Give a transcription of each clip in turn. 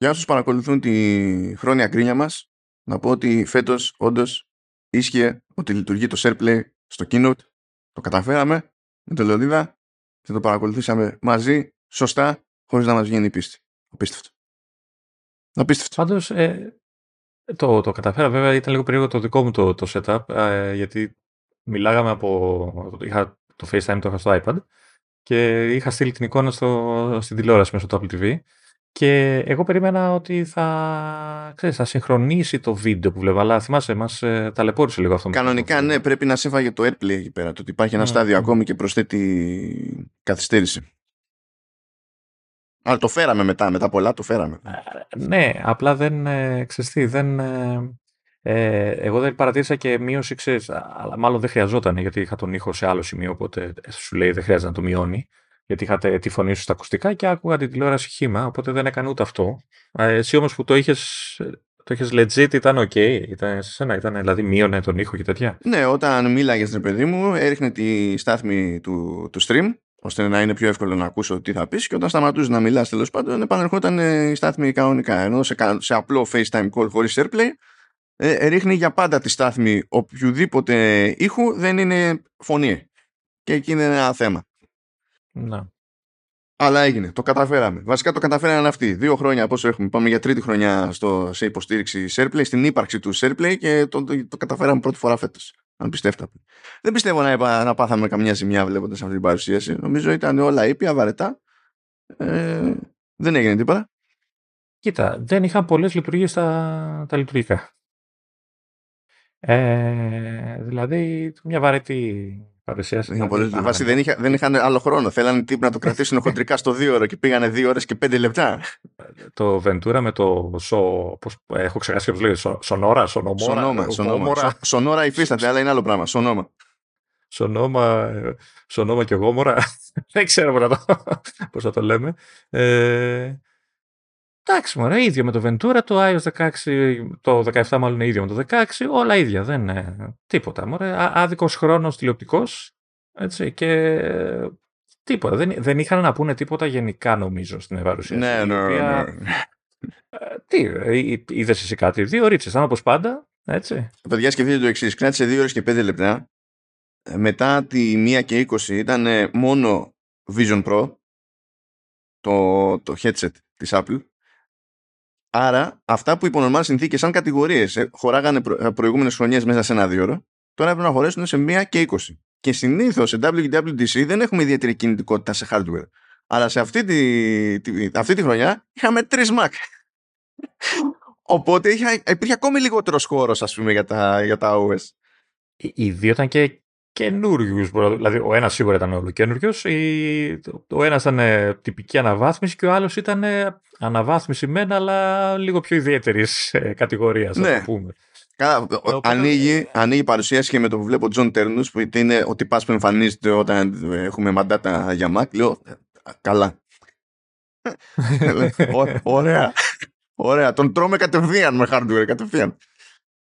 Για όσους παρακολουθούν τη χρόνια γκρίνια μας, να πω ότι φέτος όντως ίσχυε ότι λειτουργεί το SharePlay στο Keynote. Το καταφέραμε με το Λεωδίδα και το παρακολουθήσαμε μαζί, σωστά, χωρίς να μας βγαίνει η πίστη. Απίστευτο. Απίστευτο. Πάντως, ε, το, το καταφέρα βέβαια ήταν λίγο περίεργο το δικό μου το, το setup, ε, γιατί μιλάγαμε από... Είχα, το FaceTime το είχα στο iPad και είχα στείλει την εικόνα στο, στην τηλεόραση μέσω του Apple TV και εγώ περίμενα ότι θα, ξέρεις, θα συγχρονίσει το βίντεο που βλέπα, αλλά θυμάσαι, μας ε, ταλαιπώρησε λίγο αυτό. Κανονικά, ναι, πρέπει να σε το AirPlay εκεί πέρα, το ότι υπάρχει ένα mm. στάδιο ακόμη και προσθέτει καθυστέρηση. Αλλά το φέραμε μετά, μετά πολλά το φέραμε. Ε, ναι, απλά δεν, ε, δεν... Ε, ε, εγώ δεν παρατήρησα και μείωση, ξέρεις, αλλά μάλλον δεν χρειαζόταν γιατί είχα τον ήχο σε άλλο σημείο, οπότε σου λέει δεν χρειάζεται να το μειώνει γιατί είχατε τη φωνή σου στα ακουστικά και άκουγα την τηλεόραση χήμα, οπότε δεν έκανε ούτε αυτό. Εσύ όμως που το είχες, το είχες legit ήταν ok, ήταν σε σένα, ήταν, δηλαδή μείωνε τον ήχο και τέτοια. Ναι, όταν μίλαγες ρε παιδί μου, έριχνε τη στάθμη του, του stream, ώστε να είναι πιο εύκολο να ακούσω τι θα πεις και όταν σταματούσε να μιλάς τέλος πάντων επανερχόταν η στάθμη κανονικά ενώ σε, σε απλό FaceTime call χωρίς AirPlay ε, ρίχνει για πάντα τη στάθμη οποιοδήποτε ήχου δεν είναι φωνή και εκεί είναι ένα θέμα να. Αλλά έγινε. Το καταφέραμε. Βασικά το καταφέρανε αυτοί. Δύο χρόνια πόσο έχουμε. Πάμε για τρίτη χρονιά στο, σε υποστήριξη SharePlay, στην ύπαρξη του SharePlay και το, το, το καταφέραμε πρώτη φορά φέτος. Αν πιστεύετε. Δεν πιστεύω να, να πάθαμε καμιά ζημιά βλέποντας αυτή την παρουσίαση. Νομίζω ήταν όλα ήπια, βαρετά. Ε, δεν έγινε τίποτα. Κοίτα, δεν είχαν πολλές λειτουργίες τα, τα λειτουργικά. Ε, δηλαδή, μια βαρετή παρουσίαση. Βάση δεν, είχα, δεν είχαν άλλο χρόνο. Θέλανε τύπου να το κρατήσουν χοντρικά στο δύο ώρο και πήγανε δύο ώρες και πέντε λεπτά. Το Ventura με το σο, πώς, έχω ξεχάσει πώς λέει, Σονόρα, Σονομόρα. Σονόμα, σονόμα. Σονόρα υφίσταται, αλλά είναι άλλο πράγμα. Σονόμα. Σονόμα, σονόμα και γόμορα. δεν ξέρω πώς θα το λέμε. Ε, Εντάξει, μωρέ, ίδιο με το Ventura, το iOS 16, το 17 μάλλον είναι ίδιο με το 16, όλα ίδια, δεν είναι τίποτα, μωρέ. Άδικος χρόνος τηλεοπτικός, έτσι, και τίποτα. Δεν, δεν είχαν να πούνε τίποτα γενικά, νομίζω, στην παρουσίαση. Ναι, ναι, ναι. Ε, τι, ε, είδες εσύ κάτι, δύο ρίτσες, ήταν όπω πάντα, έτσι. Παιδιά, σκεφτείτε το εξής. Κράτησε δύο ώρες και πέντε λεπτά. Ε, μετά τη 1 και 20 ήταν μόνο Vision Pro, το, το headset της Apple Άρα, αυτά που υπό νορμάλ συνθήκες, σαν κατηγορίες, ε, χωράγανε προ, ε, προηγούμενες χρονιές μέσα σε ένα δύο ώρα, τώρα έπρεπε να χωρέσουν σε μία και 20. Και συνήθως σε WWDC δεν έχουμε ιδιαίτερη κινητικότητα σε hardware. Αλλά σε αυτή τη, τη αυτή τη χρονιά είχαμε τρεις Mac. Οπότε είχα, υπήρχε ακόμη λιγότερος χώρος, ας πούμε, για τα, για τα OS. Οι δύο ήταν και καινούριοι. Δηλαδή, ο ένας σίγουρα ήταν όλο καινούριος. Ο ένας ήταν ε, τυπική αναβάθμιση και ο άλλος ήταν ε, αναβάθμιση μεν, αλλά λίγο πιο ιδιαίτερης ε, κατηγορίας, ναι. το πούμε. Καλά, ανοίγει, ανοίγει η παρουσίαση και με το που βλέπω Τζον Τέρνους, που είναι ο τυπάς που εμφανίζεται όταν έχουμε μαντάτα για Mac. Λέω, καλά. Ωραία. Ωραία. Τον τρώμε κατευθείαν με hardware, κατευθείαν.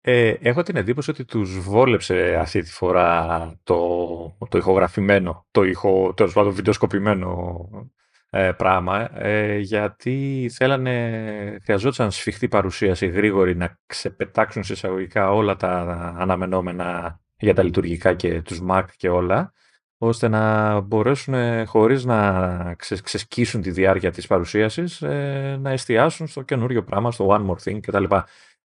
Ε, έχω την εντύπωση ότι τους βόλεψε αυτή τη φορά το, το ηχογραφημένο, το ηχο, τέλος πάντων βιντεοσκοπημένο ε, πράγμα, ε, γιατί θέλανε, χρειαζόταν σφιχτή παρουσίαση γρήγορη να ξεπετάξουν σε εισαγωγικά όλα τα αναμενόμενα για τα λειτουργικά και τους Mac και όλα, ώστε να μπορέσουν χωρίς να ξεσκίσουν τη διάρκεια της παρουσίασης ε, να εστιάσουν στο καινούριο πράγμα, στο One More Thing κτλ.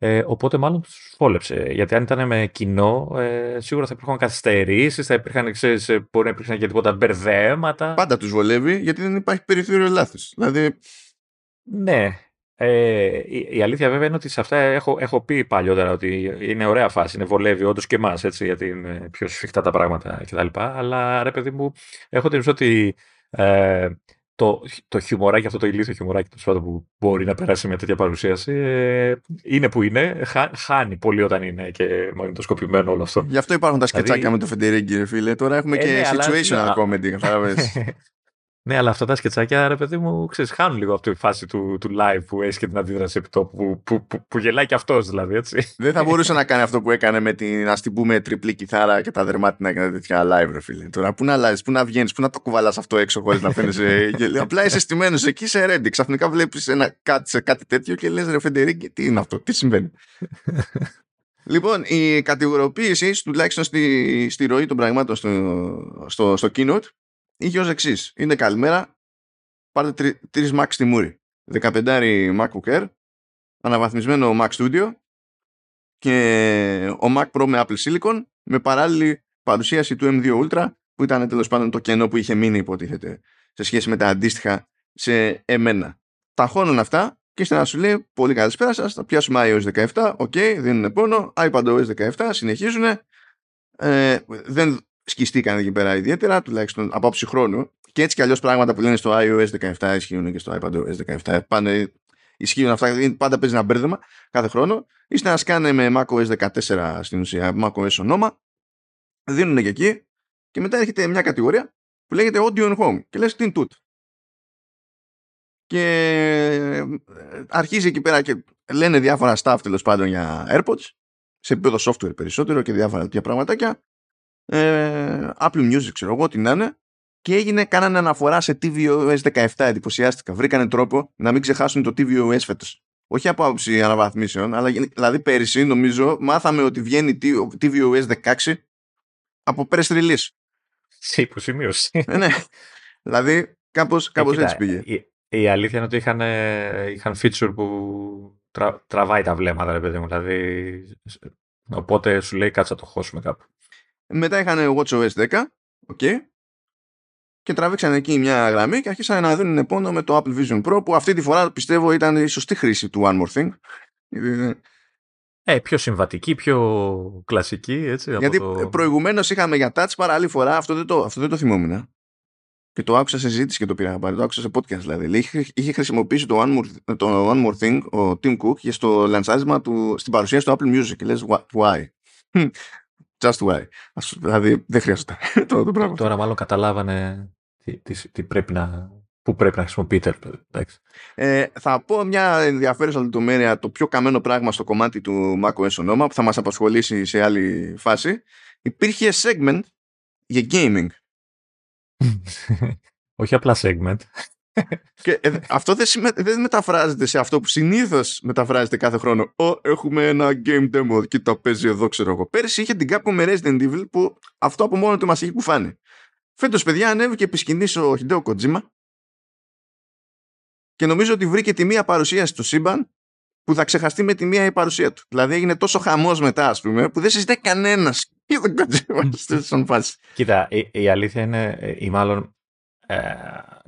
Ε, οπότε μάλλον τους φόλεψε. Γιατί αν ήταν με κοινό, ε, σίγουρα θα υπήρχαν καθυστερήσεις, θα υπήρχαν, ξέρεις, ε, μπορεί να υπήρχαν και τίποτα μπερδέματα. Πάντα τους βολεύει, γιατί δεν υπάρχει περιθώριο λάθο. Δηλαδή... Ναι. Ε, η, η, αλήθεια βέβαια είναι ότι σε αυτά έχω, έχω πει παλιότερα ότι είναι ωραία φάση, είναι βολεύει όντως και εμάς, γιατί είναι πιο σφιχτά τα πράγματα κτλ. Αλλά ρε παιδί μου, έχω την ότι ε, το, το χιουμοράκι, αυτό το ηλίθιο χιουμοράκι το που μπορεί να περάσει μια τέτοια παρουσίαση, ε, είναι που είναι. Χα, χάνει πολύ όταν είναι και μαγνητοσκοπημένο όλο αυτό. Γι' αυτό υπάρχουν τα σκετσάκια δηλαδή... με το Φεντερίγκη, φίλε. Τώρα έχουμε ε, και ναι, situational αλλά... comedy, Ναι, αλλά αυτά τα σκετσάκια, ρε παιδί μου, ξέρεις, χάνουν λίγο από τη φάση του, του live που έχει και την αντίδραση επί τόπου, που, που, που, που, γελάει και αυτός δηλαδή, έτσι. Δεν θα μπορούσε να κάνει αυτό που έκανε με την, α την πούμε, τριπλή κιθάρα και τα δερμάτινα και τέτοια live, ρε φίλε. Τώρα, πού να αλλάζεις, πού να βγαίνεις, πού να το κουβαλάς αυτό έξω χωρίς να φαίνεσαι. Απλά είσαι στημένος εκεί σε ρέντι. Ξαφνικά βλέπεις κάτι, κάτι τέτοιο και λες, ρε Φεντερίκη, τι είναι αυτό, τι συμβαίνει; Λοιπόν, η κατηγοροποίηση, τουλάχιστον στη, στη ροή των πραγμάτων στο, στο, στο keynote, είχε ως εξής. Είναι καλημέρα, πάρτε τρεις Mac στη μούρη. 15 MacBook Air, αναβαθμισμένο Mac Studio και ο Mac Pro με Apple Silicon με παράλληλη παρουσίαση του M2 Ultra που ήταν τέλος πάντων το κενό που είχε μείνει υποτίθεται σε σχέση με τα αντίστοιχα σε εμένα. Τα χώνουν αυτά και ύστερα σου λέει πολύ καλησπέρα σας, θα πιάσουμε iOS 17, OK, okay, δίνουν πόνο, iPadOS 17, συνεχίζουν, ε, δεν σκιστήκαν εκεί πέρα ιδιαίτερα, τουλάχιστον από άποψη χρόνου, και έτσι κι αλλιώς πράγματα που λένε στο iOS 17 ισχύουν και στο iPadOS 17, πάνε, ισχύουν αυτά, πάντα παίζει ένα μπέρδεμα κάθε χρόνο, ύστερα σκάνε με macOS 14 στην ουσία, macOS ονόμα, δίνουν και εκεί και μετά έρχεται μια κατηγορία που λέγεται Audio and Home και λες τι είναι τούτο. Και ε, αρχίζει εκεί πέρα και λένε διάφορα stuff τέλος πάντων για AirPods σε επίπεδο software περισσότερο και διάφορα τέτοια πραγματάκια ε, Apple Music ξέρω εγώ τι να είναι. Και έγινε, κάνανε αναφορά σε tvOS 17 εντυπωσιάστηκα. Βρήκανε τρόπο να μην ξεχάσουν το tvOS φέτος. Όχι από άποψη αναβαθμίσεων αλλά δηλαδή πέρυσι νομίζω μάθαμε ότι βγαίνει tvOS 16 από press release. Σε υποσημείωση. Ε, ναι, δηλαδή κάπως, κάπως έτσι πήγε. η αλήθεια είναι ότι είχαν, είχαν feature που τρα, τραβάει τα βλέμματα, ρε παιδί μου. Δηλαδή, οπότε σου λέει κάτσα το χώσουμε κάπου. Μετά είχαν WatchOS 10, okay, και τραβήξαν εκεί μια γραμμή και αρχίσαν να δίνουν πόνο με το Apple Vision Pro που αυτή τη φορά πιστεύω ήταν η σωστή χρήση του One More Thing. Ε, πιο συμβατική, πιο κλασική, έτσι. Γιατί το... προηγουμένως είχαμε για touch παρά άλλη φορά, αυτό δεν το, αυτό δεν το θυμόμουν. Και το άκουσα σε συζήτηση και το πήρα πάλι. Το άκουσα σε podcast δηλαδή. Είχε, είχε χρησιμοποιήσει το One, More, το One More Thing ο Tim Cook για στο λανσάρισμα του, στην παρουσίαση του Apple Music. Και λες why; Just why. Ας, δηλαδή δεν χρειάζεται το, το πράγμα. Τώρα μάλλον καταλάβανε τι, τι, τι πρέπει να, πού πρέπει να χρησιμοποιείται. Ε, θα πω μια ενδιαφέρουσα λεπτομέρεια, το πιο καμένο πράγμα στο κομμάτι του macOS ονόμα που θα μας απασχολήσει σε άλλη φάση. Υπήρχε segment για gaming Όχι απλά segment. Και ε, αυτό δεν, δεν μεταφράζεται σε αυτό που συνήθως μεταφράζεται κάθε χρόνο. Ω, έχουμε ένα game demo και το παίζει εδώ, ξέρω εγώ. Πέρυσι είχε την κάπου με Resident Evil που αυτό από μόνο του μας έχει κουφάνει. Φέτος, παιδιά, ανέβηκε επί σκηνής ο Hideo Kojima και νομίζω ότι βρήκε τη μία παρουσίαση του σύμπαν που θα ξεχαστεί με τη μία η παρουσία του. Δηλαδή έγινε τόσο χαμός μετά, ας πούμε, που δεν συζητάει κανένας για τον Kojima Κοίτα, η, η, αλήθεια είναι, ε, ή μάλλον ε,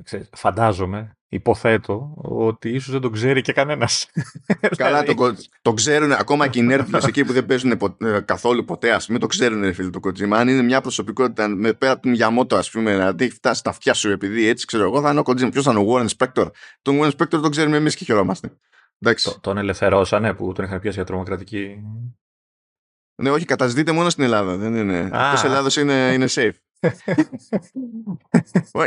ξέρεις, φαντάζομαι, υποθέτω, ότι ίσως δεν τον ξέρει και κανένας. Καλά, το, το ξέρουν ακόμα και οι νέρφιλε εκεί που δεν παίζουν πο, ε, καθόλου ποτέ, ας πούμε, το ξέρουν, φίλε, το Kojima. Αν είναι μια προσωπικότητα με πέρα του Μιαμότο, ας πούμε, να έχει φτάσει στα αυτιά σου, επειδή έτσι ξέρω εγώ, θα είναι ο Kojima. Ποιος θα είναι ο Warren Spector; Τον Warren Spector τον ξέρουμε εμείς και χαιρόμαστε. Το, τον ελευθερώσανε που τον είχαν πιάσει για τρομοκρατική. Ναι, όχι, καταζητείτε μόνο στην Ελλάδα. Δεν είναι. Εκτός Ελλάδος είναι, είναι safe.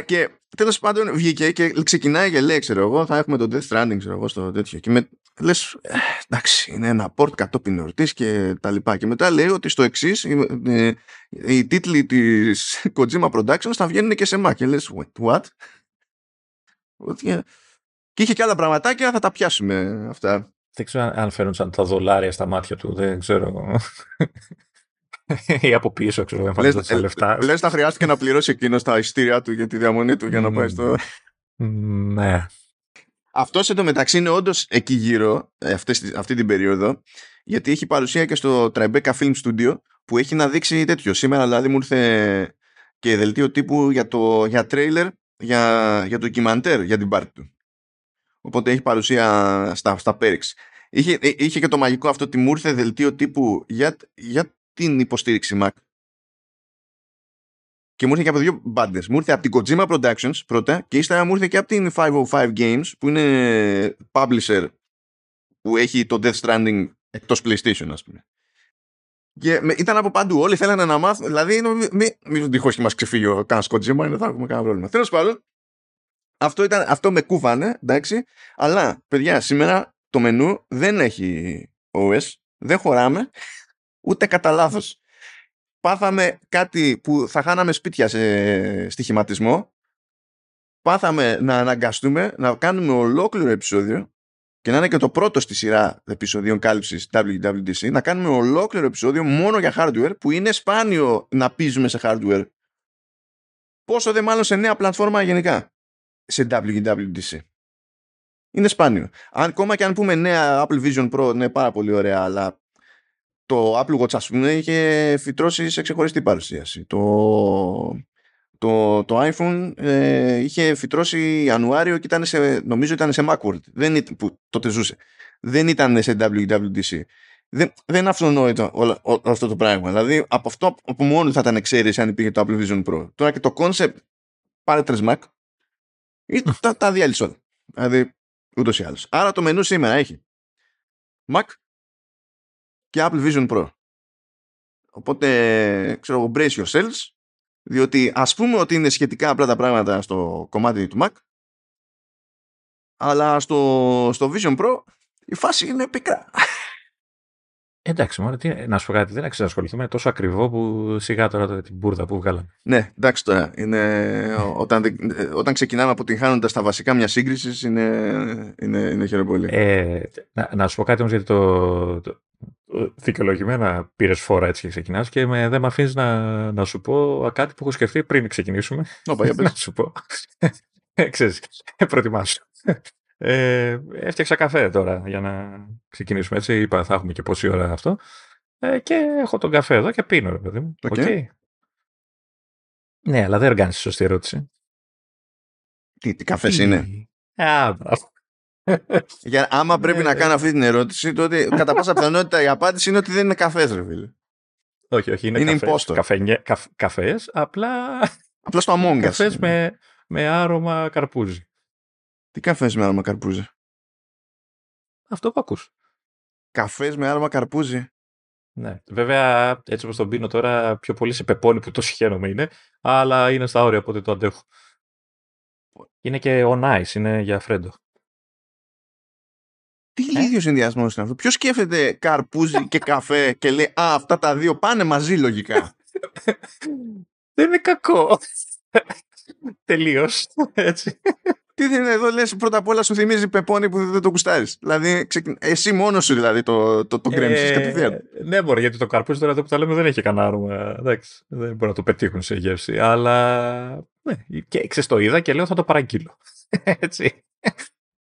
Και τέλος πάντων βγήκε και ξεκινάει και λέει, ξέρω εγώ, θα έχουμε το Death Stranding, ξέρω εγώ, στο τέτοιο. Και με, λες, ε, εντάξει, είναι ένα port κατόπιν εορτής και τα λοιπά. Και μετά λέει ότι στο εξής, οι, οι τίτλοι της Kojima Productions θα βγαίνουν και σε Mac. Και λες, what? Και είχε και άλλα πραγματάκια, θα τα πιάσουμε αυτά. Δεν ξέρω αν φέρνουν σαν τα δολάρια στα μάτια του, δεν ξέρω. Ή από πίσω, ξέρω, εμφανίζονται τα λεφτά. Λες θα χρειάστηκε να πληρώσει εκείνος τα ειστήρια του για τη διαμονή του για να πάει στο... Ναι. Αυτό εντωμεταξύ είναι όντως εκεί γύρω ε, αυτή, αυτή την περίοδο γιατί έχει παρουσία και στο Tribeca Film Studio που έχει να δείξει τέτοιο. Σήμερα δηλαδή μου ήρθε και δελτίο τύπου για, το, για τρέιλερ για, για ντοκιμαντέρ για την πάρτι του. Οπότε έχει παρουσία στα, στα Είχε, ε, είχε και το μαγικό αυτό ότι μου ήρθε δελτίο τύπου για, για την υποστήριξη Mac. Και μου ήρθε και από δύο μπάντες. Μου ήρθε από την Kojima Productions πρώτα και ύστερα μου ήρθε και από την 505 Games που είναι publisher που έχει το Death Stranding εκτός PlayStation ας πούμε. Και ήταν από παντού. Όλοι θέλανε να μάθουν. Δηλαδή, μην μη, μη, τυχώ και μας ξεφύγει ο κανένα Kojima, είναι θα έχουμε κανένα πρόβλημα. Τέλος πάντων, αυτό, ήταν, αυτό με κούβανε, εντάξει. Αλλά, παιδιά, σήμερα το μενού δεν έχει OS. Δεν χωράμε ούτε κατά λάθος. Πάθαμε κάτι που θα χάναμε σπίτια σε στοιχηματισμό. Πάθαμε να αναγκαστούμε να κάνουμε ολόκληρο επεισόδιο και να είναι και το πρώτο στη σειρά επεισοδίων κάλυψης WWDC να κάνουμε ολόκληρο επεισόδιο μόνο για hardware που είναι σπάνιο να πίζουμε σε hardware. Πόσο δε μάλλον σε νέα πλατφόρμα γενικά σε WWDC. Είναι σπάνιο. Αν, ακόμα και αν πούμε νέα Apple Vision Pro, είναι πάρα πολύ ωραία, αλλά το Apple Watch, ας πούμε, είχε φυτρώσει σε ξεχωριστή παρουσίαση. Το, το, το iPhone ε, είχε φυτρώσει Ιανουάριο και ήταν σε, νομίζω ήταν σε Macworld, δεν ήταν, που τότε ζούσε. Δεν ήταν σε WWDC. Δεν, δεν είναι αυτονόητο όλο, όλο αυτό το πράγμα. Δηλαδή, από αυτό που μόνο θα ήταν εξαίρεση αν υπήρχε το Apple Vision Pro. Τώρα και το concept πάρε τρεις Mac ή τα, τα διάλυσε όλα. Δηλαδή, ούτως ή άλλως. Άρα το μενού σήμερα έχει Mac και Apple Vision Pro. Οπότε, ξέρω εγώ, brace yourselves, διότι ας πούμε ότι είναι σχετικά απλά τα πράγματα στο κομμάτι του Mac, αλλά στο, στο Vision Pro η φάση είναι πικρά. Εντάξει, μόνο τι, να σου πω κάτι, δεν έχει να ασχοληθούμε. Είναι τόσο ακριβό που σιγά τώρα την μπουρδα που βγάλαμε. Ναι, εντάξει τώρα. Είναι, όταν, όταν ξεκινάμε αποτυγχάνοντας τα βασικά μιας σύγκρισης, είναι, είναι, είναι χειροπολί. Ε, να, να, σου πω κάτι όμως γιατί το, το, δικαιολογημένα πήρες φόρα έτσι και ξεκινάς και με, δεν με αφήνεις να, να σου πω κάτι που έχω σκεφτεί πριν ξεκινήσουμε. Όπα, να σου πω. Ε, ξέρεις, προετοιμάσου. Ε, έφτιαξα καφέ τώρα για να ξεκινήσουμε έτσι. Είπα θα έχουμε και πόση ώρα αυτό. Ε, και έχω τον καφέ εδώ και πίνω, ρε παιδί μου. Okay. Ναι, αλλά δεν κάνει σωστή ερώτηση. Τι, τι καφές είναι; Α, μπράβο. Για, άμα πρέπει να κάνω αυτή την ερώτηση, τότε κατά πάσα πιθανότητα η απάντηση είναι ότι δεν είναι καφές, ρε φίλε. Όχι, όχι, είναι, είναι καφές, καφέ, καφές, απλά... Απλά στο Among Us. Καφές με, με άρωμα καρπούζι. Τι καφές με άρωμα καρπούζι; Αυτό που ακούς. Καφές με άρωμα καρπούζι. Ναι. Βέβαια, έτσι όπως τον πίνω τώρα, πιο πολύ σε πεπόνι που το συχαίνομαι είναι, αλλά είναι στα όρια, οπότε το αντέχω. Είναι και on ice, είναι για φρέντο. Τι ε; ίδιος συνδυασμός είναι αυτό; Ποιος σκέφτεται καρπούζι και καφέ και λέει Α, αυτά τα δύο πάνε μαζί λογικά. Δεν είναι κακό. Τελείως. Έτσι. Τι δεν είναι εδώ, λες πρώτα απ' όλα σου θυμίζει πεπόνι που δεν το κουστάρεις. Δηλαδή, εσύ μόνος σου δηλαδή το, το, το γκρέμισες κατευθείαν. Ναι, μπορεί, γιατί το καρπούζι τώρα εδώ που τα λέμε δεν έχει κανένα άρωμα. Εντάξει, δεν μπορεί να το πετύχουν σε γεύση. Αλλά. Ναι, και ξέρεις το είδα και λέω θα το παραγγείλω. Έτσι.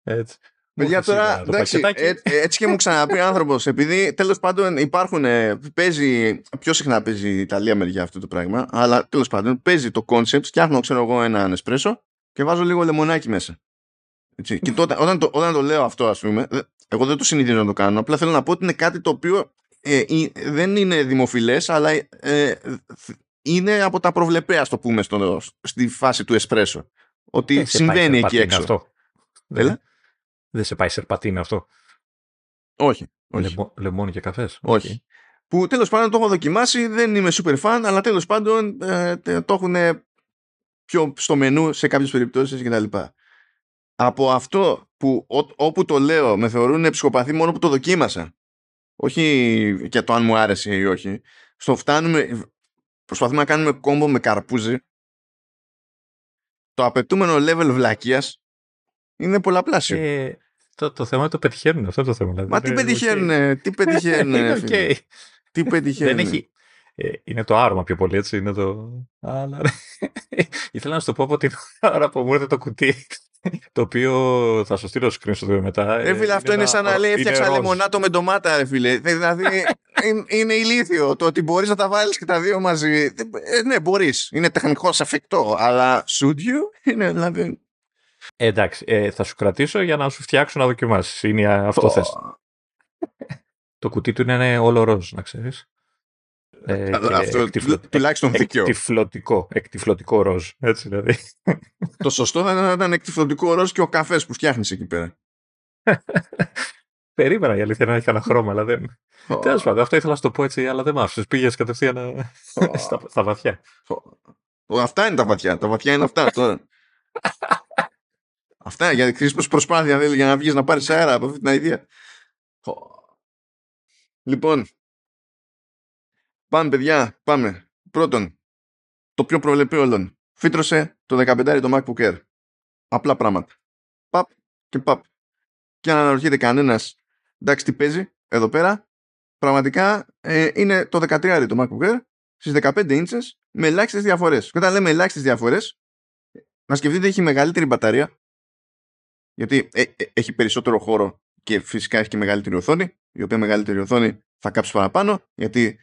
Έτσι. Παιδιά τώρα, εντάξει, ε, έτσι και μου ξαναπεί άνθρωπος, επειδή τέλος πάντων υπάρχουν, παίζει, πιο συχνά παίζει η Ιταλία μεριά αυτό το πράγμα, αλλά τέλος πάντων παίζει το concept, φτιάχνω, ξέρω εγώ, ένα εσπρέσο και βάζω λίγο λεμονάκι μέσα. Έτσι. Και τότε, όταν, το, όταν το λέω αυτό, ας πούμε, εγώ δεν το συνηθίζω να το κάνω. Απλά θέλω να πω ότι είναι κάτι το οποίο ε, δεν είναι δημοφιλές, αλλά ε, είναι από τα προβλεπέα, το πούμε, στο, στη φάση του εσπρέσο. Ότι ε, συμβαίνει εκεί έξω. Αυτό. Δεν, δεν σε πάει σερπατίνα αυτό. Όχι. όχι. λεμόνι και καφές. Όχι. Που τέλος πάντων το έχω δοκιμάσει, δεν είμαι super fan, αλλά τέλος πάντων ε, το έχουν πιο στο μενού σε κάποιες περιπτώσεις κτλ. Από αυτό που ό, όπου το λέω με θεωρούν ψυχοπαθή μόνο που το δοκίμασα. Όχι για το αν μου άρεσε ή όχι. Στο φτάνουμε, προσπαθούμε να κάνουμε κόμπο με καρπούζι. Το απαιτούμενο level βλακίας είναι πολλαπλάσιο. Ε, το, το θέμα το πετυχαίνουν, αυτό το θέμα. Δηλαδή. Μα τι πετυχαίνουν, τι πετυχαίνουν. okay. Τι πετυχαίνουν. Δεν έχει, ε, είναι το άρωμα πιο πολύ, έτσι. Είναι το... Αλλά, ήθελα να σου το πω από την ώρα που μου έρθει το κουτί. Το οποίο θα σου στείλω screenshot μετά. Ε, φίλε, αυτό είναι, σαν να λέει έφτιαξα λεμονάτο με ντομάτα, ρε φίλε. Δηλαδή είναι ηλίθιο το ότι μπορείς να τα βάλεις και τα δύο μαζί. Ε, ναι, μπορείς. Είναι τεχνικός εφικτό, αλλά should you? Είναι δηλαδή. Ε, εντάξει, ε, θα σου κρατήσω για να σου φτιάξω να δοκιμάσεις. Είναι αυτό oh. θες. το κουτί του είναι όλο ροζ, να ξέρεις. Ε, Αυτό τουλάχιστον δίκαιο. Εκτιφλωτικό, εκτιφλωτικό ροζ. Έτσι δηλαδή. Το σωστό θα ήταν να ήταν εκτιφλωτικό ροζ και ο καφές που φτιάχνεις εκεί πέρα. Περίμενα η αλήθεια να έχει ένα χρώμα, αλλά δεν. Oh. Τέλος πάντων, αυτό ήθελα να το πω έτσι, αλλά δεν μ' άφησες. Πήγες κατευθείαν oh. στα, στα βαθιά. Oh. Αυτά είναι τα βαθιά. Τα βαθιά είναι αυτά τώρα. Αυτά για χρήσιμο προσπάθεια για να βγεις να πάρεις αέρα από αυτή την ιδέα. Λοιπόν, πάμε παιδιά, πάμε. Πρώτον, το πιο προβλεπή όλων. Φύτρωσε το 15 το MacBook Air. Απλά πράγματα. Παπ και παπ. Και αν αναρωτιέται κανένας, εντάξει τι παίζει εδώ πέρα, πραγματικά ε, είναι το 13 το MacBook Air στις 15 ίντσες με ελάχιστες διαφορές. Και όταν λέμε ελάχιστες διαφορές, να σκεφτείτε έχει μεγαλύτερη μπαταρία, γιατί ε, ε, έχει περισσότερο χώρο και φυσικά έχει και μεγαλύτερη οθόνη, η οποία μεγαλύτερη οθόνη θα κάψει παραπάνω, γιατί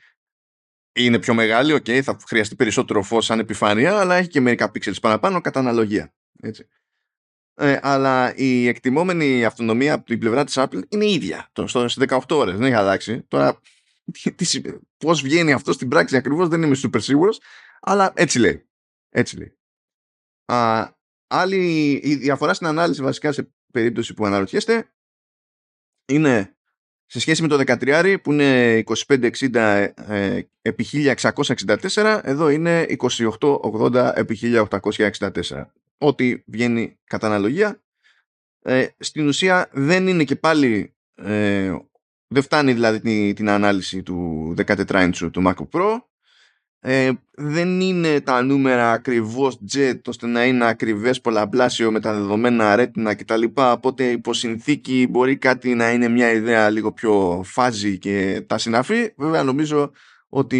είναι πιο μεγάλη, okay, θα χρειαστεί περισσότερο φως σαν επιφάνεια, αλλά έχει και μερικά πίξελς παραπάνω κατά αναλογία. Έτσι. Ε, αλλά η εκτιμόμενη αυτονομία από την πλευρά της Apple είναι ίδια το, στο, 18 ώρες, δεν έχει αλλάξει. Τώρα, πώς βγαίνει αυτό στην πράξη ακριβώς δεν είμαι super σίγουρος, αλλά έτσι λέει. Έτσι λέει. Α, άλλη, η διαφορά στην ανάλυση βασικά σε περίπτωση που αναρωτιέστε είναι σε σχέση με το 13 που είναι 2560 ε, επί 1664 εδώ είναι 2880 επί 1864 ό,τι βγαίνει κατά αναλογία ε, στην ουσία δεν είναι και πάλι ε, δεν φτάνει δηλαδή την, την ανάλυση του 14 inch του MacBook Pro ε, δεν είναι τα νούμερα ακριβώς jet ώστε να είναι ακριβές πολλαπλάσιο με τα δεδομένα retina κτλ. Οπότε υπό συνθήκη μπορεί κάτι να είναι μια ιδέα λίγο πιο φάζι και τα συναφή. Βέβαια νομίζω ότι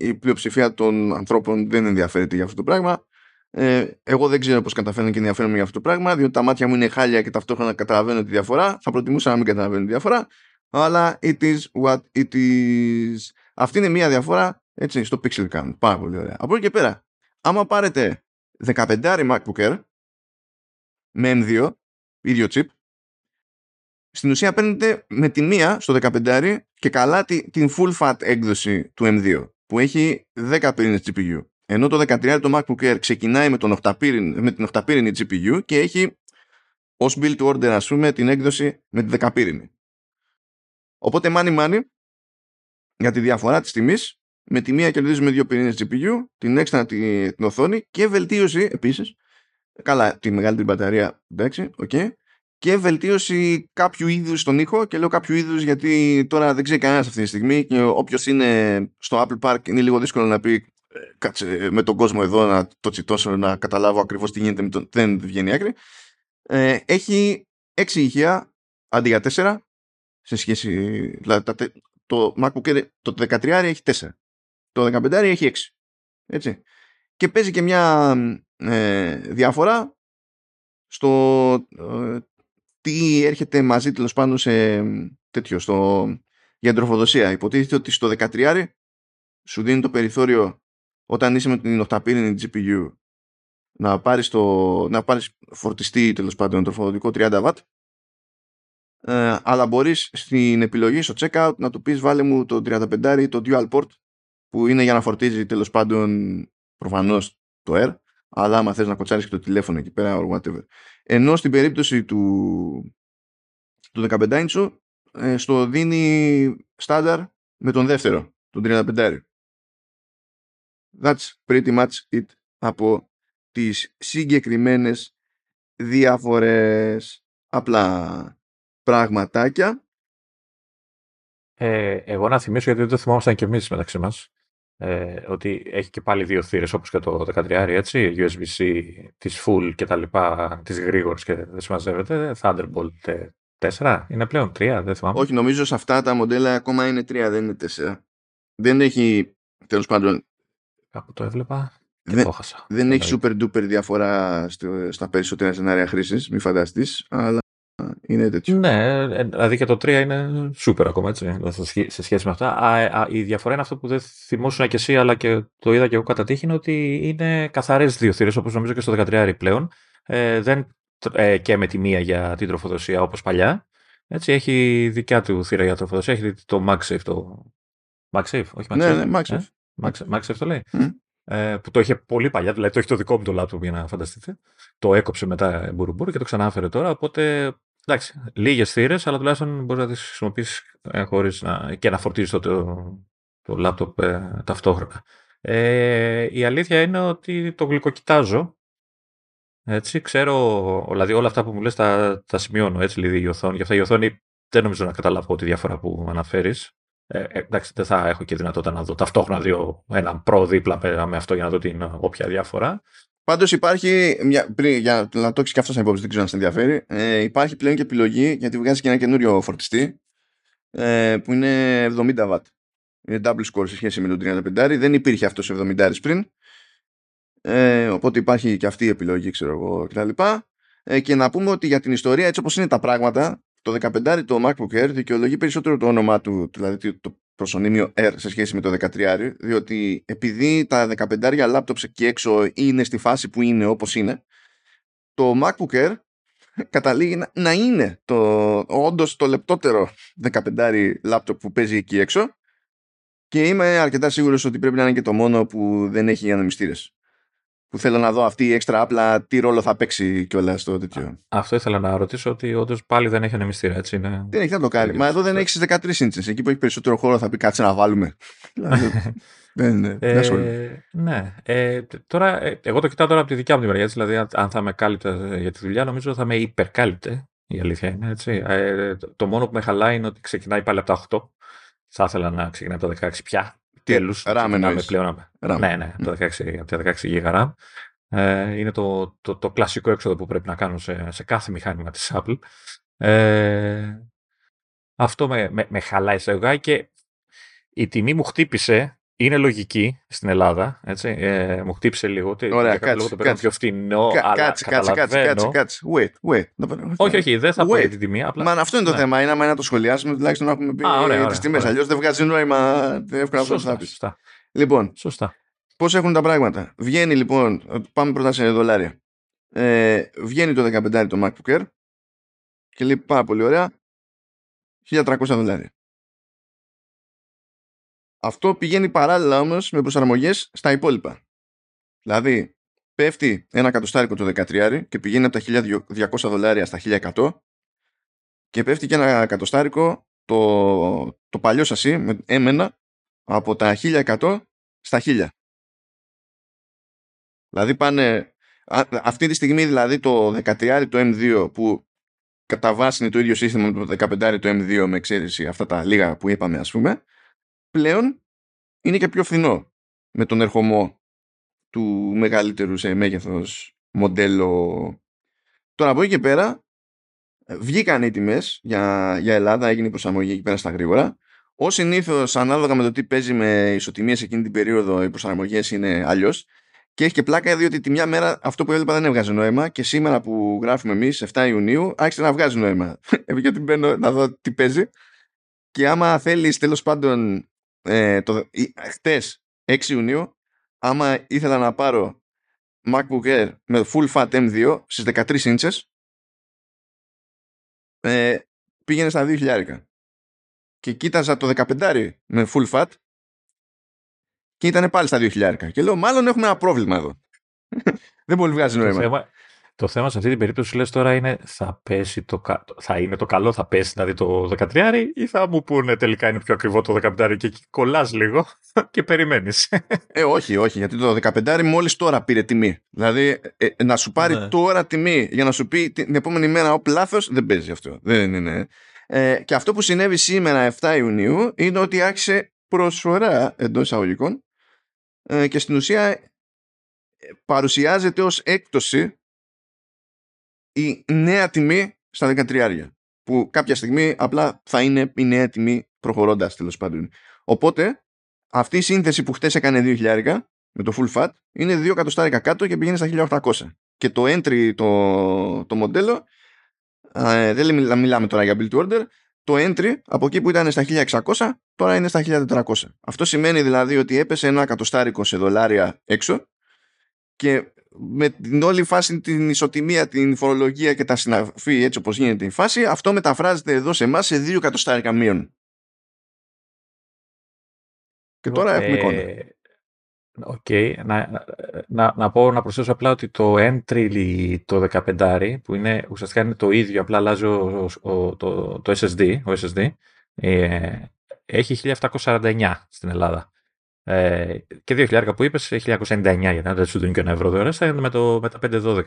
η πλειοψηφία των ανθρώπων δεν ενδιαφέρεται για αυτό το πράγμα. Ε, εγώ δεν ξέρω πώς καταφέρνω και ενδιαφέρομαι για αυτό το πράγμα διότι τα μάτια μου είναι χάλια και ταυτόχρονα καταλαβαίνω τη διαφορά. Θα προτιμούσα να μην καταλαβαίνω τη διαφορά αλλά it is what it is. Αυτή είναι μια διαφορά έτσι, στο Pixel Count. Πάρα πολύ ωραία. Από εκεί και πέρα, άμα πάρετε 15 MacBook Air με M2, ίδιο chip, στην ουσία παίρνετε με τη μία στο 15 και καλά την full fat έκδοση του M2 που έχει 10 πύρινες GPU. Ενώ το 13 το MacBook Air ξεκινάει με, τον 8 με την 8 πύρινη GPU και έχει ως build order ας πούμε την έκδοση με τη 10 πύρινη. Οπότε money money για τη διαφορά της τιμής με τη μία κερδίζουμε δύο πυρήνες GPU, την έξτρα την, την οθόνη και βελτίωση επίσης, καλά τη μεγαλύτερη μπαταρία, εντάξει, okay, και βελτίωση κάποιου είδους στον ήχο και λέω κάποιου είδους γιατί τώρα δεν ξέρει κανένας αυτή τη στιγμή και όποιος είναι στο Apple Park είναι λίγο δύσκολο να πει «Ε, κάτσε με τον κόσμο εδώ να το τσιτώσω να καταλάβω ακριβώς τι γίνεται με τον... δεν βγαίνει άκρη. Ε, έχει έξι ηχεία αντί για τέσσερα σε σχέση δηλαδή, το MacBook το 13 έχει τέσσερα το 15 έχει 6. Έτσι. Και παίζει και μια ε, διαφορά στο ε, τι έρχεται μαζί τέλος πάντων σε τέτοιο, στο, για τροφοδοσία. Υποτίθεται ότι στο 13 σου δίνει το περιθώριο όταν είσαι με την οχταπύρινη GPU να πάρεις, το, να πάρεις φορτιστή τέλος πάντων τροφοδοτικό 30W ε, αλλά μπορείς στην επιλογή στο checkout να του πεις βάλε μου το 35 το dual port που είναι για να φορτίζει τέλος πάντων προφανώς το Air, αλλά άμα θες να κοτσάρεις και το τηλέφωνο εκεί πέρα or whatever. Ενώ στην περίπτωση του, του 15 inch ε, στο δίνει στάνταρ με τον δεύτερο, τον 35. That's pretty much it από τις συγκεκριμένες διάφορες απλά πραγματάκια. Ε, εγώ να θυμίσω γιατί δεν το θυμόμασταν και εμείς μεταξύ μας ε, ότι έχει και πάλι δύο θύρες όπως και το 13 έτσι, USB-C της full και τα λοιπά, της γρήγορης και δεν συμμαζεύεται, Thunderbolt 4 είναι πλέον 3, δεν θυμάμαι. Όχι, νομίζω σε αυτά τα μοντέλα ακόμα είναι 3, δεν είναι 4. Δεν έχει, τέλος πάντων... Κάπου το έβλεπα και δεν, το έχασα. Δεν έχει super duper διαφορά στα περισσότερα σενάρια χρήσης, μη φανταστείς, αλλά είναι τέτοιο. Ναι, ε, δηλαδή και το 3 είναι super ακόμα έτσι, σε σχέση με αυτά. Α, η διαφορά είναι αυτό που δεν θυμόσουν και εσύ, αλλά και το είδα και εγώ κατά τύχη, είναι ότι είναι καθαρές δύο θύρες, όπως νομίζω και στο 13 πλέον. Ε, δεν ε, και με τη μία για την τροφοδοσία όπως παλιά. Έτσι, έχει δικιά του θύρα για τροφοδοσία. Έχει το MagSafe. Το... MagSafe, όχι MagSafe. Ναι, ναι, MagSafe. Ε; MagSafe το λέει. Mm. Ε, που το είχε πολύ παλιά, δηλαδή το έχει το δικό μου το laptop για να φανταστείτε. Το έκοψε μετά μπουρουμπουρου και το ξανάφερε τώρα. Οπότε Εντάξει, λίγες θύρες, αλλά τουλάχιστον μπορείς να τις χρησιμοποιήσεις ε, χωρίς να, και να φορτίζεις το, το, λάπτοπ ε, ταυτόχρονα. Ε, η αλήθεια είναι ότι το γλυκοκοιτάζω Έτσι, ξέρω, δηλαδή όλα αυτά που μου λες τα, τα σημειώνω έτσι λίγη η οθόνη. Γι' αυτά η οθόνη δεν νομίζω να καταλάβω τη διαφορά που αναφέρεις. Ε, ε, εντάξει, δεν θα έχω και δυνατότητα να δω ταυτόχρονα δύο, έναν προ δίπλα με αυτό για να δω την όποια διάφορα. Πάντως υπάρχει, μια, πριν, για να το έχεις και αυτό σαν υπόψη, δεν ξέρω αν σε ενδιαφέρει, ε, υπάρχει πλέον και επιλογή γιατί βγάζει και ένα καινούριο φορτιστή ε, που είναι 70 W. Είναι double score σε σχέση με τον 35. Δεν υπήρχε αυτός σε 70 πριν. Ε, οπότε υπάρχει και αυτή η επιλογή, ξέρω εγώ κτλ. Ε, και να πούμε ότι για την ιστορία, έτσι όπως είναι τα πράγματα, το 15 το MacBook Air δικαιολογεί περισσότερο το όνομά του, δηλαδή το προσωνύμιο R σε σχέση με το 13, διότι επειδή τα 15 laptops εκεί έξω είναι στη φάση που είναι όπως είναι, το MacBook Air καταλήγει να, να είναι το, όντως το λεπτότερο 15 laptop που παίζει εκεί έξω και είμαι αρκετά σίγουρος ότι πρέπει να είναι και το μόνο που δεν έχει ανεμιστήρες που θέλω να δω αυτή η έξτρα απλά τι ρόλο θα παίξει κιόλας στο τέτοιο. Αυτό ήθελα να ρωτήσω ότι όντως πάλι δεν έχει ανεμιστήρα, έτσι είναι. Δεν έχει να το κάνει. Μα εδώ δεν έχει 13 ίντσες. Εκεί που έχει περισσότερο χώρο θα πει κάτσε να βάλουμε. δεν είναι. Ε, ναι. Ε, τώρα, ε, εγώ το κοιτάω τώρα από τη δικιά μου τη μεριά. Δηλαδή, αν θα με κάλυπτε για τη δουλειά, νομίζω θα με υπερκάλυπτε. Η αλήθεια είναι έτσι. Ε, το μόνο που με χαλάει είναι ότι ξεκινάει πάλι από τα 8. Θα ήθελα να ξεκινάει από τα 16 πια τέλους. RAM εννοείς; Πλέον, RAM. Ναι, ναι, από τα 16, από τα 16 GB RAM. Ε, είναι το, το, το, κλασικό έξοδο που πρέπει να κάνω σε, σε κάθε μηχάνημα της Apple. Ε, αυτό με, με, με χαλάει σε και η τιμή μου χτύπησε είναι λογική στην Ελλάδα. Έτσι. Ε, μου χτύπησε λίγο. Ωραία, κάτσε. Λόγο το παίρνω πιο φθηνό. Κα, αλλά κάτσε, κάτσε, κάτσε, κάτσε. Wait, wait. Όχι, όχι, δεν θα πω την τιμή. Απλά... Μα αυτό είναι το ναι. θέμα. Είναι άμα να το σχολιάσουμε, τουλάχιστον να έχουμε πει τις τιμές. Αλλιώς δεν βγάζει νόημα. Εύκολα αυτό να πει. Λοιπόν, Σωστά. πώς έχουν τα πράγματα; Βγαίνει λοιπόν, πάμε πρώτα σε δολάρια. Ε, βγαίνει το 15 το MacBook Air και λέει πάρα πολύ ωραία 1300 δολάρια. Αυτό πηγαίνει παράλληλα όμως με προσαρμογές στα υπόλοιπα. Δηλαδή, πέφτει ένα κατοστάρικο το 13 και πηγαίνει από τα 1200 δολάρια στα 1100 και πέφτει και ένα κατοστάρικο το, το παλιό σασί με έμενα από τα 1100 στα 1000. Δηλαδή πάνε αυτή τη στιγμή δηλαδή το 13 το M2 που κατά βάση είναι το ίδιο σύστημα με το 15 το M2 με εξαίρεση αυτά τα λίγα που είπαμε ας πούμε πλέον είναι και πιο φθηνό με τον ερχομό του μεγαλύτερου σε μέγεθος μοντέλο. Τώρα από εκεί και πέρα βγήκαν οι τιμές για, για Ελλάδα, έγινε η προσαρμογή εκεί πέρα στα γρήγορα. Ω συνήθως, ανάλογα με το τι παίζει με ισοτιμίες εκείνη την περίοδο, οι προσαρμογές είναι αλλιώς. Και έχει και πλάκα διότι τη μια μέρα αυτό που έβλεπα δεν έβγαζε νόημα και σήμερα που γράφουμε εμείς 7 Ιουνίου άρχισε να βγάζει νόημα. Γιατί μπαίνω να δω τι παίζει. Και άμα θέλεις τέλος πάντων ε, το, χτες 6 Ιουνίου άμα ήθελα να πάρω MacBook Air με full fat M2 στις 13 ίντσες ε, πήγαινε στα 2.000 και κοίταζα το 15 με full fat και ήταν πάλι στα 2.000 και λέω μάλλον έχουμε ένα πρόβλημα εδώ. Δεν πολύ βγάζει νόημα το θέμα σε αυτή την περίπτωση λες τώρα είναι θα, πέσει το, θα είναι το καλό, θα πέσει δηλαδή το 13 ή θα μου πούνε τελικά είναι πιο ακριβό το 15 και εκεί κολλάς λίγο και περιμένεις. Ε, όχι, όχι, γιατί το 15 μόλις τώρα πήρε τιμή. Δηλαδή ε, ε, να σου πάρει ναι. τώρα τιμή για να σου πει την επόμενη μέρα ο λάθος δεν παίζει αυτό. Δεν είναι. Ε, και αυτό που συνέβη σήμερα 7 Ιουνίου είναι ότι άρχισε προσφορά εντός εισαγωγικών ε, και στην ουσία ε, παρουσιάζεται ως έκπτωση η νέα τιμή στα 13 που κάποια στιγμή απλά θα είναι η νέα τιμή προχωρώντας τέλος πάντων. Οπότε αυτή η σύνθεση που χτες έκανε 2.000 με το full fat είναι 2 εκατοστάρικα κάτω και πηγαίνει στα 1800 και το entry το, το μοντέλο ε, δεν μιλάμε τώρα για build to order το entry από εκεί που ήταν στα 1600 τώρα είναι στα 1400 αυτό σημαίνει δηλαδή ότι έπεσε ένα εκατοστάρικο σε δολάρια έξω και με την όλη φάση την ισοτιμία, την φορολογία και τα συναφή έτσι όπως γίνεται η φάση αυτό μεταφράζεται εδώ σε εμάς σε δύο εκατοστάρικα μείον. Και τώρα έχουμε εικόνα. Οκ. Να, να, να, πω, να προσθέσω απλά ότι το entry το 15 που είναι ουσιαστικά είναι το ίδιο, απλά αλλάζει ο, το, το SSD, ο SSD ε, έχει 1749 στην Ελλάδα. Ε, και 2.000 που είπες, 1999 για να δεν σου δίνει και ένα ευρώ τώρα, θα με, το, με τα 5-12.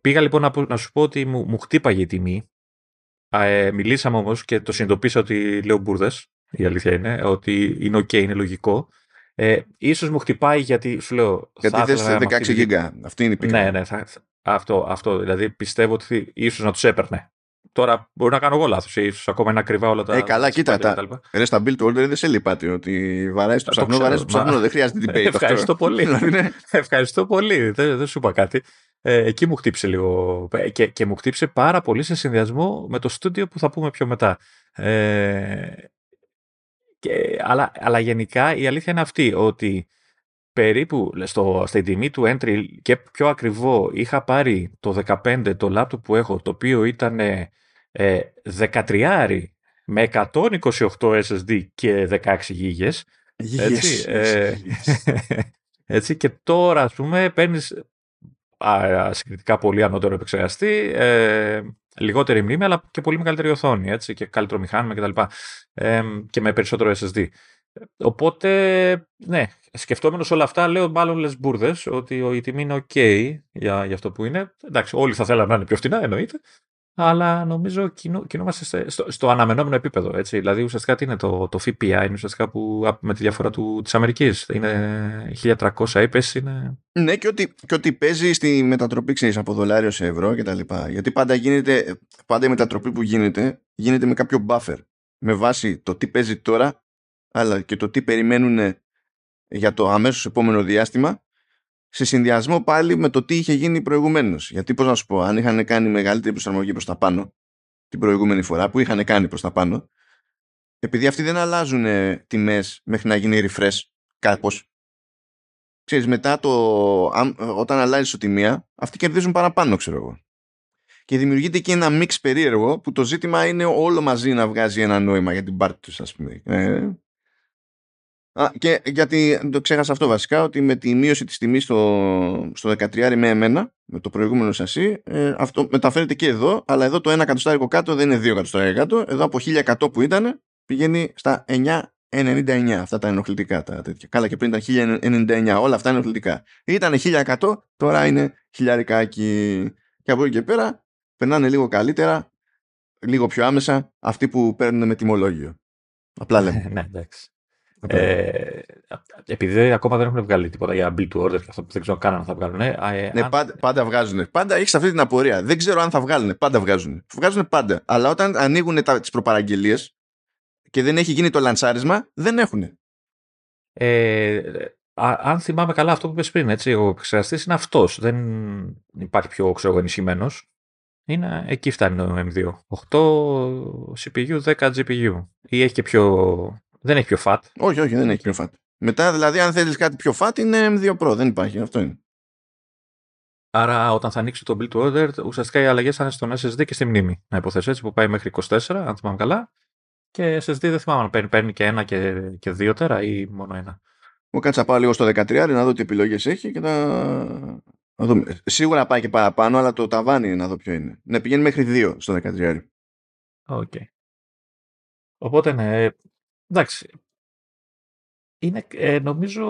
Πήγα λοιπόν να, να, σου πω ότι μου, μου χτύπαγε η τιμή. Ε, μιλήσαμε όμως και το συνειδητοποίησα ότι λέω μπουρδες. Η αλήθεια είναι ότι είναι OK, είναι λογικό. Ε, ίσως μου χτυπάει γιατί σου λέω. Γιατί θες 16 γίγκα. Αυτή είναι η πίκα. Ναι, ναι. Θα, αυτό, αυτό. Δηλαδή πιστεύω ότι ίσως να τους έπαιρνε. Τώρα μπορεί να κάνω εγώ λάθος, ίσως ακόμα είναι ακριβά όλα τα. Ε, καλά, κοίτα. Τα, ρε στα build order δεν σε λυπάται ότι βαράει το ψαχνό, βαράει το ψαχνό. Δεν χρειάζεται debate. Ευχαριστώ πολύ. Δηλαδή, ναι. Ευχαριστώ πολύ. Δεν, δεν σου είπα κάτι. Ε, εκεί μου χτύπησε λίγο. Ε, και, και μου χτύπησε πάρα πολύ σε συνδυασμό με το στούντιο που θα πούμε πιο μετά. Ε, και, αλλά, αλλά γενικά η αλήθεια είναι αυτή, ότι περίπου στο, στην τιμή του entry και πιο ακριβό είχα πάρει το 15 το laptop που έχω, το οποίο ήταν ε, 13 με 128 SSD και 16 γίγες. Έτσι, ε, έτσι, και τώρα ας πούμε παίρνεις α, συγκριτικά πολύ ανώτερο επεξεργαστή, ε, λιγότερη μνήμη αλλά και πολύ μεγαλύτερη οθόνη έτσι, και καλύτερο μηχάνημα κτλ. Ε, και με περισσότερο SSD. Οπότε, ναι, σκεφτόμενος όλα αυτά, λέω μάλλον λες μπουρδες ότι η τιμή είναι OK για, για αυτό που είναι. Εντάξει, όλοι θα θέλαμε να είναι πιο φτηνά, εννοείται αλλά νομίζω κινού, κινούμαστε στο, στο αναμενόμενο επίπεδο. Έτσι. Δηλαδή, ουσιαστικά τι είναι το, το FPI, είναι ουσιαστικά που, με τη διαφορά του, της Αμερικής. Είναι 1300 είπες, είναι... Ναι, και ότι, και ότι παίζει στη μετατροπή, ξέρεις, από δολάριο σε ευρώ και τα λοιπά. Γιατί πάντα, γίνεται, πάντα η μετατροπή που γίνεται, γίνεται με κάποιο buffer. Με βάση το τι παίζει τώρα, αλλά και το τι περιμένουν για το αμέσως επόμενο διάστημα σε συνδυασμό πάλι με το τι είχε γίνει προηγουμένως. Γιατί, πώς να σου πω, αν είχαν κάνει μεγαλύτερη προσαρμογή προς τα πάνω την προηγούμενη φορά, που είχαν κάνει προς τα πάνω, επειδή αυτοί δεν αλλάζουν ε, τιμές μέχρι να γίνει refresh κάπως. Ξέρεις, μετά το, όταν αλλάζει τη μία, αυτοί κερδίζουν παραπάνω, ξέρω εγώ. Και δημιουργείται και ένα μίξ περίεργο που το ζήτημα είναι όλο μαζί να βγάζει ένα νόημα για την πάρτι τους, ας πούμε. Ε, Α, και γιατί το ξέχασα αυτό βασικά, ότι με τη μείωση της τιμής στο, στο 13 με εμένα, με το προηγούμενο σασί, ε, αυτό μεταφέρεται και εδώ, αλλά εδώ το 1 εκατοστάρικο κάτω δεν είναι 2 εκατοστάρικο κάτω, εδώ από 1100 που ήταν πηγαίνει στα 999, αυτά τα ενοχλητικά τα τέτοια. Καλά και πριν ήταν 1099, όλα αυτά είναι ενοχλητικά. Ήταν 1100, τώρα είναι χιλιαρικάκι. Και από εκεί και πέρα περνάνε λίγο καλύτερα, λίγο πιο άμεσα αυτοί που παίρνουν με τιμολόγιο. Απλά λέμε. ναι, εντάξει. Ε, επειδή ακόμα δεν έχουν βγάλει τίποτα για build to order και αυτό που δεν ξέρω καν αν θα βγάλουν. Ε, ναι, αν... πάντα, πάντα βγάζουν. Πάντα έχεις αυτή την απορία. Δεν ξέρω αν θα βγάλουν. Πάντα βγάζουν. Βγάζουν πάντα. Αλλά όταν ανοίγουν τις προπαραγγελίες και δεν έχει γίνει το λανσάρισμα, δεν έχουν. Ε, αν θυμάμαι καλά αυτό που είπες πριν, έτσι, ο επεξεργαστής είναι αυτός. Δεν υπάρχει πιο ξέρω, ενισχυμένος. Είναι, εκεί φτάνει το M2. 8 CPU, 10 GPU. Ή έχει και πιο δεν έχει πιο fat. Όχι, όχι, δεν έχει πιο fat. Μετά, δηλαδή, αν θέλεις κάτι πιο fat, είναι M2 Pro. Δεν υπάρχει. Αυτό είναι. Άρα, όταν θα ανοίξει το build to order, ουσιαστικά οι αλλαγές θα είναι στον SSD και στη μνήμη. Να υποθέσω έτσι, που πάει μέχρι 24, αν θυμάμαι καλά. Και SSD δεν θυμάμαι αν παίρνει, παίρνει και ένα και, και δύο τέρα ή μόνο ένα. Μου κάτσα πάω λίγο στο 13 να δω τι επιλογές έχει και να... να δούμε. Σίγουρα πάει και παραπάνω, αλλά το ταβάνι να δω ποιο είναι. Να πηγαίνει μέχρι 2 στο 13. OK. Okay. Οπότε ναι, Εντάξει. Είναι, ε, νομίζω,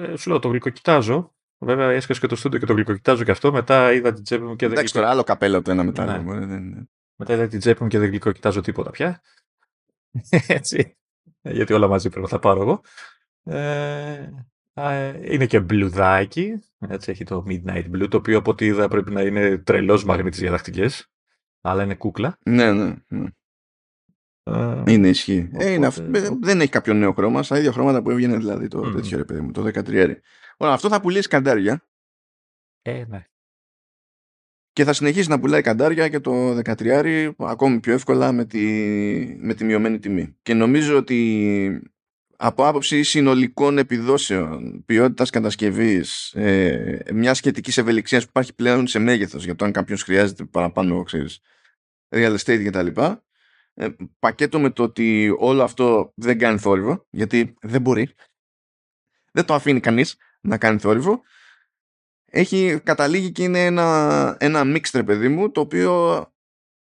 ε, σου λέω, το γλυκοκοιτάζω. Βέβαια, έσκασε και το στούντιο και το γλυκοκοιτάζω και αυτό. Μετά είδα την τσέπη μου και δεν. Εντάξει, τώρα άλλο καπέλο το ένα μετά. Ναι. Μετά είδα την τσέπη μου και δεν γλυκοκοιτάζω τίποτα πια. Έτσι. Γιατί όλα μαζί πρέπει να τα πάρω εγώ. Ε, είναι και μπλουδάκι. Έτσι έχει το Midnight Blue, το οποίο από ό,τι είδα πρέπει να είναι τρελός μαγνήτη για Αλλά είναι κούκλα. Ναι, ναι. ναι. Είναι ισχύ. Ε, είναι Δεν έχει κάποιο νέο χρώμα, στα ίδια χρώματα που έβγαινε δηλαδή το mm. τέτοιο ρε παιδί μου, το 13. Ωραία, αυτό θα πουλήσει καντάρια. Ε, ναι. Και θα συνεχίσει να πουλάει καντάρια και το 13 ακόμη πιο εύκολα με τη, με τη μειωμένη τιμή. Και νομίζω ότι από άποψη συνολικών επιδόσεων, ποιότητας κατασκευής, ε, μιας σχετικής ευελιξίας που υπάρχει πλέον σε μέγεθος για το αν κάποιος χρειάζεται παραπάνω, ξέρεις, real estate κτλ. Ε, πακέτο με το ότι όλο αυτό δεν κάνει θόρυβο, γιατί δεν μπορεί. Δεν το αφήνει κανείς να κάνει θόρυβο. Έχει καταλήγει και είναι ένα, ένα παιδί μου, το οποίο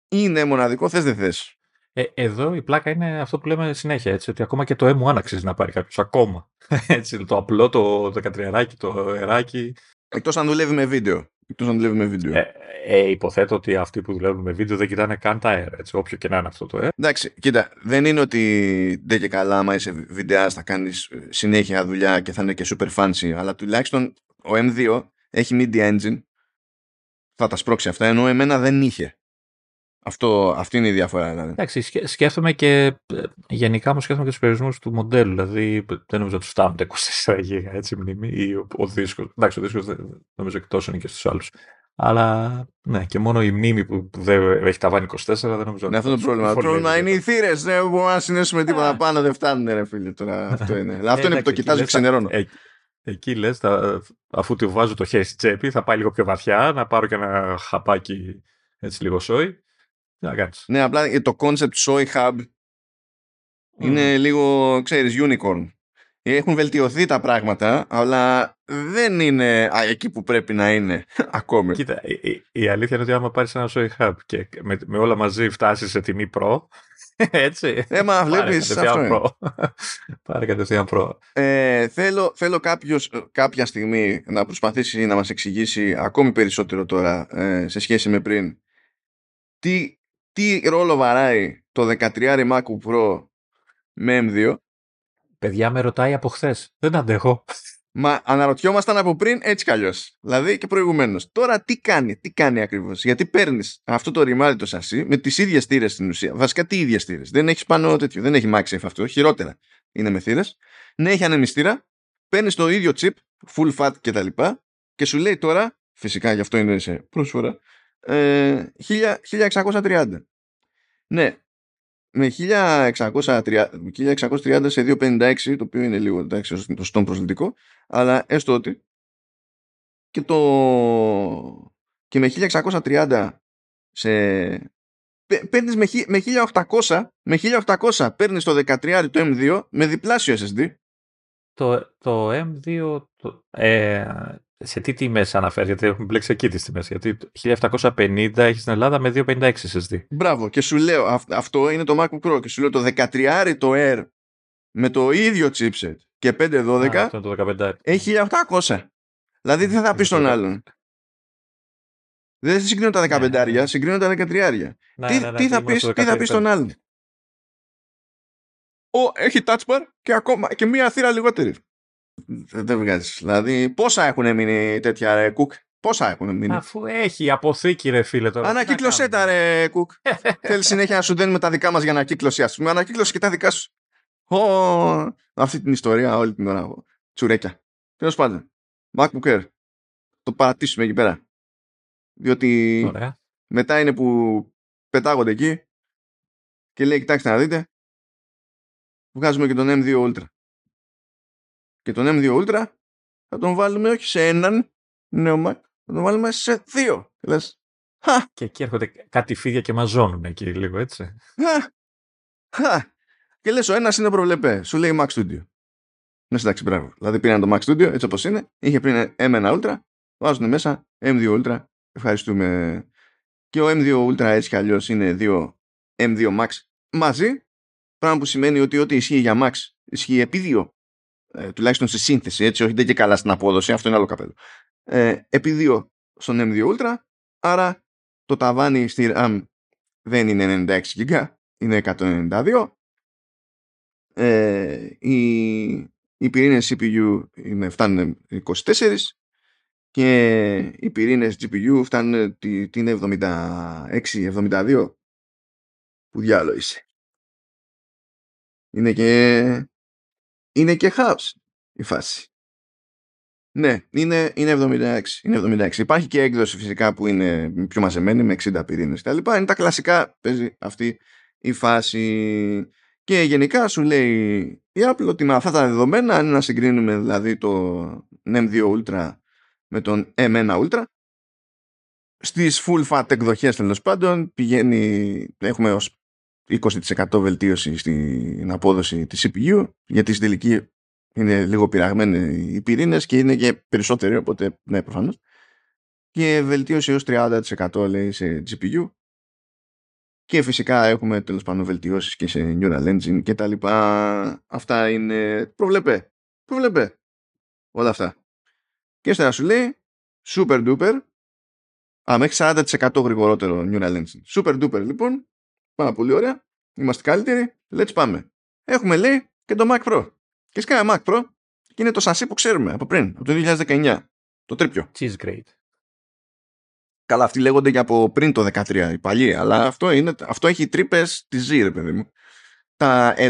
είναι μοναδικό, θες δεν θες. Ε, εδώ η πλάκα είναι αυτό που λέμε συνέχεια, έτσι, ότι ακόμα και το M1 αξίζει να πάρει κάποιος ακόμα. Έτσι, το απλό, το 13 το εράκι. Εκτός αν δουλεύει με βίντεο. Εκτός αν δουλεύει με βίντεο. Ε, ε, υποθέτω ότι αυτοί που δουλεύουν με βίντεο δεν κοιτάνε καν τα air, έτσι, όποιο και να είναι αυτό το air. Εντάξει, κοίτα, δεν είναι ότι δεν και καλά, άμα είσαι βιντεάς, θα κάνεις συνέχεια δουλειά και θα είναι και super fancy, αλλά τουλάχιστον ο M2 έχει media engine, θα τα σπρώξει αυτά, ενώ εμένα δεν είχε. Αυτό, αυτή είναι η διαφορά. Δηλαδή. Εντάξει, σκέφτομαι και ε, γενικά μου σκέφτομαι και τους περιορισμούς του μοντέλου. Δηλαδή δεν νομίζω ότι φτάνουν τα 24 γίγα έτσι μνήμη ή ο, ο δίσκος. Εντάξει, ο δίσκος νομίζω και τόσο είναι και στους άλλους. Αλλά ναι, και μόνο η μνήμη που, που δεν έχει ταβάνει 24 δεν νομίζω. Ναι, αυτό είναι το πρόβλημα. Το πρόβλημα είναι οι θύρες. Δεν μπορούμε να συνέσουμε τίποτα πάνω, δεν φτάνουν, ρε φίλε. Τώρα, αυτό είναι. Αλλά αυτό είναι που το κοιτάζω ξενερώνω. Ε, εκεί λες, αφού τη βάζω το χέρι στη τσέπη, θα πάει λίγο πιο βαθιά, να πάρω και ένα χαπάκι έτσι λίγο σόι ναι, απλά το concept soy hub είναι λίγο, ξέρεις, unicorn. Έχουν βελτιωθεί τα πράγματα, αλλά δεν είναι εκεί που πρέπει να είναι ακόμη. Κοίτα, η, η, αλήθεια είναι ότι άμα πάρεις ένα soy hub και με, με όλα μαζί φτάσεις σε τιμή προ, έτσι. Ε, μα βλέπεις αυτό. Πάρε κατευθείαν προ. Ε, θέλω θέλω κάποιος, κάποια στιγμή να προσπαθήσει να μας εξηγήσει ακόμη περισσότερο τώρα ε, σε σχέση με πριν τι τι ρόλο βαράει το 13 MacBook Pro με M2. Παιδιά με ρωτάει από χθες. Δεν αντέχω. Μα αναρωτιόμασταν από πριν έτσι κι αλλιώς. Δηλαδή και προηγουμένως. Τώρα τι κάνει, τι κάνει ακριβώς; Γιατί παίρνεις αυτό το ρημάδι το σασί με τις ίδιες θύρες στην ουσία. Βασικά τι ίδιες θύρες; Δεν έχεις πάνω τέτοιο. Δεν έχει MagSafe αυτό. Χειρότερα είναι με θύρες. Ναι, έχει ανεμιστήρα. Παίρνεις το ίδιο chip, full fat κτλ. Και, και σου λέει τώρα, φυσικά γι' αυτό είναι σε πρόσφορα, ε, 1630. Ναι, με 1630, 1630 σε 256, το οποίο είναι λίγο εντάξει, το στον προσλητικό, αλλά έστω ότι και, το, και με 1630 σε παίρνεις με, με 1800 με 1800 παίρνεις το 13 το M2 με διπλάσιο SSD το, το M2 το, ε, σε τι τιμές αναφέρει, γιατί έχουμε μπλέξει εκεί τις τιμές. Γιατί 1750 έχεις στην Ελλάδα με 256 SSD. Μπράβο, και σου λέω, αυτό είναι το MacBook Pro. Και σου λέω το 13 το Air με το ίδιο chipset και 512 Α, αυτό το 15. έχει 1800. Δηλαδή τι θα πεις στον άλλον; Δεν συγκρίνω τα 15 ναι, ναι. συγκρίνω τα 13 ναι, τι, ναι, ναι, τι, θα πεις, τι θα πεις στον άλλον; Ο, έχει touch bar και, ακόμα, και μία θύρα λιγότερη. Δεν βγάζεις. Δηλαδή, πόσα έχουν μείνει τέτοια ρε Κουκ; Πόσα έχουν μείνει; Αφού έχει αποθήκη, ρε φίλε τώρα. Ανακύκλωσέ τα, ρε Κουκ. Θέλει συνέχεια να σου δίνουμε τα δικά μας για ανακύκλωση, ας πούμε. Ανακύκλωση και τα δικά σου. Oh, αυτή την ιστορία όλη την ώρα. Τσουρέκια. Τέλος πάντων. MacBook Air. Το παρατήσουμε εκεί πέρα. Διότι Ωραία. μετά είναι που πετάγονται εκεί και λέει: Κοιτάξτε να δείτε. Βγάζουμε και τον M2 Ultra και τον M2 Ultra θα τον βάλουμε όχι σε έναν νέο Mac, θα τον βάλουμε σε δύο. Λες, Χα. Και εκεί έρχονται κάτι φίδια και μαζώνουν εκεί λίγο έτσι. Χα. Χα. Και λες ο ένας είναι προβλεπέ, σου λέει Mac Studio. Ναι, εντάξει, μπράβο. Δηλαδή πήραν το Mac Studio έτσι όπως είναι, είχε πριν M1 Ultra, βάζουν μέσα M2 Ultra, ευχαριστούμε. Και ο M2 Ultra έτσι κι αλλιώς είναι δύο M2 Max μαζί, πράγμα που σημαίνει ότι ό,τι ισχύει για Max ισχύει επί δύο ε, τουλάχιστον στη σύνθεση, έτσι, όχι δεν και καλά στην απόδοση, αυτό είναι άλλο καπέλο. Ε, επί δύο στον M2 Ultra, άρα το ταβάνι στη RAM δεν είναι 96 GB, είναι 192. Ε, οι, οι πυρήνες CPU είναι, φτάνουν 24 και οι πυρήνες GPU φτάνουν την 76-72 που διάλογο είσαι. Είναι και είναι και hubs η φάση. Ναι, είναι, είναι 76. Είναι 76. Υπάρχει και έκδοση φυσικά που είναι πιο μαζεμένη με 60 πυρήνες κτλ. Είναι τα κλασικά παίζει αυτή η φάση. Και γενικά σου λέει η Apple ότι με αυτά τα δεδομένα, αν να συγκρίνουμε δηλαδή το M2 Ultra με τον M1 Ultra, στις full fat εκδοχές τέλος πάντων πηγαίνει, έχουμε ως 20% βελτίωση στην απόδοση της CPU γιατί στην τελική είναι λίγο πειραγμένοι οι πυρήνες και είναι και περισσότεροι οπότε ναι προφανώς και βελτίωση έως 30% λέει σε GPU και φυσικά έχουμε τέλος πάντων βελτιώσεις και σε Neural Engine και τα λοιπά. Αυτά είναι... Προβλέπε. Προβλέπε. Όλα αυτά. Και ύστερα σου λέει super duper Α, μέχρι 40% γρηγορότερο Neural Engine. Super duper λοιπόν. Πάρα πολύ ωραία. Είμαστε καλύτεροι. Let's πάμε. Έχουμε λέει και το Mac Pro. Και σκάει Mac Pro και είναι το σασί που ξέρουμε από πριν, από το 2019. Το τρίπιο. Cheese grade. Καλά, αυτοί λέγονται και από πριν το 2013 οι παλιοί, αλλά αυτό, είναι, αυτό έχει τρύπες τη ζει, ρε παιδί μου. Τα, ε,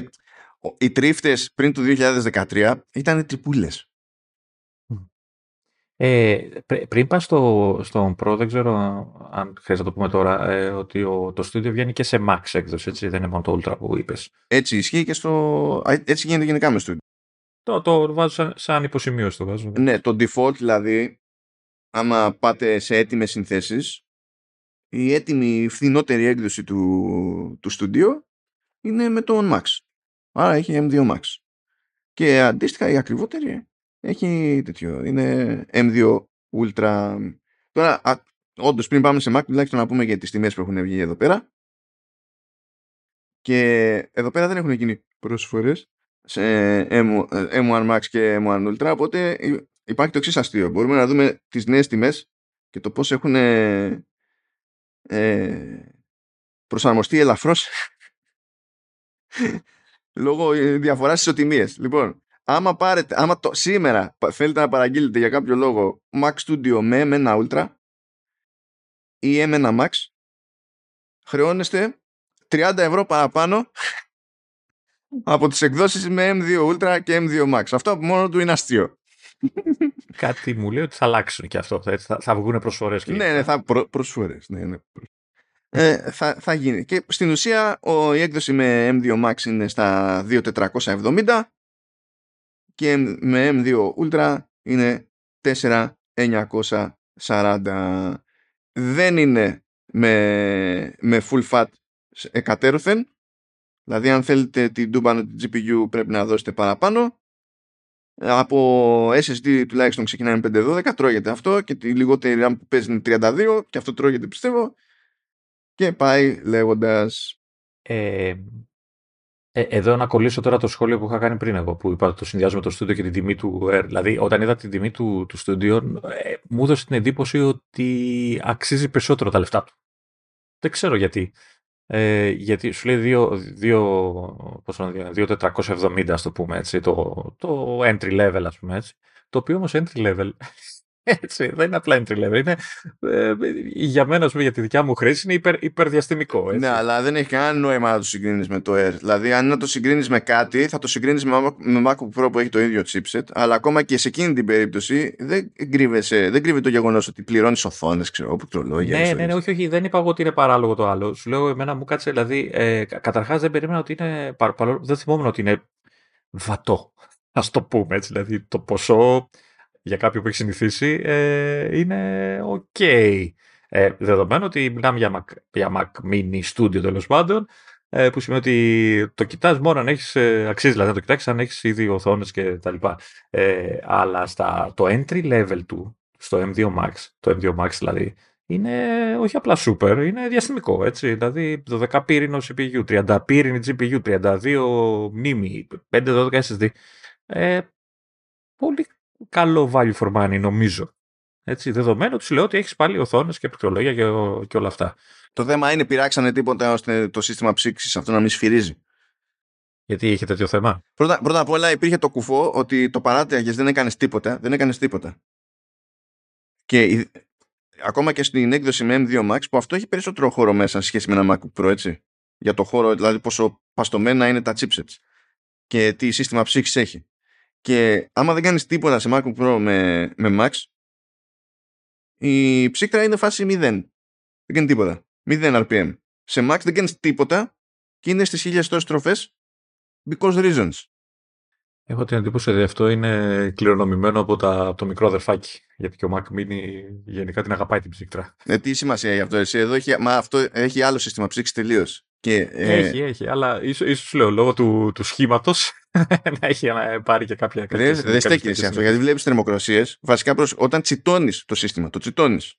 οι τρίφτες πριν το 2013 ήταν τρυπούλε. Ε, πριν πας στο, στον Pro, δεν ξέρω αν χρειάζεται να το πούμε τώρα, ε, ότι ο, το Studio βγαίνει και σε Max έκδοση, έτσι, δεν είναι μόνο το Ultra που είπες. Έτσι ισχύει και στο... Έτσι γίνεται γενικά με Studio. Το, το βάζω σαν, σαν υποσημείωση το βάζω. Ναι, το default δηλαδή, άμα πάτε σε έτοιμες συνθέσεις, η έτοιμη φθηνότερη έκδοση του, του Studio είναι με το Max. Άρα έχει M2 Max. Και αντίστοιχα η ακριβότερη έχει τέτοιο. Είναι M2 Ultra. Τώρα, όντως πριν πάμε σε Mac, τουλάχιστον να πούμε για τις τιμές που έχουν βγει εδώ πέρα. Και εδώ πέρα δεν έχουν γίνει προσφορές σε M1 Max και M1 Ultra, οπότε υπάρχει το εξής αστείο. Μπορούμε να δούμε τις νέες τιμές και το πώς έχουν ε, προσαρμοστεί ελαφρώς λόγω διαφοράς στις οτιμίες. Λοιπόν, άμα πάρετε, άμα το, σήμερα θέλετε να παραγγείλετε για κάποιο λόγο Mac Studio με M1 Ultra ή M1 Max, χρεώνεστε 30 ευρώ παραπάνω από τις εκδόσεις με M2 Ultra και M2 Max. Αυτό από μόνο του είναι αστείο. Κάτι μου λέει ότι θα αλλάξουν και αυτό. Θα, θα βγουν προσφορές. Και ναι, ναι, θα προ, προσφορές. Ναι, ναι. Ε, θα, θα γίνει. Και στην ουσία ο, η έκδοση με M2 Max είναι στα 2.470 και με M2 Ultra είναι 4.940. Δεν είναι με, με full fat εκατέρωθεν. Δηλαδή αν θέλετε την τούμπανο του GPU πρέπει να δώσετε παραπάνω. Από SSD τουλάχιστον ξεκινάει με 512, τρώγεται αυτό και τη λιγότερη RAM που παίζει είναι 32 και αυτό τρώγεται πιστεύω και πάει λέγοντας ε, ε, εδώ να κολλήσω τώρα το σχόλιο που είχα κάνει πριν εγώ, που είπα το συνδυάζω με το στούντιο και την τιμή του Air. Δηλαδή, όταν είδα την τιμή του, του στούντιο, ε, μου έδωσε την εντύπωση ότι αξίζει περισσότερο τα λεφτά του. Δεν ξέρω γιατί. Ε, γιατί σου λέει 2.470 ας το πούμε έτσι, το, το entry level ας πούμε έτσι, το οποίο όμως entry level έτσι, δεν είναι απλά entry level. Είναι, ε, για μένα, πούμε, για τη δικιά μου χρήση, είναι υπερ, υπερδιαστημικό. Έτσι. Ναι, αλλά δεν έχει κανένα νόημα να το συγκρίνεις με το Air. Δηλαδή, αν να το συγκρίνεις με κάτι, θα το συγκρίνεις με, με MacBook Pro που έχει το ίδιο chipset. Αλλά ακόμα και σε εκείνη την περίπτωση δεν, κρύβεσαι, δεν κρύβεται το γεγονός ότι πληρώνεις οθόνες, ξέρω, πληκτρολόγια. Ναι, ναι, ναι, όχι, όχι, δεν είπα εγώ ότι είναι παράλογο το άλλο. Σου λέω, εμένα μου κάτσε, δηλαδή, ε, καταρχάς δεν περίμενα ότι είναι. δεν θυμόμουν ότι είναι βατό. Α το πούμε έτσι. Δηλαδή, το ποσό για κάποιον που έχει συνηθίσει ε, είναι ok. Ε, δεδομένου ότι μιλάμε για Mac, για Mac Mini Studio τέλος πάντων, ε, που σημαίνει ότι το κοιτάς μόνο αν έχεις, ε, αξίζει δηλαδή να το κοιτάξεις αν έχεις ήδη οθόνες και τα λοιπά. Ε, αλλά στα, το entry level του, στο M2 Max, το M2 Max δηλαδή, είναι όχι απλά super, είναι διαστημικό, έτσι. Δηλαδή 12 πύρινο CPU, 30 πύρινη GPU, 32 μνήμη, 5-12 SSD. Ε, πολύ καλό value for money νομίζω. Έτσι, δεδομένου ότι σου λέω ότι έχεις πάλι οθόνες και πληκτρολόγια και, και όλα αυτά. Το θέμα είναι πειράξανε τίποτα ώστε το σύστημα ψήξης αυτό να μην σφυρίζει. Γιατί είχε τέτοιο θέμα; Πρώτα, πρώτα απ' όλα υπήρχε το κουφό ότι το παράταγες, δεν έκανες τίποτα. Δεν έκανες τίποτα. Και ακόμα και στην έκδοση με M2 Max που αυτό έχει περισσότερο χώρο μέσα σε σχέση με ένα MacBook Pro, έτσι. Για το χώρο, δηλαδή πόσο παστομένα είναι τα chipsets και τι σύστημα ψήξης έχει. Και άμα δεν κάνεις τίποτα σε MacBook Pro με, με Max, η ψύκτρα είναι φάση 0. Δεν κάνει τίποτα. 0 RPM. Σε Max δεν κάνεις τίποτα και είναι στις χίλιες τόσες στροφές because reasons. Έχω την εντύπωση ότι αυτό είναι κληρονομημένο από, τα, από το μικρό αδερφάκι. Γιατί και ο Mac Mini γενικά την αγαπάει την ψύκτρα. Ε, τι σημασία έχει αυτό, εσύ. Εδώ έχει, μα αυτό έχει άλλο σύστημα ψήξη τελείως. Ε... Έχει, έχει. Αλλά ίσως ίσως λέω λόγω του, του σχήματος να έχει να πάρει και κάποια. Δεν δε στέκει σε αυτό γιατί βλέπεις θερμοκρασίες. Βασικά προς, όταν τσιτώνεις το σύστημα, το τσιτώνεις.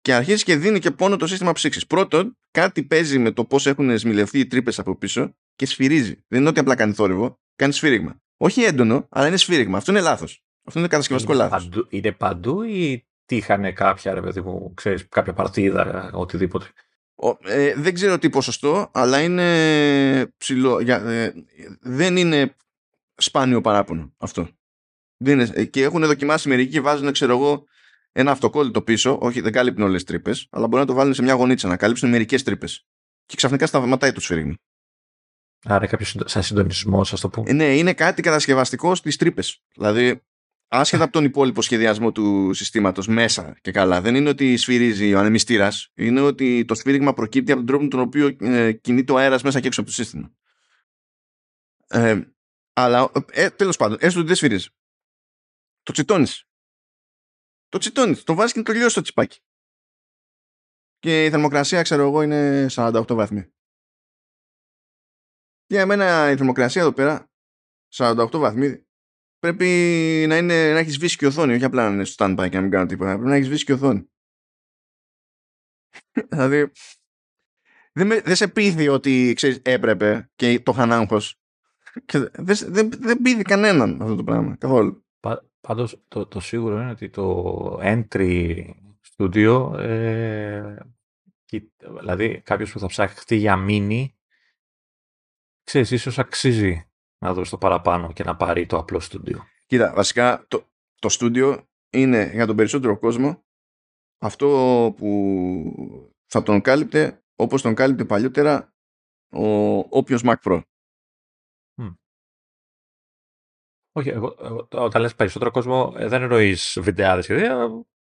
Και αρχίζεις και δίνει και πόνο το σύστημα ψήξης. Πρώτον, κάτι παίζει με το πώς έχουν σμιλευτεί οι τρύπες από πίσω και σφυρίζει. Δεν είναι ότι απλά κάνει θόρυβο, κάνει σφύριγμα. Όχι έντονο, αλλά είναι σφύριγμα. Αυτό είναι λάθος. Αυτό είναι κατασκευαστικό λάθος. Είναι παντού ή τύχανε κάποια, ρε παιδί μου, ξέρεις, κάποια παρτίδα, οτιδήποτε; Ε, δεν ξέρω τι ποσοστό, αλλά είναι ψηλό. Για, ε, δεν είναι σπάνιο παράπονο αυτό. Δεν είναι, ε, και έχουν δοκιμάσει μερικοί και βάζουν, ξέρω εγώ, ένα αυτοκόλλητο πίσω. Όχι, δεν κάλυπτουν όλες τις τρύπες, αλλά μπορεί να το βάλουν σε μια γωνίτσα να κάλυψουν μερικές τρύπες. Και ξαφνικά σταματάει το σφύριγμα. Άρα κάποιος σαν συντονισμός, ας το πούμε. Ε, ναι, είναι κάτι κατασκευαστικό στις τρύπες. Δηλαδή, άσχετα από τον υπόλοιπο σχεδιασμό του συστήματος μέσα και καλά, δεν είναι ότι σφυρίζει ο ανεμιστήρας, είναι ότι το σφύριγμα προκύπτει από τον τρόπο με τον οποίο ε, κινείται ο αέρας μέσα και έξω από το σύστημα. Ε, αλλά ε, τέλος πάντων, έστω ότι δεν σφυρίζει. Το τσιτώνεις. Το τσιτώνεις. Το βάζεις και το τελειώσεις το τσιπάκι. Και η θερμοκρασία, ξέρω εγώ, είναι 48 βαθμοί. Για μένα η θερμοκρασία εδώ πέρα, 48 βαθμοί, πρέπει να, είναι, να έχεις σβήσει και οθόνη, όχι απλά να είναι στο standby και να μην κάνω τίποτα. Πρέπει να έχεις σβήσει και οθόνη. δηλαδή, δεν, με, δεν σε πείθει ότι ξέρεις, έπρεπε και το είχαν άγχος. δεν, δεν, δεν πείθει κανέναν αυτό το πράγμα καθόλου. Πάντως το, το σίγουρο είναι ότι το entry studio, ε, δηλαδή κάποιος που θα ψαχτεί για μίνι, ξέρεις, ίσως αξίζει να δώσει το παραπάνω και να πάρει το απλό studio. Κοίτα, βασικά το, το studio είναι για τον περισσότερο κόσμο αυτό που θα τον κάλυπτε όπως τον κάλυπτε παλιότερα ο όποιος Mac Pro. Όχι, εγώ, εγώ, όταν λες περισσότερο κόσμο ε, δεν εννοείς βιντεάδες και ε,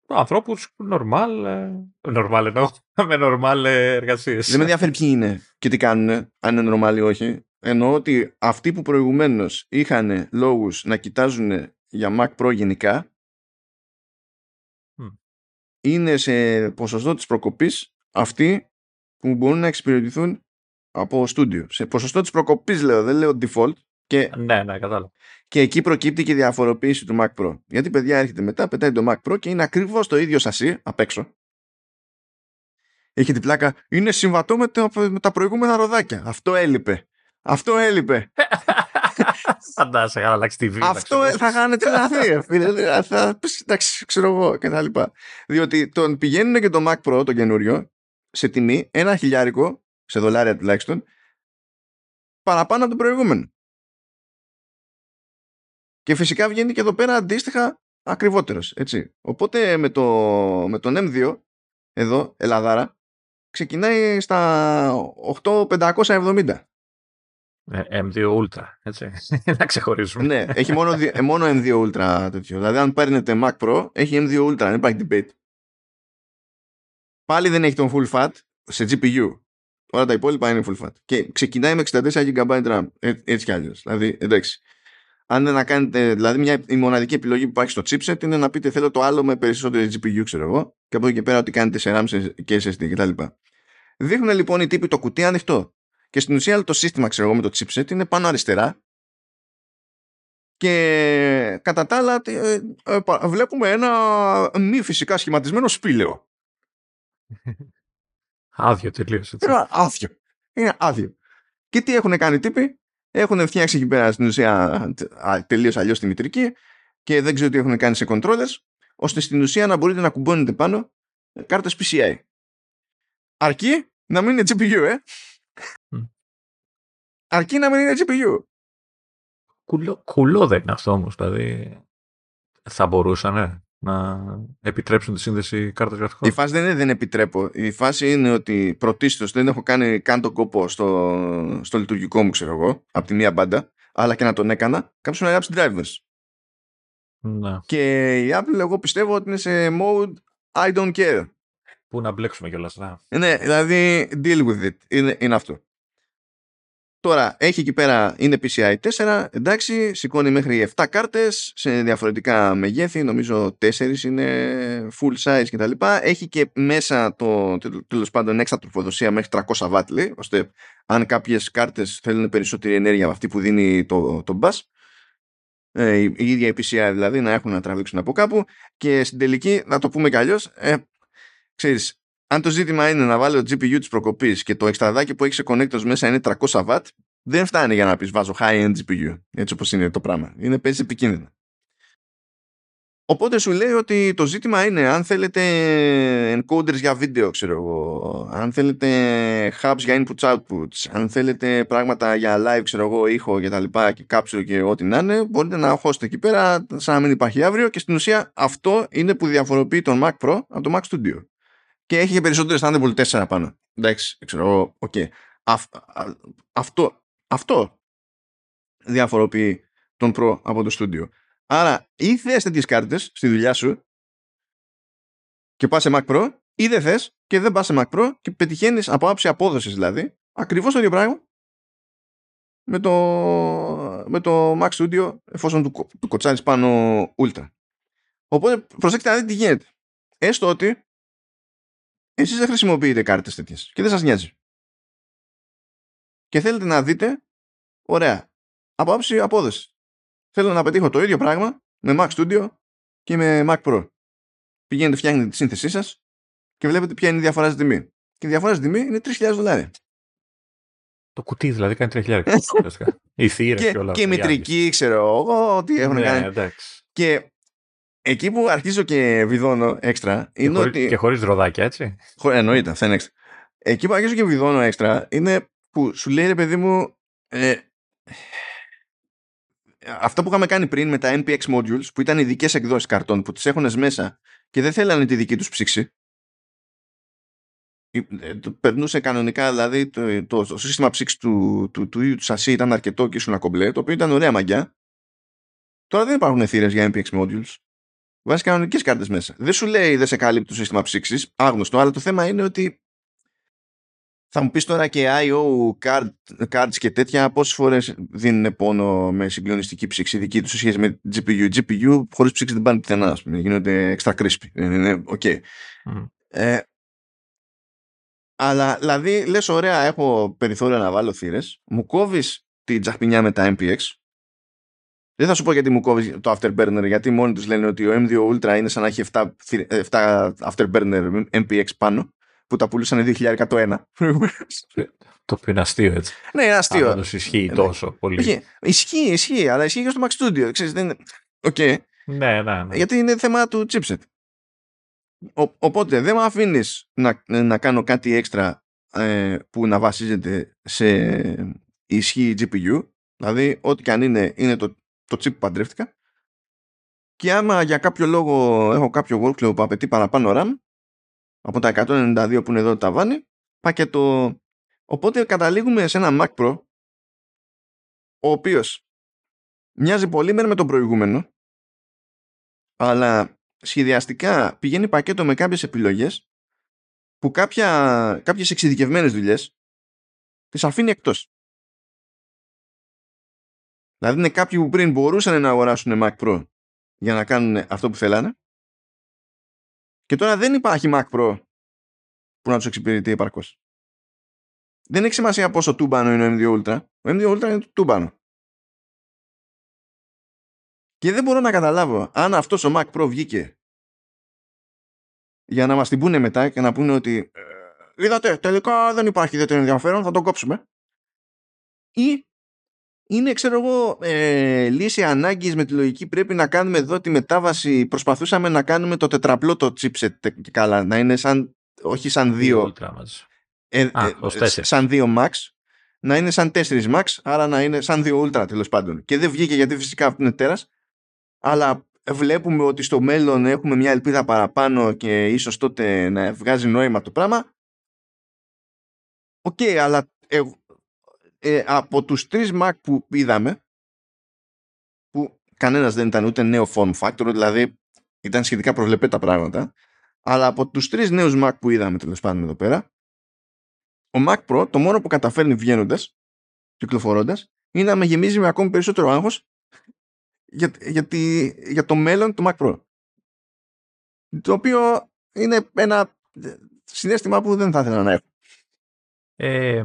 ανθρώπους normal, ε, normal εννοώ, με normal εργασίες. Δεν με ενδιαφέρει ποιοι είναι και τι κάνουν, αν είναι normal ή όχι. Εννοώ ότι αυτοί που προηγουμένως είχαν λόγους να κοιτάζουν για Mac Pro γενικά είναι σε ποσοστό της προκοπής αυτοί που μπορούν να εξυπηρετηθούν από στούντιο. Σε ποσοστό της προκοπής λέω, δεν λέω default. Και, ναι, ναι, κατάλαβα. Και εκεί προκύπτει και η διαφοροποίηση του Mac Pro. Γιατί παιδιά έρχεται μετά, πετάει το Mac Pro και είναι ακριβώς το ίδιο σασί απ' έξω. Έχει την πλάκα. Είναι συμβατό με, με τα προηγούμενα ροδάκια. Αυτό έλειπε. Αυτό έλειπε. Φαντάζεσαι, θα αλλάξει τη βίντεο. Αυτό θα κάνετε τρελαθεί, φίλε. Θα εντάξει, ξέρω εγώ και τα λοιπά. Διότι τον πηγαίνουν και το Mac Pro, το καινούριο, σε τιμή ένα χιλιάρικο, σε δολάρια τουλάχιστον, παραπάνω από το προηγούμενο. Και φυσικά βγαίνει και εδώ πέρα αντίστοιχα ακριβότερος, έτσι. Οπότε με, το, με τον M2, εδώ, Ελλαδάρα, ξεκινάει στα 8570. Ε, M2 Ultra, έτσι. να ξεχωρίσουμε. ναι, έχει μόνο, ε, μόνο M2 Ultra τέτοιο. Δηλαδή, αν παίρνετε Mac Pro, έχει M2 Ultra, δεν υπάρχει debate. Πάλι δεν έχει τον full fat σε GPU. Όλα τα υπόλοιπα είναι full fat. Και ξεκινάει με 64 GB RAM. Ε, έτσι κι αλλιώς. Δηλαδή, εντάξει. Αν δεν να κάνετε, δηλαδή, μια, η μοναδική επιλογή που υπάρχει στο chipset είναι να πείτε θέλω το άλλο με περισσότερη GPU, ξέρω εγώ, και από εκεί και πέρα ότι κάνετε σε RAM και SSD κτλ. Δείχνουν λοιπόν οι τύποι το κουτί ανοιχτό. Και στην ουσία το σύστημα, ξέρω εγώ, με το chipset είναι πάνω αριστερά. Και κατά τα άλλα ε, ε, βλέπουμε ένα μη φυσικά σχηματισμένο σπήλαιο. άδειο τελείως. άδειο. Είναι άδειο. Και τι έχουν κάνει οι τύποι; Έχουν φτιάξει εκεί πέρα στην ουσία τελείως αλλιώς τη μητρική και δεν ξέρω τι έχουν κάνει σε controllers ώστε στην ουσία να μπορείτε να κουμπώνετε πάνω κάρτες PCI. Αρκεί να μην είναι GPU, ε. Αρκεί να μην είναι GPU. Κουλό, κουλό δεν είναι αυτό όμως, δηλαδή θα μπορούσαν να επιτρέψουν τη σύνδεση κάρτας γραφικών; Η φάση δεν είναι δεν επιτρέπω. Η φάση είναι ότι πρωτίστως δεν έχω κάνει καν τον κόπο στο, στο λειτουργικό μου, ξέρω εγώ, από τη μία μπάντα, αλλά και να τον έκανα, κάποιος να γράψει drivers. Να. Και η Apple, εγώ πιστεύω ότι είναι σε mode I don't care. Πού να μπλέξουμε κιόλας. Ναι, δηλαδή deal with it. Είναι, είναι αυτό. Τώρα έχει εκεί πέρα, είναι PCI 4, εντάξει, σηκώνει μέχρι 7 κάρτες σε διαφορετικά μεγέθη, νομίζω 4 είναι full size κτλ. Έχει και μέσα το τέλο πάντων έξα τροφοδοσία μέχρι 300 W, λέει, ώστε αν κάποιες κάρτες θέλουν περισσότερη ενέργεια από αυτή που δίνει το, το bus, ε, η, η ίδια η PCI δηλαδή να έχουν να τραβήξουν από κάπου και στην τελική, να το πούμε κι αλλιώς, ε, ξέρεις, αν το ζήτημα είναι να βάλει το GPU της προκοπής και το εξτραδάκι που έχει σε connectors μέσα είναι 300 W, δεν φτάνει για να πεις βάζω high-end GPU. Έτσι όπως είναι το πράγμα. Είναι παίζει επικίνδυνα. Οπότε σου λέει ότι το ζήτημα είναι αν θέλετε encoders για βίντεο, ξέρω εγώ, αν θέλετε hubs για inputs outputs, αν θέλετε πράγματα για live, ξέρω εγώ, ήχο και τα λοιπά και κάψιλο και ό,τι να είναι, μπορείτε να χώσετε εκεί πέρα σαν να μην υπάρχει αύριο και στην ουσία αυτό είναι που διαφοροποιεί τον Mac Pro από το Mac Studio. Και έχει και περισσότερες Thunderbolt 4 πάνω. Εντάξει, ξέρω εγώ, OK. Okay. αυτό, αυτό διαφοροποιεί τον Pro από το Studio. Άρα ή θες τέτοιες κάρτες στη δουλειά σου και πας σε Mac Pro ή δεν θες και δεν πας σε Mac Pro και πετυχαίνεις από άψη απόδοσης δηλαδή ακριβώς το ίδιο πράγμα με το, με το Mac Studio εφόσον του, του κοτσάρεις πάνω Ultra. Οπότε προσέξτε να δείτε τι γίνεται. Έστω ότι εσείς δεν χρησιμοποιείτε κάρτες τέτοιες και δεν σας νοιάζει. Και θέλετε να δείτε, ωραία, από άψη απόδοση. Θέλω να πετύχω το ίδιο πράγμα με Mac Studio και με Mac Pro. Πηγαίνετε, φτιάχνετε τη σύνθεσή σας και βλέπετε ποια είναι η διαφορά στη τιμή. Και η διαφορά στη τιμή είναι 3.000 δολάρια. Το κουτί δηλαδή κάνει 3.000. η θύρα και, και όλα. Και η μητρική, ξέρω εγώ, τι έχουν ναι, κάνει. Εντάξει. Και εκεί που αρχίζω και βιδώνω έξτρα είναι και ότι. Και χωρίς ροδάκια, έτσι. Χω... Εννοείται, αυτό είναι έξτρα. Εκεί που αρχίζω και βιδώνω έξτρα είναι που σου λέει ρε παιδί μου. Ε, αυτό που είχαμε κάνει πριν με τα NPX modules που ήταν ειδικές εκδόσεις καρτών που τις έχουν μέσα και δεν θέλανε τη δική τους ψήξη. Ε, περνούσε κανονικά, δηλαδή το, το, το σύστημα ψήξης του, του, του ίδιου του σασί ήταν αρκετό και ήσουν κομπλέ, το οποίο ήταν ωραία μαγιά. Τώρα δεν υπάρχουν θύρες για NPX modules. Βάζεις κανονικές κάρτες μέσα. Δεν σου λέει δεν σε καλύπτει το σύστημα ψήξης, άγνωστο, αλλά το θέμα είναι ότι θα μου πεις τώρα και I.O. Card, cards και τέτοια πόσες φορές δίνουν πόνο με συγκλονιστική ψήξη δική τους σε σχέση με GPU. GPU χωρίς ψήξη δεν πάνε πουθενά, ας πούμε. Γίνονται extra crispy. Είναι ok. Ε, αλλά δηλαδή λες ωραία έχω περιθώριο να βάλω θύρες μου κόβεις την τζαχπινιά με τα MPX δεν θα σου πω γιατί μου κόβεις το Afterburner, γιατί μόνοι τους λένε ότι ο M2 Ultra είναι σαν να έχει 7, 7 Afterburner MPX πάνω που τα πουλούσαν 2.101. Το οποίο είναι αστείο έτσι. Ναι, είναι αστείο. Αν ισχύει ναι. τόσο πολύ. Ισχύει, ισχύει, αλλά ισχύει και στο Mac Studio. Ξέρεις, δεν... Okay. Ναι, ναι, ναι. Γιατί είναι θέμα του chipset. Ο, οπότε δεν με αφήνεις να, να κάνω κάτι έξτρα ε, που να βασίζεται σε ισχύ GPU. Δηλαδή, ό,τι και αν είναι, είναι το, το chip που παντρεύτηκα. Και άμα για κάποιο λόγο έχω κάποιο workflow που απαιτεί παραπάνω RAM, από τα 192 που είναι εδώ τα βάνει πακέτο οπότε καταλήγουμε σε ένα Mac Pro ο οποίος μοιάζει πολύ με τον προηγούμενο αλλά σχεδιαστικά πηγαίνει πακέτο με κάποιες επιλογές που κάποια, κάποιες εξειδικευμένες δουλειές τις αφήνει εκτός. Δηλαδή είναι κάποιοι που πριν μπορούσαν να αγοράσουν Mac Pro για να κάνουν αυτό που θέλανε και τώρα δεν υπάρχει Mac Pro που να τους εξυπηρετεί επαρκώς. Δεν έχει σημασία πόσο τούμπανο είναι ο M2 Ultra. Ο M2 Ultra είναι τούμπανο. Και δεν μπορώ να καταλάβω αν αυτός ο Mac Pro βγήκε για να μας την πούνε μετά και να πούνε ότι ε, είδατε τελικά δεν υπάρχει ιδιαίτερο ενδιαφέρον θα τον κόψουμε ή είναι, ξέρω εγώ, ε, λύση ανάγκης με τη λογική πρέπει να κάνουμε εδώ τη μετάβαση. Προσπαθούσαμε να κάνουμε το τετραπλό το chipset και καλά, να είναι σαν, όχι σαν δύο, ε, Α, ε, σαν δύο max, να είναι σαν τέσσερις max, άρα να είναι σαν δύο ultra τέλος πάντων. Και δεν βγήκε γιατί φυσικά αυτός είναι τέρας, αλλά βλέπουμε ότι στο μέλλον έχουμε μια ελπίδα παραπάνω και ίσως τότε να βγάζει νόημα το πράγμα. OK, okay, αλλά εγώ, ε, από τους τρεις Mac που είδαμε που κανένας δεν ήταν ούτε νέο form factor δηλαδή ήταν σχετικά προβλεπέ τα πράγματα αλλά από τους τρεις νέους Mac που είδαμε τέλος πάντων εδώ πέρα ο Mac Pro το μόνο που καταφέρνει βγαίνοντας, κυκλοφορώντας, είναι να με γεμίζει με ακόμη περισσότερο άγχος για, για, για το μέλλον του Mac Pro το οποίο είναι ένα συνέστημα που δεν θα ήθελα να έχω. Ε,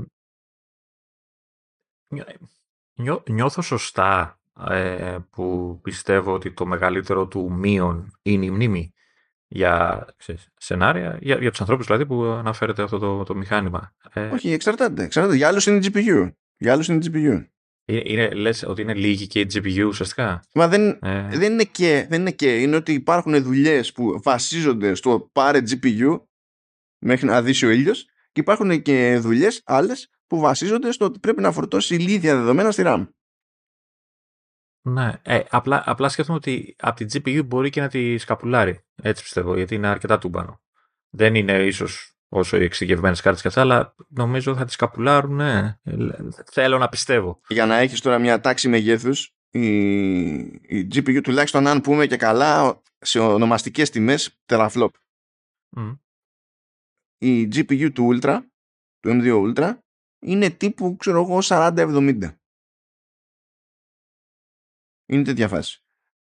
Νιώ, νιώθω σωστά ε, που πιστεύω ότι το μεγαλύτερο του μείον είναι η μνήμη. για ξέρεις, σενάρια, για, για τους ανθρώπους δηλαδή που αναφέρεται αυτό το, το μηχάνημα. Ε, Όχι, εξαρτάται. εξαρτάται. Για άλλους είναι GPU. Για άλλους είναι GPU. Είναι, είναι, λες ότι είναι λίγη και η GPU ουσιαστικά; Μα δεν, ε. δεν, είναι και, δεν είναι και. Είναι ότι υπάρχουν δουλειές που βασίζονται στο πάρε GPU μέχρι να δύσει ο ήλιος και υπάρχουν και δουλειές άλλες που βασίζονται στο ότι πρέπει να φορτώσει ηλίδια δεδομένα στη RAM. Ναι, ε, απλά, απλά σκέφτομαι ότι από την GPU μπορεί και να τη σκαπουλάρει. Έτσι πιστεύω, γιατί είναι αρκετά τούμπανο. Δεν είναι ίσως όσο οι εξηγευμένε κάρτες και αυτά, αλλά νομίζω θα τις καπουλάρουν. Ναι. Θέλω να πιστεύω. Για να έχεις τώρα μια τάξη μεγέθους, η, η GPU τουλάχιστον αν πούμε και καλά σε ονομαστικές τιμές teraflop. Mm. Η GPU του Ultra, του M2 Ultra, είναι τύπου ξέρω εγώ 40-70. Είναι τέτοια φάση.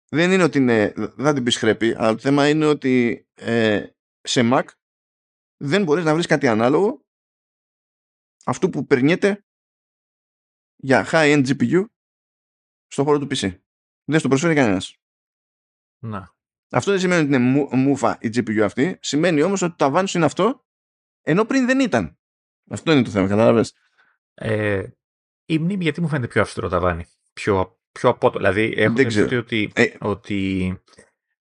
Δεν είναι ότι είναι, δεν την πεις χρέπη, αλλά το θέμα είναι ότι ε, σε Mac δεν μπορείς να βρεις κάτι ανάλογο αυτού που περνιέται για high-end GPU στο χώρο του PC. Δεν στο προσφέρει κανένας. Να. Αυτό δεν σημαίνει ότι είναι μούφα η GPU αυτή. Σημαίνει όμως ότι το ταβάνι είναι αυτό, ενώ πριν δεν ήταν. Αυτό είναι το θέμα, κατάλαβες. Ε, η μνήμη γιατί μου φαίνεται πιο αυστηρό ταβάνι. Πιο, πιο απότο. Δηλαδή έχω την ότι, ε, ότι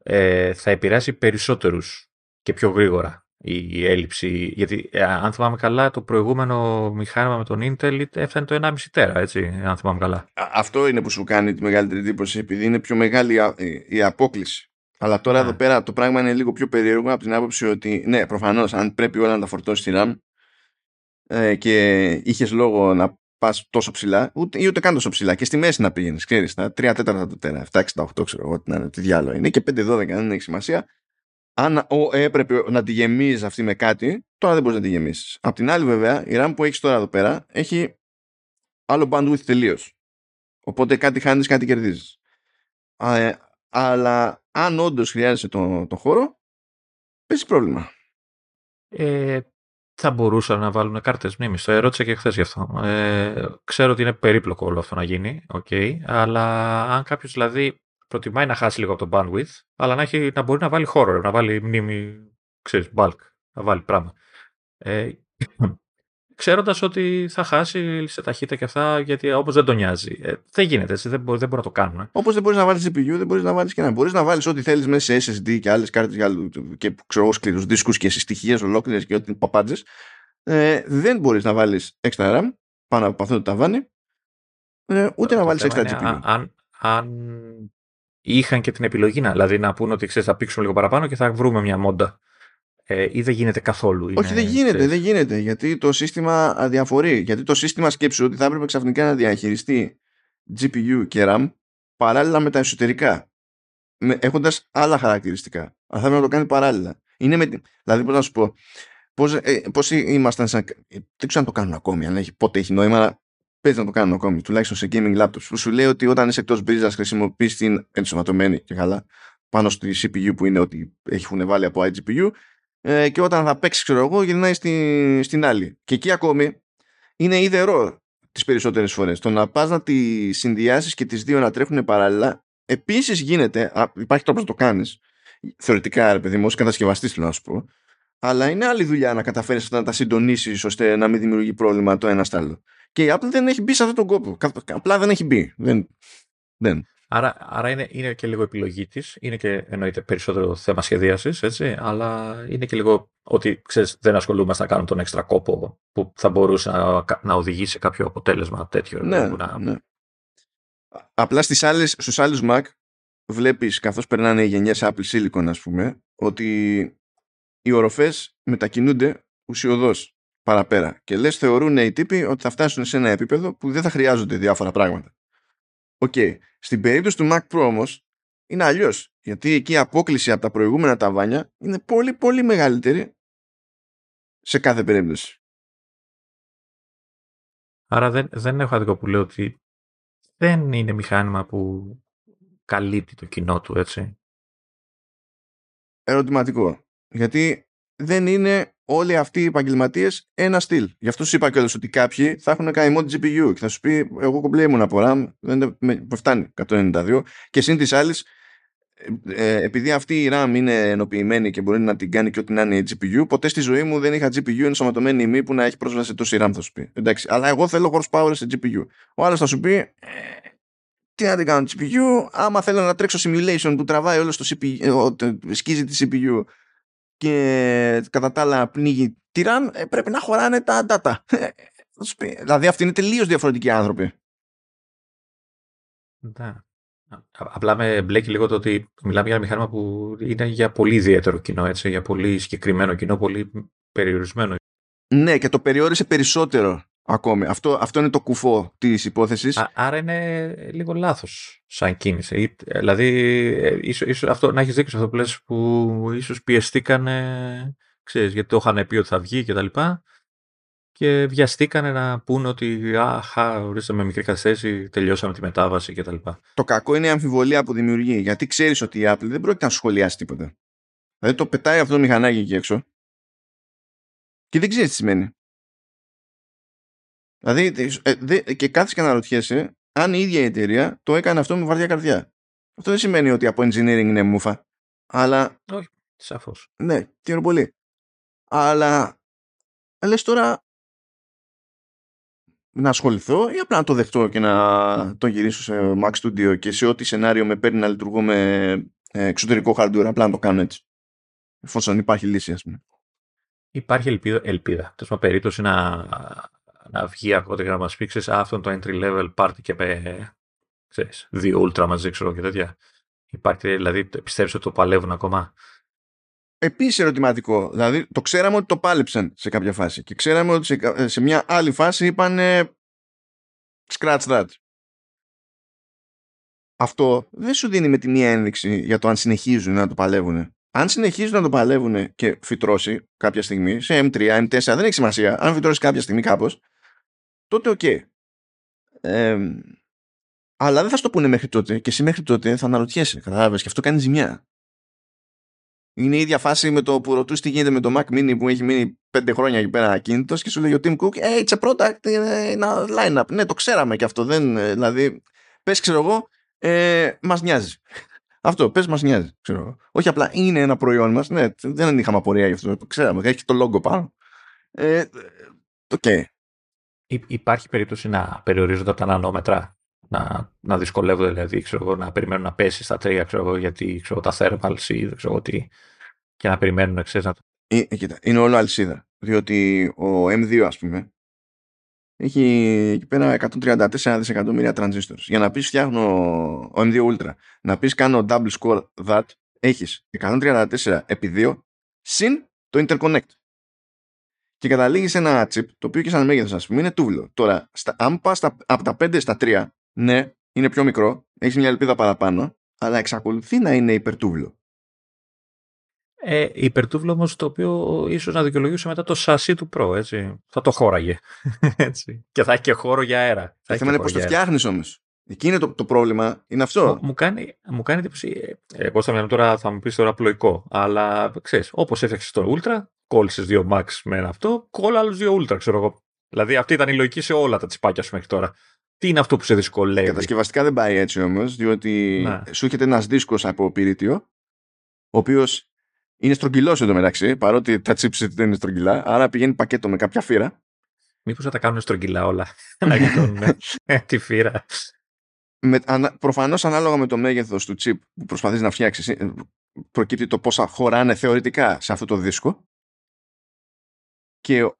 ε, θα επηρεάσει περισσότερους και πιο γρήγορα η έλλειψη. Γιατί ε, αν θυμάμαι καλά, το προηγούμενο μηχάνημα με τον Intel έφτανε το 1,5 τέρα, έτσι, αν θυμάμαι καλά. Αυτό είναι που σου κάνει τη μεγαλύτερη εντύπωση, επειδή είναι πιο μεγάλη η απόκληση. Αλλά τώρα ναι. εδώ πέρα το πράγμα είναι λίγο πιο περίεργο από την άποψη ότι, ναι, προφανώς, αν πρέπει όλα να τα φορτώσει στη RAM ε, και είχες λόγο να πας τόσο ψηλά, ούτε, ή ούτε καν τόσο ψηλά, και στη μέση να πήγαινε, ξέρεις, τα 3 τέταρτα του τέρα, 768, ξέρω εγώ τι, τι διάλογο είναι, και 5-12, δεν έχει σημασία αν ο, έπρεπε να τη γεμίζεις αυτή με κάτι, τώρα δεν μπορείς να τη γεμίσεις. Απ' την άλλη, βέβαια, η RAM που έχεις τώρα εδώ πέρα έχει άλλο bandwidth τελείως. Οπότε κάτι χάνεις, κάτι κερδίζεις. Ε, αλλά αν όντως χρειάζεσαι τον το χώρο, παίζει πρόβλημα. Ε, θα μπορούσαν να βάλουν κάρτες μνήμης. Το ερώτησα και χθες γι' αυτό. Ε, ξέρω ότι είναι περίπλοκο όλο αυτό να γίνει, okay, αλλά αν κάποιος δηλαδή προτιμάει να χάσει λίγο από το bandwidth, αλλά να, έχει, να μπορεί να βάλει χώρο, να βάλει μνήμη, ξέρεις, bulk, να βάλει πράγμα. Ε, ξέροντας ότι θα χάσει σε ταχύτητα και αυτά, γιατί όπως δεν τον νοιάζει. Ε, δεν γίνεται έτσι, δεν, μπορεί, δεν μπορεί να το κάνουν. Ε. Όπως δεν μπορείς να βάλεις CPU, δεν μπορείς να βάλεις και να μπορείς να βάλεις ό,τι θέλεις μέσα σε SSD και άλλες κάρτες και ξέρω σκληρούς δίσκους και συστοιχίες ολόκληρες και ό,τι παπάντζες. Ε, δεν μπορείς να βάλεις extra RAM πάνω από αυτό το ταβάνι, ε, ούτε να βάλεις extra GPU. Αν, αν είχαν και την επιλογή να, δηλαδή να πούνε ότι ξέρεις, θα πήξουμε λίγο παραπάνω και θα βρούμε μια μόντα. Ε, ή δεν γίνεται καθόλου. Είναι, Όχι, δεν γίνεται, δεν γίνεται. Γιατί το σύστημα αδιαφορεί. Γιατί το σύστημα σκέψου ότι θα έπρεπε ξαφνικά να διαχειριστεί GPU και RAM παράλληλα με τα εσωτερικά. Έχοντας άλλα χαρακτηριστικά. Αλλά θα έπρεπε να το κάνει παράλληλα. Είναι με, δηλαδή, πώς να σου πω, πώς, ε, πώς ήμασταν σαν, δεν ξέρω αν το κάνουν ακόμη, αν έχει, πότε έχει νόημα, παίζει να το κάνουν ακόμη, τουλάχιστον σε gaming laptops, που σου λέει ότι όταν είσαι εκτός μπρίζας χρησιμοποιείς την ενσωματωμένη και καλά πάνω στη CPU που είναι ότι έχουν βάλει από iGPU ε, και όταν θα παίξεις, ξέρω εγώ, γυρνάει στη, στην άλλη. Και εκεί ακόμη είναι ιδερό τις περισσότερες φορές. Το να πας να τις συνδυάσεις και τις δύο να τρέχουν παράλληλα, επίσης γίνεται, α, υπάρχει τρόπος να το κάνεις, θεωρητικά, ρε παιδί μου, ως κατασκευαστής, θέλω να σου πω, αλλά είναι άλλη δουλειά να καταφέρεις να τα συντονίσεις ώστε να μην δημιουργεί πρόβλημα το ένας στο άλλο. Και η Apple δεν έχει μπει σε αυτόν τον κόπο. Απλά δεν έχει μπει. Δεν. δεν. Άρα, άρα είναι, είναι και λίγο επιλογή της. Είναι και εννοείται περισσότερο θέμα σχεδίαση, έτσι. Αλλά είναι και λίγο ότι ξέρεις, δεν ασχολούμαστε να κάνουμε τον έξτρα κόπο που θα μπορούσε να, να οδηγήσει σε κάποιο αποτέλεσμα τέτοιο. Ναι, να... ναι. Απλά στις άλλες, στους άλλους Mac βλέπεις καθώς περνάνε οι γενιές Apple Silicon ας πούμε ότι οι οροφές μετακινούνται ουσιωδώς παραπέρα. Και λες θεωρούν οι τύποι ότι θα φτάσουν σε ένα επίπεδο που δεν θα χρειάζονται διάφορα πράγματα. Οκ. Στην περίπτωση του Mac Pro όμως είναι αλλιώς. Γιατί εκεί η απόκλιση από τα προηγούμενα ταβάνια είναι πολύ πολύ μεγαλύτερη σε κάθε περίπτωση. Άρα δεν, δεν έχω άδικο που λέω ότι δεν είναι μηχάνημα που καλύπτει το κοινό του, έτσι. Ερωτηματικό. Γιατί δεν είναι όλοι αυτοί οι επαγγελματίες ένα στυλ. Γι' αυτό σου είπα κιόλα ότι κάποιοι θα έχουν κάνει μόνο GPU και θα σου πει: Εγώ κομπλέ ήμουν από RAM, δεν με φτάνει 192. Και συν της άλλης, ε, επειδή αυτή η RAM είναι ενοποιημένη και μπορεί να την κάνει και ό,τι να είναι η GPU, ποτέ στη ζωή μου δεν είχα GPU ενσωματωμένη ημί που να έχει πρόσβαση σε τόση RAM, θα σου πει. Εντάξει, αλλά εγώ θέλω horsepower σε GPU. Ο άλλος θα σου πει, ε, τι να την κάνω GPU, άμα θέλω να τρέξω simulation που τραβάει όλο το CPU, σκίζει τη CPU και κατά τα άλλα πνίγει τη RAM, ε, πρέπει να χωράνε τα data. δηλαδή αυτοί είναι τελείως διαφορετικοί άνθρωποι. Ναι. Απλά με μπλέκει λίγο το ότι μιλάμε για ένα μηχάνημα που είναι για πολύ ιδιαίτερο κοινό, έτσι, για πολύ συγκεκριμένο κοινό, πολύ περιορισμένο. Ναι, και το περιόρισε περισσότερο ακόμη. Αυτό, αυτό είναι το κουφό της υπόθεσης. Άρα είναι λίγο λάθος σαν κίνηση. Δηλαδή, ε, ίσως, ίσως αυτό, να έχεις δίκιο σε αυτό που λες που ίσως πιεστήκαν, ξέρεις, γιατί το είχαν πει ότι θα βγει κτλ και βιαστήκανε να πούνε ότι αχα, ορίστε με μικρή καθυστέρηση, τελειώσαμε τη μετάβαση κτλ. Το κακό είναι η αμφιβολία που δημιουργεί, γιατί ξέρεις ότι η Apple δεν πρόκειται να σχολιάσει τίποτα. Δηλαδή το πετάει αυτό το μηχανάκι εκεί έξω και δεν ξέρεις τι σημαίνει. Δηλαδή ε, και κάθεσαι και αναρωτιέσαι αν η ίδια η εταιρεία το έκανε αυτό με βαριά καρδιά. Αυτό δεν σημαίνει ότι από engineering είναι μούφα. Αλλά. Όχι, σαφώς. Ναι, τι πολύ. Αλλά λες τώρα να ασχοληθώ ή απλά να το δεχτώ και να το γυρίσω σε Mac Studio και σε ό,τι σενάριο με παίρνει να λειτουργώ με ε, εξωτερικό hardware απλά να το κάνω έτσι εφόσον υπάρχει λύση ας πούμε. Υπάρχει ελπίδα, ελπίδα. Τέλος περίπτωση να, να βγει αργότερα να μας πει ξέρεις, αυτό το entry level party και με ξέρεις, δύο ultra μαζί ξέρω και τέτοια. Υπάρχει, δηλαδή πιστεύεις ότι το παλεύουν ακόμα; Επίσης ερωτηματικό. Δηλαδή, το ξέραμε ότι το πάλεψαν σε κάποια φάση και ξέραμε ότι σε, σε μια άλλη φάση είπαν scratch that. Αυτό δεν σου δίνει με τη μία ένδειξη για το αν συνεχίζουν να το παλεύουν. Αν συνεχίζουν να το παλεύουν και φυτρώσει κάποια στιγμή σε M3, M4, δεν έχει σημασία. Αν φυτρώσει κάποια στιγμή κάπως, τότε OK. Okay. αλλά δεν θα στο πούνε μέχρι τότε και εσύ μέχρι τότε θα αναρωτιέσαι. Κατάλαβες και αυτό κάνει ζημιά. Είναι η ίδια φάση με το που ρωτούσε τι γίνεται με το Mac Mini που έχει μείνει πέντε χρόνια εκεί πέρα ακίνητος και σου λέει ο Tim Cook, hey, it's a product in a lineup. Ναι, το ξέραμε και αυτό. Δεν, ε, δηλαδή, πες, ξέρω εγώ, ε, μας νοιάζει. Αυτό, πες, μας νοιάζει. Ξέρω εγώ. Όχι απλά είναι ένα προϊόν μας. Ναι, δεν είχαμε απορία γι' αυτό. Το ξέραμε. Έχει το logo πάνω. Ε, okay. Υπάρχει περίπτωση να περιορίζονται από τα νανόμετρα να, να δυσκολεύονται δηλαδή ξέρω εγώ, να περιμένουν να πέσει στα τρία ξέρω εγώ, γιατί ξέρω, τα thermals ή δεν ξέρω τι και να περιμένουν ξέρεις, να... Ε, ε, κοίτα, είναι όλο αλυσίδα διότι ο M2 ας πούμε έχει εκεί πέρα 134 δισεκατομμύρια transistors. Για να πεις φτιάχνω ο M2 Ultra να πεις κάνω double score that έχεις 134 επί 2 συν το interconnect και καταλήγεις σε ένα chip το οποίο και σαν μέγεθος, ας πούμε, είναι τούβλο. Τώρα, στα, αν πας από τα 5 στα 3, ναι, είναι πιο μικρό, έχεις μια ελπίδα παραπάνω, αλλά εξακολουθεί να είναι υπερτούβλο. Ε, υπερτούβλο όμως το οποίο ίσως να δικαιολογήσει μετά το σασί του Pro, έτσι. Θα το χώραγε. έτσι. Και θα έχει και χώρο για αέρα. Το θέμα είναι πώς το φτιάχνεις όμως. Εκεί είναι το, το πρόβλημα, είναι αυτό. Μου, κάνει, μου κάνει εντύπωση. Ε, εγώ θα, τώρα, θα μου πεις τώρα απλοϊκό, αλλά ξέρεις, όπως έφτιαξες το Ultra, κόλλησες δύο Max με ένα αυτό, κόλλα άλλους δύο Ultra, ξέρω εγώ. Δηλαδή αυτή ήταν η λογική σε όλα τα τσιπάκια σου μέχρι τώρα. Τι είναι αυτό που σε δυσκολεύει; Κατασκευαστικά δεν πάει έτσι όμως, διότι να. σου έρχεται ένας δίσκος από πυρίτιο, ο οποίος είναι στρογγυλός εντωμεταξύ, παρότι τα chipset δεν είναι στρογγυλά, άρα πηγαίνει πακέτο με κάποια φύρα. Μήπως θα τα κάνουν στρογγυλά όλα. να γινούν ε, τη φύρα. Με, ανα, προφανώς ανάλογα με το μέγεθος του chip που προσπαθείς να φτιάξεις ε, προκύπτει το πόσα χωράνε θεωρητικά σε αυτό το δίσκο και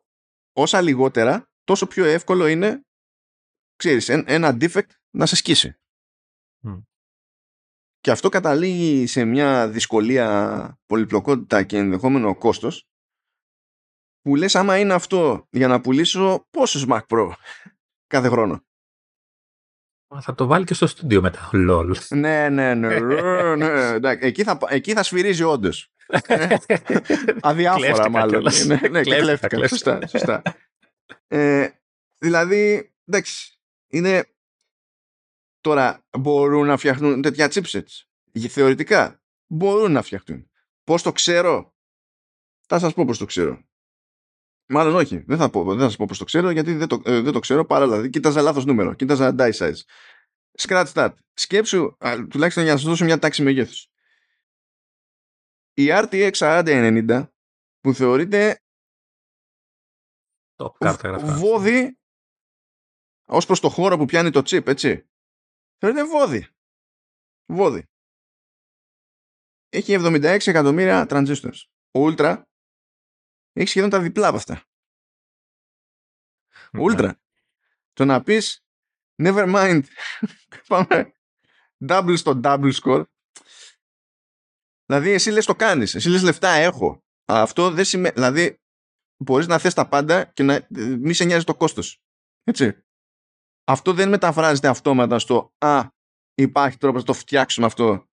όσα λιγότερα τόσο πιο εύκολο είναι ξέρεις, ένα defect να σε σκίσει. Και αυτό καταλήγει σε μια δυσκολία, πολυπλοκότητα και ενδεχόμενο κόστος που λες άμα είναι αυτό για να πουλήσω πόσους Mac Pro κάθε χρόνο; Θα το βάλει και στο στούντιο μετά. Λολ. Ναι, ναι, ναι. ναι εκεί, θα, εκεί θα σφυρίζει όντως. Αδιάφορα μάλλον. ναι, ναι, κλέφτηκα. Σωστά, σωστά. Ε, δηλαδή, εντάξει, είναι... Τώρα, μπορούν να φτιαχνούν τέτοια chipsets. Θεωρητικά, μπορούν να φτιαχτούν. Πώς το ξέρω; Θα σας πω πώς το ξέρω. Μάλλον όχι. Δεν θα, πω, δεν θα σας πω πώς το ξέρω γιατί δεν το, ε, δεν το ξέρω παρά δηλαδή κοίταζα λάθος νούμερο. Κοίταζα die size. Scratch that. Σκέψου, α, τουλάχιστον για να σας δώσω μια τάξη μεγέθους. η RTX 4090 που θεωρείται Το κάρτα γραφικά. βόδι ως προς το χώρο που πιάνει το chip, έτσι. Θεωρείται βόδι. Βόδι. Έχει 76 εκατομμύρια transistors. Ο Ultra έχεις σχεδόν τα διπλά από αυτά. Ναι. Ultra. Το να πεις never mind. Πάμε. Double στο double score. Δηλαδή εσύ λες το κάνεις. Εσύ λες λεφτά έχω. Αυτό δεν σημαίνει δηλαδή μπορείς να θες τα πάντα και να ε, μη σε νοιάζει το κόστος. Έτσι. Αυτό δεν μεταφράζεται αυτόματα στο α υπάρχει τρόπος να το φτιάξουμε αυτό.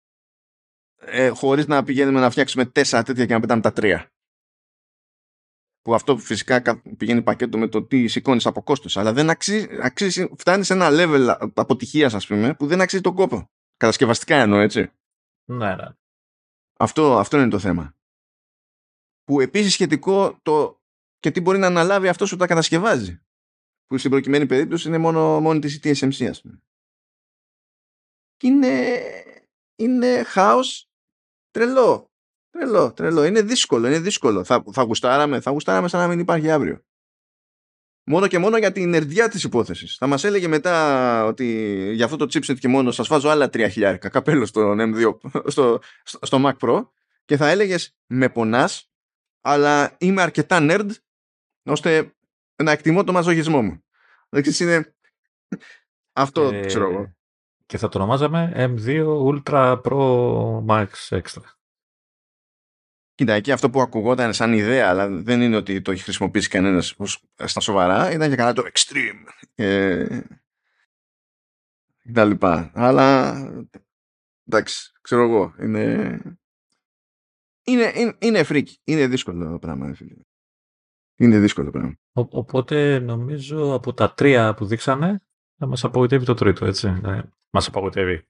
Ε, χωρίς να πηγαίνουμε να φτιάξουμε τέσσερα τέτοια και να πετάμε τα τρία που αυτό φυσικά κα- πηγαίνει πακέτο με το τι σηκώνεις από κόστος. Αλλά δεν αξίζει, αξίζει φτάνει σε ένα level αποτυχίας ας πούμε που δεν αξίζει τον κόπο. Κατασκευαστικά εννοώ έτσι. Ναι, ναι. αυτό, αυτό είναι το θέμα. Που επίσης σχετικό το και τι μπορεί να αναλάβει αυτός που τα κατασκευάζει. Που στην προκειμένη περίπτωση είναι μόνο, μόνο της TSMC ας πούμε. Και είναι είναι χάος τρελό Τρελό, τρελό. Είναι δύσκολο, είναι δύσκολο. Θα, θα γουστάραμε, θα γουστάραμε σαν να μην υπάρχει αύριο. Μόνο και μόνο για την ερδιά της υπόθεσης. Θα μας έλεγε μετά ότι για αυτό το chipset και μόνο σας βάζω άλλα τρία χιλιάρικα καπέλο στο M2, στο, στο, στο Mac Pro και θα έλεγες με πονάς αλλά είμαι αρκετά nerd ώστε να εκτιμώ το μαζογισμό μου. Δηλαδή είναι αυτό Ε, ξέρω εγώ. Και θα το ονομάζαμε M2 Ultra Pro Max Extra. Κοίτα, εκεί αυτό που ακουγόταν σαν ιδέα, αλλά δεν είναι ότι το έχει χρησιμοποιήσει κανένας ως- στα σοβαρά, ήταν για καλά το extreme. Ε, και τα λοιπά. Αλλά, εντάξει, ξέρω εγώ, είναι... Είναι, είναι, είναι φρίκι. Είναι δύσκολο πράγμα, ρε φίλε. Είναι δύσκολο πράγμα. Ο- οπότε νομίζω από τα τρία που δείξανε θα μας απογοητεύει το τρίτο, έτσι. Ναι, μας απογοητεύει.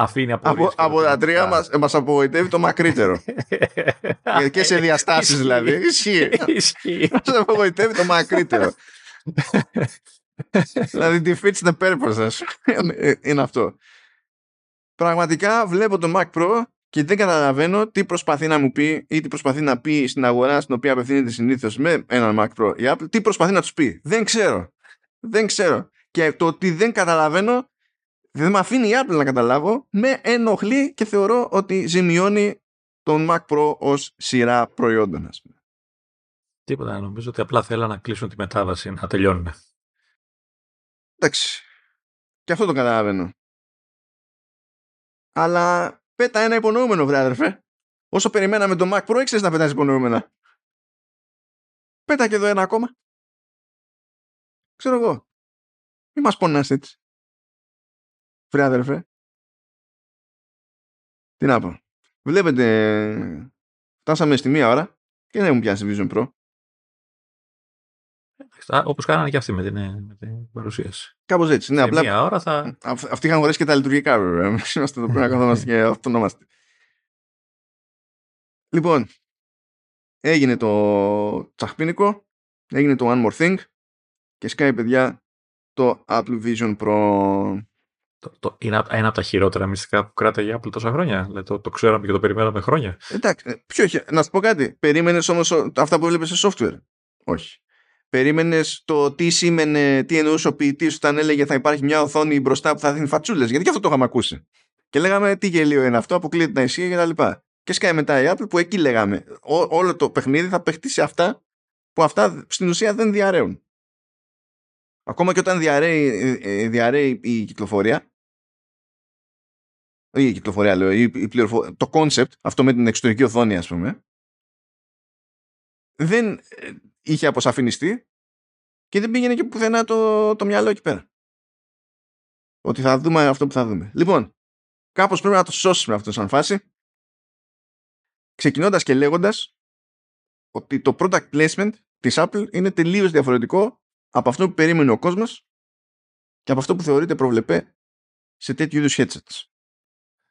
Αφήνει Από, απορίες και από τα τρία ερωτηματικά. μας, μας απογοητεύει το μακρύτερο. Ε, και σε διαστάσεις Ισχύει. δηλαδή. Ισχύει. Ισχύει. Μας απογοητεύει το μακρύτερο. δηλαδή defeats the purpose ας. Είναι- είναι αυτό πραγματικά βλέπω το Mac Pro και δεν καταλαβαίνω τι προσπαθεί να μου πει ή τι προσπαθεί να πει στην αγορά στην οποία απευθύνεται συνήθως με έναν Mac Pro η Apple τι προσπαθεί να τους πει δεν ξέρω δεν ξέρω και το ότι δεν καταλαβαίνω δεν με αφήνει η Apple να καταλάβω με ενοχλεί και θεωρώ ότι ζημιώνει τον Mac Pro ως σειρά προϊόντων ας πούμε. Τίποτα, νομίζω ότι απλά θέλουν να κλείσουν τη μετάβαση, να τελειώνουν. Εντάξει. Και αυτό το καταλαβαίνω. Αλλά πέτα ένα υπονοούμενο, βρε αδερφέ. Όσο περιμέναμε το Mac Pro, έξερες να πετάς υπονοούμενα. Πέτα και εδώ ένα ακόμα. Ξέρω εγώ. Μη μας πονάς έτσι. Βρε αδερφέ. Τι να πω. Βλέπετε, φτάσαμε στη μία ώρα και δεν μου πιάσει Vision Pro. Όπως κάνανε και αυτοί με την, με την παρουσίαση. Κάπως έτσι. Ναι, Σε απλά μία ώρα θα. Αυ- Αυτοί είχαν χωρέσει και τα λειτουργικά βέβαια. Εμείς Είμαστε εδώ πρέπει να καθόμαστε και αυτονόμαστε. Λοιπόν, έγινε το τσαχπίνικο, έγινε το One More Thing και σκάει παιδιά το Apple Vision Pro. Το, το, είναι απ- ένα από τα χειρότερα μυστικά που κράταγε η Apple τόσα χρόνια. Δηλαδή, το, το ξέραμε και το περιμέναμε χρόνια. Εντάξει, ε, ποιο είχε, να σου πω κάτι. Περίμενες όμως ο- αυτά που έβλεπες σε software; Όχι. Περίμενες το τι σήμαινε, τι εννοούσε ο ποιητής όταν έλεγε θα υπάρχει μια οθόνη μπροστά που θα δίνει φατσούλες. Γιατί και αυτό το είχαμε ακούσει. Και λέγαμε τι γελίο είναι αυτό, αποκλείεται να ισχύει και τα λοιπά. Και σκάει μετά η Apple που εκεί λέγαμε ό- όλο το παιχνίδι θα παιχτεί σε αυτά που αυτά στην ουσία δεν διαρρέουν. Ακόμα και όταν διαρρέει, ε, ε, διαρρέει η κυκλοφορία ή η κυκλοφορία λέω, η, η πληροφο- το concept, αυτό με την εξωτερική οθόνη ας πούμε, δεν ε, είχε αποσαφινιστεί και δεν πήγαινε και πουθενά το, το μυαλό εκεί πέρα. Ότι θα δούμε αυτό που θα δούμε. Λοιπόν, κάπως πρέπει να το σώσουμε αυτό σαν φάση, ξεκινώντας και λέγοντας ότι το product placement της Apple είναι τελείως διαφορετικό από αυτό που περίμενε ο κόσμος και από αυτό που θεωρείται προβλεπέ σε τέτοιου είδους headsets.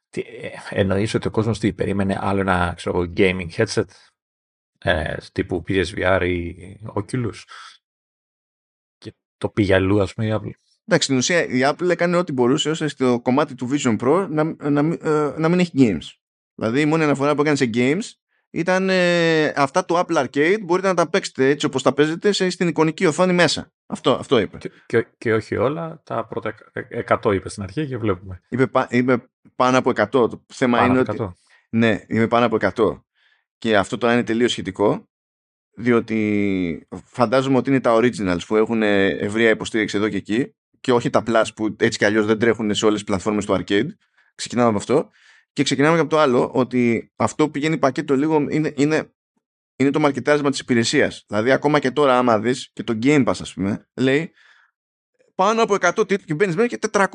Τι, ε, εννοείς ότι ο κόσμος τι περίμενε άλλο ένα ξέρω, εγώ, gaming headset ε, τύπου PSVR ή Oculus; Και το πήγε αλλού ας πούμε η Apple; Εντάξει, στην ουσία η Apple έκανε ό,τι μπορούσε ώστε στο κομμάτι του Vision Pro να, να, μην- ε, να μην έχει games. Δηλαδή η μόνη αναφορά που έκανε σε games ήταν ε, αυτά του Apple Arcade μπορείτε να τα παίξετε έτσι όπως τα παίζετε σε, στην εικονική οθόνη μέσα. Αυτό, αυτό είπε. Και, και, και όχι όλα, τα πρώτα 100 είπε στην αρχή και βλέπουμε. Είπε, είπε πάνω από 100. Το θέμα Πάνω είναι από ότι... 100. Ναι, είμαι πάνω από 100. Και αυτό τώρα είναι τελείως σχετικό, διότι φαντάζομαι ότι είναι τα originals που έχουν ευρεία υποστήριξη εδώ και εκεί και όχι τα plus που έτσι κι αλλιώς δεν τρέχουν σε όλες τις πλατφόρμες του arcade. Ξεκινάμε από αυτό. Και ξεκινάμε και από το άλλο, ότι αυτό που πηγαίνει πακέτο λίγο είναι, είναι, είναι το μαρκετάρισμα της υπηρεσίας. Δηλαδή ακόμα και τώρα άμα δεις και το Game Pass ας πούμε, λέει πάνω από 100 τίτλοι και μπαίνεις μέσα και 400.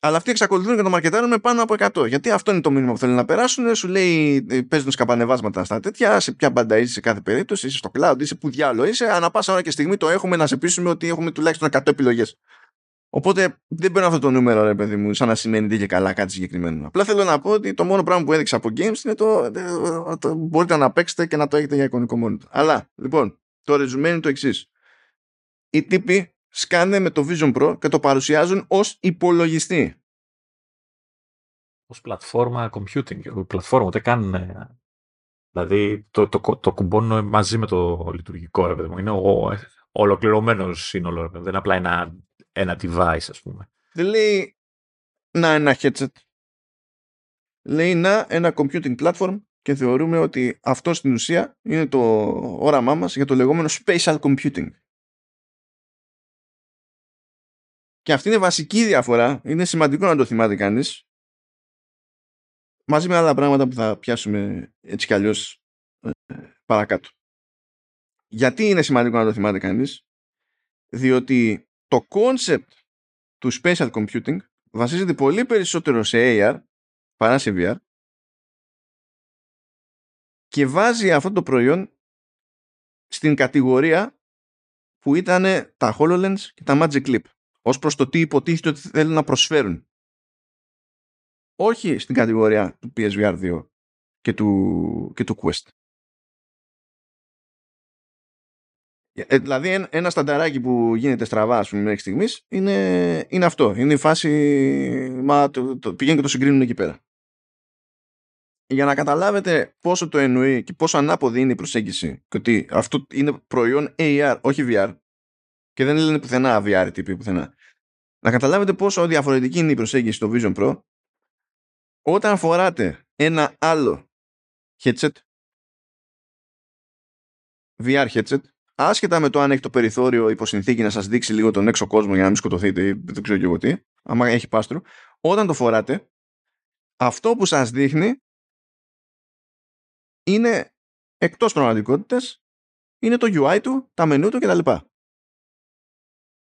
Αλλά αυτοί εξακολουθούν και το μαρκετάρουν με πάνω από 100. Γιατί αυτό είναι το μήνυμα που θέλουν να περάσουν. Σου λέει, ε, παίζουν σκαπανεβάσματα στα τέτοια, σε ποια μπάντα είσαι σε κάθε περίπτωση, είσαι στο cloud, είσαι που διάλογο είσαι. Ανά πάσα ώρα και στιγμή το έχουμε να σε πείσουμε ότι έχουμε τουλάχιστον 100 επιλογές. Οπότε δεν παίρνω αυτό το νούμερο, ρε παιδί μου, σαν να σημαίνει τι και καλά κάτι συγκεκριμένο. Απλά θέλω να πω ότι το μόνο πράγμα που έδειξα από games είναι το, το, το μπορείτε να παίξετε και να το έχετε για εικονικό μόνο του. Αλλά, λοιπόν, το ρεζουμέ είναι το εξής. Οι τύποι σκάνε με το Vision Pro και το παρουσιάζουν ως υπολογιστή. Ως πλατφόρμα computing. Πλατφόρμα, ούτε καν. ε, Δηλαδή το, το, το, κουμπώνω μαζί με το λειτουργικό, ρε παιδί μου. Είναι ο, ολοκληρωμένος σύνολο. ρε παιδί μου. Δεν είναι απλά ένα, ένα device, ας πούμε. Δεν λέει να ένα headset. Λέει να ένα computing platform και θεωρούμε ότι αυτό στην ουσία είναι το όραμά μας για το λεγόμενο spatial computing. Και αυτή είναι βασική διαφορά. Είναι σημαντικό να το θυμάται κανείς. Μαζί με άλλα πράγματα που θα πιάσουμε έτσι κι αλλιώς ε, παρακάτω. Γιατί είναι σημαντικό να το θυμάται κανείς; Διότι το concept του spatial computing βασίζεται πολύ περισσότερο σε AR παρά σε VR και βάζει αυτό το προϊόν στην κατηγορία που ήταν τα HoloLens και τα Magic Leap ως προς το τι υποτίθεται ότι θέλουν να προσφέρουν. Όχι στην κατηγορία του PSVR 2 και του, και του Quest. Ε, δηλαδή ένα, ένα στανταράκι που γίνεται στραβά ας πούμε, μέχρι στιγμής είναι, είναι αυτό. Είναι η φάση μα το, το, πηγαίνει και το συγκρίνουν εκεί πέρα. Για να καταλάβετε πόσο το εννοεί και πόσο ανάποδη είναι η προσέγγιση και ότι αυτό είναι προϊόν AR, όχι VR και δεν λένε πουθενά VR τύποι πουθενά. Να καταλάβετε πόσο διαφορετική είναι η προσέγγιση στο Vision Pro όταν φοράτε ένα άλλο headset VR headset άσχετα με το αν έχει το περιθώριο υποσυνθήκη να σας δείξει λίγο τον έξω κόσμο για να μην σκοτωθείτε ή δεν ξέρω και εγώ τι άμα έχει πάστρο όταν το φοράτε αυτό που σας δείχνει είναι εκτός πραγματικότητας είναι το UI του, τα μενού του κτλ.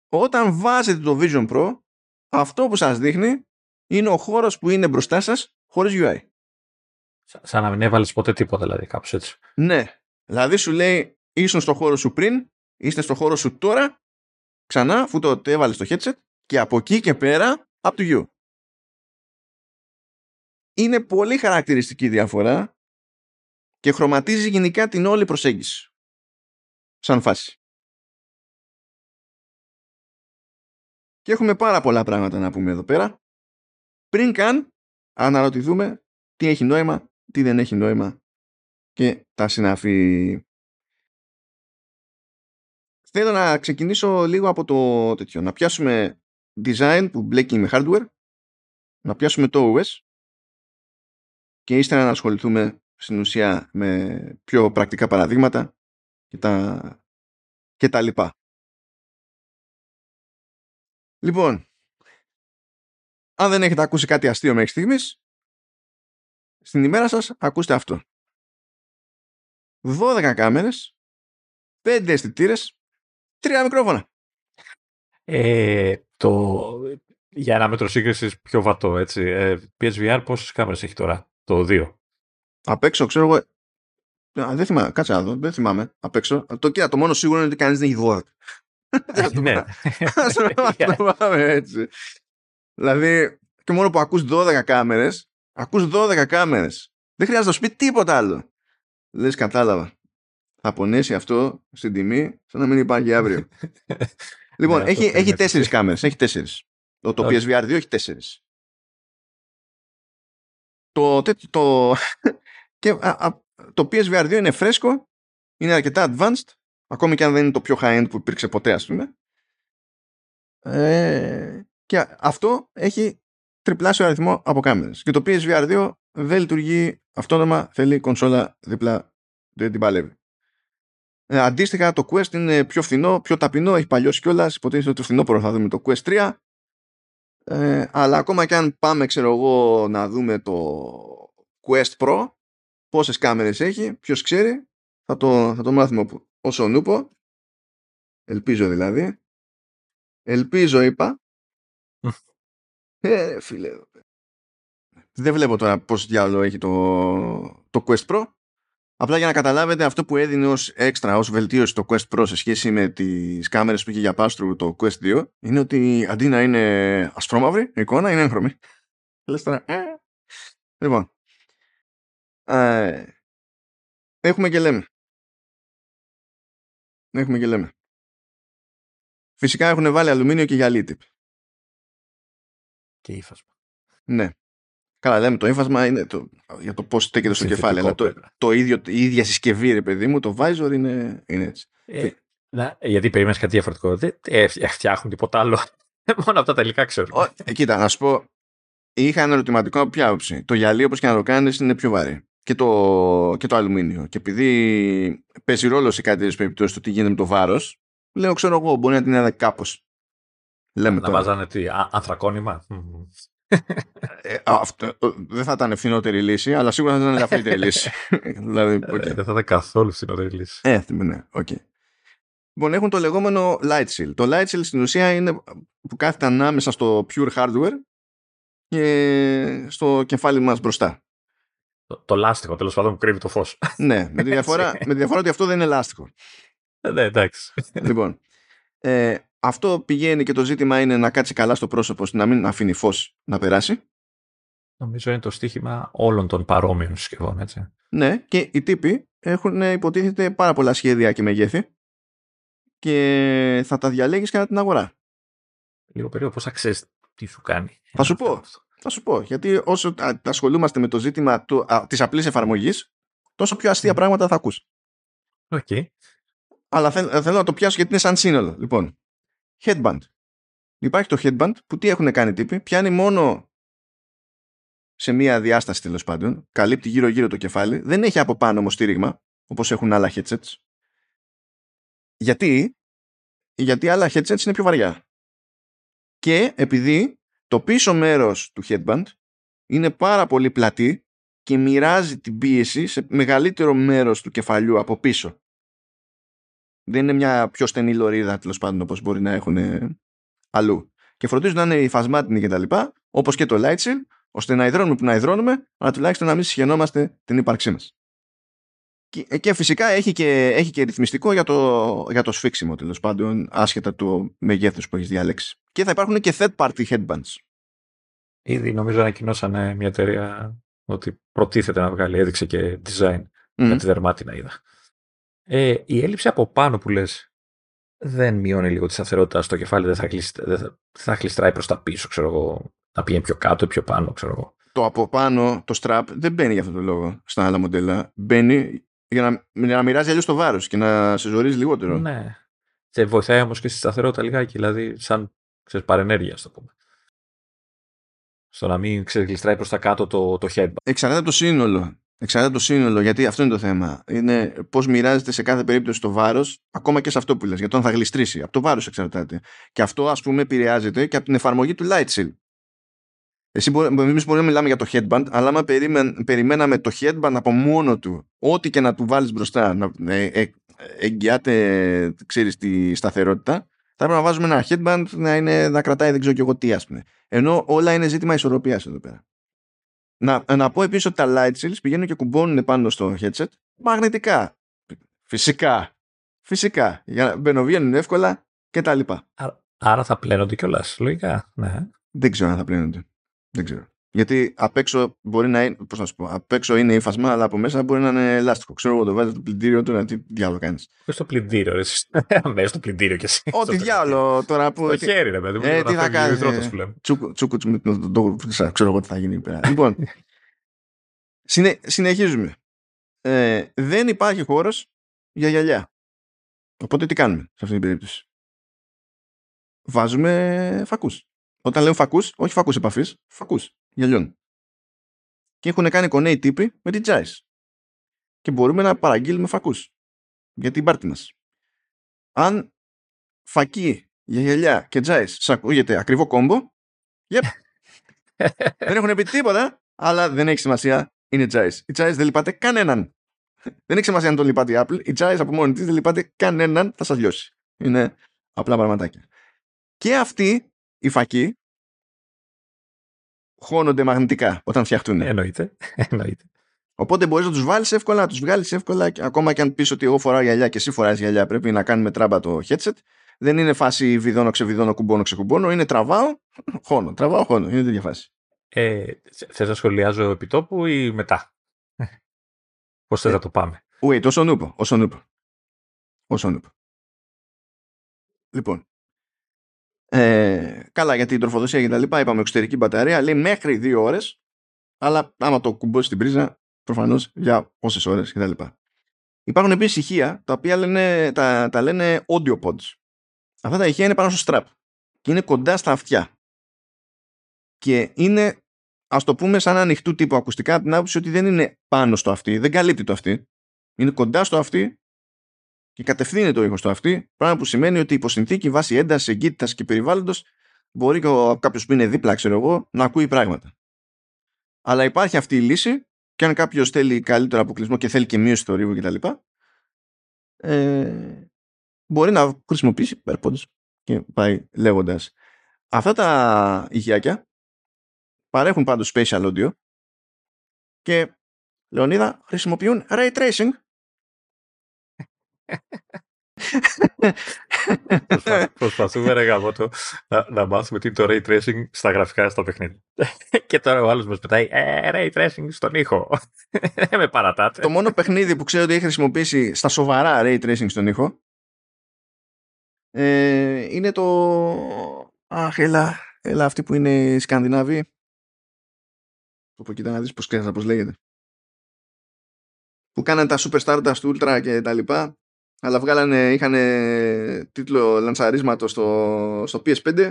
Όταν βάζετε το Vision Pro αυτό που σας δείχνει είναι ο χώρος που είναι μπροστά σας χωρίς UI. Σαν να μην έβαλες ποτέ τίποτα δηλαδή κάπως έτσι. Ναι. Δηλαδή σου λέει ήσουν στο χώρο σου πριν, είστε στο χώρο σου τώρα, ξανά αφού το έβαλες στο headset και από εκεί και πέρα up to you. Είναι πολύ χαρακτηριστική διαφορά και χρωματίζει γενικά την όλη προσέγγιση. Σαν φάση. Και έχουμε πάρα πολλά πράγματα να πούμε εδώ πέρα. Πριν καν αναρωτηθούμε τι έχει νόημα, τι δεν έχει νόημα και τα συναφή. Θέλω να ξεκινήσω λίγο από το τέτοιο. Να πιάσουμε design που μπλέκει με hardware, να πιάσουμε το OS και ύστερα να ασχοληθούμε στην ουσία με πιο πρακτικά παραδείγματα και τα, και τα λοιπά. Λοιπόν, αν δεν έχετε ακούσει κάτι αστείο μέχρι στιγμής, στην ημέρα σας ακούστε αυτό. 12 κάμερες, 5 αισθητήρες, 3 μικρόφωνα. Ε, το, για ένα μέτρο σύγκρισης πιο βατό, έτσι. Ε, PSVR πόσες κάμερες έχει τώρα, το 2. Απ' έξω, ξέρω εγώ, Α, δεν θυμάμαι, κάτσε να δω, δεν θυμάμαι. Απ' έξω. Το, κοίτα, το μόνο σίγουρο είναι ότι κανείς δεν έχει 12. ναι. Ας το πάμε έτσι. Δηλαδή, και μόνο που ακούς 12 κάμερες, ακούς 12 κάμερες. Δεν χρειάζεται να σου πει τίποτα άλλο. Λες, κατάλαβα. Θα πονέσει αυτό στην τιμή, σαν να μην υπάρχει αύριο. λοιπόν, Ναι, έχει, αυτό έχει είναι. τέσσερις κάμερες. Έχει τέσσερις. Το, το Όχι. PSVR 2 έχει τέσσερις. το, το, και, το PSVR 2 είναι φρέσκο, είναι αρκετά advanced, ακόμη και αν δεν είναι το πιο high-end που υπήρξε ποτέ, ας πούμε. Ε, και αυτό έχει τριπλάσιο αριθμό από κάμερες. Και το PSVR 2 δεν λειτουργεί αυτόνομα, θέλει κονσόλα δίπλα, δεν την παλεύει. Ε, αντίστοιχα το Quest είναι πιο φθηνό, πιο ταπεινό, έχει παλιώσει κιόλας. Υποτίθεται ότι το φθινόπωρο θα δούμε το Quest 3. Ε, αλλά ακόμα και αν πάμε, ξέρω εγώ, να δούμε το Quest Pro, πόσες κάμερες έχει, ποιος ξέρει, θα το, θα το μάθουμε όσο νούπο. Ελπίζω δηλαδή. Ελπίζω είπα. ε, φίλε. Δεν βλέπω τώρα πώς διάλογο έχει το, το Quest Pro. Απλά για να καταλάβετε αυτό που έδινε ως έξτρα, ως βελτίωση το Quest Pro σε σχέση με τις κάμερες που είχε για πάστρου το Quest 2 είναι ότι αντί να είναι ασφρόμαυρη η εικόνα είναι έγχρωμη. Λες τώρα, ε. Λοιπόν, ε, έχουμε και λέμε. Έχουμε και λέμε. Φυσικά έχουν βάλει αλουμίνιο και γυαλί τύπ. Και ύφασμα. Ναι. Καλά, λέμε το ύφασμα είναι το, για το πώς στέκεται στο κεφάλι. Αλλά το, το ίδιο, η ίδια συσκευή, ρε παιδί μου, το visor είναι, είναι έτσι. Ε, να, γιατί περίμενες κάτι διαφορετικό. Δεν ε, φτιάχνουν τίποτα άλλο. Μόνο αυτά τα υλικά ξέρω. Ε, κοίτα, να σου πω. Είχα ένα ερωτηματικό από ποια άποψη. Το γυαλί, όπως και να το κάνεις, είναι πιο βαρύ. Και το, και το αλουμίνιο. Και επειδή παίζει ρόλο σε κάτι τέτοιες περιπτώσεις το τι γίνεται με το βάρος, λέω, ξέρω εγώ, μπορεί να την είναι κάπως. Λέμε να βάζανε τι, ανθρακόνημα. Ε, αυτό, δεν θα ήταν φθηνότερη λύση, αλλά σίγουρα θα ήταν ελαφρύτερη λύση. δηλαδή, okay. ε, δεν θα ήταν καθόλου φθηνότερη λύση. Ε, ναι, OK. Okay. Λοιπόν, έχουν το λεγόμενο light shield. Το light shield στην ουσία είναι που κάθεται ανάμεσα στο pure hardware και στο κεφάλι μας μπροστά. Το, το λάστιχο, τέλος πάντων, που κρύβει το φως. ναι, με τη, διαφορά, με τη διαφορά ότι αυτό δεν είναι λάστιχο. Ε, ναι, εντάξει. Λοιπόν, ε, αυτό πηγαίνει και το ζήτημα είναι να κάτσει καλά στο πρόσωπο ώστε να μην αφήνει φως να περάσει. Νομίζω είναι το στίχημα όλων των παρόμοιων συσκευών, έτσι. Ναι, και οι τύποι έχουν υποτίθεται πάρα πολλά σχέδια και μεγέθη και θα τα διαλέγεις κατά την αγορά. Λίγο περίεργο, πώς θα ξέρεις τι σου κάνει. Θα σου πω. Θα σου πω, γιατί όσο ασχολούμαστε με το ζήτημα του, α, της απλής εφαρμογής, τόσο πιο αστεία πράγματα θα ακούς. OK. Okay. Αλλά θέλω, θέλω να το πιάσω γιατί είναι σαν σύνολο. Λοιπόν, headband. Υπάρχει το headband που τι έχουν κάνει τύποι, πιάνει μόνο σε μία διάσταση τέλος πάντων, καλύπτει γύρω-γύρω το κεφάλι, δεν έχει από πάνω όμως στήριγμα, όπως έχουν άλλα headsets. Γιατί, γιατί άλλα headsets είναι πιο βαριά. Και επειδή το πίσω μέρος του headband είναι πάρα πολύ πλατή και μοιράζει την πίεση σε μεγαλύτερο μέρος του κεφαλιού από πίσω δεν είναι μια πιο στενή λωρίδα τέλος πάντων όπως μπορεί να έχουν αλλού. Και φροντίζουν να είναι υφασμάτινοι και τα λοιπά, όπως και το light ώστε να υδρώνουμε που να υδρώνουμε, αλλά τουλάχιστον να μην συγχαινόμαστε την ύπαρξή μας. Και, ε, και φυσικά έχει και, έχει και ρυθμιστικό για το, για το σφίξιμο τέλος πάντων, άσχετα του μεγέθους που έχεις διαλέξει. Και θα υπάρχουν και third party headbands. Ήδη νομίζω ανακοινώσανε μια εταιρεία ότι προτίθεται να βγάλει, έδειξε και design. Mm. Κάτι δερμάτινα είδα. Ε, η έλλειψη από πάνω που λες δεν μειώνει λίγο τη σταθερότητα στο κεφάλι, δεν θα, δεν θα, θα χλιστράει προς τα πίσω, ξέρω εγώ, να πηγαίνει πιο κάτω ή πιο πάνω, ξέρω εγώ. Το από πάνω, το strap, δεν μπαίνει για αυτόν τον λόγο στα άλλα μοντέλα. Μπαίνει για να, για να μοιράζει αλλιώς το βάρος και να σε ζορίζει λιγότερο. Ναι. Και βοηθάει όμως και στη σταθερότητα λιγάκι, δηλαδή σαν ξέρεις, παρενέργεια, το πούμε. Στο να μην ξεγλιστράει προς τα κάτω το, το headband. Εξαρτάται από το σύνολο. Εξαρτάται το σύνολο, γιατί αυτό είναι το θέμα. Είναι πώς μοιράζεται σε κάθε περίπτωση το βάρος, ακόμα και σε αυτό που λες, για το αν θα γλιστρήσει. Από το βάρος εξαρτάται. Και αυτό, ας πούμε, επηρεάζεται και από την εφαρμογή του Light Shield. Εσύ εμείς μπορούμε να μιλάμε για το headband, αλλά άμα περιμέναμε το headband από μόνο του, ό,τι και να του βάλεις μπροστά, να ε, ε, εγγυάται, ξέρεις, τη σταθερότητα, θα έπρεπε να βάζουμε ένα headband να, είναι, να κρατάει δεν ξέρω και εγώ τι, ας πούμε. Ενώ όλα είναι ζήτημα ισορροπίας εδώ πέρα. Να, να πω επίσης ότι τα light shields πηγαίνουν και κουμπώνουν πάνω στο headset μαγνητικά. Φυσικά. Φυσικά. Για να μπαινοβγαίνουν εύκολα και τα λοιπά. Άρα θα πλένονται κιόλας, λογικά. Ναι. Δεν ξέρω αν θα πλένονται. Δεν ξέρω. Γιατί απ' έξω μπορεί να είναι, πώς να σου πω, απ' έξω είναι ύφασμα, αλλά από μέσα μπορεί να είναι ελάστικο. Ξέρω εγώ το βάζει στο πλυντήριο τώρα, τι διάλογο κάνεις. Πώ στο πλυντήριο, ρε. Μέσα στο πλυντήριο κι εσύ. Ό,τι διάλογο τώρα που. Το χέρι, ρε παιδί μου. Ε, τι θα κάνεις. Τσούκου, με το ξέρω εγώ τι θα γίνει πέρα. Λοιπόν, Συνε, συνεχίζουμε. Ε, δεν υπάρχει χώρος για γυαλιά. Οπότε τι κάνουμε σε αυτή την περίπτωση; Βάζουμε φακούς. Όταν λέω φακούς, όχι φακούς επαφής, φακούς γυαλιών. Και έχουν κάνει κονέι τύποι με την Τζάις. Και μπορούμε να παραγγείλουμε φακούς για την πάρτι μας. Αν φακή για γυαλιά και Τζάις σας ακούγεται ακριβό κόμπο, yep. δεν έχουν πει τίποτα, αλλά δεν έχει σημασία, είναι Τζάις. Η Τζάις δεν λυπάται κανέναν. Δεν έχει σημασία αν τον λυπάται η Apple. Η Giants από μόνη της δεν λυπάται κανέναν, θα σας λιώσει. Είναι απλά πραγματάκια. Και αυτοί οι φακοί χώνονται μαγνητικά όταν φτιαχτούν. Εννοείται. Εννοείται. Οπότε μπορείς να τους βάλεις εύκολα, να τους βγάλεις εύκολα, ακόμα και αν πεις ότι εγώ φοράω γυαλιά και εσύ φοράει γυαλιά, πρέπει να κάνουμε τράμπα το headset. Δεν είναι φάση βιδώνω, ξεβιδώνω, κουμπώνω, ξεκουμπώνω. Είναι τραβάω, χώνω. Τραβάω, χώνω. Είναι τέτοια φάση. Ε, θες να σχολιάζω επιτόπου ή μετά; Πώς θες ε, να το πάμε; Wait, όσον ούπο. Όσον ούπο. Όσον ούπο. Λοιπόν. Ε, καλά για την τροφοδοσία και τα λοιπά είπαμε εξωτερική μπαταρία λέει μέχρι δύο ώρες αλλά άμα το κουμπώσεις στην πρίζα προφανώς για πόσες ώρες και τα λοιπά. Υπάρχουν επίσης ηχεία τα οποία λένε, τα, τα λένε audio pods. Αυτά τα ηχεία είναι πάνω στο strap και είναι κοντά στα αυτιά. Και είναι ας το πούμε σαν ανοιχτού τύπου ακουστικά από την άποψη ότι δεν είναι πάνω στο αυτή, δεν καλύπτει το αυτή. Είναι κοντά στο αυτή και κατευθύνεται το ήχος στο αυτή, πράγμα που σημαίνει ότι υπό συνθήκη βάση έντασης, εγκύτητας και περιβάλλοντος μπορεί και κάποιος που είναι δίπλα, ξέρω εγώ, να ακούει πράγματα. Αλλά υπάρχει αυτή η λύση και αν κάποιος θέλει καλύτερο αποκλεισμό και θέλει και μείωση του ρήβου κτλ. Ε, μπορεί να χρησιμοποιήσει AirPods και πάει λέγοντας. Αυτά τα ηχιάκια παρέχουν πάντως spatial audio και Λεωνίδα χρησιμοποιούν ray tracing Προσπαθούμε ρε γαμώτο να, να μάθουμε τι είναι το ray tracing στα γραφικά στα παιχνίδια. και τώρα ο άλλος μας πετάει ε, ray tracing στον ήχο. Δεν με παρατάτε. Το μόνο παιχνίδι που ξέρω ότι έχει χρησιμοποιήσει στα σοβαρά ray tracing στον ήχο ε, είναι το... Αχ, έλα, έλα αυτή που είναι οι Σκανδινάβοι. Όπου κοιτά να δεις πώς, πώς λέγεται. Που κάνανε τα Super Stardust Ultra και τα λοιπά αλλά βγάλανε, είχαν τίτλο λανσαρίσματος στο, στο PS5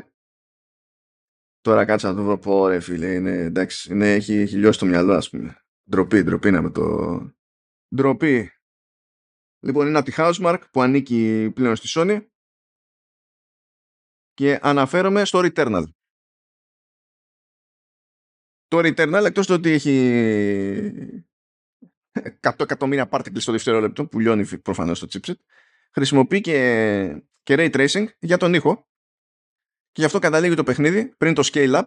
τώρα κάτσα να το βρω. Πω ρε φίλε είναι, εντάξει, είναι, έχει, έχει λιώσει το μυαλό ας πούμε. Ντροπή, ντροπή να με το ντροπή. Λοιπόν είναι από τη Housemark που ανήκει πλέον στη Sony. Και αναφέρομαι στο Returnal. Το Returnal εκτός το ότι έχει 100 εκατομμύρια particles στο δευτερόλεπτο που λιώνει προφανώς το chipset χρησιμοποιεί και, και ray tracing για τον ήχο και γι' αυτό καταλήγει το παιχνίδι πριν το scale up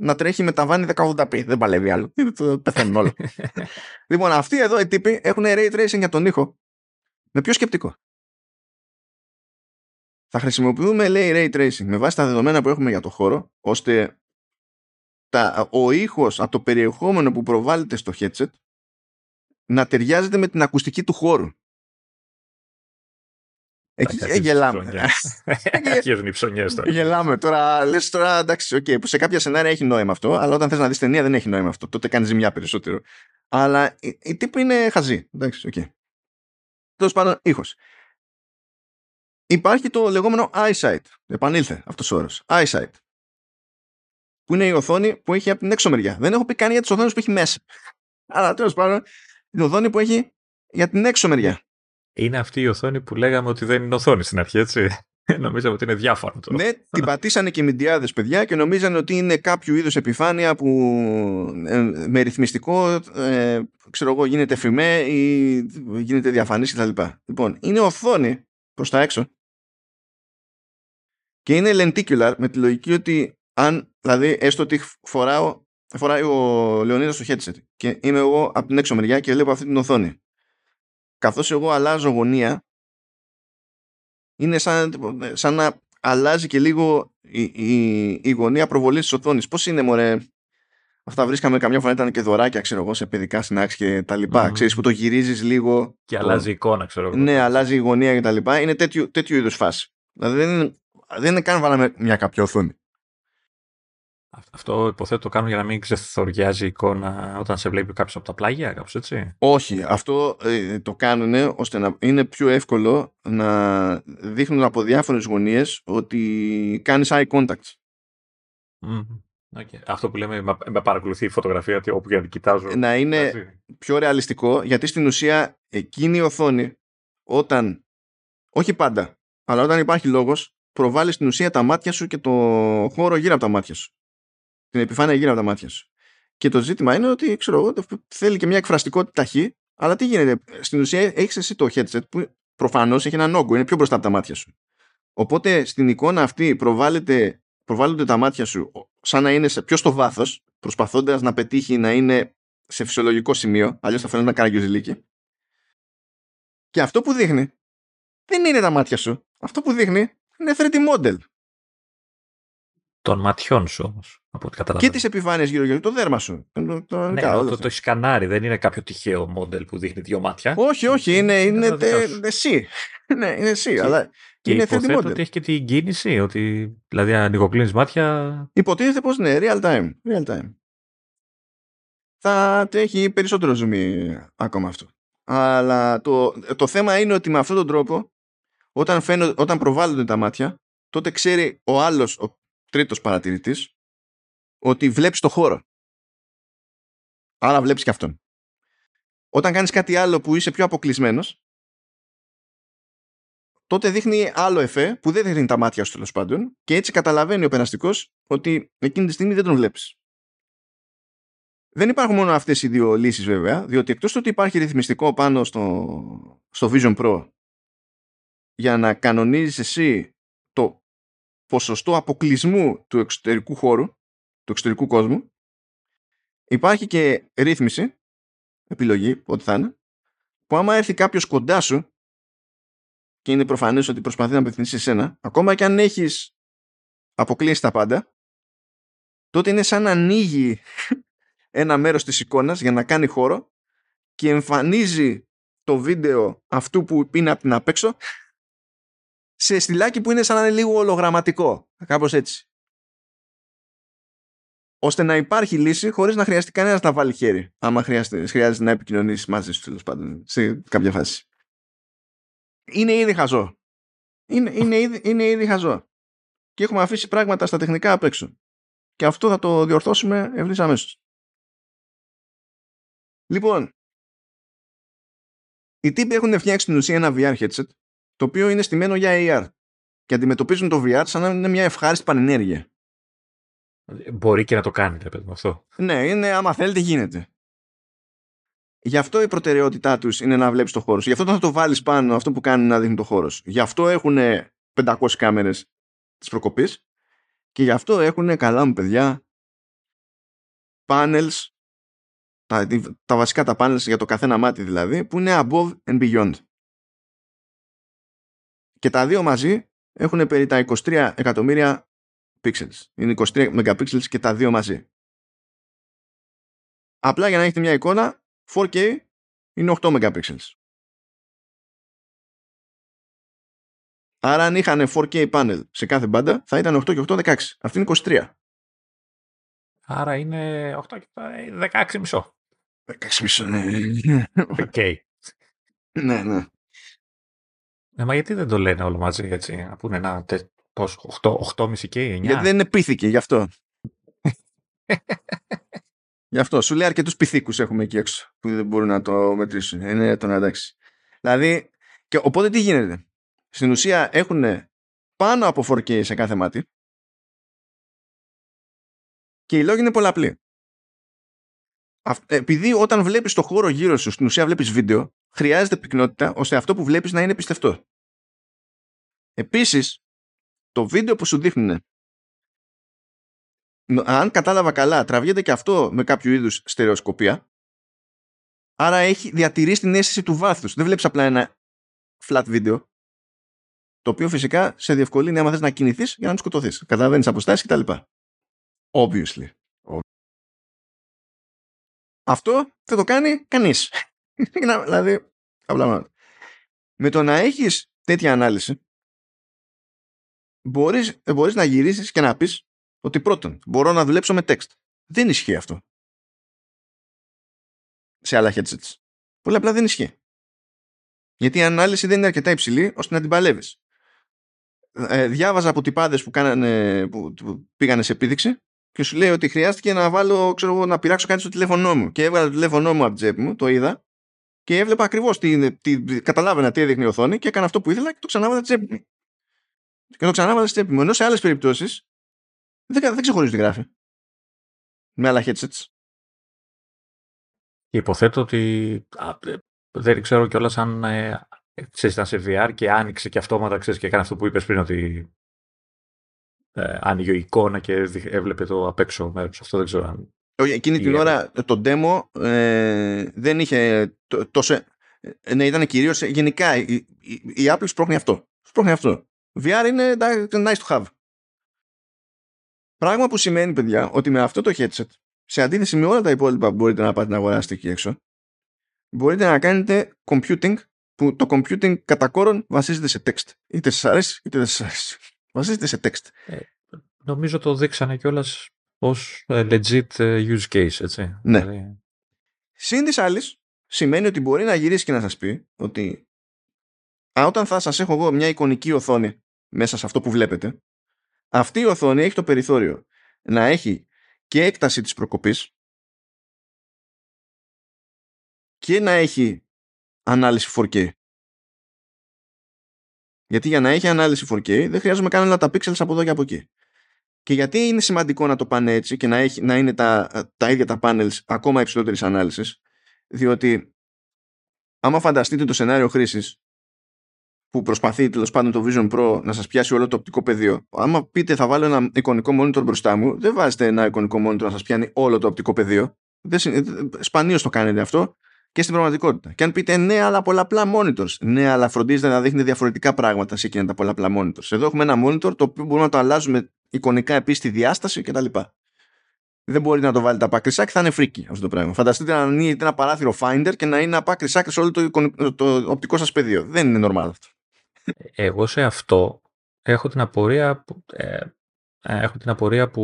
να τρέχει με ταβάνι 1080p. Δεν παλεύει άλλο. Πεθαίνουν όλα. λοιπόν, αυτοί εδώ οι τύποι έχουν ray tracing για τον ήχο. Με πιο σκεπτικό; Θα χρησιμοποιούμε, λέει, ray tracing με βάση τα δεδομένα που έχουμε για το χώρο, ώστε τα, ο ήχος από το περιεχόμενο που προβάλλεται στο headset να ταιριάζεται με την ακουστική του χώρου. Εκεί γελάμε. Αρχίζουν οι ψωνιές τώρα. Γελάμε τώρα. Λες τώρα εντάξει, okay, που σε κάποια σενάρια έχει νόημα αυτό, αλλά όταν θες να δεις ταινία δεν έχει νόημα αυτό. Τότε κάνεις ζημιά περισσότερο. Αλλά η, τύπη είναι χαζή. Εντάξει, OK. Okay. Τέλος πάντων, ήχος. Υπάρχει το λεγόμενο EyeSight. Επανήλθε αυτός ο όρος. EyeSight. Που είναι η οθόνη που έχει από την έξω μεριά. Δεν έχω πει καν για τις οθόνες που έχει μέσα. Αλλά τέλος πάντων, η οθόνη που έχει για την έξω μεριά. Είναι αυτή η οθόνη που λέγαμε ότι δεν είναι οθόνη στην αρχή, έτσι. Νομίζαμε ότι είναι διάφορο το. Ναι, την πατήσανε και μηντιάδες παιδιά και νομίζανε ότι είναι κάποιο είδους επιφάνεια που ε, με ρυθμιστικό ε, ξέρω εγώ, γίνεται φημέ ή γίνεται διαφανής κτλ. Λοιπόν, είναι οθόνη προς τα έξω και είναι lenticular με τη λογική ότι αν, δηλαδή, έστω ότι φοράω φοράει ο Λεωνίδας στο headset και είμαι εγώ από την έξω μεριά και βλέπω αυτή την οθόνη. Καθώς εγώ αλλάζω γωνία, είναι σαν, σαν να αλλάζει και λίγο η, η, η γωνία προβολής της οθόνης. Πώς είναι μωρέ, αυτά βρίσκαμε καμιά φορά ήταν και δωράκια ξέρω εγώ σε παιδικά snacks και τα λοιπά. Mm. Ξέρεις που το γυρίζεις λίγο. Και το... αλλάζει η εικόνα ξέρω εγώ. Ναι, αλλάζει η γωνία και τα λοιπά. Είναι τέτοιου, τέτοιου είδους φάση. Δηλαδή δεν είναι, δεν είναι καν βάλαμε μια κάποια οθόνη. Αυτό υποθέτω το κάνουν για να μην ξεθοριάζει η εικόνα όταν σε βλέπει κάποιος από τα πλάγια, κάπως έτσι. Όχι, αυτό ε, το κάνουν ώστε να είναι πιο εύκολο να δείχνουν από διάφορες γωνίες ότι κάνεις eye contact. Okay. Αυτό που λέμε με παρακολουθεί η φωτογραφία ότι όπου για να κοιτάζω. Να είναι πιο ρεαλιστικό γιατί στην ουσία εκείνη η οθόνη όταν, όχι πάντα, αλλά όταν υπάρχει λόγος προβάλλει στην ουσία τα μάτια σου και το χώρο γύρω από τα μάτια σου την επιφάνεια γύρω από τα μάτια σου. Και το ζήτημα είναι ότι ξέρω εγώ, θέλει και μια εκφραστικότητα ταχύ, αλλά τι γίνεται. Στην ουσία έχεις εσύ το headset που προφανώς έχει έναν όγκο, είναι πιο μπροστά από τα μάτια σου. Οπότε στην εικόνα αυτή προβάλλεται, προβάλλονται τα μάτια σου σαν να είναι σε, πιο στο βάθος, προσπαθώντας να πετύχει να είναι σε φυσιολογικό σημείο, αλλιώς θα φαίνεται να κάνει Και αυτό που δείχνει δεν είναι τα μάτια σου. Αυτό που δείχνει είναι 3D model των ματιών σου όμω. Και τις επιφάνειες γύρω-γύρω, το δέρμα σου. Το, το, ναι, το, το, σκανάρι, δεν είναι κάποιο τυχαίο μόντελ που δείχνει δύο μάτια. Όχι, όχι, είναι, είναι, εσύ. ναι, είναι εσύ, και, αλλά και είναι υποθέτω ότι έχει και την κίνηση, ότι δηλαδή ανοιγοκλίνει μάτια. Υποτίθεται πως ναι, real time. Real time. Θα έχει περισσότερο zoom ακόμα αυτό. Αλλά το, το θέμα είναι ότι με αυτόν τον τρόπο, όταν, φαίνω, όταν προβάλλονται τα μάτια, τότε ξέρει ο άλλος, ο τρίτος παρατηρητής ότι βλέπεις το χώρο. Άρα βλέπεις και αυτόν. Όταν κάνεις κάτι άλλο που είσαι πιο αποκλεισμένος, τότε δείχνει άλλο εφέ που δεν δείχνει τα μάτια σου τέλος πάντων και έτσι καταλαβαίνει ο περαστικός ότι εκείνη τη στιγμή δεν τον βλέπεις. Δεν υπάρχουν μόνο αυτές οι δύο λύσεις βέβαια, διότι εκτός του ότι υπάρχει ρυθμιστικό πάνω στο, στο Vision Pro για να κανονίζεις εσύ το ποσοστό αποκλεισμού του εξωτερικού χώρου, του εξωτερικού κόσμου, υπάρχει και ρύθμιση, επιλογή, ό,τι θα είναι, που άμα έρθει κάποιος κοντά σου και είναι προφανές ότι προσπαθεί να απευθυνθεί σε εσένα, ακόμα και αν έχεις αποκλείσει τα πάντα, τότε είναι σαν να ανοίγει ένα μέρος της εικόνας για να κάνει χώρο και εμφανίζει το βίντεο αυτού που είναι από την απέξω σε στυλάκι που είναι σαν να είναι λίγο ολογραμματικό. Κάπως έτσι. Ώστε να υπάρχει λύση χωρίς να χρειαστεί κανένας να βάλει χέρι. Άμα χρειάζεται, χρειάζεται να επικοινωνήσεις μαζί σου τέλος πάντων σε κάποια φάση. Είναι ήδη χαζό. Είναι, είναι, ήδη, είναι ήδη χαζό. Και έχουμε αφήσει πράγματα στα τεχνικά απ' έξω. Και αυτό θα το διορθώσουμε ευθύς αμέσως. Λοιπόν, οι τύποι έχουν φτιάξει στην ουσία ένα VR headset το οποίο είναι στημένο για AR και αντιμετωπίζουν το VR σαν να είναι μια ευχάριστη πανενέργεια. Μπορεί και να το κάνει, με αυτό. Ναι, είναι άμα θέλετε γίνεται. Γι' αυτό η προτεραιότητά τους είναι να βλέπεις το χώρος Γι' αυτό θα το βάλεις πάνω αυτό που κάνει να δείχνει το χώρος Γι' αυτό έχουν 500 κάμερες της προκοπής και γι' αυτό έχουν καλά μου παιδιά panels τα, τα βασικά τα panels για το καθένα μάτι δηλαδή που είναι above and beyond και τα δύο μαζί έχουν περί τα 23 εκατομμύρια pixels. Είναι 23 megapixels και τα δύο μαζί. Απλά για να έχετε μια εικόνα, 4K είναι 8 megapixels. Άρα αν είχαν 4K panel σε κάθε μπάντα θα ήταν 8 και 8, 16. Αυτή είναι 23. Άρα είναι 8 και 16 μισό. 16 μισό, ναι. Okay. ναι, ναι. Ε, μα γιατί δεν το λένε όλο μαζί έτσι, να πούνε ένα πώς, 8, 8,5 και 9. Γιατί δεν πίθηκε, γι' αυτό. γι' αυτό. Σου λέει αρκετούς πυθίκους έχουμε εκεί έξω που δεν μπορούν να το μετρήσουν. Είναι τον εντάξει. Δηλαδή, και οπότε τι γίνεται; Στην ουσία έχουν πάνω από 4K σε κάθε μάτι και οι λόγοι είναι πολλαπλοί. Επειδή όταν βλέπεις το χώρο γύρω σου, στην ουσία βλέπεις βίντεο, χρειάζεται πυκνότητα ώστε αυτό που βλέπεις να είναι πιστευτό. Επίσης, το βίντεο που σου δείχνουν αν κατάλαβα καλά, τραβιέται και αυτό με κάποιο είδους στερεοσκοπία άρα έχει διατηρήσει την αίσθηση του βάθους. Δεν βλέπεις απλά ένα flat βίντεο το οποίο φυσικά σε διευκολύνει άμα θες να κινηθείς για να μην σκοτωθείς. Καταλαβαίνεις αποστάσεις κτλ. Obviously. Αυτό δεν το κάνει κανείς. δηλαδή, απλά Με το να έχεις τέτοια ανάλυση μπορείς, μπορείς να γυρίσεις και να πεις ότι πρώτον μπορώ να δουλέψω με text. Δεν ισχύει αυτό. Σε άλλα headsets. Πολύ απλά δεν ισχύει. Γιατί η ανάλυση δεν είναι αρκετά υψηλή ώστε να την παλεύεις. Ε, διάβαζα από τυπάδες που, που, που πήγανε σε επίδειξη και σου λέει ότι χρειάστηκε να βάλω, ξέρω, να πειράξω κάτι στο τηλέφωνό μου. Και έβγαλα το τηλέφωνό μου από την τσέπη μου, το είδα και έβλεπα ακριβώς τι, τι, καταλάβαινα τι έδειχνε η οθόνη και έκανα αυτό που ήθελα και το ξανάβαλα στην τσέπη μου. Και το ξανάβαλα στην τσέπη μου. Ενώ σε άλλες περιπτώσεις δεν, δεν ξεχωρίζει τι γράφει. Με άλλα headsets. Υποθέτω ότι ε, δεν ξέρω κιόλας αν ε, ξέρεις, ήταν σε VR και άνοιξε και αυτόματα ξέρεις, και έκανε αυτό που είπες πριν ότι ε, άνοιγε η εικόνα και έβλεπε το απ' έξω μέρος. Αυτό δεν ξέρω αν... Όχι, εκείνη την ώρα το demo ε, δεν είχε τόσο... Ε, ναι, ήταν κυρίως γενικά η, η, η Apple σπρώχνει αυτό. Σπρώχνει αυτό. VR είναι nice to have. Πράγμα που σημαίνει, παιδιά, ότι με αυτό το headset, σε αντίθεση με όλα τα υπόλοιπα που μπορείτε να πάτε να αγοράσετε εκεί έξω, μπορείτε να κάνετε computing που το computing κατά κόρον βασίζεται σε text. Είτε σας αρέσει είτε δεν σας αρέσει. Βασίζεται σε text. Ε, νομίζω το δείξανε κιόλας ως ε, legit ε, use case, έτσι. Ναι. Δηλαδή... Συν της άλλης, σημαίνει ότι μπορεί να γυρίσει και να σας πει ότι α, όταν θα σας έχω εγώ μια εικονική οθόνη μέσα σε αυτό που βλέπετε, αυτή η οθόνη έχει το περιθώριο να έχει και έκταση της προκοπής και να έχει ανάλυση 4K. Γιατί για να έχει ανάλυση 4K δεν χρειάζομαι καν τα pixels από εδώ και από εκεί. Και γιατί είναι σημαντικό να το πάνε έτσι και να, έχει, να είναι τα, τα ίδια τα panels ακόμα υψηλότερης ανάλυσης. Διότι άμα φανταστείτε το σενάριο χρήσης που προσπαθεί τέλος πάντων το Vision Pro να σας πιάσει όλο το οπτικό πεδίο. Άμα πείτε θα βάλω ένα εικονικό monitor μπροστά μου, δεν βάζετε ένα εικονικό monitor να σας πιάνει όλο το οπτικό πεδίο. Σπανίως το κάνετε αυτό και στην πραγματικότητα. Και αν πείτε ναι, αλλά πολλαπλά monitors. Ναι, αλλά φροντίζετε να δείχνει διαφορετικά πράγματα σε εκείνα τα πολλαπλά monitors. Εδώ έχουμε ένα monitor το οποίο μπορούμε να το αλλάζουμε εικονικά επίσης τη διάσταση κτλ. Δεν μπορείτε να το βάλετε απάκρισάκι, θα είναι φρίκι αυτό το πράγμα. Φανταστείτε να ανοίγετε ένα παράθυρο Finder και να είναι απάκρισάκι σε όλο το, το οπτικό σας πεδίο. Δεν είναι normal αυτό. Εγώ σε αυτό έχω την απορία ε, ε, έχω την απορία που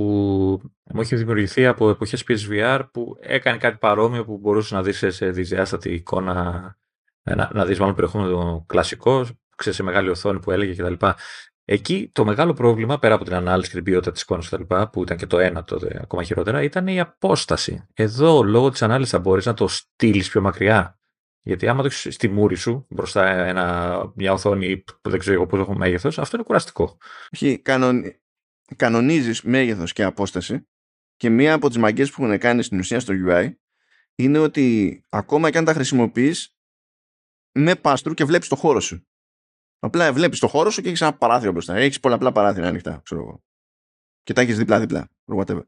μου έχει δημιουργηθεί από εποχές PSVR που έκανε κάτι παρόμοιο που μπορούσες να δεις σε διζεάστατη εικόνα, ε, να, να δεις μάλλον περιεχόμενο κλασικό, ξέρεις, σε μεγάλη οθόνη που έλεγε κτλ. Εκεί το μεγάλο πρόβλημα, πέρα από την ανάλυση και την ποιότητα της εικόνας κτλ., που ήταν και το ένα τότε ακόμα χειρότερα, ήταν η απόσταση. Εδώ, λόγω της ανάλυσης, θα μπορείς να το στείλεις πιο μακριά. Γιατί άμα το έχεις στη μούρη σου, μπροστά ένα, μια οθόνη που δεν ξέρω εγώ πώ έχω μέγεθος, αυτό είναι κουραστικό. Όχι, κανον κανονίζεις μέγεθος και απόσταση και μία από τις μαγκές που έχουν κάνει στην ουσία στο UI είναι ότι ακόμα και αν τα χρησιμοποιείς με πάστρου και βλέπεις το χώρο σου. Απλά βλέπεις το χώρο σου και έχεις ένα παράθυρο μπροστά. Έχεις πολλαπλά παράθυρα ανοιχτά, ξέρω εγώ. Και τα έχεις δίπλα-δίπλα. Whatever.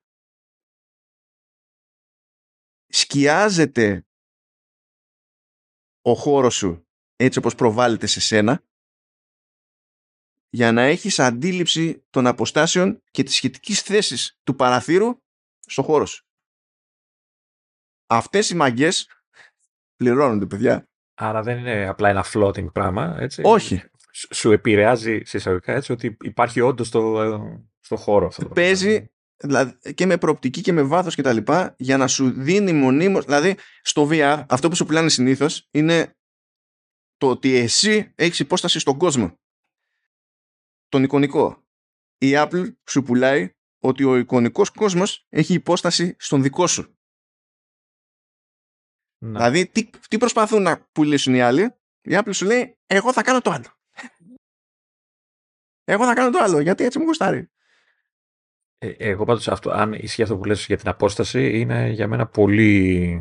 Σκιάζεται ο χώρος σου έτσι όπως προβάλλεται σε σένα για να έχεις αντίληψη των αποστάσεων και της σχετικής θέσης του παραθύρου στο χώρο σου. Αυτές οι μαγκές πληρώνονται, παιδιά. Άρα δεν είναι απλά ένα floating πράγμα, έτσι. Όχι. Σου επηρεάζει σε εισαγωγικά έτσι ότι υπάρχει όντως στο, στο χώρο αυτό. Παίζει δηλαδή, και με προοπτική και με βάθος και τα λοιπά για να σου δίνει μονίμως, δηλαδή στο VR αυτό που σου πουλάνε συνήθως είναι το ότι εσύ έχεις υπόσταση στον κόσμο τον εικονικό. Η Apple σου πουλάει ότι ο εικονικός κόσμος έχει υπόσταση στον δικό σου. Να. Δηλαδή, τι, τι προσπαθούν να πουλήσουν οι άλλοι, η Apple σου λέει, εγώ θα κάνω το άλλο. Εγώ θα κάνω το άλλο, γιατί έτσι μου γουστάρει. Ε, εγώ πάντως αυτό, αν ισχύει αυτό που λες για την απόσταση, είναι για μένα πολύ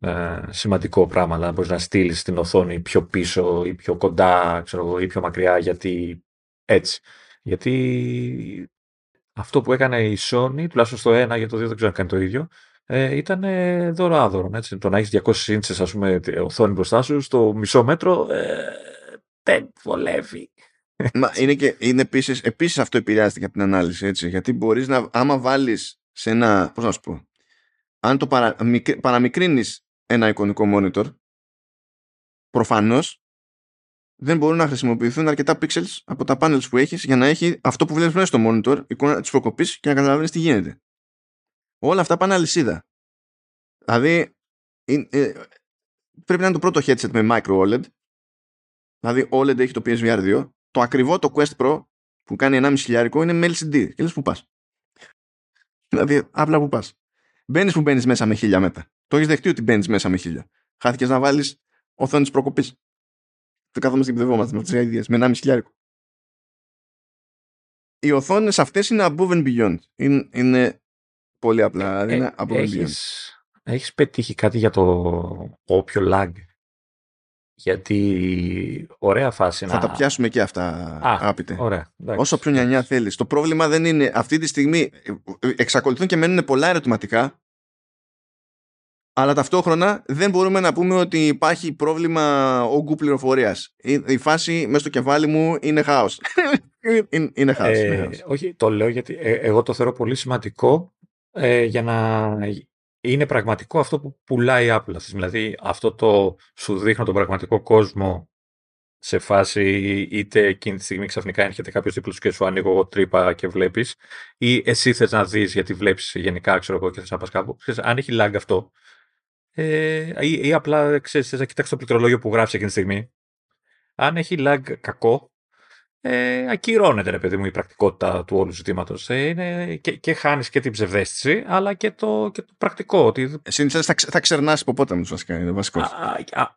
ε, σημαντικό πράγμα. Να δηλαδή, μπορείς να στείλεις την οθόνη πιο πίσω ή πιο κοντά, ξέρω, ή πιο μακριά, γιατί έτσι. Γιατί αυτό που έκανε η Sony, τουλάχιστον στο 1, για το 2 δεν ξέρω αν κάνει το ίδιο, ε, ήταν δωράδωρο. Έτσι. Το να έχεις 200 ίντσες ας πούμε, οθόνη μπροστά σου στο μισό μέτρο ε, δεν βολεύει. Μα είναι, και, είναι επίσης, επίσης αυτό επηρεάζεται από την ανάλυση, έτσι, γιατί μπορείς να, άμα βάλεις σε ένα, πώς να σου πω, αν το παρα, παραμικρύνεις ένα εικονικό monitor, προφανώς δεν μπορούν να χρησιμοποιηθούν αρκετά pixels από τα panels που έχεις για να έχει αυτό που βλέπεις μέσα στο monitor, εικόνα της προκοπής και να καταλαβαίνεις τι γίνεται. Όλα αυτά πάνε αλυσίδα. Δηλαδή, ε, πρέπει να είναι το πρώτο headset με micro OLED. Δηλαδή, OLED έχει το PSVR 2. Το ακριβό το Quest Pro που κάνει 1,5 χιλιάρικο είναι με LCD. Και λες που πας; Δηλαδή, απλά που πας. Μπαίνεις που μπαίνεις μέσα με χίλια μέτα. Το έχεις δεχτεί ότι μπαίνεις μέσα με χίλια. Χάθηκες να βάλεις οθόνη προκοπής. Το κάθομαι στην παιδευόμαστε με αυτές τις ιδέε. Με 1,5 χιλιάρικο. Οι οθόνες αυτές είναι above and beyond. Είναι, είναι πολύ απλά. Ε, είναι above and beyond. Έχεις πετύχει κάτι για το όποιο lag; Γιατί ωραία φάση Θα να... τα πιάσουμε και αυτά Α, άπειτε. Ωραία, εντάξει. Όσο πιο νιανιά θέλεις. Το πρόβλημα δεν είναι αυτή τη στιγμή εξακολουθούν και μένουν πολλά ερωτηματικά αλλά ταυτόχρονα δεν μπορούμε να πούμε ότι υπάρχει πρόβλημα όγκου πληροφορίας. Η φάση μέσα στο κεφάλι μου είναι χάος. είναι χάος. Ε, όχι, το λέω γιατί ε, εγώ το θεωρώ πολύ σημαντικό ε, για να είναι πραγματικό αυτό που πουλάει η Apple. Δηλαδή αυτό το σου δείχνω τον πραγματικό κόσμο σε φάση είτε εκείνη τη στιγμή ξαφνικά έρχεται κάποιος δίπλα σου και σου ανοίγω εγώ τρύπα και βλέπεις, ή εσύ θες να δεις γιατί βλέπεις γενικά, ξέρω εγώ, και θες να πας κάπου. Ξέρεις, αν έχει lag αυτό, ε, ή, ή, απλά ξέρεις, θες να κοιτάξεις το πληκτρολόγιο που γράφεις εκείνη τη στιγμή. Αν έχει lag κακό, ε, ακυρώνεται ρε παιδί μου η πρακτικότητα του όλου ζητήματος. Ε, και, και χάνεις και την ψευδέστηση, αλλά και το, και το πρακτικό. Ότι... Συνήθως θα, θα ξερνάς υποπόταμου βασικά. Είναι βασικός.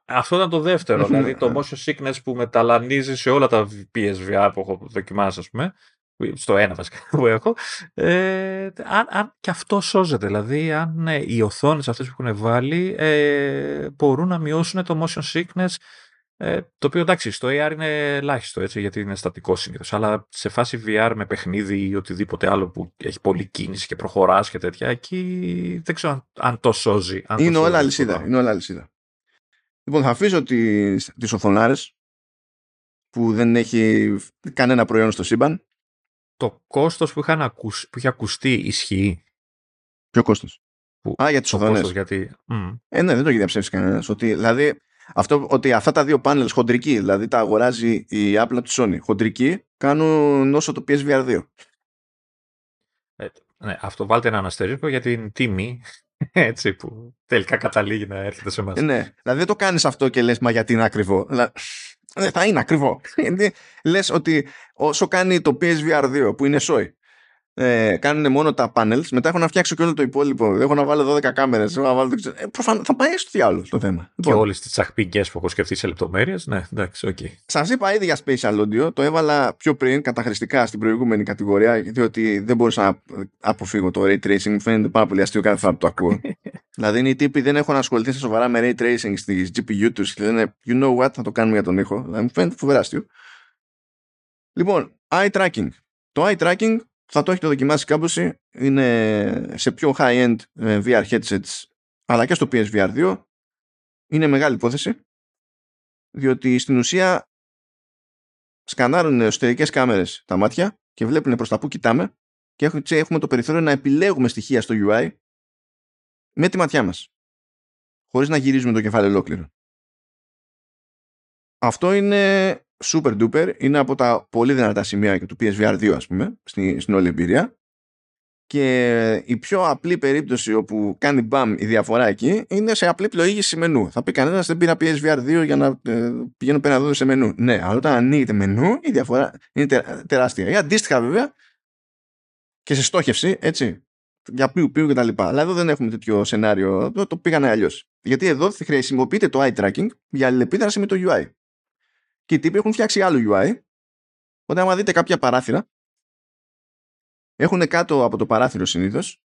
αυτό ήταν το δεύτερο. δηλαδή το motion sickness που μεταλανίζει σε όλα τα PSVR που έχω δοκιμάσει, ας πούμε στο ένα βασικά που έχω, ε, αν, αν και αυτό σώζεται. Δηλαδή, αν ε, οι οθόνες αυτές που έχουν βάλει ε, μπορούν να μειώσουν το motion sickness, ε, το οποίο εντάξει, στο AR είναι ελάχιστο, έτσι, γιατί είναι στατικό συνήθως. Αλλά σε φάση VR με παιχνίδι ή οτιδήποτε άλλο που έχει πολλή κίνηση και προχωράς και τέτοια, εκεί δεν ξέρω αν, το σώζει. Αν είναι, όλα αλυσίδα, είναι όλα αλυσίδα. Λοιπόν, θα αφήσω τις, τις οθονάρες που δεν έχει κανένα προϊόν στο σύμπαν το κόστος που, είχαν που είχε ακουστεί ισχύει; Ποιο κόστος; Α, για τις οθόνες. Γιατί... Ε, ναι, δεν το έχει διαψεύσει κανένας. Ότι, δηλαδή, αυτό, ότι αυτά τα δύο πάνελς χοντρική, δηλαδή τα αγοράζει η Apple από τη Sony, χοντρική, κάνουν όσο το PSVR 2. Ε, ναι, αυτό βάλτε ένα αναστερίσκο για την τιμή έτσι που τελικά καταλήγει να έρχεται σε εμάς. Ε, ναι, δηλαδή δεν το κάνεις αυτό και λες μα γιατί είναι ακριβό. Δεν θα είναι ακριβό. Λες ότι όσο κάνει το PSVR 2 που είναι σόι ε, κάνουν μόνο τα panels, μετά έχω να φτιάξω και όλο το υπόλοιπο. Έχω να βάλω 12 κάμερες. Ε, θα πάει στο διάολο το θέμα. Και λοιπόν. όλες τις τσαχπινιές που έχω σκεφτεί σε λεπτομέρειες. Ναι, εντάξει, OK. Okay. Σας είπα ήδη για Spatial Audio. Το έβαλα πιο πριν καταχρηστικά στην προηγούμενη κατηγορία, διότι δεν μπορούσα να αποφύγω το ray tracing. Μου φαίνεται πάρα πολύ αστείο κάθε φορά που το ακούω. δηλαδή είναι οι τύποι δεν έχουν ασχοληθεί σε σοβαρά με ray tracing στις GPU τους και λένε You know what, θα το κάνουμε για τον ήχο. Δηλαδή μου φαίνεται φοβερά αστείο. Λοιπόν, eye tracking. Το eye tracking θα το έχετε δοκιμάσει κάμποση. Είναι σε πιο high-end ε, VR headsets αλλά και στο PSVR 2. Είναι μεγάλη υπόθεση διότι στην ουσία σκανάρουν εσωτερικές κάμερες τα μάτια και βλέπουν προς τα που κοιτάμε και έχουμε το περιθώριο να επιλέγουμε στοιχεία στο UI με τη ματιά μας χωρίς να γυρίζουμε το κεφάλι ολόκληρο. Αυτό είναι super duper, είναι από τα πολύ δυνατά σημεία και του PSVR 2 ας πούμε, στην, στην όλη εμπειρία και η πιο απλή περίπτωση όπου κάνει μπαμ η διαφορά εκεί είναι σε απλή πλοήγηση μενού. Θα πει κανένας δεν πήρα PSVR 2 για να ε, πηγαίνω πέρα εδώ σε μενού. Ναι, αλλά όταν ανοίγεται μενού η διαφορά είναι τεράστια. Ή αντίστοιχα βέβαια και σε στόχευση, έτσι, για ποιου ποιου κτλ. Αλλά εδώ δεν έχουμε τέτοιο σενάριο, το, το πήγανε αλλιώς. Γιατί εδώ χρησιμοποιείται το eye tracking για αλληλεπίδραση με το UI. Και οι τύποι έχουν φτιάξει άλλο UI. Οπότε άμα δείτε κάποια παράθυρα, έχουν κάτω από το παράθυρο συνήθως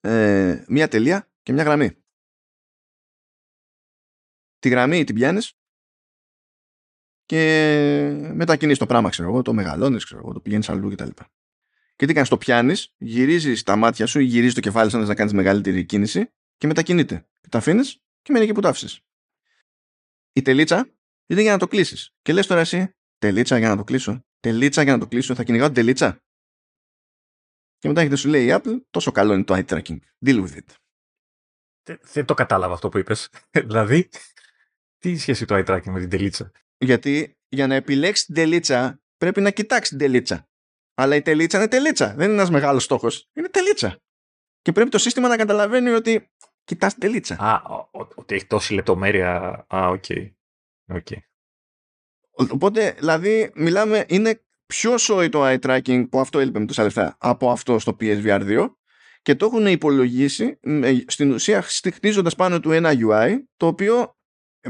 ε, μία τελεία και μια γραμμή. Τη γραμμή την πιάνεις και μετακινείς το πράγμα, ξέρω εγώ, το μεγαλώνεις, ξέρω εγώ, το πηγαίνεις αλλού κτλ. Και, και τι κάνεις, το πιάνεις, γυρίζεις τα μάτια σου ή γυρίζεις το κεφάλι σου να κάνεις μεγαλύτερη κίνηση και μετακινείται. Και τα αφήνεις και μένει εκεί που το άφησες. Η τελίτσα είναι για να το κλείσεις. Και λες τώρα εσύ, τελίτσα για να το κλείσω. Τελίτσα για να το κλείσω. Θα κυνηγάω την τελίτσα. Και μετά έχετε σου λέει η Apple, τόσο καλό είναι το eye tracking. Deal with it. Δεν, το κατάλαβα αυτό που είπες. δηλαδή, τι σχέση το eye tracking με την τελίτσα; Γιατί για να επιλέξεις την τελίτσα πρέπει να κοιτάξεις την τελίτσα. Αλλά η τελίτσα είναι τελίτσα. Δεν είναι ένας μεγάλος στόχος. Είναι τελίτσα. Και πρέπει το σύστημα να καταλαβαίνει ότι κοιτάς την τελίτσα. Α, ότι έχει τόση λεπτομέρεια. Α, OK. Okay. Okay. Οπότε, δηλαδή, μιλάμε, είναι πιο σόι το eye tracking που αυτό έλειπε με τόσα λεφτά από αυτό στο PSVR 2 και το έχουν υπολογίσει στην ουσία χτίζοντας πάνω του ένα UI το οποίο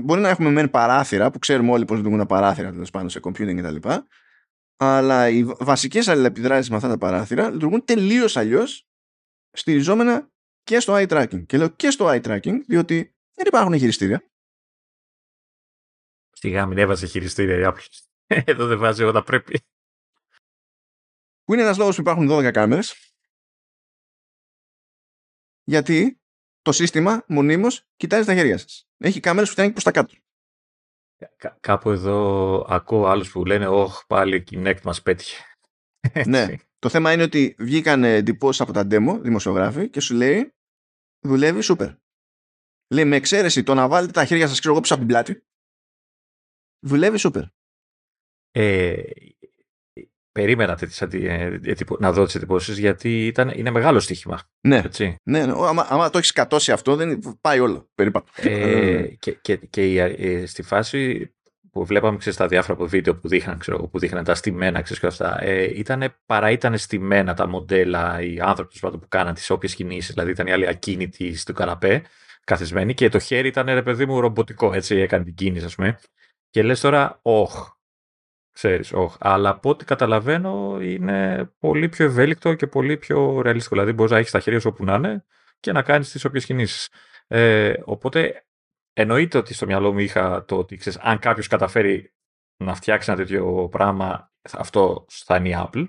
μπορεί να έχουμε μεν παράθυρα που ξέρουμε όλοι πώς λειτουργούν τα παράθυρα τέλος πάνω σε computing κτλ. Αλλά οι βασικές αλληλεπιδράσεις με αυτά τα παράθυρα λειτουργούν τελείως αλλιώς στηριζόμενα και στο eye tracking. Και λέω και στο eye tracking διότι δεν υπάρχουν χειριστήρια. Στη γάμη έβαζε χειριστήρια η Apple. Εδώ δεν βάζει όταν πρέπει. Που είναι ένας λόγος που υπάρχουν 12 κάμερες. Γιατί το σύστημα μονίμως κοιτάζει τα χέρια σας. Έχει κάμερες που φτάνει προς τα κάτω. Κά- κάπου εδώ ακούω άλλους που λένε «Ωχ, πάλι η Kinect μας πέτυχε». ναι. Το θέμα είναι ότι βγήκαν εντυπώσεις από τα demo, δημοσιογράφοι, και σου λέει δουλεύει σούπερ. Λέει με εξαίρεση το να βάλετε τα χέρια σας ξέρω εγώ πίσω από την πλάτη, δουλεύει σούπερ. Ε, περίμενα ε, να δω τις εντυπώσεις γιατί ήταν, είναι μεγάλο στοίχημα. Ναι, έτσι. ναι, ναι. Άμα, άμα το έχεις κατώσει αυτό, δεν πάει όλο. Περίπατο. Ε, και και, και ε, στη φάση που βλέπαμε ξέρεις, τα διάφορα από βίντεο που δείχναν, ξέρω, που δείχναν τα στημένα ξέρεις, και αυτά, ε, ήταν, παρά ήταν στημένα τα μοντέλα, οι άνθρωποι που κάναν τις όποιες κινήσεις, δηλαδή ήταν οι άλλοι ακίνητοι στο καναπέ, καθισμένοι και το χέρι ήταν ρε παιδί μου ρομποτικό, έτσι έκανε την κίνηση, ας πούμε. Και λες τώρα, όχ, Ξέρεις, όχι. Αλλά από ό,τι καταλαβαίνω είναι πολύ πιο ευέλικτο και πολύ πιο ρεαλιστικό. Δηλαδή μπορείς να έχεις τα χέρια σου όπου να είναι και να κάνεις τις όποιες κινήσεις. Ε, οπότε εννοείται ότι στο μυαλό μου είχα το ότι ξέρεις, αν κάποιος καταφέρει να φτιάξει ένα τέτοιο πράγμα, αυτό θα είναι η Apple.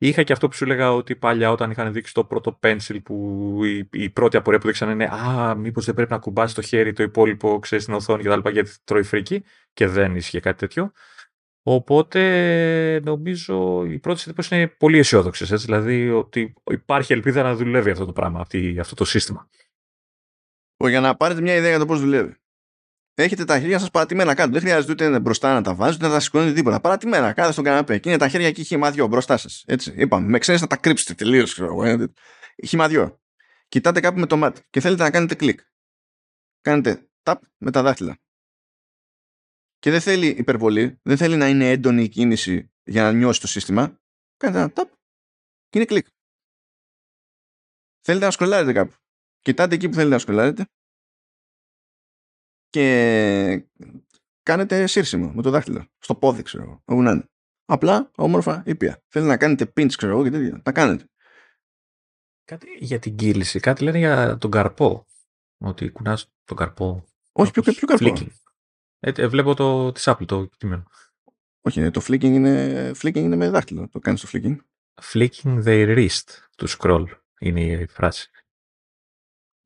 Είχα και αυτό που σου έλεγα ότι παλιά όταν είχαν δείξει το πρώτο pencil που η, η πρώτη απορία που δείξαν είναι «Α, μήπως δεν πρέπει να κουμπάσει το χέρι το υπόλοιπο, ξέρεις, στην οθόνη κτλ. γιατί τρώει φρίκι» και δεν ίσχυε κάτι τέτοιο. Οπότε νομίζω οι πρώτες εντυπώσεις είναι πολύ αισιόδοξες. Δηλαδή ότι υπάρχει ελπίδα να δουλεύει αυτό το πράγμα, αυτό το σύστημα. Για να πάρετε μια ιδέα για το πώς δουλεύει. Έχετε τα χέρια σας παρατημένα κάτω. Δεν χρειάζεται ούτε μπροστά να τα βάζετε, ούτε να τα σηκώνετε τίποτα. Παρατημένα, κάτω στον καναπέ. Και είναι τα χέρια εκεί χυμαδιό μπροστά σας. Έτσι, είπαμε. Με ξέρεις να τα κρύψετε τελείως. Ε, χυμαδιό. Κοιτάτε κάπου με το μάτι και θέλετε να κάνετε κλικ. Κάνετε tap με τα δάχτυλα και δεν θέλει υπερβολή, δεν θέλει να είναι έντονη η κίνηση για να νιώσει το σύστημα, κάνετε ένα tap και είναι κλικ. Θέλετε να σκολάρετε κάπου. Κοιτάτε εκεί που θέλετε να σκολάρετε και κάνετε σύρσιμο με το δάχτυλο. Στο πόδι, ξέρω εγώ. Όπου να είναι. Απλά, όμορφα, ήπια. Θέλετε να κάνετε pinch, ξέρω εγώ και τέτοια. Τα κάνετε. Κάτι για την κύληση. Κάτι λένε για τον καρπό. Ότι κουνάς τον καρπό. Όχι, πιο, πιο καρπό. Ε, ε, βλέπω το της Apple το κείμενο. Όχι, το flicking είναι, flicking είναι με δάχτυλο. Το κάνεις το flicking. Flicking the wrist to scroll είναι η φράση.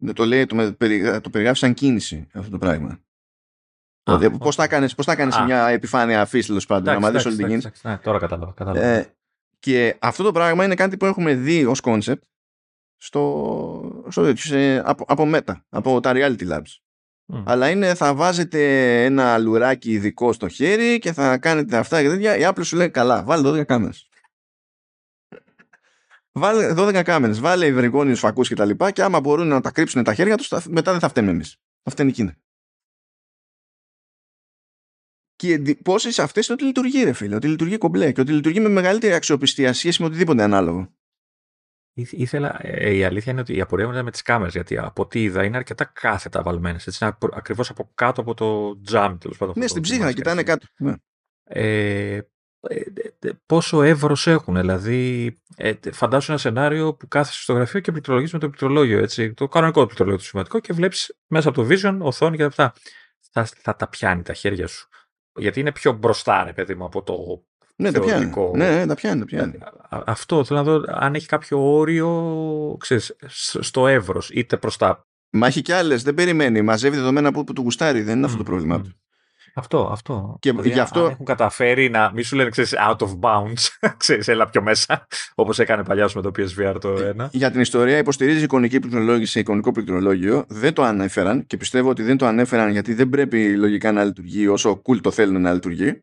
Ναι, το λέει, το, το περιγράφει σαν κίνηση αυτό το πράγμα. Α, δηλαδή, πώς θα κάνεις, πώς θα κάνεις μια επιφάνεια αφής τέλος πάντων, να δεις όλη την κίνηση; Ναι, τώρα κατάλαβα. κατάλαβα. Ε, και αυτό το πράγμα είναι κάτι που έχουμε δει ως concept στο, στο, από, από Meta, από τα Reality Labs. Αλλά είναι θα βάζετε ένα λουράκι ειδικό στο χέρι και θα κάνετε αυτά και τέτοια. Η Apple σου λέει καλά, βάλε 12 κάμερες. Βάλε 12 κάμερες, βάλε υβριγόνιους φακούς και τα λοιπά και άμα μπορούν να τα κρύψουν τα χέρια τους μετά δεν θα φταίμε εμείς. Θα φταίνει εκείνα. Και οι εντυπώσει αυτές είναι ότι λειτουργεί, ρε φίλε. Ότι λειτουργεί κομπλέ και ότι λειτουργεί με μεγαλύτερη αξιοπιστία σχέση με οτιδήποτε ανάλογο. Ήθελα, ε, η αλήθεια είναι ότι η απορία μου ήταν με τις κάμερες, γιατί από ό,τι είδα είναι αρκετά κάθετα βαλμένες. Ακριβώς από κάτω από το τζάμ, τέλος πάντων. Ναι, στην ψύχρα, κοιτάνε κάτω. Ναι. Ε, πόσο εύρος έχουν. Δηλαδή, ε, φαντάσου ένα σενάριο που κάθεσαι στο γραφείο και πληκτρολογείς με το πληκτρολόγιο. Έτσι, το κανονικό πληκτρολόγιο του σημαντικό και βλέπεις μέσα από το vision, οθόνη και αυτά. Θα, θα τα πιάνει τα χέρια σου. Γιατί είναι πιο μπροστά, ρε παιδί μου, από το ναι, τα πιάνει. Ναι, ναι, τα πιάνει, τα πιάνει. Αυτό θέλω να δω αν έχει κάποιο όριο ξέρεις, στο εύρος, είτε προς τα. Μα έχει κι άλλες, δεν περιμένει. Μαζεύει δεδομένα από που του γουστάρει. Δεν είναι αυτό το πρόβλημά του. Αυτό, αυτό. Και δηλαδή, γι' αυτό... Αν έχουν καταφέρει να μη σου λένε ξέρεις, out of bounds, ξέρεις, έλα πιο μέσα, όπως έκανε παλιά με το PSVR το ένα. Για την ιστορία υποστηρίζει εικονική πληκτρολόγηση σε εικονικό πληκτρολόγιο. Δεν το ανέφεραν και πιστεύω ότι δεν το ανέφεραν γιατί δεν πρέπει λογικά να λειτουργεί όσο cool το θέλουν να λειτουργεί.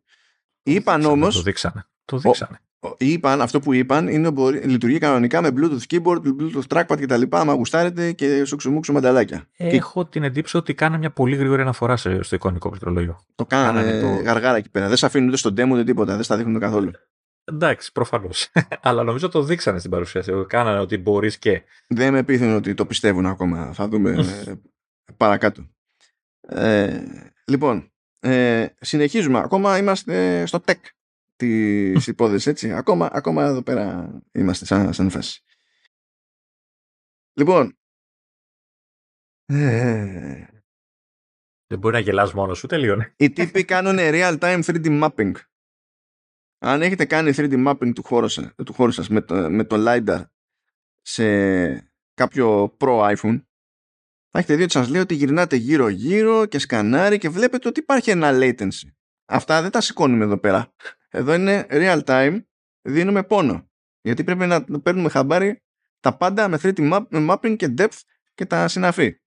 Είπαν όμως... Το δείξανε. Το δείξανε. Είπαν, αυτό που είπαν είναι ότι λειτουργεί κανονικά με Bluetooth keyboard, Bluetooth trackpad κτλ. Άμα γουστάρετε και σουξουμούξου μανταλάκια. Έχω και... την εντύπωση ότι κάνανε μια πολύ γρήγορη αναφορά στο εικονικό πληκτρολόγιο. Το κάνανε, το... γαργάρα εκεί πέρα. Δεν σε αφήνουν ούτε στον demo ούτε τίποτα. Δεν στα δείχνουν καθόλου. Εντάξει, προφανώς. Αλλά νομίζω το δείξανε στην παρουσίαση. Κάνανε ότι μπορείς και. Δεν με πείθουν ότι το πιστεύουν ακόμα. Θα δούμε ε, παρακάτω. Ε, λοιπόν, ε, συνεχίζουμε. Ακόμα είμαστε στο tech τη υπόθεση, έτσι. Ακόμα, ακόμα εδώ πέρα είμαστε σαν, σαν φάση. Λοιπόν. Ε, δεν μπορεί να γελάς μόνος σου, τελείωνε. Οι τύποι κάνουν real-time 3D mapping. Αν έχετε κάνει 3D mapping του χώρου σας, του χώρου σας με, το, με το LiDAR σε κάποιο Pro iPhone, θα έχετε δει ότι σας λέει ότι γυρνάτε γύρω-γύρω και σκανάρει και βλέπετε ότι υπάρχει ένα latency. Αυτά δεν τα σηκώνουμε εδώ πέρα. Εδώ είναι real time, δίνουμε πόνο. Γιατί πρέπει να παίρνουμε χαμπάρι τα πάντα με 3D mapping και depth και τα συναφή.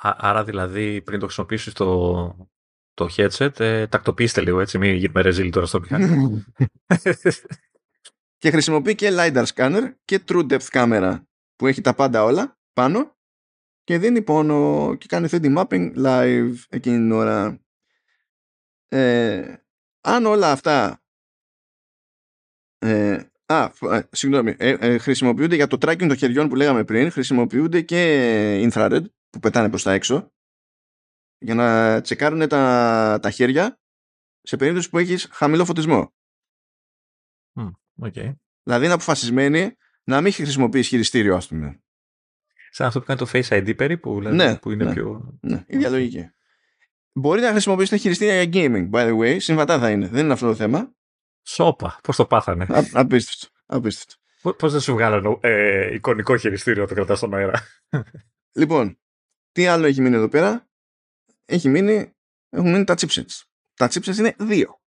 Άρα δηλαδή πριν το χρησιμοποιήσεις το, το headset, ε, τακτοποιήστε λίγο έτσι, μην γίνουμε ρεζίλ τώρα στο μηχάνημα. και χρησιμοποιεί και LiDAR scanner και True Depth camera που έχει τα πάντα όλα πάνω και δίνει πόνο και κάνει 3D mapping live εκείνη την ώρα. Ε, αν όλα αυτά ε, α, ε, συγγνώμη, ε, ε, χρησιμοποιούνται για το tracking των χεριών που λέγαμε πριν, χρησιμοποιούνται και infrared που πετάνε προς τα έξω για να τσεκάρουν τα, τα χέρια σε περίπτωση που έχεις χαμηλό φωτισμό. Mm, okay. Δηλαδή είναι αποφασισμένοι να μην χρησιμοποιείς χειριστήριο, ας πούμε. Σαν αυτό που κάνει το Face ID περίπου, δηλαδή, ναι, που είναι ναι, πιο... Ναι, ίδια λογική. Μπορεί να χρησιμοποιήσετε χειριστήρια για gaming, by the way. Συμβατά θα είναι. Δεν είναι αυτό το θέμα. Σόπα. Πώς το πάθανε. Α, απίστευτο. απίστευτο. Πώς δεν σου βγάλανε ε, εικονικό χειριστήριο το κρατάς στον αέρα. Λοιπόν, τι άλλο έχει μείνει εδώ πέρα; Έχει μείνει, έχουν μείνει τα chipsets. Τα chipsets είναι δύο.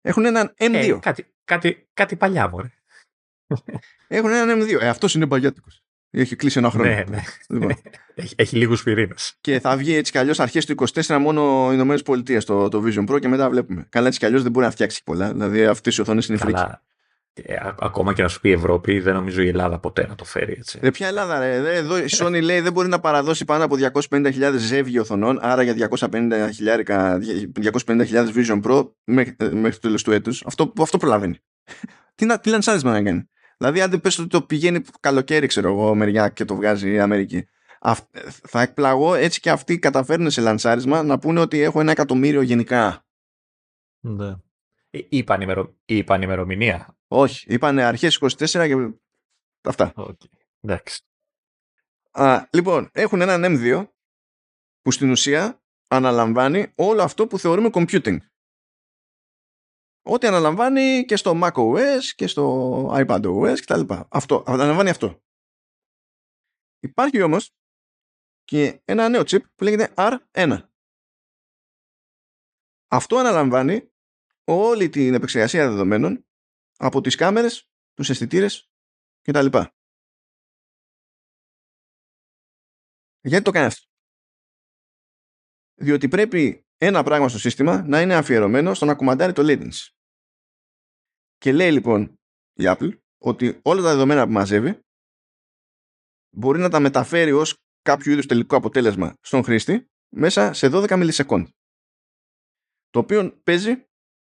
Έχουν έναν M2. Ε, κάτι, κάτι, κάτι παλιά, μωρέ. Έχουν έναν M2. Ε, αυτός είναι παγιάτικο. Έχει κλείσει ένα χρόνο. Ναι, ναι. Λοιπόν. έχει, έχει λίγους πυρήνες. Και θα βγει έτσι κι αλλιώς αρχές του 24 μόνο οι Ηνωμένες Πολιτείες το, το Vision Pro και μετά βλέπουμε. Καλά, έτσι κι αλλιώς δεν μπορεί να φτιάξει πολλά. Δηλαδή αυτές οι οθόνες είναι φρίκι. Ε, ακόμα και να σου πει η Ευρώπη, δεν νομίζω η Ελλάδα ποτέ να το φέρει έτσι. Ρε, ποια Ελλάδα, ρε. Εδώ η Sony λέει δεν μπορεί να παραδώσει πάνω από 250.000 ζεύγη οθονών, άρα για 250.000 250 Vision Pro μέχρι, μέχρι το τέλος του έτους. Αυτό, αυτό προλαβαίνει. τι, να, τι λανσάρισμα να κάνει. Δηλαδή, αν δεν πες ότι το πηγαίνει καλοκαίρι, ξέρω εγώ, μεριά και το βγάζει η Αμερική. θα εκπλαγώ έτσι και αυτοί καταφέρνουν σε λανσάρισμα να πούνε ότι έχω ένα εκατομμύριο γενικά. Ναι. Ε, είπαν, ημερο... είπαν ημερομηνία. Όχι, είπαν αρχές 24 και αυτά. Okay. Εντάξει. Α, λοιπόν, έχουν έναν M2 που στην ουσία αναλαμβάνει όλο αυτό που θεωρούμε computing. Ό,τι αναλαμβάνει και στο macOS και στο iPadOS κτλ. Αυτό, αναλαμβάνει αυτό. Υπάρχει όμως και ένα νέο chip που λέγεται R1. Αυτό αναλαμβάνει όλη την επεξεργασία δεδομένων από τις κάμερες, τους αισθητήρες κτλ. Γιατί το κάνει αυτό; Διότι πρέπει ένα πράγμα στο σύστημα να είναι αφιερωμένο στο να κουμαντάρει το latency. Και λέει λοιπόν η Apple ότι όλα τα δεδομένα που μαζεύει μπορεί να τα μεταφέρει ως κάποιο είδους τελικό αποτέλεσμα στον χρήστη μέσα σε 12 μιλισεκόντ. Το οποίο παίζει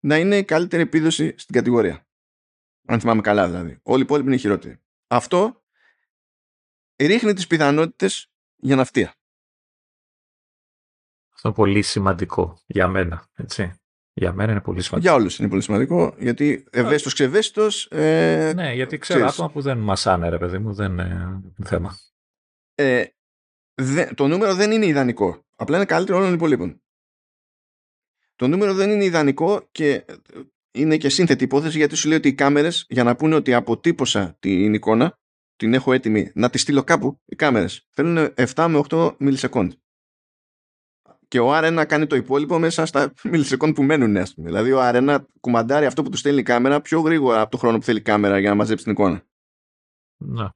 να είναι η καλύτερη επίδοση στην κατηγορία. Αν θυμάμαι καλά δηλαδή. Όλοι οι υπόλοιποι είναι χειρότεροι. Αυτό ρίχνει τις πιθανότητες για ναυτία. Αυτό είναι πολύ σημαντικό για μένα. Έτσι. Για μένα είναι πολύ σημαντικό. Για όλους είναι πολύ σημαντικό. Γιατί ευαίσθητος ξεβαίσθητο. Ε, ναι, γιατί ξέρω ξέρεις. άτομα που δεν μασάνε, ρε παιδί μου, δεν είναι θέμα. Ε, δε, το νούμερο δεν είναι ιδανικό. Απλά είναι καλύτερο όλων των υπολείπων. Το νούμερο δεν είναι ιδανικό και είναι και σύνθετη υπόθεση γιατί σου λέει ότι οι κάμερες για να πούνε ότι αποτύπωσα την εικόνα, την έχω έτοιμη να τη στείλω κάπου, οι κάμερες θέλουν 7 με 8 μιλισεκόντ και ο R1 κάνει το υπόλοιπο μέσα στα μιλισεκόντ που μένουν, ας πούμε. Δηλαδή, ο R1 κουμαντάρει αυτό που του στέλνει η κάμερα πιο γρήγορα από το χρόνο που θέλει η κάμερα για να μαζέψει την εικόνα. Να.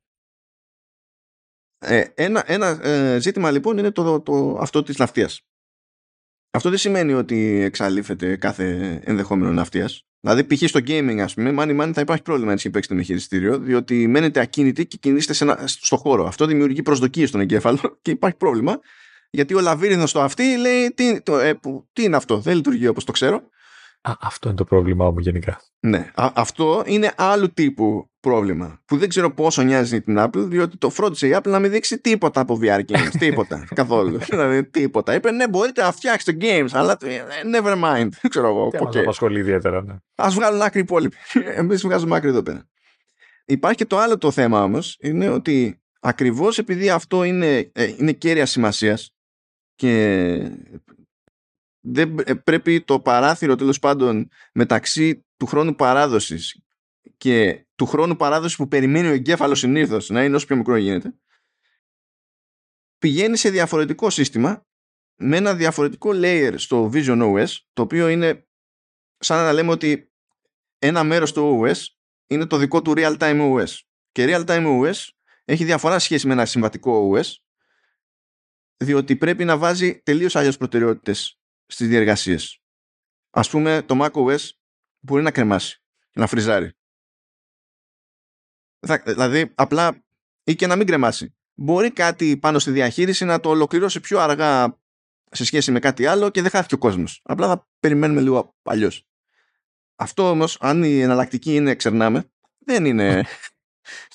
Ε, ένα ένα ε, ζήτημα λοιπόν είναι το, το, αυτό της λαυτίας. Αυτό δεν σημαίνει ότι εξαλείφεται κάθε ενδεχόμενο ναυτίας. Δηλαδή, π.χ. στο gaming, ας πούμε, money money θα υπάρχει πρόβλημα έτσι παίξετε με χειριστήριο, διότι μένετε ακίνητοι και κινείστε σε ένα, στο χώρο. Αυτό δημιουργεί προσδοκίες στον εγκέφαλο και υπάρχει πρόβλημα. Γιατί ο λαβύρινος στο αυτή λέει τι, το, ε, που, τι είναι αυτό, δεν λειτουργεί όπως το ξέρω. Α, αυτό είναι το πρόβλημά μου γενικά. Ναι, α, αυτό είναι άλλου τύπου πρόβλημα που δεν ξέρω πόσο νοιάζει την Apple διότι το φρόντισε η Apple να μην δείξει τίποτα από VR games, τίποτα, καθόλου. δηλαδή τίποτα. Είπε ναι μπορείτε να φτιάξετε games αλλά ε, never mind, ξέρω εγώ. Δεν okay. μας απασχολεί ιδιαίτερα. Ναι. Ας βγάλουν άκρη οι υπόλοιποι. Εμείς βγάζουμε άκρη εδώ πέρα. Υπάρχει και το άλλο το θέμα όμως είναι ότι ακριβώς επειδή αυτό είναι, ε, είναι κέρια σημασίας και δεν ε, πρέπει το παράθυρο τέλος πάντων μεταξύ του χρόνου παράδοσης και του χρόνου παράδοσης που περιμένει ο εγκέφαλος συνήθως να είναι όσο πιο μικρό γίνεται πηγαίνει σε διαφορετικό σύστημα με ένα διαφορετικό layer στο Vision OS το οποίο είναι σαν να λέμε ότι ένα μέρος του OS είναι το δικό του real-time OS και real-time OS έχει διαφορά σχέση με ένα συμβατικό OS διότι πρέπει να βάζει τελείως άλλες προτεραιότητες στις διεργασίες. Ας πούμε το macOS μπορεί να κρεμάσει και να φριζάρει. Δηλαδή απλά ή και να μην κρεμάσει. Μπορεί κάτι πάνω στη διαχείριση να το ολοκληρώσει πιο αργά σε σχέση με κάτι άλλο και δεν χάθηκε ο κόσμος. Απλά θα περιμένουμε λίγο αλλιώς. Αυτό όμως, αν η εναλλακτική είναι ξερνάμε, δεν είναι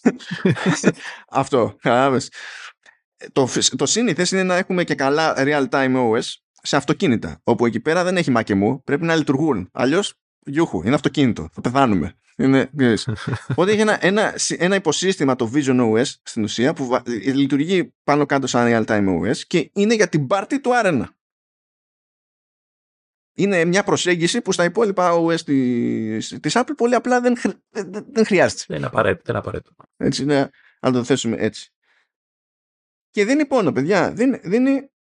αυτό. Το, το σύνηθες είναι να έχουμε και καλά real-time OS σε αυτοκίνητα, όπου εκεί πέρα δεν έχει μακεμού, πρέπει να λειτουργούν. Αλλιώς, γιούχου, είναι αυτοκίνητο, θα πεθάνουμε. Είναι, Οπότε έχει ένα, ένα, ένα υποσύστημα το Vision OS στην ουσία που λειτουργεί πάνω κάτω σαν real time OS και είναι για την πάρτη του Arena. Είναι μια προσέγγιση που στα υπόλοιπα OS της, της Apple πολύ απλά δεν, δεν, δεν χρειάζεται. Δεν είναι απαραίτητο. Δεν απαραίτητο. Έτσι, ναι, να το θέσουμε έτσι. Και δεν είναι πόνο, παιδιά. Δεν, δεν, είναι,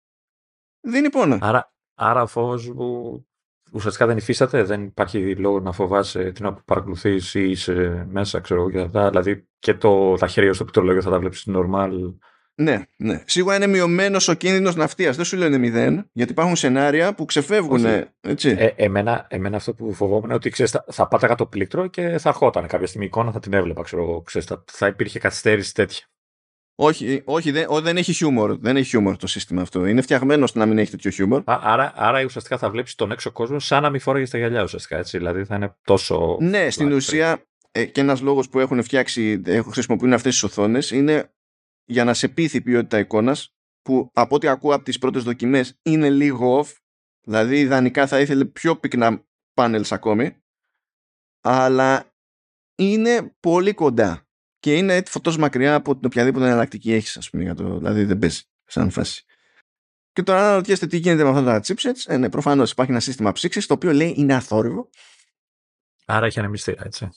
δεν είναι πόνο. Άρα, άρα ο φόβος μου ουσιαστικά δεν υφίσταται, δεν υπάρχει λόγο να φοβάσαι την να παρακολουθείς ή είσαι μέσα, ξέρω και αυτά. Δηλαδή και το, τα χέρια στο πληκτρολόγιο θα τα βλέπεις normal. Ναι, ναι. Σίγουρα είναι μειωμένος ο κίνδυνος ναυτίας. Δεν σου λένε μηδέν, γιατί υπάρχουν σενάρια που ξεφεύγουν. Έτσι. Ε, εμένα, εμένα αυτό που φοβόμουν είναι ότι ξέρεις, θα, θα πάταγα το πλήκτρο και θα ερχόταν κάποια στιγμή η εικόνα, θα την έβλεπα. Ξέρω, ξέρεις, θα, θα υπήρχε καθυστέρηση τέτοια. Όχι, όχι δεν, ό, δεν έχει χιούμορ. Δεν έχει χιούμορ το σύστημα αυτό. Είναι φτιαγμένο ώστε να μην έχει τέτοιο χιούμορ. άρα, άρα ουσιαστικά θα βλέπεις τον έξω κόσμο σαν να μην φόραγε τα γυαλιά ουσιαστικά. Έτσι. Δηλαδή θα είναι τόσο. Ναι, στην ουσία ε, και ένας λόγος που έχουν φτιάξει, έχουν, χρησιμοποιούν αυτές τις οθόνες είναι για να σε πείθει η ποιότητα εικόνας που από ό,τι ακούω από τις πρώτες δοκιμές είναι λίγο off. Δηλαδή ιδανικά θα ήθελε πιο πυκνά πάνελς ακόμη. Αλλά είναι πολύ κοντά και είναι φωτός μακριά από την οποιαδήποτε εναλλακτική έχεις, ας πούμε. Για το, δηλαδή δεν παίζει σαν φάση. Και τώρα, αν ρωτήσετε τι γίνεται με αυτά τα chipsets, ε, ναι, προφανώς υπάρχει ένα σύστημα ψήξης το οποίο λέει είναι αθόρυβο. Άρα έχει ανεμιστήρα, έτσι.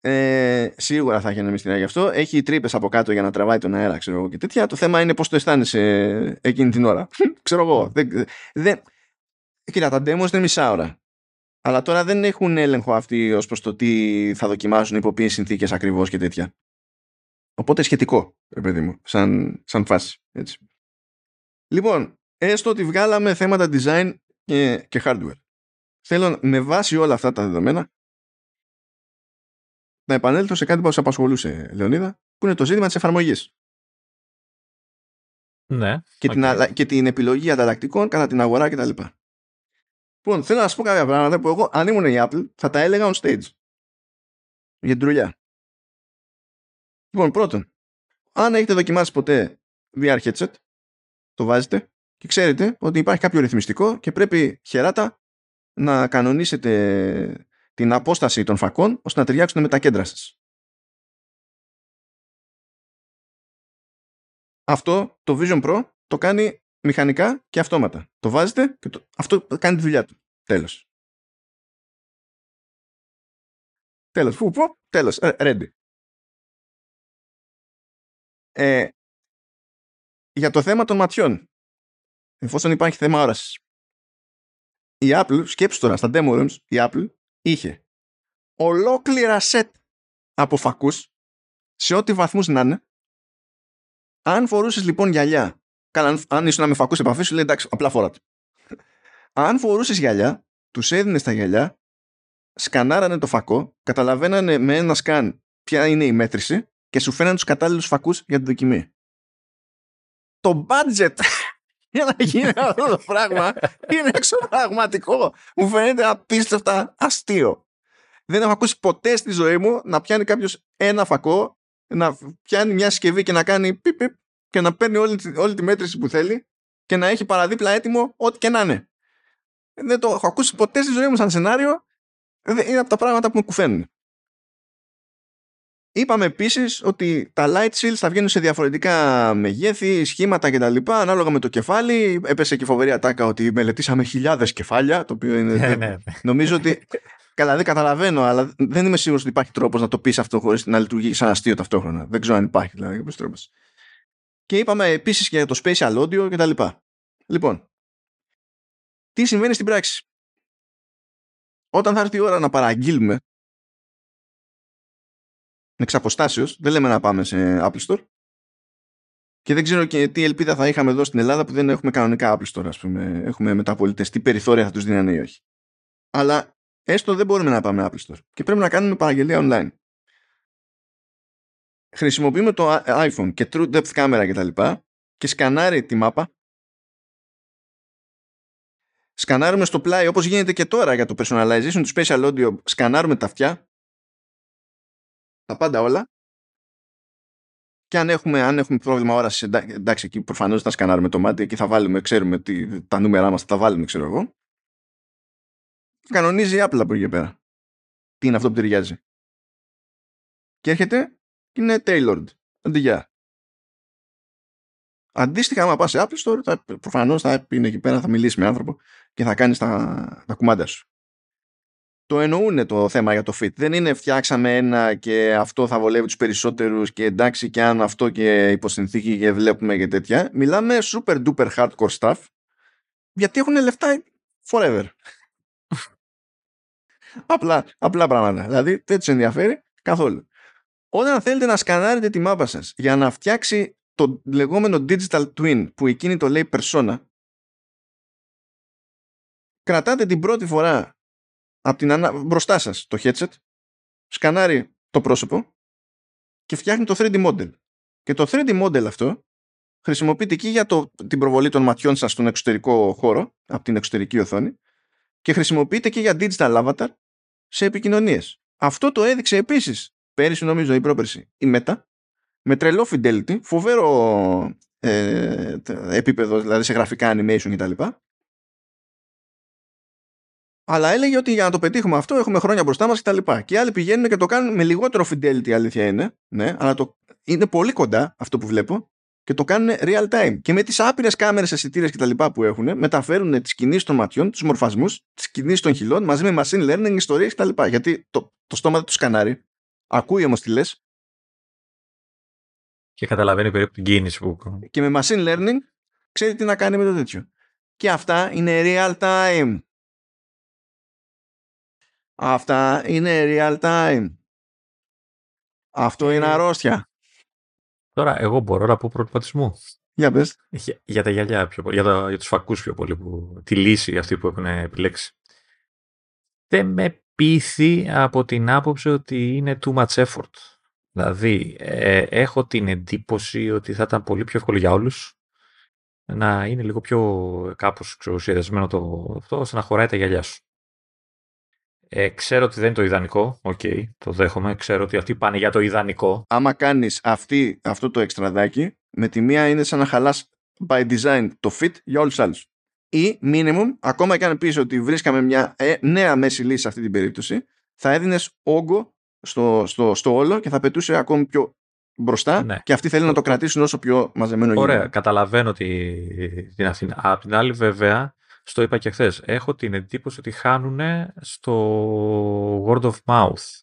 Ε, σίγουρα θα έχει ανεμιστήρα γι' αυτό. Έχει τρύπες από κάτω για να τραβάει τον αέρα, ξέρω εγώ και τέτοια. Το θέμα είναι πώς το αισθάνεσαι εκείνη την ώρα. ξέρω εγώ. Δεν, δεν... Κοίτα, τα demos είναι μισά ώρα. Αλλά τώρα δεν έχουν έλεγχο αυτοί ως προς το τι θα δοκιμάσουν υπό ποιες συνθήκες ακριβώς και τέτοια. Οπότε σχετικό, ρε παιδί μου, σαν, σαν φάση. Έτσι. Λοιπόν, έστω ότι βγάλαμε θέματα design και, και hardware. Θέλω με βάση όλα αυτά τα δεδομένα να επανέλθω σε κάτι που σας απασχολούσε, Λεωνίδα, που είναι το ζήτημα της εφαρμογής. Ναι. Και, την, και την επιλογή ανταλλακτικών κατά την αγορά κτλ. Λοιπόν, θέλω να σας πω κάποια πράγματα που εγώ, αν ήμουν η Apple, θα τα έλεγα on stage. Για την τρουλιά. Λοιπόν, πρώτον, αν έχετε δοκιμάσει ποτέ VR headset, το βάζετε και ξέρετε ότι υπάρχει κάποιο ρυθμιστικό και πρέπει χεράτα να κανονίσετε την απόσταση των φακών ώστε να ταιριάξουν με τα κέντρα σας. Αυτό το Vision Pro το κάνει μηχανικά και αυτόματα. Το βάζετε και το... αυτό κάνει τη δουλειά του. Τέλος. Τέλος. Φου, τέλος. Ε, ready. Ε, για το θέμα των ματιών, εφόσον υπάρχει θέμα όρασης, η Apple, σκέψου τώρα, στα demo rooms, η Apple είχε ολόκληρα set από φακούς σε ό,τι βαθμούς να είναι. Αν φορούσες λοιπόν γυαλιά, καλά, αν ήσουν με φακούς επαφή σου λέει εντάξει, απλά φορά αν φορούσες γυαλιά, τους έδινες τα γυαλιά, σκανάρανε το φακό, καταλαβαίνανε με ένα σκαν ποια είναι η μέτρηση και σου φέρνανε τους κατάλληλους φακούς για την δοκιμή. Το budget για να γίνει αυτό το πράγμα είναι εξωπραγματικό. Μου φαίνεται απίστευτα αστείο. Δεν έχω ακούσει ποτέ στη ζωή μου να πιάνει κάποιος ένα φακό, να πιάνει μια συσκευή και να κάνει πιπ, πιπ και να παίρνει όλη, όλη τη μέτρηση που θέλει και να έχει παραδίπλα έτοιμο ό,τι και να είναι. Δεν το έχω ακούσει ποτέ στη ζωή μου σαν σενάριο. Είναι από τα πράγματα που με κουφαίνουν. Είπαμε επίσης ότι τα light shields θα βγαίνουν σε διαφορετικά μεγέθη, σχήματα κτλ. Ανάλογα με το κεφάλι. Έπεσε και φοβερή ατάκα ότι μελετήσαμε χιλιάδες κεφάλια. Το οποίο είναι. Ναι, ναι. Νομίζω ότι. Καλά, δεν καταλαβαίνω, αλλά δεν είμαι σίγουρος ότι υπάρχει τρόπος να το πεις αυτό χωρίς να λειτουργεί σαν αστείο ταυτόχρονα. Δεν ξέρω αν υπάρχει δηλαδή τρόπος. Και είπαμε επίσης και για το spatial audio κτλ. Λοιπόν, τι συμβαίνει στην πράξη; Όταν θα έρθει η ώρα να παραγγείλουμε εξ αποστάσεως, δεν λέμε να πάμε σε Apple Store και δεν ξέρω και τι ελπίδα θα είχαμε εδώ στην Ελλάδα που δεν έχουμε κανονικά Apple Store, ας πούμε. Έχουμε μεταπολίτες, τι περιθώρια θα τους δίνανε ή όχι. Αλλά έστω δεν μπορούμε να πάμε Apple Store και πρέπει να κάνουμε παραγγελία online. Χρησιμοποιούμε το iPhone και True Depth Camera κτλ. Και, και σκανάρει τη μάπα σκανάρουμε στο πλάι όπως γίνεται και τώρα για το personalization του special audio σκανάρουμε τα αυτιά τα πάντα όλα. Και αν έχουμε, αν έχουμε πρόβλημα όραση εντάξει εκεί προφανώς θα σκανάρουμε το μάτι εκεί θα βάλουμε, ξέρουμε τι, τα νούμερά μας θα τα βάλουμε ξέρω εγώ. Κανονίζει η Apple από εκεί πέρα. Τι είναι αυτό που ταιριάζει. Και έρχεται και είναι tailored. Αντί για. Αντίστοιχα, άμα πας σε Apple Store, θα, προφανώς θα είναι εκεί πέρα, θα μιλήσεις με άνθρωπο και θα κάνεις τα, τα κουμάντα σου. Το εννοούν το θέμα για το fit. Δεν είναι φτιάξαμε ένα και αυτό θα βολεύει τους περισσότερους και εντάξει και αν αυτό και υποσυνθήκη και βλέπουμε και τέτοια. Μιλάμε super duper hardcore stuff γιατί έχουν λεφτά forever. απλά, απλά πράγματα. Δηλαδή δεν τους ενδιαφέρει καθόλου. Όταν θέλετε να σκανάρετε τη μάπα σας για να φτιάξει το λεγόμενο digital twin που εκείνη το λέει persona κρατάτε την πρώτη φορά από την ανα... μπροστά σας το headset σκανάρει το πρόσωπο και φτιάχνει το 3D model και το 3D model αυτό χρησιμοποιείται και για το, την προβολή των ματιών σας στον εξωτερικό χώρο από την εξωτερική οθόνη και χρησιμοποιείται και για digital avatar σε επικοινωνίες. Αυτό το έδειξε επίσης πέρυσι νομίζω η πρόπερση η Meta με τρελό fidelity, φοβερό ε, επίπεδο δηλαδή σε γραφικά animation κτλ. Αλλά έλεγε ότι για να το πετύχουμε αυτό έχουμε χρόνια μπροστά μας κτλ. Και, και άλλοι πηγαίνουν και το κάνουν με λιγότερο fidelity, αλήθεια είναι. Ναι, αλλά το, είναι πολύ κοντά αυτό που βλέπω και το κάνουν real time. Και με τις άπειρες κάμερες, αισθητήρες κτλ. που έχουν, μεταφέρουν τις κινήσεις των ματιών, τους μορφασμούς, τις κινήσεις των χυλών μαζί με machine learning, ιστορίες κτλ. Γιατί το, το στόμα δεν του σκανάρει. Ακούει όμως τι λες και καταλαβαίνει περίπου την κίνηση που... Και με machine learning ξέρει τι να κάνει με το τέτοιο. Και αυτά είναι real time. Αυτά είναι real time. Αυτό είναι αρρώστια. Τώρα εγώ μπορώ να πω προβληματισμό. Για πες. Για, για τα γυαλιά πιο πολύ, για, τα, για τους φακούς πιο πολύ, που, τη λύση αυτή που έχουν επιλέξει. Δεν με πείθει από την άποψη ότι είναι too much effort. Δηλαδή, ε, έχω την εντύπωση ότι θα ήταν πολύ πιο εύκολο για όλους να είναι λίγο πιο κάπως ξεσυδεσμένο το αυτό, ώστε να χωράει τα γυαλιά σου. Ε, ξέρω ότι δεν είναι το ιδανικό, OK, okay, το δέχομαι, ξέρω ότι αυτοί πάνε για το ιδανικό. Άμα κάνεις αυτή, αυτό το εξτραδάκι, με τη μία είναι σαν να χαλάς by design το fit για όλους τους άλλους. Ή minimum, ακόμα και αν πεις ότι βρίσκαμε μια ε, νέα μέση λύση σε αυτή την περίπτωση, θα έδινες όγκο στο, στο, στο όλο και θα πετούσε ακόμη πιο μπροστά ναι. και αυτοί θέλουν να το κρατήσουν όσο πιο μαζεμένο γίνεται. Ωραία, καταλαβαίνω τη, την Αθήνα. Απ' την άλλη βέβαια, στο είπα και χθες, έχω την εντύπωση ότι χάνουν στο word of mouth.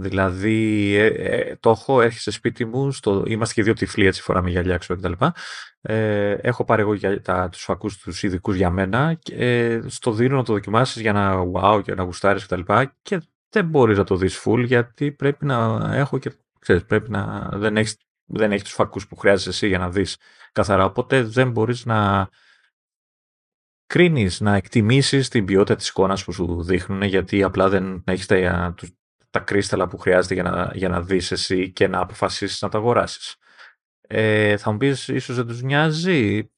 Δηλαδή, ε, ε, το έχω, έρχεσαι σπίτι μου, στο, είμαστε και δύο τυφλοί, έτσι φοράμε γυαλιά, ξέρω κτλ. Ε, έχω πάρει εγώ για, τα, τους φακούς τους ειδικούς για μένα και ε, στο δίνω να το δοκιμάσεις για να wow και να γουστάρεις κτλ. Και, και δεν μπορείς να το δεις full γιατί πρέπει να έχω και ξέρεις, πρέπει να δεν έχεις, δεν έχεις τους φακούς που χρειάζεσαι εσύ για να δεις καθαρά οπότε δεν μπορείς να κρίνεις, να εκτιμήσεις την ποιότητα της εικόνας που σου δείχνουν γιατί απλά δεν έχεις τα, τα κρίσταλα που χρειάζεται για να, για να δεις εσύ και να αποφασίσεις να τα αγοράσεις. Ε, θα μου πεις ίσως δεν τους νοιάζει,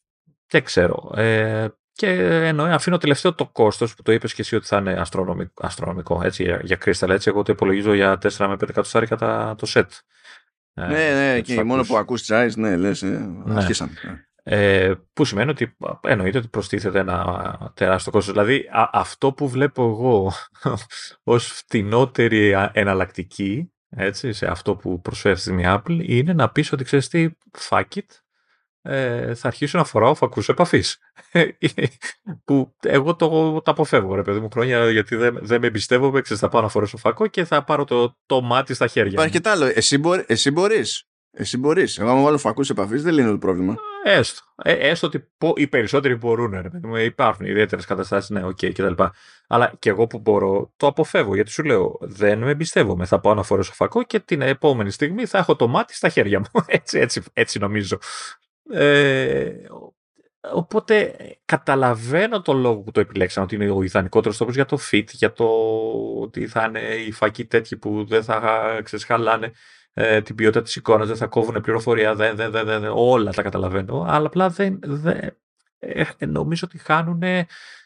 δεν ξέρω. Ε, και εννοώ, αφήνω τελευταίο το κόστος που το είπες και εσύ ότι θα είναι αστρονομικό, αστρονομικό έτσι, για, για κρίσταλα. Έτσι, εγώ το υπολογίζω για 4 με 5 εκατοστάρικα το set. Ε, ναι, ναι, και μόνο που ακούς τις ναι, λες, ε, ναι. αρχίσαμε. Ναι. Ε, που σημαίνει ότι εννοείται ότι προστίθεται ένα τεράστιο κόστος. Δηλαδή αυτό που βλέπω εγώ ως φτηνότερη εναλλακτική έτσι, σε αυτό που προσφέρει στη Apple είναι να πεις ότι ξέρεις τι, fuck it, ε, θα αρχίσω να φοράω φακούς επαφής. που εγώ το, το αποφεύγω ρε παιδί μου χρόνια γιατί δεν, δεν με εμπιστεύομαι, ξέρεις θα πάω να φορέσω φακό και θα πάρω το, το μάτι στα χέρια Υπάρχει και τ' άλλο, εσύ, μπορεί, εσύ μπορείς. Εσύ μπορείς. Εγώ, άμα βάλω φακούς επαφής, δεν λύνω το πρόβλημα. Έστω. Ε, έστω ότι οι περισσότεροι μπορούν. Ρε. Υπάρχουν ιδιαίτερες καταστάσεις, ναι, OK, okay, κτλ. Αλλά και εγώ που μπορώ, το αποφεύγω. Γιατί σου λέω, δεν με εμπιστεύομαι. Θα πάω να φορέσω φακό και την επόμενη στιγμή θα έχω το μάτι στα χέρια μου. έτσι, έτσι, έτσι νομίζω. Ε, οπότε καταλαβαίνω το λόγο που το επιλέξαμε ότι είναι ο ιδανικότερος τρόπος για το fit, για το ότι θα είναι οι φακοί τέτοιοι που δεν θα ξεσχαλάνε ε, την ποιότητα της εικόνας, δεν θα κόβουν πληροφορία, δεν, δεν, δεν, δεν, όλα τα καταλαβαίνω, αλλά απλά δεν, δεν ε, νομίζω ότι χάνουν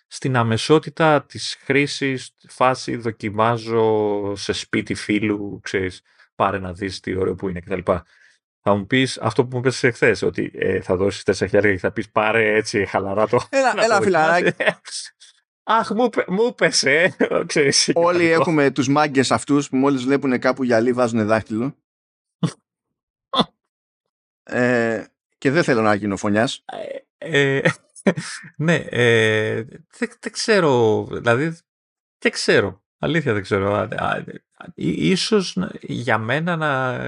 στην αμεσότητα της χρήσης, φάση δοκιμάζω σε σπίτι φίλου, ξέρεις, πάρε να δεις τι ωραίο που είναι κτλ. Θα μου πεις αυτό που μου είπες εχθές, ότι ε, θα δώσεις 4 χιλιάδε και θα πεις πάρε έτσι χαλαρά το. Έλα, έλα φιλαράκι. Αχ, μου, μου πέσε. Όλοι έχουμε τους μάγκες αυτούς που μόλις βλέπουν κάπου γυαλί βάζουν δάχτυλο. Ε, και δεν θέλω να γίνω φωνιάς. Ε, ε ναι, ε, δεν, δεν, ξέρω, δηλαδή δεν ξέρω, αλήθεια δεν ξέρω. Ίσως για μένα να,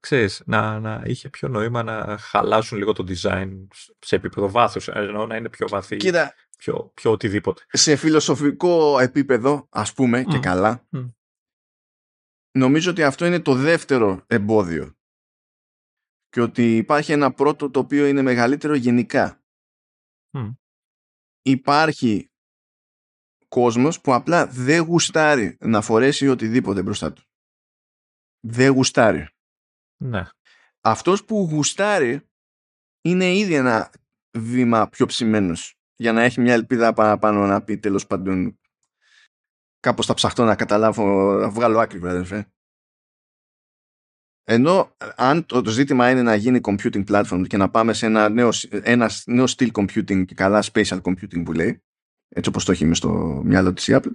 ξέρεις, να, να είχε πιο νόημα να χαλάσουν λίγο το design σε επίπεδο βάθους, ενώ να είναι πιο βαθύ, Κοίτα, πιο, πιο οτιδήποτε. Σε φιλοσοφικό επίπεδο, ας πούμε, και καλά, νομίζω ότι αυτό είναι το δεύτερο εμπόδιο και ότι υπάρχει ένα πρώτο το οποίο είναι μεγαλύτερο γενικά. Υπάρχει κόσμος που απλά δεν γουστάρει να φορέσει οτιδήποτε μπροστά του. Δεν γουστάρει. Ναι. Αυτός που γουστάρει είναι ήδη ένα βήμα πιο ψημένος για να έχει μια ελπίδα παραπάνω να πει τέλος πάντων κάπως θα ψαχτώ να καταλάβω να βγάλω άκρη βέβαια. Ενώ αν το, ζήτημα είναι να γίνει computing platform και να πάμε σε ένα νέο, ένα νέο style computing και καλά spatial computing που λέει, έτσι όπως το έχει στο μυαλό της Apple,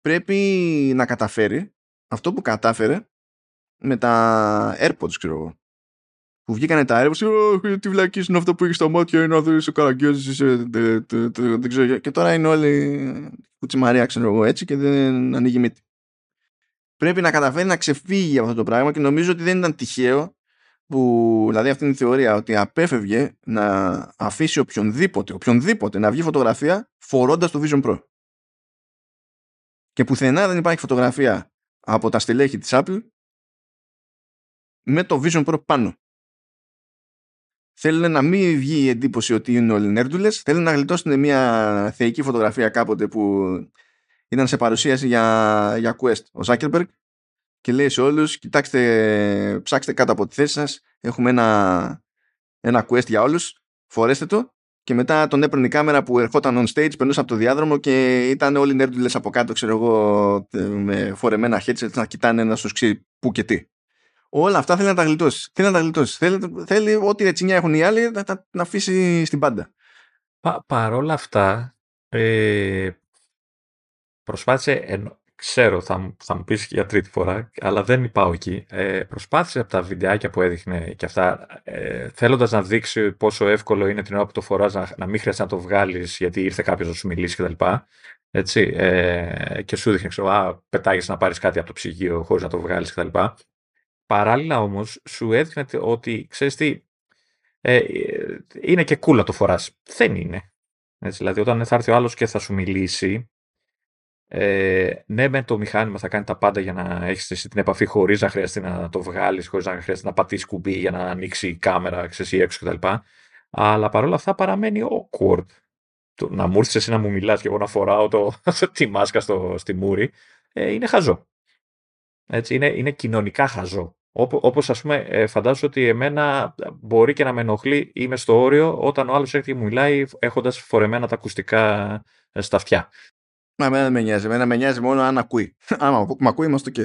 πρέπει να καταφέρει αυτό που κατάφερε με τα AirPods, ξέρω εγώ. Που βγήκανε τα AirPods, τι βλακή είναι αυτό που έχεις στα μάτια, είναι να δει ο καραγκιόζης, δεν ξέρω. Και τώρα είναι όλοι κουτσιμαρία, ξέρω εγώ, έτσι και δεν ανοίγει μύτη πρέπει να καταφέρει να ξεφύγει από αυτό το πράγμα και νομίζω ότι δεν ήταν τυχαίο που, δηλαδή αυτή είναι η θεωρία ότι απέφευγε να αφήσει οποιονδήποτε, οποιονδήποτε να βγει φωτογραφία φορώντας το Vision Pro. Και πουθενά δεν υπάρχει φωτογραφία από τα στελέχη της Apple με το Vision Pro πάνω. Θέλουν να μην βγει η εντύπωση ότι είναι όλοι νέρντουλες, θέλουν να γλιτώσουν μια θεϊκή φωτογραφία κάποτε που ήταν σε παρουσίαση για, για Quest ο Zuckerberg και λέει σε όλους κοιτάξτε, ψάξτε κάτω από τη θέση σας έχουμε ένα, ένα Quest για όλους φορέστε το και μετά τον έπαιρνε η κάμερα που ερχόταν on stage, περνούσε από το διάδρομο και ήταν όλοι νέρντουλες από κάτω, ξέρω εγώ, με φορεμένα headset να κοιτάνε να σου ξέρει πού και τι. Όλα αυτά θέλει να τα γλιτώσει. Θέλει να τα γλιτώσει. Θέλει, θέλει ό,τι ρετσινιά έχουν οι άλλοι να, να, να αφήσει στην πάντα. Πα, παρόλα αυτά, ε, προσπάθησε, ξέρω θα, θα μου πεις για τρίτη φορά, αλλά δεν πάω εκεί. Ε, προσπάθησε από τα βιντεάκια που έδειχνε και αυτά, ε, θέλοντας να δείξει πόσο εύκολο είναι την ώρα που το φοράς να, να μην χρειάζεται να το βγάλεις γιατί ήρθε κάποιος να σου μιλήσει κτλ. Έτσι, ε, και σου δείχνει, ξέρω, α, πετάγεις να πάρεις κάτι από το ψυγείο χωρίς να το βγάλεις κτλ. Παράλληλα όμως σου έδειχνε ότι, ξέρεις τι, ε, είναι και κούλα το φοράς. Δεν είναι. Έτσι, δηλαδή όταν θα έρθει ο άλλος και θα σου μιλήσει, ε, ναι, με το μηχάνημα θα κάνει τα πάντα για να έχεις εσύ την επαφή χωρίς να χρειαστεί να το βγάλεις, χωρίς να χρειαστεί να πατήσεις κουμπί για να ανοίξει η κάμερα, ξέρεις έξω κτλ. Αλλά παρόλα αυτά παραμένει awkward. το, να μου έρθεις εσύ να μου μιλάς και εγώ να φοράω το, τη μάσκα στο, στη μούρη, ε, είναι χαζό. Έτσι, είναι, είναι κοινωνικά χαζό. Όπω όπως ας πούμε ε, φαντάζομαι ότι εμένα μπορεί και να με ενοχλεί είμαι στο όριο όταν ο άλλος έρχεται και μου μιλάει έχοντας φορεμένα τα ακουστικά ε, στα αυτιά. Μα εμένα δεν με νοιάζει. Εμένα με νοιάζει μόνο αν ακούει. Άμα με ακούει είμαστε και.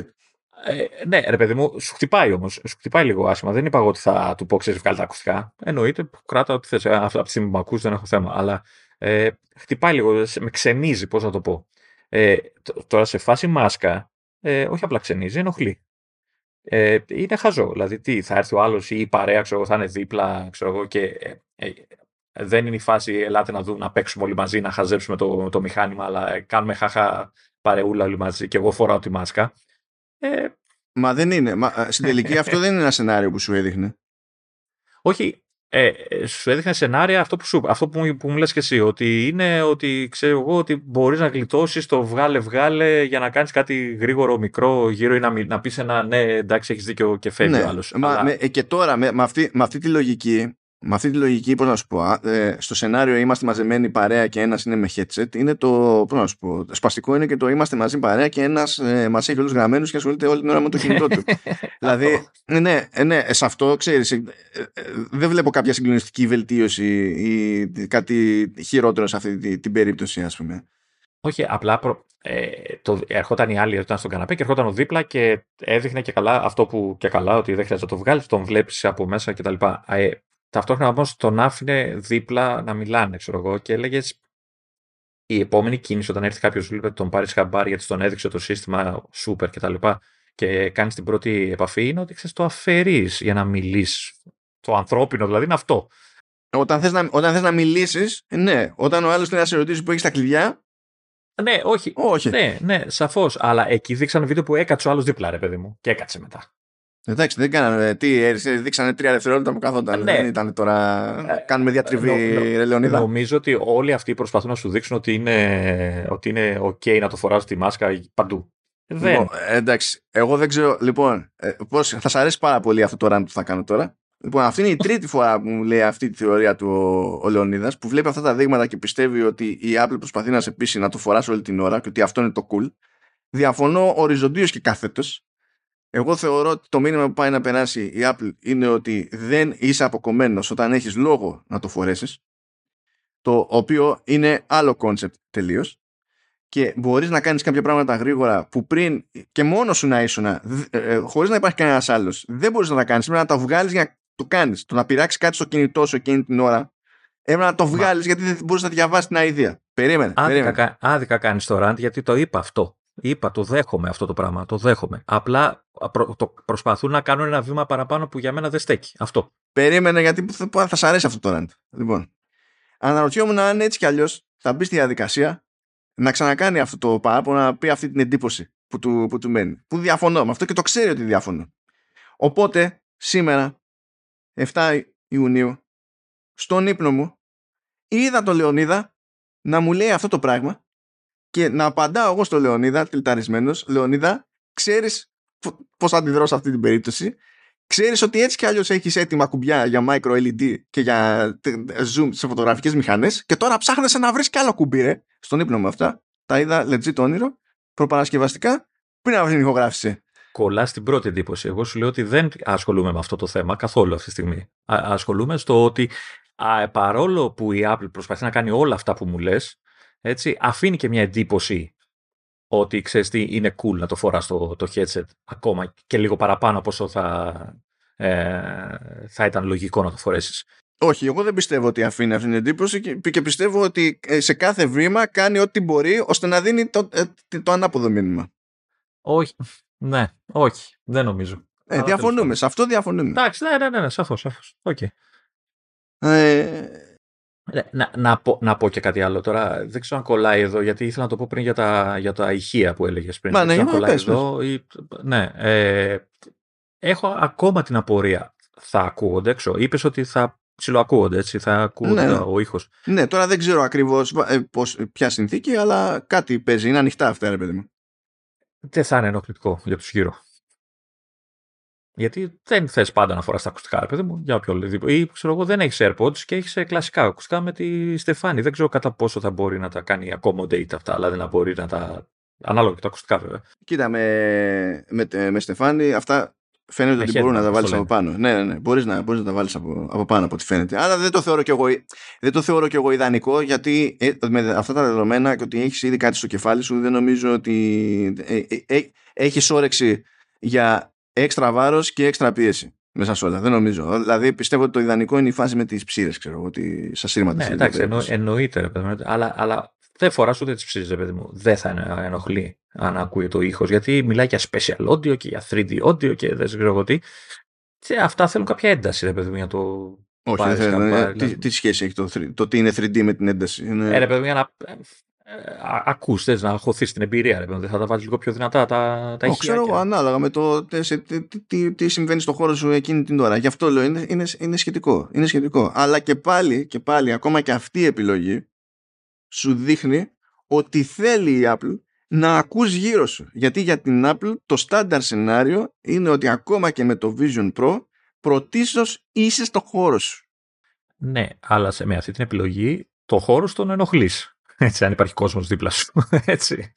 Ε, ναι, ρε παιδί μου, σου χτυπάει όμως. Σου χτυπάει λίγο άσχημα. Δεν είπα εγώ ότι θα του πω ξέρεις βγάλει τα ακουστικά. Εννοείται, κράτα ό,τι θες. Από τη στιγμή που με ακούς δεν έχω θέμα. Αλλά ε, χτυπάει λίγο, με ξενίζει, πώς να το πω. Ε, τώρα σε φάση μάσκα, ε, όχι απλά ξενίζει, ενοχλεί. Ε, είναι χαζό. Δηλαδή, τι, θα έρθει ο άλλος ή η παρέα, ξέρω, θα είναι δίπλα, ξέρω εγώ, και ε, ε, δεν είναι η φάση, ελάτε να δούμε, να παίξουμε όλοι μαζί, να χαζέψουμε το, το μηχάνημα, αλλά κάνουμε χάχα παρεούλα όλοι μαζί και εγώ φοράω τη μάσκα. Ε, Μα δεν είναι. Μα, στην τελική αυτό δεν είναι ένα σενάριο που σου έδειχνε. Όχι, ε, σου έδειχνε σενάρια αυτό που, σου, αυτό που, μου, που μου λες και εσύ, ότι είναι ότι ξέρω εγώ ότι μπορείς να γλιτώσεις το βγάλε βγάλε για να κάνεις κάτι γρήγορο, μικρό γύρω ή να, να πεις ένα ναι εντάξει έχεις δίκιο και φεύγει ναι, ο άλλος. Μα, Αλλά... με, και τώρα με, με, αυτή, με αυτή τη λογική με αυτή τη λογική, πώς να σου πω, ε, στο σενάριο είμαστε μαζεμένοι παρέα και ένας είναι με headset, είναι το, πώς να σου πω, σπαστικό είναι και το είμαστε μαζί παρέα και ένας ε, μας έχει όλους γραμμένους και ασχολείται όλη την ώρα με το κινητό του. δηλαδή, ναι, ναι, σε αυτό, ξέρεις, ε, ε, δεν βλέπω κάποια συγκλονιστική βελτίωση ή κάτι χειρότερο σε αυτή την, την περίπτωση, ας πούμε. Όχι, απλά προ... ε, το... ερχόταν η άλλη ήταν στον καναπέ και ερχόταν ο δίπλα και έδειχνε και καλά αυτό που και καλά ότι δεν χρειάζεται να το βγάλεις, τον βλέπεις από μέσα κτλ. Ε, Ταυτόχρονα όμως τον άφηνε δίπλα να μιλάνε, ξέρω εγώ, και έλεγες η επόμενη κίνηση όταν έρθει κάποιος βλέπει τον πάρεις χαμπάρι γιατί τον έδειξε το σύστημα super κτλ. Και, και κάνεις την πρώτη επαφή είναι ότι ξέρεις το αφαιρείς για να μιλήσεις. Το ανθρώπινο δηλαδή είναι αυτό. Όταν θες να, όταν θες να μιλήσεις, ναι. Όταν ο άλλος θέλει να σε ρωτήσει που έχεις τα κλειδιά. Ναι, όχι. όχι. Ναι, ναι, σαφώς. Αλλά εκεί δείξαν βίντεο που έκατσε ο άλλος δίπλα, ρε παιδί μου. Και έκατσε μετά. Εντάξει, δεν κάνανε. Τι, ε, δείξανε τρία δευτερόλεπτα που καθόταν. Ναι. Δεν ήταν τώρα. Ε, κάνουμε διατριβή, νο, Λεωνίδα. Νομίζω ότι όλοι αυτοί προσπαθούν να σου δείξουν ότι είναι, ότι είναι OK να το φοράς τη μάσκα παντού. Δεν. Λοιπόν, εντάξει, εγώ δεν ξέρω. Λοιπόν, ε, πώς, θα σα αρέσει πάρα πολύ αυτό το run που θα κάνω τώρα. Λοιπόν, αυτή είναι η τρίτη φορά που μου λέει αυτή τη θεωρία του ο, ο Λεωνίδας, που βλέπει αυτά τα δείγματα και πιστεύει ότι η Apple προσπαθεί να σε πείσει να το φοράς όλη την ώρα και ότι αυτό είναι το cool. Διαφωνώ οριζοντίως και κάθετος. Εγώ θεωρώ ότι το μήνυμα που πάει να περάσει η Apple είναι ότι δεν είσαι αποκομμένος όταν έχεις λόγο να το φορέσεις το οποίο είναι άλλο concept τελείως και μπορείς να κάνεις κάποια πράγματα γρήγορα που πριν και μόνος σου να ήσουν ε, ε, χωρίς να υπάρχει κανένας άλλος δεν μπορείς να τα κάνεις. Πρέπει να τα βγάλεις για να το κάνεις. Το να πειράξεις κάτι στο κινητό σου εκείνη την ώρα έπρεπε να το βγάλεις γιατί δεν μπορείς να διαβάσεις την idea. Περίμενε, άδικα, περίμενε. άδικα κάνεις το rant γιατί το είπα αυτό Είπα, το δέχομαι αυτό το πράγμα. Το δέχομαι. Απλά προ, το, προσπαθούν να κάνουν ένα βήμα παραπάνω που για μένα δεν στέκει. Αυτό. Περίμενε γιατί θα, θα σ' αρέσει αυτό το rant. Λοιπόν, αναρωτιόμουν αν έτσι κι αλλιώς θα μπει στη διαδικασία να ξανακάνει αυτό το παράπονο, να πει αυτή την εντύπωση που του, που του μένει. Που διαφωνώ με αυτό και το ξέρει ότι διαφωνώ. Οπότε, σήμερα, 7 Ιουνίου, στον ύπνο μου, είδα τον Λεωνίδα να μου λέει αυτό το πράγμα και να απαντάω εγώ στο Λεωνίδα, τυλταρισμένος, Λεωνίδα, ξέρεις πώς θα αντιδρώ σε αυτή την περίπτωση; Ξέρεις ότι έτσι κι αλλιώς έχεις έτοιμα κουμπιά για micro LED και για zoom σε φωτογραφικές μηχανές και τώρα ψάχνεσαι να βρεις κι άλλο κουμπί ρε. Στον ύπνο με αυτά. Τα είδα legit όνειρο, προπαρασκευαστικά, πριν από την ηχογράφηση. Κολλάς στην πρώτη εντύπωση. Εγώ σου λέω ότι δεν ασχολούμαι με αυτό το θέμα καθόλου αυτή τη στιγμή. Α, ασχολούμαι στο ότι α, παρόλο που η Apple προσπαθεί να κάνει όλα αυτά που μου λες, έτσι, αφήνει και μια εντύπωση ότι ξέρεις τι, είναι cool να το φοράς το, το headset ακόμα και λίγο παραπάνω από όσο θα, ε, θα ήταν λογικό να το φορέσεις. Όχι, εγώ δεν πιστεύω ότι αφήνει αυτή την εντύπωση και, πιστεύω ότι ε, σε κάθε βήμα κάνει ό,τι μπορεί ώστε να δίνει το, ε, το ανάποδο μήνυμα. Όχι, ναι, όχι, δεν νομίζω. Ε, διαφωνούμε, σε αυτό διαφωνούμε. Εντάξει, ναι, ναι, ναι, ναι σαφώς, σαφώς. Okay. Ε, ε, να, να, πω, να πω και κάτι άλλο τώρα. Δεν ξέρω αν κολλάει εδώ, γιατί ήθελα να το πω πριν για τα, για τα ηχεία που έλεγες πριν. Μα, ναι, αν κολλάει εδώ. Ή, ναι, ε, έχω ακόμα την απορία. Θα ακούγονται έξω. Είπες ότι θα ψιλοακούγονται, έτσι. Θα ακούγονται ναι. ο ήχος. Ναι, τώρα δεν ξέρω ακριβώς ε, ποια συνθήκη, αλλά κάτι παίζει. Είναι ανοιχτά αυτά, ρε παιδί μου. Δεν θα είναι ενοχλητικό για τους γύρω. Γιατί δεν θες πάντα να φοράς τα ακουστικά, ρε παιδί μου, για όποιο λόγο. Ή ξέρω εγώ, δεν έχεις AirPods και έχεις κλασικά ακουστικά με τη Στεφάνη. Δεν ξέρω κατά πόσο θα μπορεί να τα κάνει accommodate αυτά, δηλαδή να μπορεί να τα. Ανάλογα και τα ακουστικά, βέβαια. Κοίτα, με, με, με Στεφάνη αυτά φαίνεται ότι μπορούν να τα βάλεις από πάνω. Ναι, ναι, ναι. Μπορείς να, μπορείς να τα βάλεις από, από πάνω από ό,τι φαίνεται. Αλλά δεν το θεωρώ κι εγώ, δεν το θεωρώ κι εγώ ιδανικό γιατί ε, με αυτά τα δεδομένα και ότι έχεις ήδη κάτι στο κεφάλι σου, δεν νομίζω ότι ε, ε, ε έχεις όρεξη για έξτρα βάρος και έξτρα πίεση μέσα σε όλα. Δεν νομίζω. Δηλαδή πιστεύω ότι το ιδανικό είναι η φάση με τις ψήρες, ξέρω εγώ, ότι σας σύρματα. Ναι, εντάξει, εννο, εννοείται, ρε παιδί αλλά, αλλά δεν φοράς ούτε τις ψήρες, παιδί μου. Δεν θα ενοχλεί αν ακούει το ήχος, γιατί μιλάει για special audio και για 3D audio και δεν ξέρω εγώ τι. Και αυτά θέλουν κάποια ένταση, ρε παιδί μου, για το. Όχι, δεν θέλουν. Τι, τι, σχέση έχει το, το τι είναι 3D με την ένταση; Είναι... Ε, ρε παιδί μου, για να ε, ακούς, θες να χωθείς την εμπειρία, ρε, δεν θα τα βάλεις λίγο πιο δυνατά τα, τα Ξέρω εγώ, ανάλογα με το τι, τι, τι, συμβαίνει στο χώρο σου εκείνη την ώρα. Γι' αυτό λέω, είναι, είναι, είναι, σχετικό, είναι σχετικό. Αλλά και πάλι, και πάλι, ακόμα και αυτή η επιλογή σου δείχνει ότι θέλει η Apple να ακούς γύρω σου. Γιατί για την Apple το στάνταρ σενάριο είναι ότι ακόμα και με το Vision Pro πρωτίστως είσαι στο χώρο σου. Ναι, αλλά σε, με αυτή την επιλογή το χώρο τον ενοχλείς. Έτσι, αν υπάρχει κόσμος δίπλα σου. Έτσι.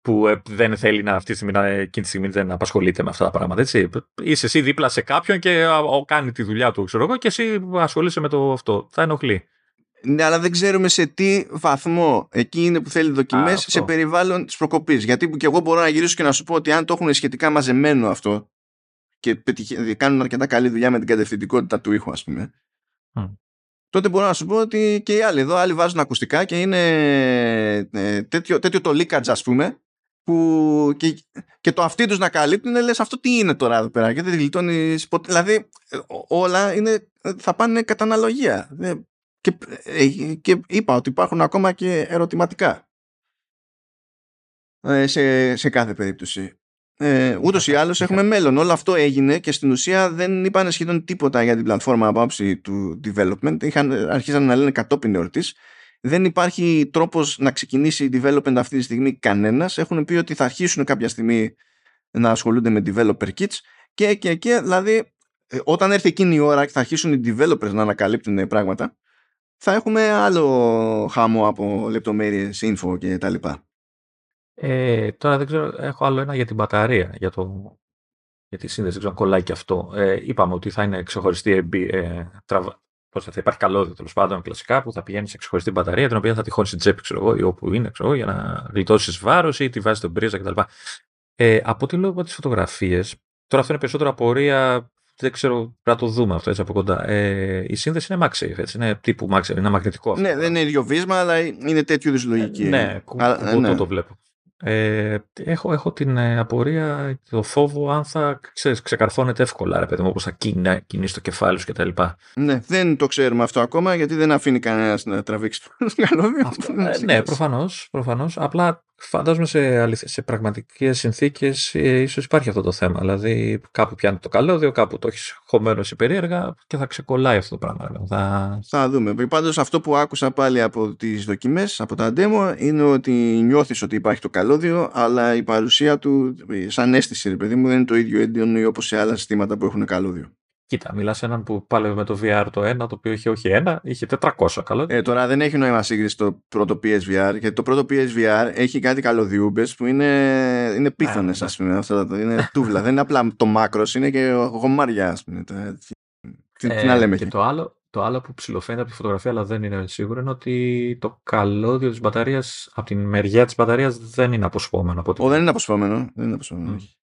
Που ε, δεν θέλει να αυτή τη στιγμή, να, εκείνη τη στιγμή δεν απασχολείται με αυτά τα πράγματα. Έτσι. Είσαι εσύ δίπλα σε κάποιον και ο, κάνει τη δουλειά του, ξέρω εγώ, και εσύ ασχολείσαι με το αυτό. Θα ενοχλεί. Ναι, αλλά δεν ξέρουμε σε τι βαθμό εκεί είναι που θέλει δοκιμές σε περιβάλλον της προκοπής. Γιατί και εγώ μπορώ να γυρίσω και να σου πω ότι αν το έχουν σχετικά μαζεμένο αυτό και κάνουν αρκετά καλή δουλειά με την κατευθυντικότητα του ήχου, ας πούμε, τότε μπορώ να σου πω ότι και οι άλλοι εδώ, άλλοι βάζουν ακουστικά και είναι ε, τέτοιο, τέτοιο το leakage ας πούμε που και, και το αυτοί τους να καλύπτουν λες αυτό τι είναι τώρα εδώ πέρα και δεν γλιτώνεις ποτέ. Δηλαδή ε, όλα είναι, θα πάνε κατά αναλογία. Και, ε, και είπα ότι υπάρχουν ακόμα και ερωτηματικά σε, σε κάθε περίπτωση ε, Ούτως ή άλλως έχουμε μέλλον. Όλο αυτό έγινε και στην ουσία δεν είπαν σχεδόν τίποτα για την πλατφόρμα από άψη του development. Είχαν, αρχίσαν να λένε κατόπιν εορτής. Δεν υπάρχει τρόπος να ξεκινήσει development αυτή τη στιγμή κανένας. Έχουν πει ότι θα αρχίσουν κάποια στιγμή να ασχολούνται με developer kits και, και, και δηλαδή ε, όταν έρθει εκείνη η ώρα και θα αρχίσουν οι developers να ανακαλύπτουν πράγματα θα έχουμε άλλο χάμο από λεπτομέρειες, info και τα λοιπά. Ε, τώρα δεν ξέρω, έχω άλλο ένα για την μπαταρία, για, το, για τη σύνδεση, δεν ξέρω αν κολλάει και αυτό. Ε, είπαμε ότι θα είναι ξεχωριστή ε, τραβα, πώς θα, θα υπάρχει καλώδιο τέλος πάντων κλασικά που θα πηγαίνει σε ξεχωριστή μπαταρία την οποία θα τυχώνει στην τσέπη ξέρω εγώ, ή όπου είναι ξέρω, για να γλιτώσεις βάρος ή τη βάζεις στον πρίζα κτλ. Ε, από ό,τι λέω από τις φωτογραφίες, τώρα αυτό είναι περισσότερο απορία δεν ξέρω, πρέπει να το δούμε αυτό έτσι από κοντά. Ε, η σύνδεση είναι MagSafe, έτσι. Είναι τύπου MagSafe, είναι μαγνητικό αυτό. Ναι, δεν είναι ίδιο βίσμα, αλλά είναι τέτοιου είδους λογική. ναι, εγώ ναι. το βλέπω. Ε, έχω, έχω την ε, απορία, το φόβο αν θα ξέρεις, ξεκαρφώνεται εύκολα, ρε παιδί μου, όπως θα κινήσει το κεφάλι σου κτλ. Ναι, δεν το ξέρουμε αυτό ακόμα γιατί δεν αφήνει κανένας να τραβήξει το καλώδιο. Ε, ναι, προφανώς, προφανώς. Απλά φαντάζομαι σε, σε πραγματικές συνθήκες ε, ίσως υπάρχει αυτό το θέμα. Δηλαδή κάπου πιάνει το καλώδιο, κάπου το έχεις χωμένο σε περίεργα και θα ξεκολλάει αυτό το πράγμα. Θα... θα δούμε. Πάντως αυτό που άκουσα πάλι από τις δοκιμές, από τα demo, είναι ότι νιώθεις ότι υπάρχει το καλώδιο, αλλά η παρουσία του σαν αίσθηση, ρε παιδί μου, δεν είναι το ίδιο έντονο όπως σε άλλα συστήματα που έχουν καλώδιο. Κοίτα, μιλάς σε έναν που πάλευε με το VR το ένα, το οποίο είχε όχι ένα, είχε 400 καλό. Ε, τώρα δεν έχει νόημα σύγκριση το πρώτο PSVR, γιατί το πρώτο PSVR έχει κάτι καλωδιούμπε που είναι, είναι πίθανες, α πούμε. Αυτό, είναι τούβλα. δεν είναι απλά το μάκρος, είναι και γομάρια, ας πούμε. Τι, ε, να λέμε και το άλλο, το άλλο που ψηλοφαίνεται από τη φωτογραφία, αλλά δεν είναι σίγουρο, είναι ότι το καλώδιο της μπαταρίας, από την μεριά της μπαταρίας, δεν είναι αποσπόμενο. Ο, δεν είναι αποσπόμενο. Δεν είναι αποσπόμενο. Mm.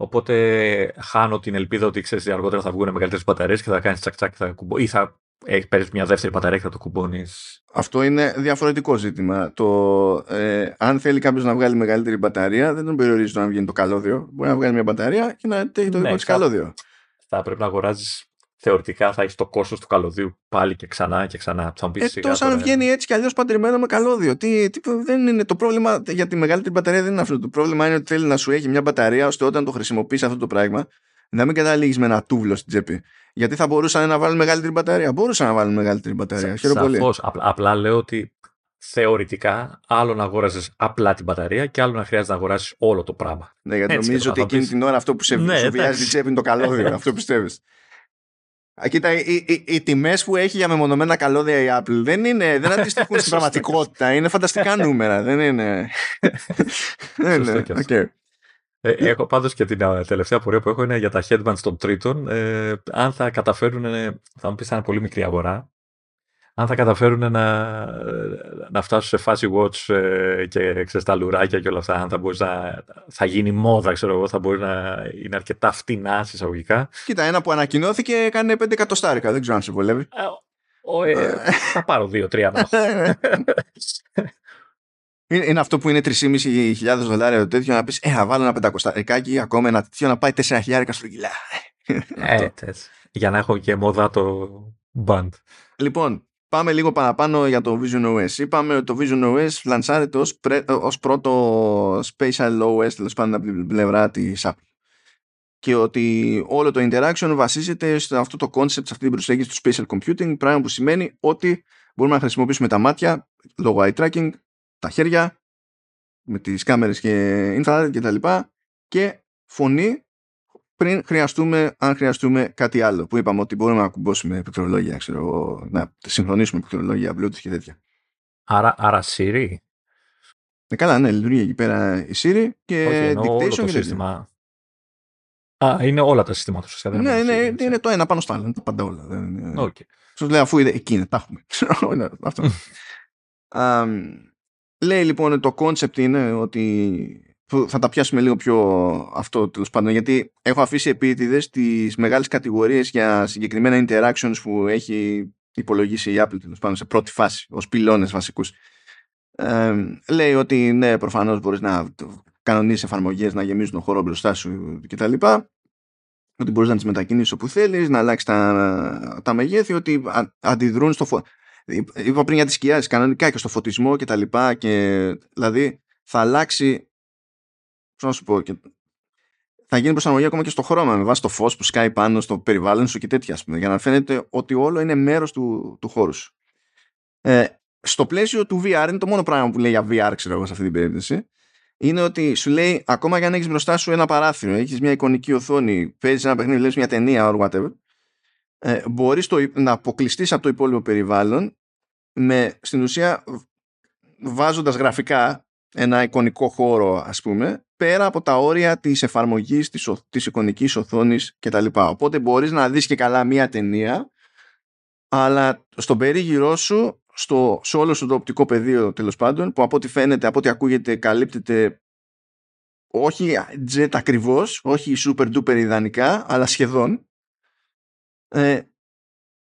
Οπότε χάνω την ελπίδα ότι ξέρεις αργότερα θα βγουν μεγαλύτερες μπαταρίες και θα κάνεις τσακ τσακ θα κουμπώ, ή θα παίρνεις μια δεύτερη μπαταρία και θα το κουμπώνεις. Αυτό είναι διαφορετικό ζήτημα. Το, ε, αν θέλει κάποιος να βγάλει μεγαλύτερη μπαταρία, δεν τον περιορίζει το να βγαίνει το καλώδιο. Μπορεί να βγάλει μια μπαταρία και να έχει το δικό ναι, τη καλώδιο. Θα πρέπει να αγοράζεις θεωρητικά θα έχεις το κόστος του καλωδίου πάλι και ξανά και ξανά. Θα ε, τόσο αν βγαίνει έτσι κι αλλιώς παντρεμένο με καλώδιο. Τι, τι, δεν είναι το πρόβλημα για τη μεγαλύτερη μπαταρία δεν είναι αυτό. Το πρόβλημα είναι ότι θέλει να σου έχει μια μπαταρία ώστε όταν το χρησιμοποιείς αυτό το πράγμα να μην καταλήγεις με ένα τούβλο στην τσέπη. Γιατί θα μπορούσαν να βάλουν μεγαλύτερη μπαταρία. Μπορούσαν να βάλουν μεγαλύτερη μπαταρία. Χαίρομαι πολύ. Απλά, απλά λέω ότι θεωρητικά άλλο να αγόραζες απλά την μπαταρία και άλλο να χρειάζεται να αγοράσει όλο το πράγμα. Ναι, γιατί νομίζω ότι εκείνη την ώρα αυτό που σε ναι, βιάζει την τσέπη είναι το καλώδιο. αυτό πιστεύεις. Κοίτα, οι, οι, οι τιμές που έχει για μεμονωμένα καλώδια η Apple δεν, είναι, δεν αντιστοιχούν στην πραγματικότητα. Είναι φανταστικά νούμερα. Δεν είναι. δεν είναι. Okay. Ε, έχω πάντως και την ε, τελευταία πορεία που έχω είναι για τα headbands των τρίτων. Ε, αν θα καταφέρουν, θα μου πεις είναι πολύ μικρή αγορά, αν θα καταφέρουν να, να φτάσουν σε φάση watch ε, και ξέρεις, τα λουράκια και όλα αυτά, αν θα, μπορείς να, θα γίνει μόδα, ξέρω εγώ, θα μπορεί να είναι αρκετά φτηνά εισαγωγικά. Κοίτα, ένα που ανακοινώθηκε έκανε 5 εκατοστάρικα, δεν ξέρω αν σε βολεύει. Ε, ε, θα πάρω 2-3 να Είναι αυτό που είναι 3.500 δολάρια το τέτοιο να πεις Ε, θα βάλω ένα πεντακοσταρικάκι ακόμα ένα τέτοιο να πάει 4.000 στο κιλά. Ε, για να έχω και μόδα το band. Λοιπόν, πάμε λίγο παραπάνω για το Vision OS. Είπαμε ότι το Vision OS λανσάρεται ως, ως πρώτο Spatial OS, τέλος πάντων από την πλευρά της Apple. Και ότι όλο το interaction βασίζεται σε αυτό το concept, σε αυτή την προσέγγιση του spatial computing, πράγμα που σημαίνει ότι μπορούμε να χρησιμοποιήσουμε τα μάτια λόγω eye tracking τα χέρια με τις κάμερες και infrared και τα λοιπά και φωνή πριν χρειαστούμε, αν χρειαστούμε κάτι άλλο που είπαμε ότι μπορούμε να κουμπώσουμε πληκτρολόγια ξέρω, να συγχρονίσουμε πληκτρολόγια Bluetooth και τέτοια Άρα, άρα Siri; Ε, καλά ναι λειτουργεί εκεί πέρα η Siri και Όχι, dictation το και σύστημα. Α, είναι όλα τα συστήματα του. Ναι, είναι, είναι, είναι, το ένα πάνω στο άλλο. Είναι τα πάντα όλα. Okay. Σου λέω αφού είναι εκεί είναι, τα έχουμε. Αυτό. Λέει λοιπόν ότι το concept είναι ότι θα τα πιάσουμε λίγο πιο αυτό τέλος πάντων γιατί έχω αφήσει επίτηδες τις μεγάλες κατηγορίες για συγκεκριμένα interactions που έχει υπολογίσει η Apple τέλος πάντων σε πρώτη φάση ως πυλώνες βασικούς. Ε, λέει ότι ναι προφανώς μπορείς να κανονίσεις εφαρμογές να γεμίζουν τον χώρο μπροστά σου κτλ. Ότι μπορείς να τις μετακινήσεις όπου θέλεις, να αλλάξεις τα, τα μεγέθη, ότι αντιδρούν στο φω είπα πριν για τις σκιές κανονικά και στο φωτισμό και τα λοιπά και δηλαδή θα αλλάξει να σου πω και θα γίνει προσαρμογή ακόμα και στο χρώμα με βάση το φως που σκάει πάνω στο περιβάλλον σου και τέτοια ας πούμε, για να φαίνεται ότι όλο είναι μέρος του, του χώρου σου. Ε, στο πλαίσιο του VR είναι το μόνο πράγμα που λέει για VR ξέρω εγώ σε αυτή την περίπτωση είναι ότι σου λέει ακόμα και αν έχεις μπροστά σου ένα παράθυρο έχεις μια εικονική οθόνη παίζεις ένα παιχνίδι, βλέπεις μια ταινία or whatever ε, μπορείς το, να αποκλειστείς από το υπόλοιπο περιβάλλον με στην ουσία βάζοντας γραφικά ένα εικονικό χώρο ας πούμε πέρα από τα όρια της εφαρμογής της, της εικονικής οθόνης κτλ. Οπότε μπορείς να δεις και καλά μία ταινία αλλά στον περίγυρό σου στο, σε όλο σου το οπτικό πεδίο τέλος πάντων που από ό,τι φαίνεται, από ό,τι ακούγεται καλύπτεται όχι jet ακριβώς, όχι super duper ιδανικά αλλά σχεδόν ε,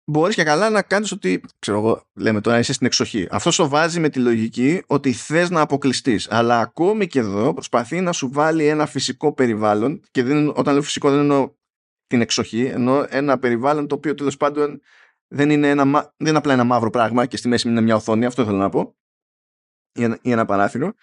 μπορείς και καλά να κάνεις ότι, ξέρω εγώ, λέμε τώρα είσαι στην εξοχή. Αυτό σου βάζει με τη λογική ότι θες να αποκλειστείς. Αλλά ακόμη και εδώ προσπαθεί να σου βάλει ένα φυσικό περιβάλλον και δεν, όταν λέω φυσικό δεν εννοώ την εξοχή, εννοώ ένα περιβάλλον το οποίο τέλος πάντων δεν είναι, ένα, δεν είναι απλά ένα μαύρο πράγμα και στη μέση είναι μια οθόνη, αυτό θέλω να πω, ή ένα παράθυρο,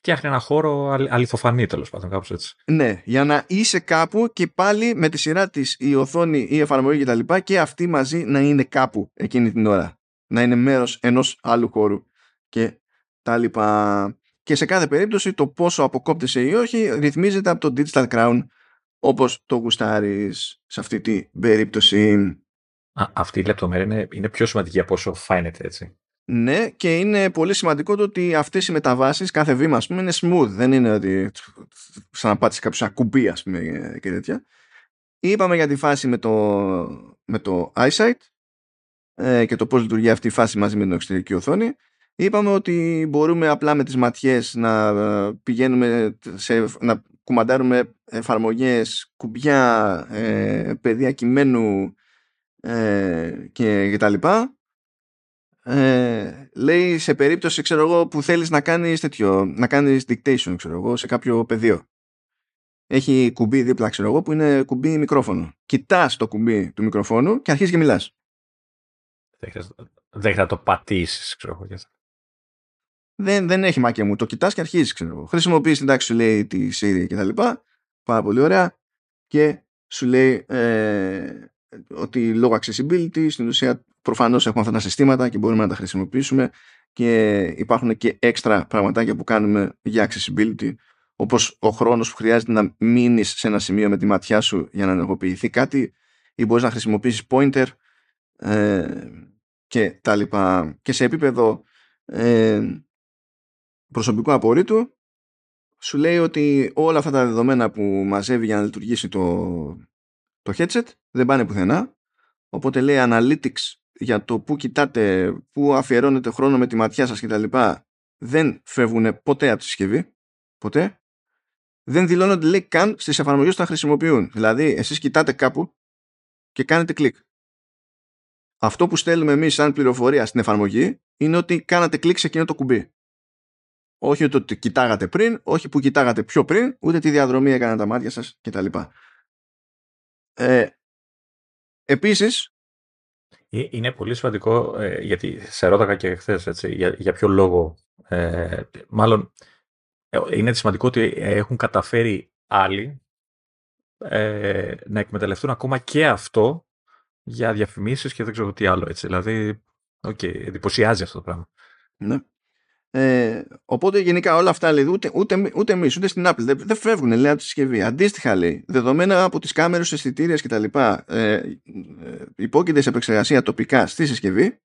φτιάχνει ένα χώρο αληθοφανή τέλος πάντων, κάπως έτσι. Ναι, για να είσαι κάπου και πάλι με τη σειρά της η οθόνη, η εφαρμογή κτλ. Και, και αυτή μαζί να είναι κάπου εκείνη την ώρα. Να είναι μέρος ενός άλλου χώρου και τα λοιπά. Και σε κάθε περίπτωση το πόσο αποκόπτεσαι ή όχι ρυθμίζεται από το Digital Crown όπως το γουστάρεις σε αυτή την περίπτωση. Α, αυτή η λεπτομέρεια είναι, είναι πιο σημαντική από όσο φαίνεται έτσι. Ναι, και είναι πολύ σημαντικό το ότι αυτές οι μεταβάσεις, κάθε βήμα, ας πούμε, είναι smooth. Δεν είναι ότι σαν να πάτησε κάποιος ένα κουμπί, ας πούμε, και τέτοια. Είπαμε για τη φάση με το, με το eyesight ε, και το πώς λειτουργεί αυτή η φάση μαζί με την εξωτερική οθόνη. Είπαμε ότι μπορούμε απλά με τις ματιές να ε, πηγαίνουμε σε, να κουμαντάρουμε εφαρμογές, κουμπιά, ε, παιδεία κειμένου ε, και, και τα λοιπά ε, λέει σε περίπτωση ξέρω εγώ, που θέλεις να κάνεις τέτοιο, να κάνεις dictation ξέρω εγώ, σε κάποιο πεδίο. Έχει κουμπί δίπλα ξέρω εγώ, που είναι κουμπί μικρόφωνο. Κοιτάς το κουμπί του μικροφόνου και αρχίζεις και μιλάς. Δεν θα το πατήσεις ξέρω εγώ. Δεν, δεν έχει μάκια μου. Το κοιτάς και αρχίζεις ξέρω εγώ. Χρησιμοποιείς την τάξη σου λέει τη Siri και τα λοιπά. Πάρα πολύ ωραία. Και σου λέει ε, ότι λόγω accessibility στην ουσία προφανώς έχουμε αυτά τα συστήματα και μπορούμε να τα χρησιμοποιήσουμε και υπάρχουν και έξτρα πραγματάκια που κάνουμε για accessibility όπως ο χρόνος που χρειάζεται να μείνεις σε ένα σημείο με τη ματιά σου για να ενεργοποιηθεί κάτι ή μπορείς να χρησιμοποιήσεις pointer ε, και τα λοιπά. Και σε επίπεδο ε, προσωπικού απορρίτου σου λέει ότι όλα αυτά τα δεδομένα που μαζεύει για να λειτουργήσει το, το headset δεν πάνε πουθενά. Οπότε λέει analytics για το που κοιτάτε, που αφιερώνετε χρόνο με τη ματιά σας κτλ. δεν φεύγουν ποτέ από τη συσκευή. Ποτέ. Δεν δηλώνονται λέει καν στις εφαρμογές που θα χρησιμοποιούν. Δηλαδή εσείς κοιτάτε κάπου και κάνετε κλικ. Αυτό που στέλνουμε εμείς σαν πληροφορία στην εφαρμογή είναι ότι κάνατε κλικ σε εκείνο το κουμπί. Όχι ότι κοιτάγατε πριν, όχι που κοιτάγατε πιο πριν, ούτε τη διαδρομή έκαναν τα μάτια σας κτλ. Ε, επίσης, ε, είναι πολύ σημαντικό, ε, γιατί σε ρώταγα και χθες για, για ποιο λόγο. Ε, μάλλον είναι σημαντικό ότι έχουν καταφέρει άλλοι ε, να εκμεταλλευτούν ακόμα και αυτό για διαφημίσεις και δεν ξέρω τι άλλο έτσι. Δηλαδή, okay, εντυπωσιάζει αυτό το πράγμα. Ναι. Ε, οπότε γενικά όλα αυτά λέει, ούτε, ούτε, ούτε εμείς ούτε στην Apple δεν, δεν φεύγουν λέει, από τη συσκευή. Αντίστοιχα λέει, δεδομένα από τις κάμερες, αισθητήρια κτλ. Ε, ε, υπόκειται σε επεξεργασία τοπικά στη συσκευή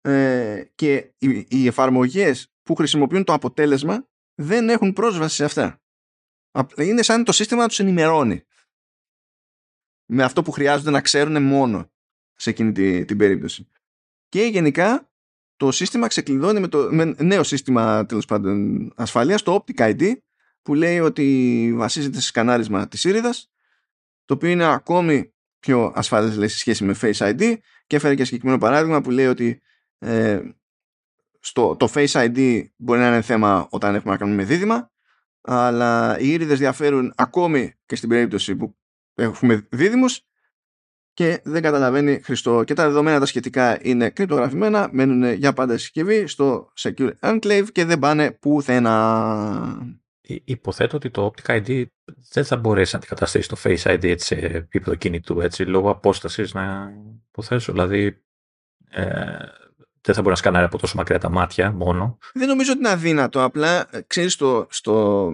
ε, και οι, οι εφαρμογές που χρησιμοποιούν το αποτέλεσμα δεν έχουν πρόσβαση σε αυτά. Είναι σαν το σύστημα να τους ενημερώνει με αυτό που χρειάζονται να ξέρουν μόνο σε εκείνη την, την περίπτωση. Και γενικά το σύστημα ξεκλειδώνει με, το, με νέο σύστημα τέλος πάντων ασφαλείας, το Optic ID, που λέει ότι βασίζεται σε σκανάρισμα της ήριδας, το οποίο είναι ακόμη πιο ασφαλές λέει, σε σχέση με Face ID και έφερε και συγκεκριμένο παράδειγμα που λέει ότι ε, στο, το Face ID μπορεί να είναι θέμα όταν έχουμε να κάνουμε με δίδυμα αλλά οι ήριδες διαφέρουν ακόμη και στην περίπτωση που έχουμε δίδυμους και δεν καταλαβαίνει Χριστό. Και τα δεδομένα τα σχετικά είναι κρυπτογραφημένα, μένουν για πάντα συσκευή στο Secure Enclave και δεν πάνε πουθενά. Υποθέτω ότι το Optic ID δεν θα μπορέσει να αντικαταστήσει το Face ID έτσι, σε επίπεδο κινητού, έτσι, λόγω απόστασης να υποθέσω. Δηλαδή, ε, δεν θα μπορεί να σκανάρει από τόσο μακριά τα μάτια μόνο. Δεν νομίζω ότι είναι αδύνατο. Απλά, ε, ξέρεις, στο, στο,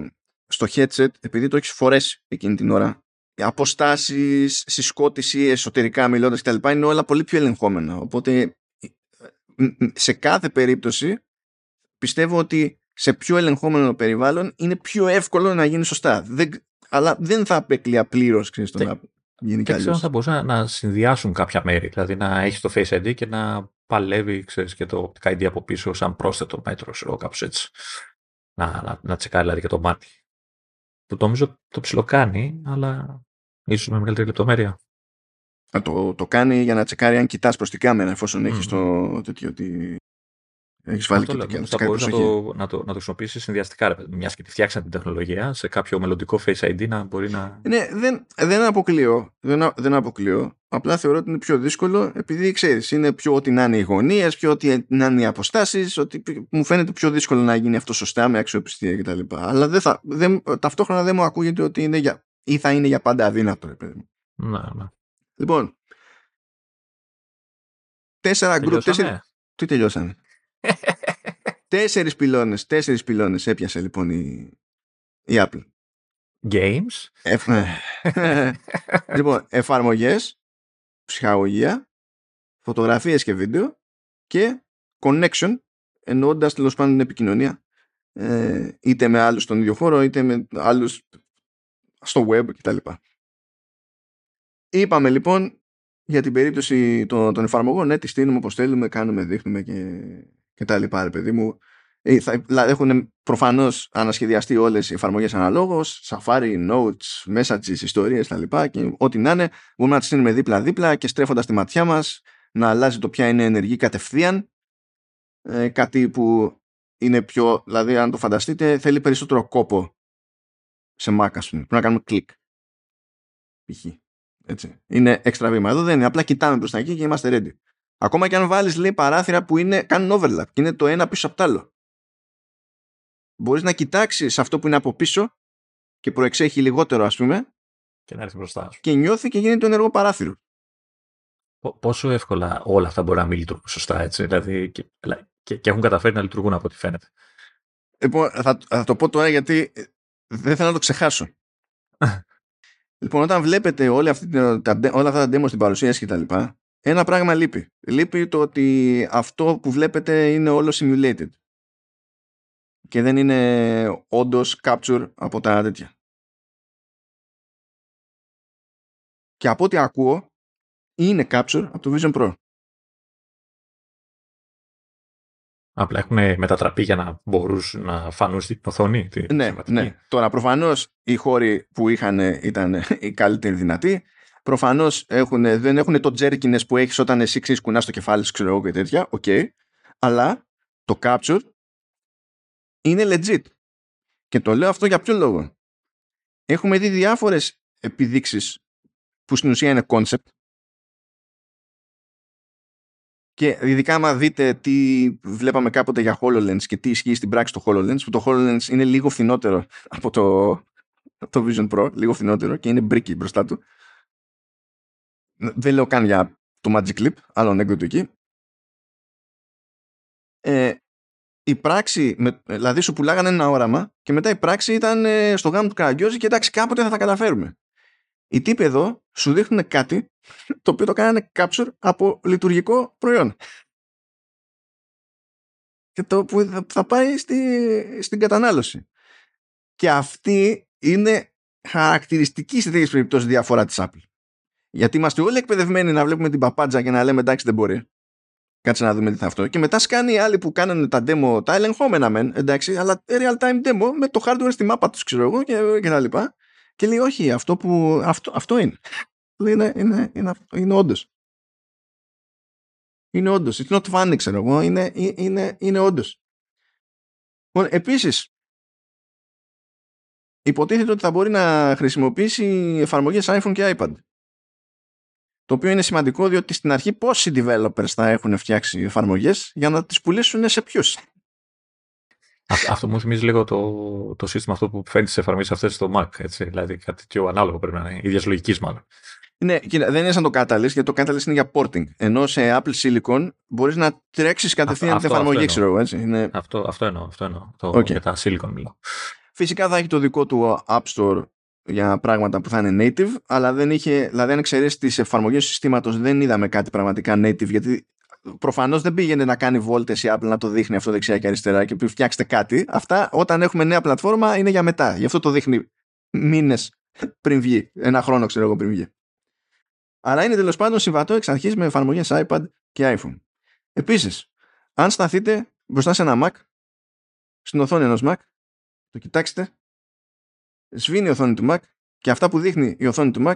στο headset, επειδή το έχεις φορέσει εκείνη την ώρα, αποστάσεις, συσκότηση, εσωτερικά μιλώντας κτλ. είναι όλα πολύ πιο ελεγχόμενα. Οπότε σε κάθε περίπτωση πιστεύω ότι σε πιο ελεγχόμενο περιβάλλον είναι πιο εύκολο να γίνει σωστά. Δεν, αλλά δεν θα απέκλεια πλήρως το να γίνει Δεν ξέρω αν θα μπορούσαν να συνδυάσουν κάποια μέρη. Δηλαδή να έχει το Face ID και να παλεύει ξέρεις, και το ID από πίσω σαν πρόσθετο μέτρο, ξέρω, κάπως έτσι. Να, να, να τσεκάρει δηλαδή και το μάτι. Που νομίζω το ψιλοκάνει, αλλά ίσως με μεγαλύτερη λεπτομέρεια. το, το κάνει για να τσεκάρει αν κοιτάς προς την κάμερα εφόσον mm. έχεις το τέτοιο ότι έχεις βάλει και, και, θα μπορείς να το, να, το, να το χρησιμοποιήσεις συνδυαστικά, μιας και τη φτιάξαν την τεχνολογία σε κάποιο μελλοντικό Face ID να μπορεί να... Ναι, δεν, δεν αποκλείω. Δεν, δεν αποκλείω. Απλά θεωρώ ότι είναι πιο δύσκολο επειδή ξέρεις, είναι πιο ότι να είναι οι γωνίες, πιο ότι να είναι οι αποστάσεις, ότι μου φαίνεται πιο δύσκολο να γίνει αυτό σωστά με αξιοπιστία κτλ. Αλλά δεν θα, δεν, ταυτόχρονα δεν μου ακούγεται ότι είναι για, ή θα είναι για πάντα αδύνατο. Ρε παιδί. Ναι, ναι. Λοιπόν, τέσσερα γκρουπ. Τέσσερα... Τι τελειώσανε. τέσσερις πυλώνες, τέσσερις πυλώνες έπιασε λοιπόν η, η Apple. Games; Ναι. λοιπόν, εφαρμογές, ψυχαγωγία, φωτογραφίες και βίντεο και connection, εννοώντας τέλος πάντων την επικοινωνία. Ε, είτε με άλλους στον ίδιο χώρο, είτε με άλλους στο web κτλ. Είπαμε λοιπόν για την περίπτωση των, των εφαρμογών, ναι, τη στείλουμε όπως θέλουμε, κάνουμε, δείχνουμε και, και τα λοιπά, ρε παιδί μου. Ε, θα, έχουν προφανώς ανασχεδιαστεί όλες οι εφαρμογές αναλόγως, Safari, Notes, Messages, ιστορίες τα λοιπά και ό,τι να είναι, μπορούμε να τις στείλουμε δίπλα-δίπλα και στρέφοντας τη ματιά μας να αλλάζει το ποια είναι ενεργή κατευθείαν, ε, κάτι που είναι πιο, δηλαδή αν το φανταστείτε, θέλει περισσότερο κόπο σε Mac, ας πούμε. Πρέπει να κάνουμε κλικ. Π.χ. Έτσι. Είναι έξτρα βήμα. Εδώ δεν είναι. Απλά κοιτάμε προς τα εκεί και είμαστε ready. Ακόμα και αν βάλεις λέει παράθυρα που είναι, κάνουν overlap και είναι το ένα πίσω από το άλλο. Μπορείς να κοιτάξεις αυτό που είναι από πίσω και προεξέχει λιγότερο ας πούμε και να έρθει μπροστά και νιώθει και γίνεται το ενεργό παράθυρο. Πόσο εύκολα όλα αυτά μπορεί να μην λειτουργούν σωστά, έτσι, δηλαδή, και, και, και έχουν καταφέρει να λειτουργούν από ό,τι φαίνεται. Λοιπόν, θα, θα το πω τώρα γιατί ε, δεν θέλω να το ξεχάσω. λοιπόν, όταν βλέπετε όλα, αυτή, τα, όλα αυτά τα demo στην παρουσίαση και τα λοιπά, ένα πράγμα λείπει. Λείπει το ότι αυτό που βλέπετε είναι όλο simulated. Και δεν είναι όντως capture από τα τέτοια. Και από ό,τι ακούω, είναι capture από το Vision Pro. Απλά έχουν μετατραπεί για να μπορούν να φανούν στην οθόνη. Τη ναι, ναι. Τώρα προφανώς οι χώροι που είχαν ήταν οι καλύτεροι δυνατοί. Προφανώς δεν έχουν το jerkiness που έχεις όταν εσύ ξέρεις κουνάς το κεφάλι σου, ξέρω εγώ και τέτοια. OK. Okay. Αλλά το capture είναι legit. Και το λέω αυτό για ποιο λόγο. Έχουμε δει διάφορες επιδείξεις που στην ουσία είναι concept και ειδικά άμα δείτε τι βλέπαμε κάποτε για HoloLens και τι ισχύει στην πράξη το HoloLens, που το HoloLens είναι λίγο φθηνότερο από το, το Vision Pro, λίγο φθηνότερο και είναι μπρίκι μπροστά του. Δεν λέω καν για το Magic Clip, άλλο ανέκδοτο εκεί. Ε, η πράξη, με, δηλαδή σου πουλάγανε ένα όραμα και μετά η πράξη ήταν ε, στο γάμο του Καραγκιόζη και εντάξει κάποτε θα τα καταφέρουμε. Οι τύποι εδώ σου δείχνουν κάτι το οποίο το κάνανε capture από λειτουργικό προϊόν. Και το που θα πάει στη, στην κατανάλωση. Και αυτή είναι χαρακτηριστική σε τέτοιες περιπτώσεις διαφορά της Apple. Γιατί είμαστε όλοι εκπαιδευμένοι να βλέπουμε την παπάντζα και να λέμε εντάξει δεν μπορεί. Κάτσε να δούμε τι θα αυτό. Και μετά σκάνει οι άλλοι που κάνανε τα demo, τα ελεγχόμενα μεν, εντάξει, αλλά real time demo με το hardware στη μάπα τους, ξέρω εγώ και, και τα λοιπά. Και λέει όχι, αυτό, που, αυτό, αυτό είναι. Είναι, είναι, είναι, είναι όντως. Είναι όντως. It's not funny, ξέρω εγώ. Είναι, είναι, είναι όντως. Λοιπόν, επίσης, υποτίθεται ότι θα μπορεί να χρησιμοποιήσει εφαρμογές iPhone και iPad. Το οποίο είναι σημαντικό διότι στην αρχή πόσοι developers θα έχουν φτιάξει εφαρμογές για να τις πουλήσουν σε ποιους; Αυτό μου θυμίζει λίγο το, το σύστημα αυτό που φαίνεται σε εφαρμογές αυτές στο Mac. Έτσι, δηλαδή κάτι πιο ανάλογο πρέπει να είναι, ίδιας λογικής μάλλον. Ναι, κοίτα, δεν είναι σαν το Catalyst, γιατί το Catalyst είναι για porting. Ενώ σε Apple Silicon μπορείς να τρέξεις κατευθείαν την εφαρμογή, ξέρω εγώ. Είναι... Αυτό, αυτό εννοώ. Αυτό εννοώ. Το, okay. Για τα Silicon μιλάω. Φυσικά θα έχει το δικό του App Store για πράγματα που θα είναι native, αλλά δεν είχε, δηλαδή αν εξαιρέσεις τις εφαρμογές του συστήματος, δεν είδαμε κάτι πραγματικά native, γιατί προφανώς δεν πήγαινε να κάνει βόλτες η Apple να το δείχνει αυτό δεξιά και αριστερά και πει φτιάξτε κάτι. Αυτά όταν έχουμε νέα πλατφόρμα είναι για μετά. Γι' αυτό το δείχνει μήνες πριν βγει. Ένα χρόνο ξέρω εγώ πριν βγει. Άρα είναι τέλος πάντων συμβατό εξ αρχής με εφαρμογές iPad και iPhone. Επίσης, αν σταθείτε μπροστά σε ένα Mac, στην οθόνη ενός Mac, το κοιτάξτε, σβήνει η οθόνη του Mac και αυτά που δείχνει η οθόνη του Mac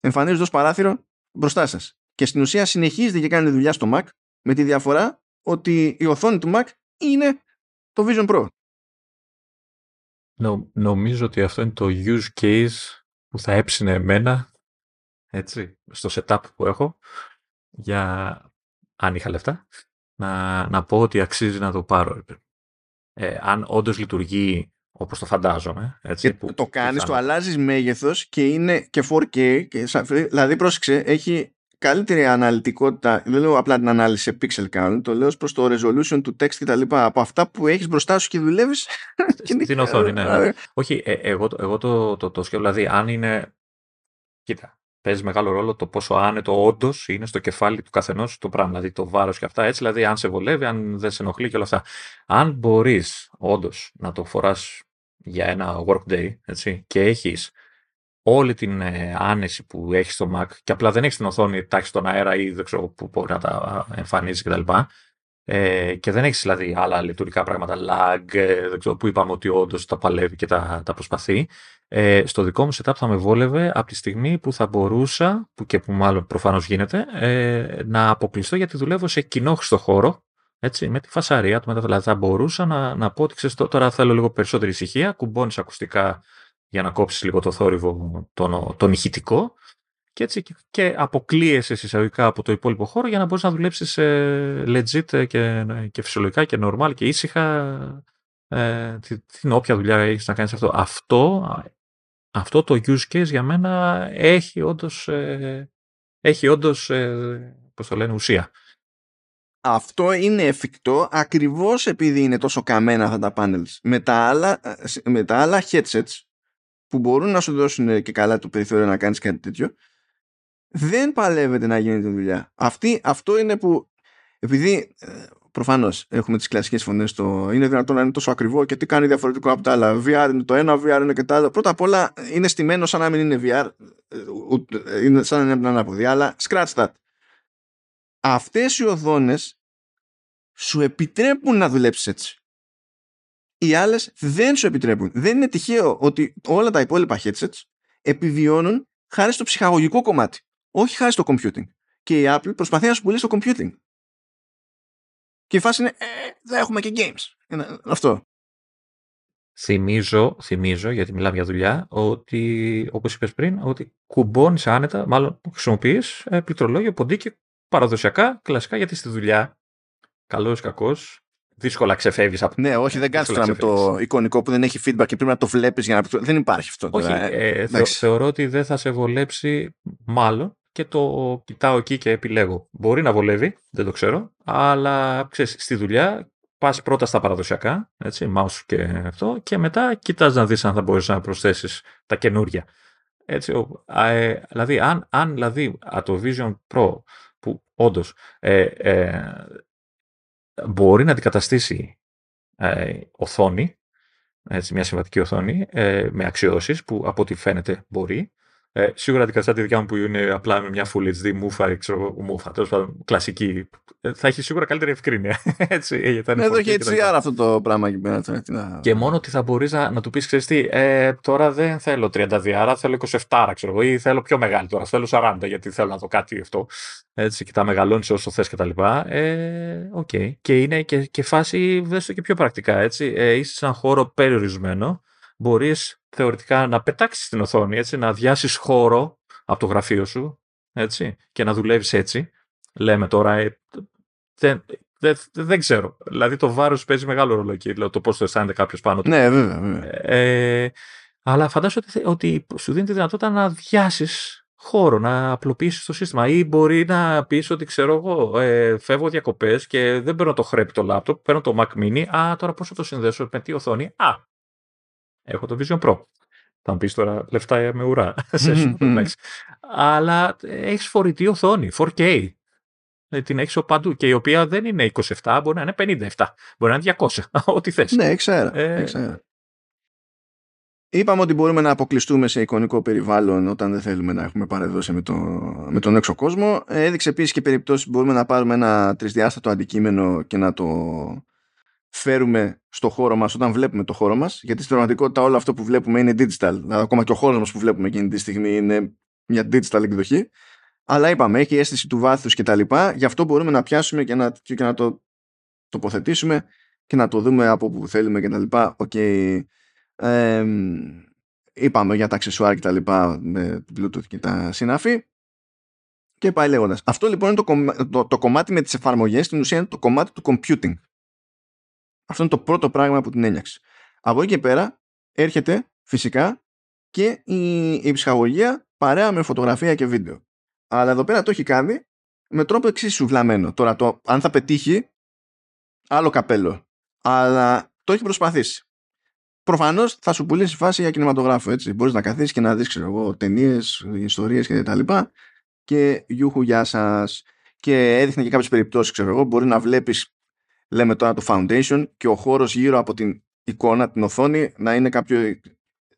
εμφανίζονται ως παράθυρο μπροστά σας και στην ουσία συνεχίζεται και κάνει δουλειά στο Mac με τη διαφορά ότι η οθόνη του Mac είναι το Vision Pro. Νο, νομίζω ότι αυτό είναι το use case που θα έψινε εμένα έτσι, στο setup που έχω για αν είχα λεφτά να, να πω ότι αξίζει να το πάρω. Ε, αν όντως λειτουργεί όπως το φαντάζομαι. Έτσι, που, το κάνεις, το αλλάζεις μέγεθος και είναι και 4K. Και, δηλαδή πρόσεξε, έχει καλύτερη αναλυτικότητα, δεν λέω απλά την ανάλυση σε pixel count, το λέω προς το resolution του text και τα λοιπά, από αυτά που έχεις μπροστά σου και δουλεύεις. Στην οθόνη, ναι. ναι. Όχι, ε, εγώ, εγώ το, το, το σκέφτομαι, δηλαδή αν είναι, κοίτα, παίζει μεγάλο ρόλο το πόσο άνετο όντως είναι στο κεφάλι του καθενός το πράγμα. Δηλαδή το βάρος και αυτά έτσι, δηλαδή αν σε βολεύει, αν δεν σε ενοχλεί και όλα αυτά. Αν μπορείς όντως να το φοράς για ένα workday έτσι, και έχεις όλη την ε, άνεση που έχει στο Mac και απλά δεν έχει την οθόνη τάξη στον αέρα ή δεν ξέρω που μπορεί να τα εμφανίζεις κτλ. Ε, και δεν έχεις δηλαδή άλλα λειτουργικά πράγματα, lag, ε, δεν ξέρω, που είπαμε ότι όντως τα παλεύει και τα, τα προσπαθεί. Ε, στο δικό μου setup θα με βόλευε από τη στιγμή που θα μπορούσα, που και που μάλλον προφανώς γίνεται, ε, να αποκλειστώ γιατί δουλεύω σε κοινόχρηστο χώρο, έτσι, με τη φασαρία του μετά. Δηλαδή θα μπορούσα να, να πω ότι ξέρεις, τώρα θέλω λίγο περισσότερη ησυχία, κουμπώνεις ακουστικά για να κόψεις λίγο το θόρυβο τον, τον ηχητικό και έτσι και αποκλείεσαι εισαγωγικά από το υπόλοιπο χώρο για να μπορείς να δουλέψεις ε, legit και, και φυσιολογικά και normal και ήσυχα ε, την όποια δουλειά έχεις να κάνεις αυτό. Αυτό, αυτό το use case για μένα έχει όντως ε, έχει όντως, ε, πώς το λένε, ουσία. Αυτό είναι εφικτό ακριβώς επειδή είναι τόσο καμένα αυτά τα panels. Με τα άλλα, με τα άλλα headsets που μπορούν να σου δώσουν και καλά το περιθώριο να κάνεις κάτι τέτοιο δεν παλεύεται να γίνει τη δουλειά. Αυτή, αυτό είναι που επειδή ε, προφανώς έχουμε τις κλασικές φωνές στο είναι δυνατόν να είναι τόσο ακριβό και τι κάνει διαφορετικό από τα άλλα. VR είναι το ένα, VR είναι και τα άλλα. Πρώτα απ' όλα είναι στημένο σαν να μην είναι VR, ε, είναι σαν να είναι ανάποδη. Αλλά scratch that. Αυτές οι οδόνε σου επιτρέπουν να δουλέψεις έτσι. Οι άλλες δεν σου επιτρέπουν. Δεν είναι τυχαίο ότι όλα τα υπόλοιπα headsets επιβιώνουν χάρη στο ψυχαγωγικό κομμάτι. Όχι χάρη στο computing. Και η Apple προσπαθεί να σου πουλήσει το computing. Και η φάση είναι, ε, δεν έχουμε και games. Είναι αυτό. Θυμίζω, θυμίζω, γιατί μιλάμε για δουλειά, ότι, όπως είπες πριν, ότι κουμπώνεις άνετα, μάλλον χρησιμοποιείς ε, πληκτρολόγιο, ποντίκι, παραδοσιακά, κλασικά, γιατί στη δουλειά, καλός ή κακός, δύσκολα ξεφεύγεις από Ναι, όχι, δεν κάνει τώρα με το εικονικό που δεν έχει feedback και πρέπει να το βλέπεις για να. Δεν υπάρχει αυτό. Όχι, ε, ε θεωρώ ότι δεν θα σε βολέψει, μάλλον, και το κοιτάω εκεί και επιλέγω. Μπορεί να βολεύει, δεν το ξέρω, αλλά ξέρεις, στη δουλειά πας πρώτα στα παραδοσιακά, έτσι, mouse και αυτό, και μετά κοιτάς να δεις αν θα μπορείς να προσθέσεις τα καινούργια. Έτσι, ε, δηλαδή, αν, αν δηλαδή το Vision Pro, που όντως ε, ε, μπορεί να αντικαταστήσει ε, οθόνη, έτσι, μια συμβατική οθόνη, ε, με αξιώσεις που από ό,τι φαίνεται μπορεί, ε, σίγουρα αντικαταστά τη δικιά μου που είναι απλά με μια Full HD μούφα, ξέρω, μούφα, τέλος πάντων, κλασική. Ε, θα έχει σίγουρα καλύτερη ευκρίνεια. Έτσι, ε, ναι, εδώ έχει HDR αυτό το πράγμα εκεί πέρα. Και μόνο ότι θα μπορείς να, να του πεις, ξέρεις τι, ε, τώρα δεν θέλω 32, άρα θέλω 27, ξέρω εγώ, ή θέλω πιο μεγάλη τώρα, θέλω 40, γιατί θέλω να δω κάτι αυτό. Έτσι, και τα μεγαλώνεις όσο θες κτλ. Ε, okay. Και είναι και, και φάση, δες το και πιο πρακτικά, έτσι. Ε, είσαι σε έναν χώρο περιορισμένο, μπορείς θεωρητικά να πετάξεις την οθόνη, έτσι, να αδειάσεις χώρο από το γραφείο σου έτσι, και να δουλεύεις έτσι. Λέμε τώρα, ε, δεν, δεν, δεν ξέρω. Δηλαδή το βάρος παίζει μεγάλο ρόλο εκεί, δηλαδή, το πώς το αισθάνεται κάποιος πάνω του. Ναι, βέβαια. βέβαια. Ε, αλλά φαντάζομαι ότι, ότι σου δίνει τη δυνατότητα να αδειάσεις χώρο, να απλοποιήσεις το σύστημα. Ή μπορεί να πεις ότι ξέρω εγώ, ε, φεύγω διακοπές και δεν παίρνω το χρέπι το λάπτοπ, παίρνω το Mac Mini. Α, τώρα πώς θα το συνδέσω με τι οθόνη; Α, Έχω το Vision Pro. Θα μου πεις τώρα λεφτά με ουρά. Αλλά έχεις φορητή οθόνη, 4K. Ε, την έχεις παντού και η οποία δεν είναι 27, μπορεί να είναι 57, μπορεί να είναι 200, ό,τι θες. Ναι, ξέρω. Ε... Είπαμε ότι μπορούμε να αποκλειστούμε σε εικονικό περιβάλλον όταν δεν θέλουμε να έχουμε παρεδώσει με, το, με τον έξω κόσμο. Ε, έδειξε επίσης και περιπτώσεις που μπορούμε να πάρουμε ένα τρισδιάστατο αντικείμενο και να το φέρουμε στο χώρο μας όταν βλέπουμε το χώρο μας γιατί στην πραγματικότητα όλο αυτό που βλέπουμε είναι digital. Δηλαδή, ακόμα και ο χώρος μας που βλέπουμε εκείνη τη στιγμή είναι μια digital εκδοχή. Αλλά είπαμε έχει αίσθηση του βάθους και τα λοιπά. Γι' αυτό μπορούμε να πιάσουμε και να, και να το τοποθετήσουμε και να το δούμε από όπου θέλουμε και τα λοιπά. Okay. ε, είπαμε για τα αξεσουάρ και τα λοιπά με Bluetooth και τα συναφή και πάει λέγοντας. Αυτό λοιπόν είναι το, το, το κομμάτι με τις εφαρμογές. Στην ουσία είναι το κομμάτι του computing αυτό είναι το πρώτο πράγμα που την ένιωξε. Από εκεί και πέρα έρχεται φυσικά και η, η ψυχαγωγία παρέα με φωτογραφία και βίντεο. Αλλά εδώ πέρα το έχει κάνει με τρόπο εξίσου βλαμμένο. Τώρα το αν θα πετύχει άλλο καπέλο. Αλλά το έχει προσπαθήσει. Προφανώς θα σου πουλήσει φάση για κινηματογράφο. Έτσι. Μπορείς να καθίσεις και να δεις, ταινίες, ιστορίες κτλ. Και, και γιούχου, γεια σας. Και έδειχνε και κάποιες περιπτώσεις, ξέρω εγώ. Μπορεί να βλέπεις λέμε τώρα το foundation και ο χώρος γύρω από την εικόνα, την οθόνη να είναι κάποιο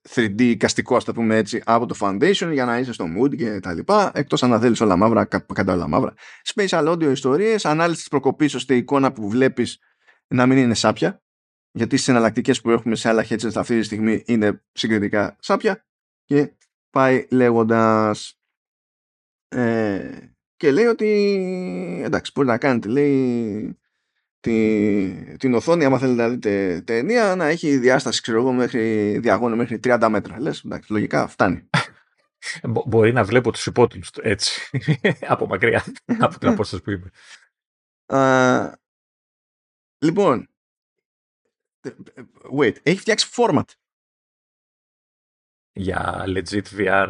3D καστικό ας το πούμε έτσι από το foundation για να είσαι στο mood και τα λοιπά εκτός αν θέλεις όλα μαύρα, κατά όλα μαύρα. Spatial audio ιστορίες, ανάλυση της προκοπής ώστε η εικόνα που βλέπεις να μην είναι σάπια γιατί στις εναλλακτικές που έχουμε σε άλλα headsets αυτή τη στιγμή είναι συγκριτικά σάπια και πάει λέγοντας ε, και λέει ότι εντάξει μπορεί να κάνετε λέει τη, την οθόνη, άμα θέλετε να δείτε ταινία, να έχει διάσταση, ξέρω εγώ, μέχρι διαγώνιο μέχρι 30 μέτρα. Λες, εντάξει, λογικά φτάνει. Μπορεί να βλέπω τους υπότιτλους έτσι, από μακριά, από την απόσταση που είμαι. λοιπόν, wait, έχει φτιάξει format. για legit VR,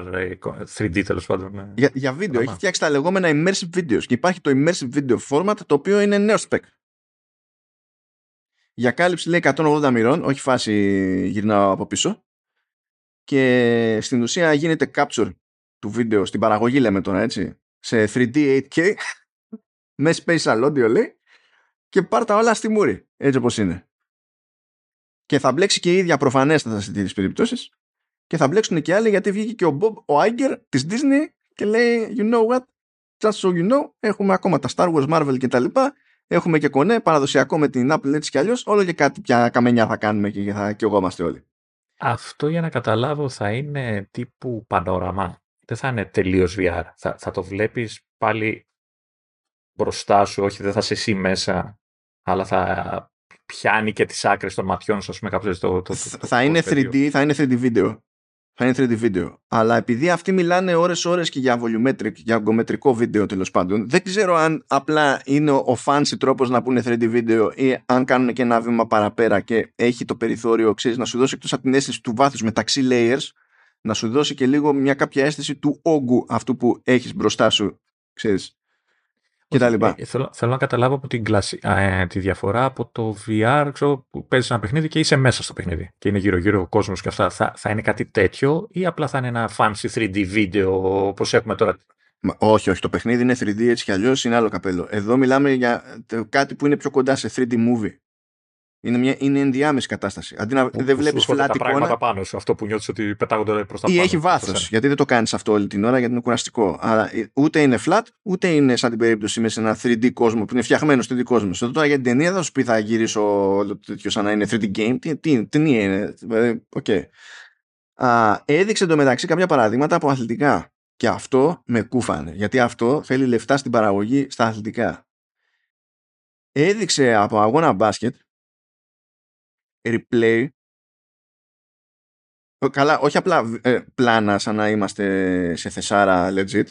3D ε, τέλος πάντων. Ε, για, για βίντεο. Έχει φτιάξει τα λεγόμενα immersive videos και υπάρχει το immersive video format το οποίο είναι νέο spec. Για κάλυψη λέει 180 μοιρών, όχι φάση γυρνάω από πίσω. Και στην ουσία γίνεται capture του βίντεο, στην παραγωγή λέμε τώρα έτσι, σε 3D 8K, με spatial audio λέει, και πάρ τα όλα στη μούρη, έτσι όπως είναι. Και θα μπλέξει και η ίδια προφανέστατα σε τέτοιες περιπτώσεις και θα μπλέξουν και άλλοι γιατί βγήκε και ο Bob ο Iger της Disney και λέει you know what, just so you know, έχουμε ακόμα τα Star Wars, Marvel και τα λοιπά, έχουμε και κονέ παραδοσιακό με την Apple έτσι κι αλλιώς, όλο και κάτι πια καμενιά θα κάνουμε και θα και εγώ είμαστε όλοι. Αυτό για να καταλάβω θα είναι τύπου πανόραμα. Δεν θα είναι τελείως VR. Θα, θα το βλέπεις πάλι μπροστά σου, όχι δεν θα είσαι εσύ μέσα, αλλά θα πιάνει και τις άκρες των ματιών σου, ας πούμε, κάπως το, το, το, θα, είναι 3D, θα είναι 3D βίντεο. Θα είναι 3D βίντεο. Αλλά επειδή αυτοί μιλάνε ώρες-ώρες και για volumetric, για αγκομετρικό βίντεο τέλος πάντων, δεν ξέρω αν απλά είναι ο fancy τρόπος να πούνε 3D βίντεο ή αν κάνουν και ένα βήμα παραπέρα και έχει το περιθώριο, ξέρεις, να σου δώσει εκτός από την αίσθηση του βάθους μεταξύ layers, να σου δώσει και λίγο μια κάποια αίσθηση του όγκου αυτού που έχεις μπροστά σου, ξέρεις, ε, θέλω, θέλω να καταλάβω από την κλάση, ε, τη διαφορά από το VR ξέρω, που παίζεις ένα παιχνίδι και είσαι μέσα στο παιχνίδι και είναι γύρω-γύρω ο κόσμος και αυτά. Θα, θα είναι κάτι τέτοιο ή απλά θα είναι ένα fancy 3D βίντεο όπως έχουμε τώρα; Μα, όχι, όχι. Το παιχνίδι είναι 3D έτσι κι αλλιώς είναι άλλο καπέλο. Εδώ μιλάμε για κάτι που είναι πιο κοντά σε 3D movie. Είναι, μια, είναι ενδιάμεση κατάσταση. Αντί να δεν βλέπεις φλάτη εικόνα. πράγματα πάνω σου, αυτό που νιώθεις ότι πετάγονται προς τα ή πάνω. Ή έχει βάθος. Γιατί δεν το κάνεις αυτό όλη την ώρα, γιατί είναι κουραστικό. Αλλά ούτε είναι flat, ούτε είναι σαν την περίπτωση μέσα σε ένα 3D κόσμο που είναι φτιαγμένο 3D κόσμος. Εδώ τώρα για την ταινία θα σου πει θα γυρίσω όλο τέτοιο σαν να είναι 3D game. Τι, τι, ταινία είναι. Okay. Α, έδειξε εντωμεταξύ κάποια παραδείγματα από αθλητικά. Και αυτό με κούφανε. Γιατί αυτό θέλει λεφτά στην παραγωγή στα αθλητικά. Έδειξε από αγώνα μπάσκετ replay Καλά, όχι απλά ε, πλάνα σαν να είμαστε σε θεσάρα legit.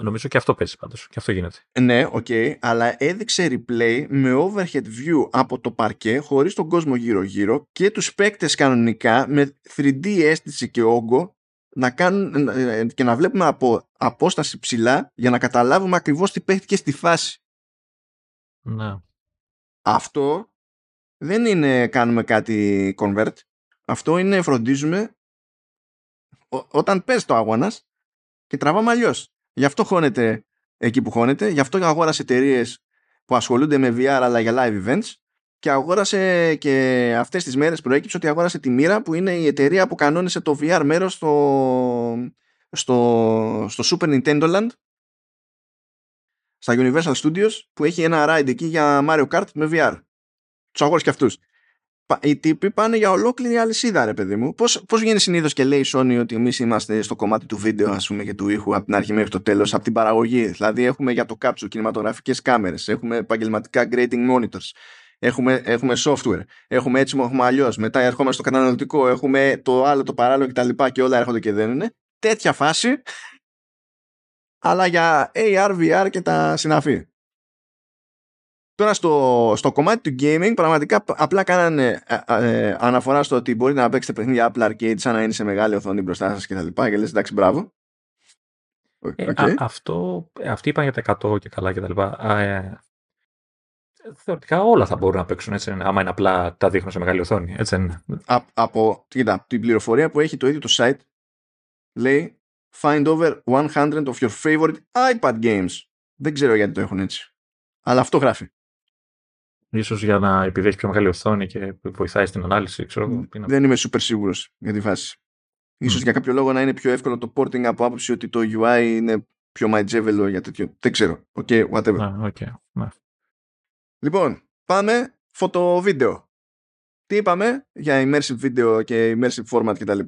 Νομίζω και αυτό παίζει πάντως. Και αυτό γίνεται. Ναι, OK. Okay, αλλά έδειξε replay με overhead view από το παρκέ χωρίς τον κόσμο γύρω-γύρω και τους παίκτες κανονικά με 3D αίσθηση και όγκο να κάνουν, ε, και να βλέπουμε από απόσταση ψηλά για να καταλάβουμε ακριβώς τι παίχτηκε στη φάση. Ναι. Αυτό δεν είναι κάνουμε κάτι convert. Αυτό είναι φροντίζουμε όταν πες το αγώνας και τραβάμε αλλιώς. Γι' αυτό χώνεται εκεί που χώνεται. Γι' αυτό αγόρασε εταιρείες που ασχολούνται με VR αλλά για live events και αγόρασε και αυτές τις μέρες προέκυψε ότι αγόρασε τη Μοίρα που είναι η εταιρεία που κανόνισε το VR μέρος στο, στο, στο Super Nintendo Land στα Universal Studios που έχει ένα ride εκεί για Mario Kart με VR τους αγόρες και αυτούς. Οι τύποι πάνε για ολόκληρη αλυσίδα, ρε παιδί μου. Πώς πώς βγαίνει συνήθως και λέει η Sony ότι εμείς είμαστε στο κομμάτι του βίντεο, ας πούμε, και του ήχου από την αρχή μέχρι το τέλος, από την παραγωγή. Δηλαδή, έχουμε για το capsule κινηματογραφικές κάμερες, έχουμε επαγγελματικά grading monitors, έχουμε, έχουμε software, έχουμε έτσι, έχουμε αλλιώς. Μετά ερχόμαστε στο καταναλωτικό, έχουμε το άλλο, το παράλληλο κτλ. Και, και όλα έρχονται και δένουν. Τέτοια φάση, αλλά για AR, VR και τα συναφή. Τώρα στο, στο κομμάτι του gaming πραγματικά απλά κάνανε ε, ε, αναφορά στο ότι μπορείτε να παίξετε παιχνίδια Apple Arcade σαν να είναι σε μεγάλη οθόνη μπροστά σας και τα λοιπά και λες εντάξει μπράβο. Ε, α, αυτό, αυτοί είπαν για τα 100 και καλά και τα λοιπά. Ε, θεωρητικά όλα θα μπορούν να παίξουν έτσι, άμα είναι απλά τα δείχνουν σε μεγάλη οθόνη. Έτσι, Α, από κοίτα, την πληροφορία που έχει το ίδιο το site λέει find over 100 of your favorite iPad games. Δεν ξέρω γιατί το έχουν έτσι. Αλλά αυτό γράφει. Ίσως για να επειδή έχει πιο μεγάλη οθόνη και βοηθάει στην ανάλυση. Ξέρω, Δεν είμαι super σίγουρος για τη βάση. Ίσως για κάποιο λόγο να είναι πιο εύκολο το porting από άποψη ότι το UI είναι πιο manageable για τέτοιο. Δεν ξέρω. OK, okay, whatever. Ah, okay. Ναι. Λοιπόν, πάμε φωτοβίδεο. Τι είπαμε; Για immersive video και immersive format κτλ.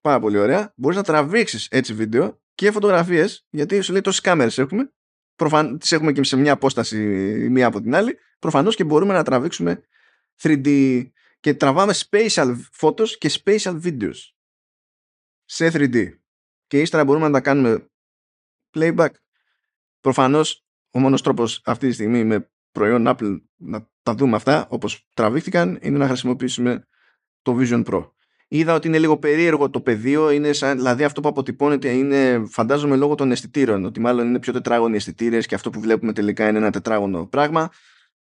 Πάρα πολύ ωραία. Μπορείς να τραβήξεις έτσι βίντεο και φωτογραφίες, γιατί σου λέει τόσες κάμερες έχουμε προφαν... τις έχουμε και σε μια απόσταση μία από την άλλη, προφανώς και μπορούμε να τραβήξουμε 3D και τραβάμε spatial photos και spatial videos σε 3D. Και ύστερα μπορούμε να τα κάνουμε playback. Προφανώς ο μόνος τρόπος αυτή τη στιγμή με προϊόν Apple να τα δούμε αυτά όπως τραβήχτηκαν είναι να χρησιμοποιήσουμε το Vision Pro. Είδα ότι είναι λίγο περίεργο το πεδίο, είναι σαν, δηλαδή αυτό που αποτυπώνεται είναι φαντάζομαι λόγω των αισθητήρων, ότι μάλλον είναι πιο τετράγωνοι αισθητήρες και αυτό που βλέπουμε τελικά είναι ένα τετράγωνο πράγμα.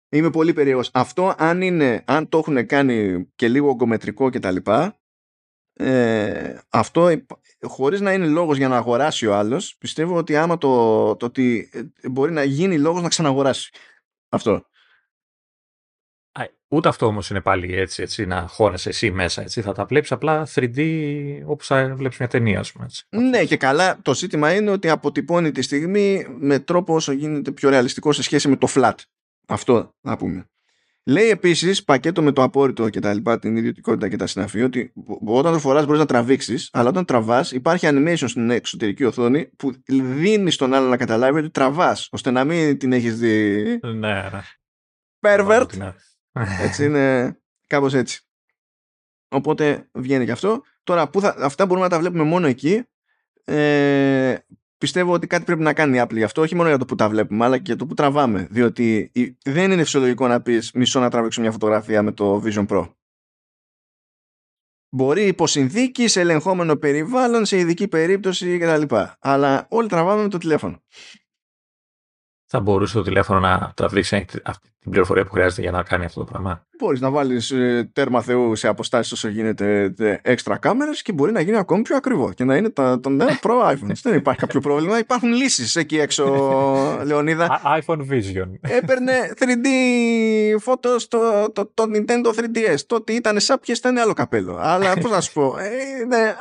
Είμαι πολύ περίεργος. Αυτό αν, είναι, αν το έχουν κάνει και λίγο ογκομετρικό κτλ. Ε, αυτό χωρίς να είναι λόγος για να αγοράσει ο άλλος πιστεύω ότι άμα το, το ότι ε, μπορεί να γίνει λόγος να ξαναγοράσει αυτό Ούτε αυτό όμως είναι πάλι έτσι, έτσι να χώνεσαι εσύ μέσα. Έτσι. Θα τα βλέπεις απλά 3D όπω θα βλέπεις μια ταινία, ας πούμε. Έτσι. Ναι, και καλά. Το ζήτημα είναι ότι αποτυπώνει τη στιγμή με τρόπο όσο γίνεται πιο ρεαλιστικό σε σχέση με το flat. Αυτό να πούμε. Λέει επίσης πακέτο με το απόρριτο και τα λοιπά, την ιδιωτικότητα και τα συναφή, ότι όταν το φοράς μπορείς να τραβήξεις, αλλά όταν τραβάς υπάρχει animation στην εξωτερική οθόνη που δίνει στον άλλο να καταλάβει ότι τραβάς, ώστε να μην την έχεις δει. Ναι, ναι. Pervert. Έτσι είναι κάπως έτσι. Οπότε βγαίνει και αυτό. Τώρα που θα, αυτά μπορούμε να τα βλέπουμε μόνο εκεί. Ε, πιστεύω ότι κάτι πρέπει να κάνει η Apple γι' αυτό, όχι μόνο για το που τα βλέπουμε, αλλά και για το που τραβάμε. Διότι δεν είναι φυσιολογικό να πεις μισό να τραβήξω μια φωτογραφία με το Vision Pro. Μπορεί υπό συνθήκη, σε ελεγχόμενο περιβάλλον, σε ειδική περίπτωση κτλ. Αλλά όλοι τραβάμε με το τηλέφωνο θα μπορούσε το τηλέφωνο να τραβήξει αυτή την πληροφορία που χρειάζεται για να κάνει αυτό το πράγμα. Μπορείς να βάλεις ε, τέρμα Θεού σε αποστάσεις όσο γίνεται έξτρα κάμερες και μπορεί να γίνει ακόμη πιο ακριβό και να είναι το, το νέο Pro iPhone. Δεν υπάρχει κάποιο πρόβλημα. Υπάρχουν λύσεις εκεί έξω, Λεωνίδα. iPhone Vision. Έπαιρνε 3D photos το, το, το Nintendo 3DS. Τότε ήταν σάπιε, ήταν άλλο καπέλο. Αλλά πώς να σου πω. Ε, ναι,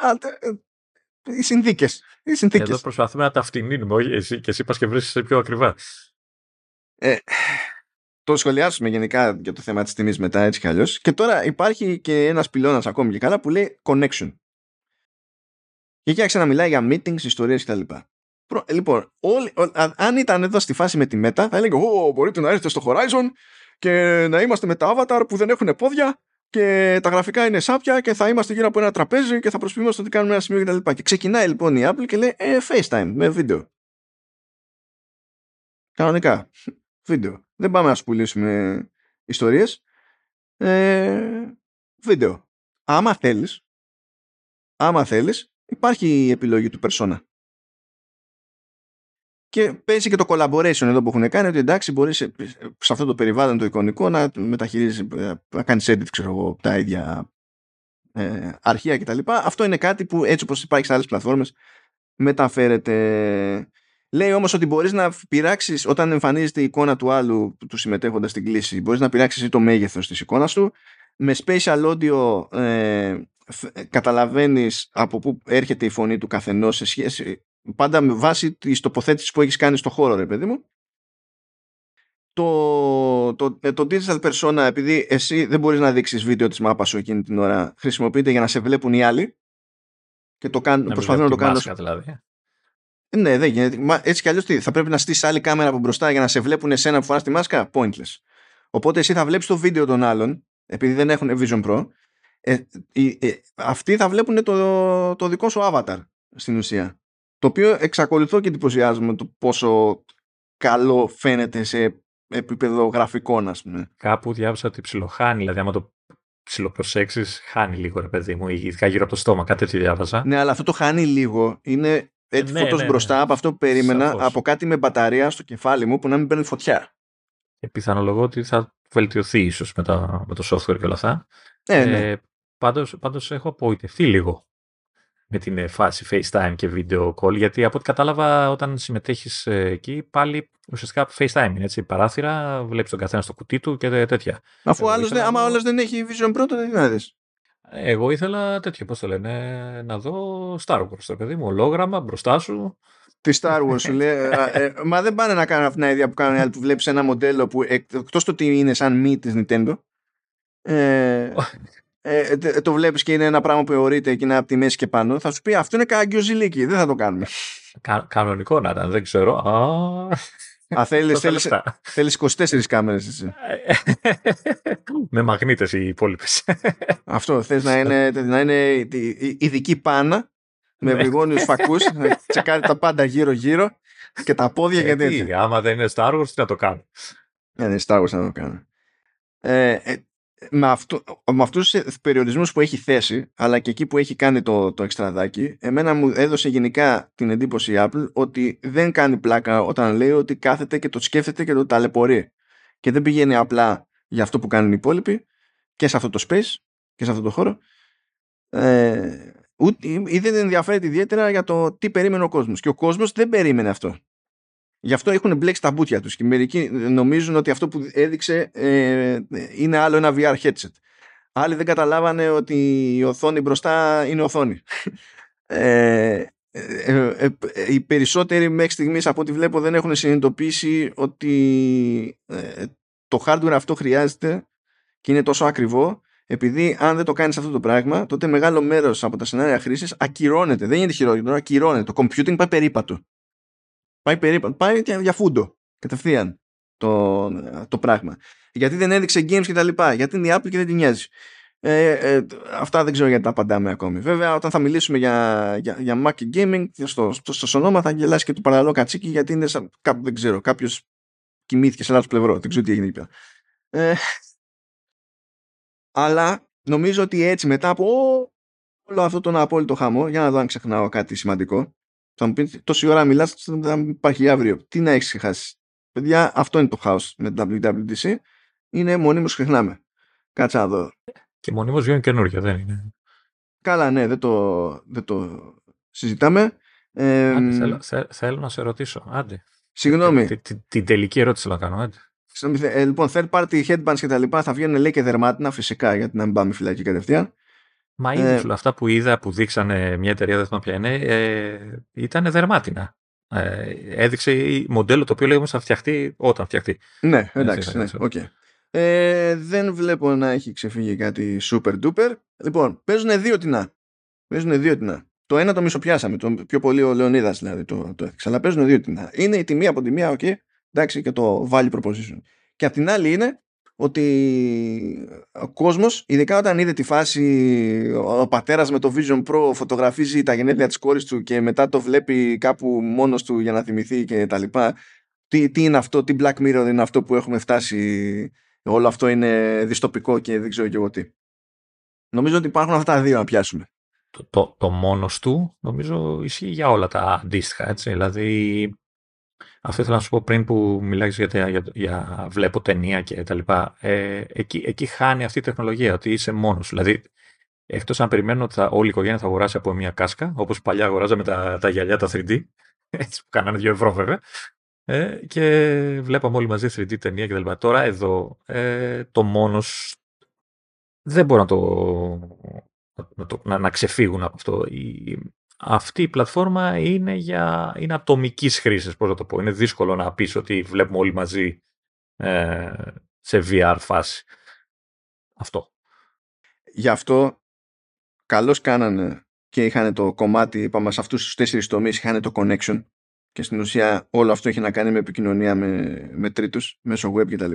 οι συνθήκες. Εδώ προσπαθούμε να τα φτηνίνουμε, όχι εσύ, και εσύ πας και βρίσκεσαι πιο ακριβά. Ε, το σχολιάσουμε γενικά για το θέμα της τιμής μετά έτσι κι αλλιώς. Και τώρα υπάρχει και ένας πυλώνας ακόμη και καλά που λέει connection. Και εκεί άρχισε να μιλάει για meetings, ιστορίες κτλ. Λοιπόν, όλοι, αν ήταν εδώ στη φάση με τη Meta, θα έλεγε Ω, μπορείτε να έρθετε στο Horizon και να είμαστε με τα avatar που δεν έχουν πόδια και τα γραφικά είναι σάπια και θα είμαστε γύρω από ένα τραπέζι και θα προσποιούμαστε ότι κάνουμε ένα σημείο κτλ. Και, και ξεκινάει λοιπόν η Apple και λέει ε, FaceTime με βίντεο. Κανονικά. Βίντεο. Δεν πάμε να σου πουλήσουμε ιστορίες. Ε, βίντεο. Άμα θέλεις, άμα θέλεις, υπάρχει η επιλογή του persona. Και παίζει και το collaboration εδώ που έχουν κάνει ότι εντάξει μπορείς σε, σε αυτό το περιβάλλον το εικονικό να μεταχειρίζεις, να κάνεις edit ξέρω εγώ, τα ίδια ε, αρχεία κτλ. Αυτό είναι κάτι που έτσι όπως υπάρχει σε άλλες πλατφόρμες μεταφέρεται. Λέει όμως ότι μπορείς να πειράξεις όταν εμφανίζεται η εικόνα του άλλου του συμμετέχοντας στην κλίση μπορείς να πειράξεις το μέγεθος της εικόνας του με spatial audio ε, καταλαβαίνεις από πού έρχεται η φωνή του καθενός σε σχέση πάντα με βάση τη τοποθέτηση που έχεις κάνει στο χώρο ρε παιδί μου. Το, το, ε, το digital persona επειδή εσύ δεν μπορείς να δείξεις βίντεο της μάπας σου εκείνη την ώρα χρησιμοποιείται για να σε βλέπουν οι άλλοι και το κάνουν, προσπαθούν να το κάνουν δηλαδή. ναι δεν γίνεται. Μα, έτσι κι αλλιώς τι, θα πρέπει να στήσεις άλλη κάμερα από μπροστά για να σε βλέπουν εσένα που φοράς τη μάσκα; Pointless. Οπότε εσύ θα βλέπεις το βίντεο των άλλων επειδή δεν έχουν Vision Pro ε, ε, αυτοί θα βλέπουν το, το δικό σου avatar στην ουσία το οποίο εξακολουθώ και εντυπωσιάζομαι το πόσο καλό φαίνεται σε επίπεδο γραφικών, ας πούμε. Κάπου διάβασα ότι ψιλοχάνει, δηλαδή άμα το ψιλοπροσέξεις, χάνει λίγο, ρε παιδί μου, ειδικά γύρω από το στόμα. Κάτι τέτοιο διάβαζα. Ναι, αλλά αυτό το χάνει λίγο. Είναι έτσι ναι, φωτός ναι, μπροστά ναι. από αυτό που περίμενα, Σαφώς. από κάτι με μπαταρία στο κεφάλι μου που να μην παίρνει φωτιά. Και πιθανολογώ ότι θα βελτιωθεί ίσως με, με, το software και όλα αυτά. Ναι, ναι. Ε, πάντως, πάντως έχω απογοητευτεί λίγο με την ε, φάση FaceTime και video call, γιατί από ό,τι κατάλαβα όταν συμμετέχεις ε, εκεί πάλι ουσιαστικά FaceTime είναι έτσι, παράθυρα, βλέπεις τον καθένα στο κουτί του και τέτοια. Αφού άλλος δεν, άμα άλλος δεν έχει Vision Pro, τότε τι να δεις; Εγώ ήθελα τέτοιο, πώς το λένε, να δω Star Wars, το παιδί μου, ολόγραμμα μπροστά σου. Τι Star Wars σου λέει. ε, μα δεν πάνε να κάνουν αυτήν την ιδέα που κάνουν οι άλλοι που βλέπεις ένα μοντέλο που εκτός το ότι είναι σαν μη της Nintendo, ε, ε, το βλέπεις και είναι ένα πράγμα που εωρείται και είναι από τη μέση και πάνω, θα σου πει αυτό είναι κάγκιο ζηλίκι, δεν θα το κάνουμε. Κα, κανονικό να ήταν, δεν ξέρω. Α, θέλεις, θέλεις, θέλεις 24 κάμερες εσύ. Με μαγνήτες οι υπόλοιπες. Αυτό, θες να είναι, να είναι ειδική πάνα με ναι. βρυγόνιους φακούς, να τσεκάρει τα πάντα γύρω-γύρω και τα πόδια και τέτοια. Άμα δεν είναι Star Wars, τι να το κάνω. Δεν είναι Star Wars να το κάνω. Ε, ε με, αυτό, με αυτούς τους περιορισμούς που έχει θέσει αλλά και εκεί που έχει κάνει το, το εξτραδάκι εμένα μου έδωσε γενικά την εντύπωση η Apple ότι δεν κάνει πλάκα όταν λέει ότι κάθεται και το σκέφτεται και το ταλαιπωρεί. Και δεν πηγαίνει απλά για αυτό που κάνουν οι υπόλοιποι και σε αυτό το space και σε αυτό το χώρο. Ε, ούτε, ή δεν ενδιαφέρεται ιδιαίτερα για το τι περίμενε ο κόσμος. Και ο κόσμος δεν περίμενε αυτό Γι' αυτό έχουν μπλέξει τα μπουτια τους και μερικοί νομίζουν ότι αυτό που έδειξε ε, είναι άλλο ένα VR headset. Άλλοι δεν καταλάβανε ότι η οθόνη μπροστά είναι οθόνη. Ε, ε, ε, οι περισσότεροι μέχρι στιγμής από ό,τι βλέπω δεν έχουν συνειδητοποιήσει ότι το hardware αυτό χρειάζεται και είναι τόσο ακριβό επειδή αν δεν το κάνεις αυτό το πράγμα τότε μεγάλο μέρος από τα σενάρια χρήσης ακυρώνεται. Δεν είναι χειρότερο, ακυρώνεται. Το computing πάει περίπατο. Πάει περίπου, πάει για φούντο κατευθείαν το, το πράγμα. Γιατί δεν έδειξε games και τα λοιπά. Γιατί είναι η Apple και δεν την νοιάζει. Ε, ε, αυτά δεν ξέρω γιατί τα απαντάμε ακόμη. Βέβαια, όταν θα μιλήσουμε για, για, για Mac και gaming, στο, στο, στο σωνόμα θα γελάσει και το παραλό κατσίκι γιατί είναι σαν, κάπου, δεν ξέρω, κάποιος κοιμήθηκε σε λάθο πλευρό. Δεν ξέρω τι έγινε εκεί ε, αλλά νομίζω ότι έτσι μετά από όλο αυτό τον απόλυτο χαμό, για να δω αν ξεχνάω κάτι σημαντικό, θα μου πεις τόση ώρα μιλάς, θα υπάρχει αύριο. Τι να έχεις ξεχάσεις. Παιδιά, αυτό είναι το house με το WWDC. Είναι μονίμως ξεχνάμε. Κάτσα εδώ. Και μονίμως βγαίνουν καινούργια, δεν είναι. Καλά, ναι, δεν το, δεν το συζητάμε. Ε, Άντε, θέλω, θέλω, να σε ρωτήσω. Άντε. Συγγνώμη. Την τελική ερώτηση να κάνω. Άντε. Ε, λοιπόν, third party headbands και τα λοιπά θα βγαίνουν λέει και δερμάτινα φυσικά γιατί να μην πάμε φυλακή κατευθείαν. Μα ήδη ε, αυτά που είδα που δείξανε μια εταιρεία, δεν θυμάμαι ποια είναι, ε, ήταν δερμάτινα. Ε, έδειξε μοντέλο το οποίο λέγαμε θα φτιαχτεί όταν φτιαχτεί. Ναι, εντάξει. Ναι, okay. ε, δεν βλέπω να έχει ξεφύγει κάτι super duper. Λοιπόν, παίζουν δύο τεινά. Παίζουν δύο τεινά. Το ένα το μισοπιάσαμε, το πιο πολύ ο Λεωνίδας δηλαδή το, το έδειξε. Αλλά παίζουν δύο τεινά. Είναι η τιμή από τη μία, okay, εντάξει, και το value proposition. Και απ' την άλλη είναι ότι ο κόσμος, ειδικά όταν είδε τη φάση ο πατέρας με το Vision Pro φωτογραφίζει τα γενέθλια της κόρης του και μετά το βλέπει κάπου μόνος του για να θυμηθεί και τα λοιπά τι, τι είναι αυτό, τι Black Mirror είναι αυτό που έχουμε φτάσει όλο αυτό είναι δυστοπικό και δεν ξέρω και εγώ τι. Νομίζω ότι υπάρχουν αυτά τα δύο να πιάσουμε. Το, το, το μόνος του νομίζω ισχύει για όλα τα αντίστοιχα έτσι. Δηλαδή αυτό ήθελα να σου πω πριν που μιλάγεις για, για, για βλέπω ταινία και τα λοιπά. Ε, εκεί, εκεί χάνει αυτή η τεχνολογία, ότι είσαι μόνος. Δηλαδή, εκτός αν περιμένω ότι θα, όλη η οικογένεια θα αγοράσει από μια κάσκα, όπως παλιά αγοράζαμε τα, τα γυαλιά τα 3D, έτσι που κάνανε 2 ευρώ βέβαια, ε, και βλέπαμε όλοι μαζί 3D ταινία κτλ. Τώρα εδώ ε, το μόνος δεν μπορεί να το, να, το, να, να ξεφύγουν από αυτό. Η, αυτή η πλατφόρμα είναι, για, είναι ατομικής χρήσης, πώς να το πω. Είναι δύσκολο να πεις ότι βλέπουμε όλοι μαζί ε, σε VR φάση. Αυτό. Γι' αυτό καλώς κάνανε και είχαν το κομμάτι, είπαμε, σε αυτούς τους τέσσερις τομείς είχαν το connection και στην ουσία όλο αυτό έχει να κάνει με επικοινωνία με, με τρίτους, μέσω web κτλ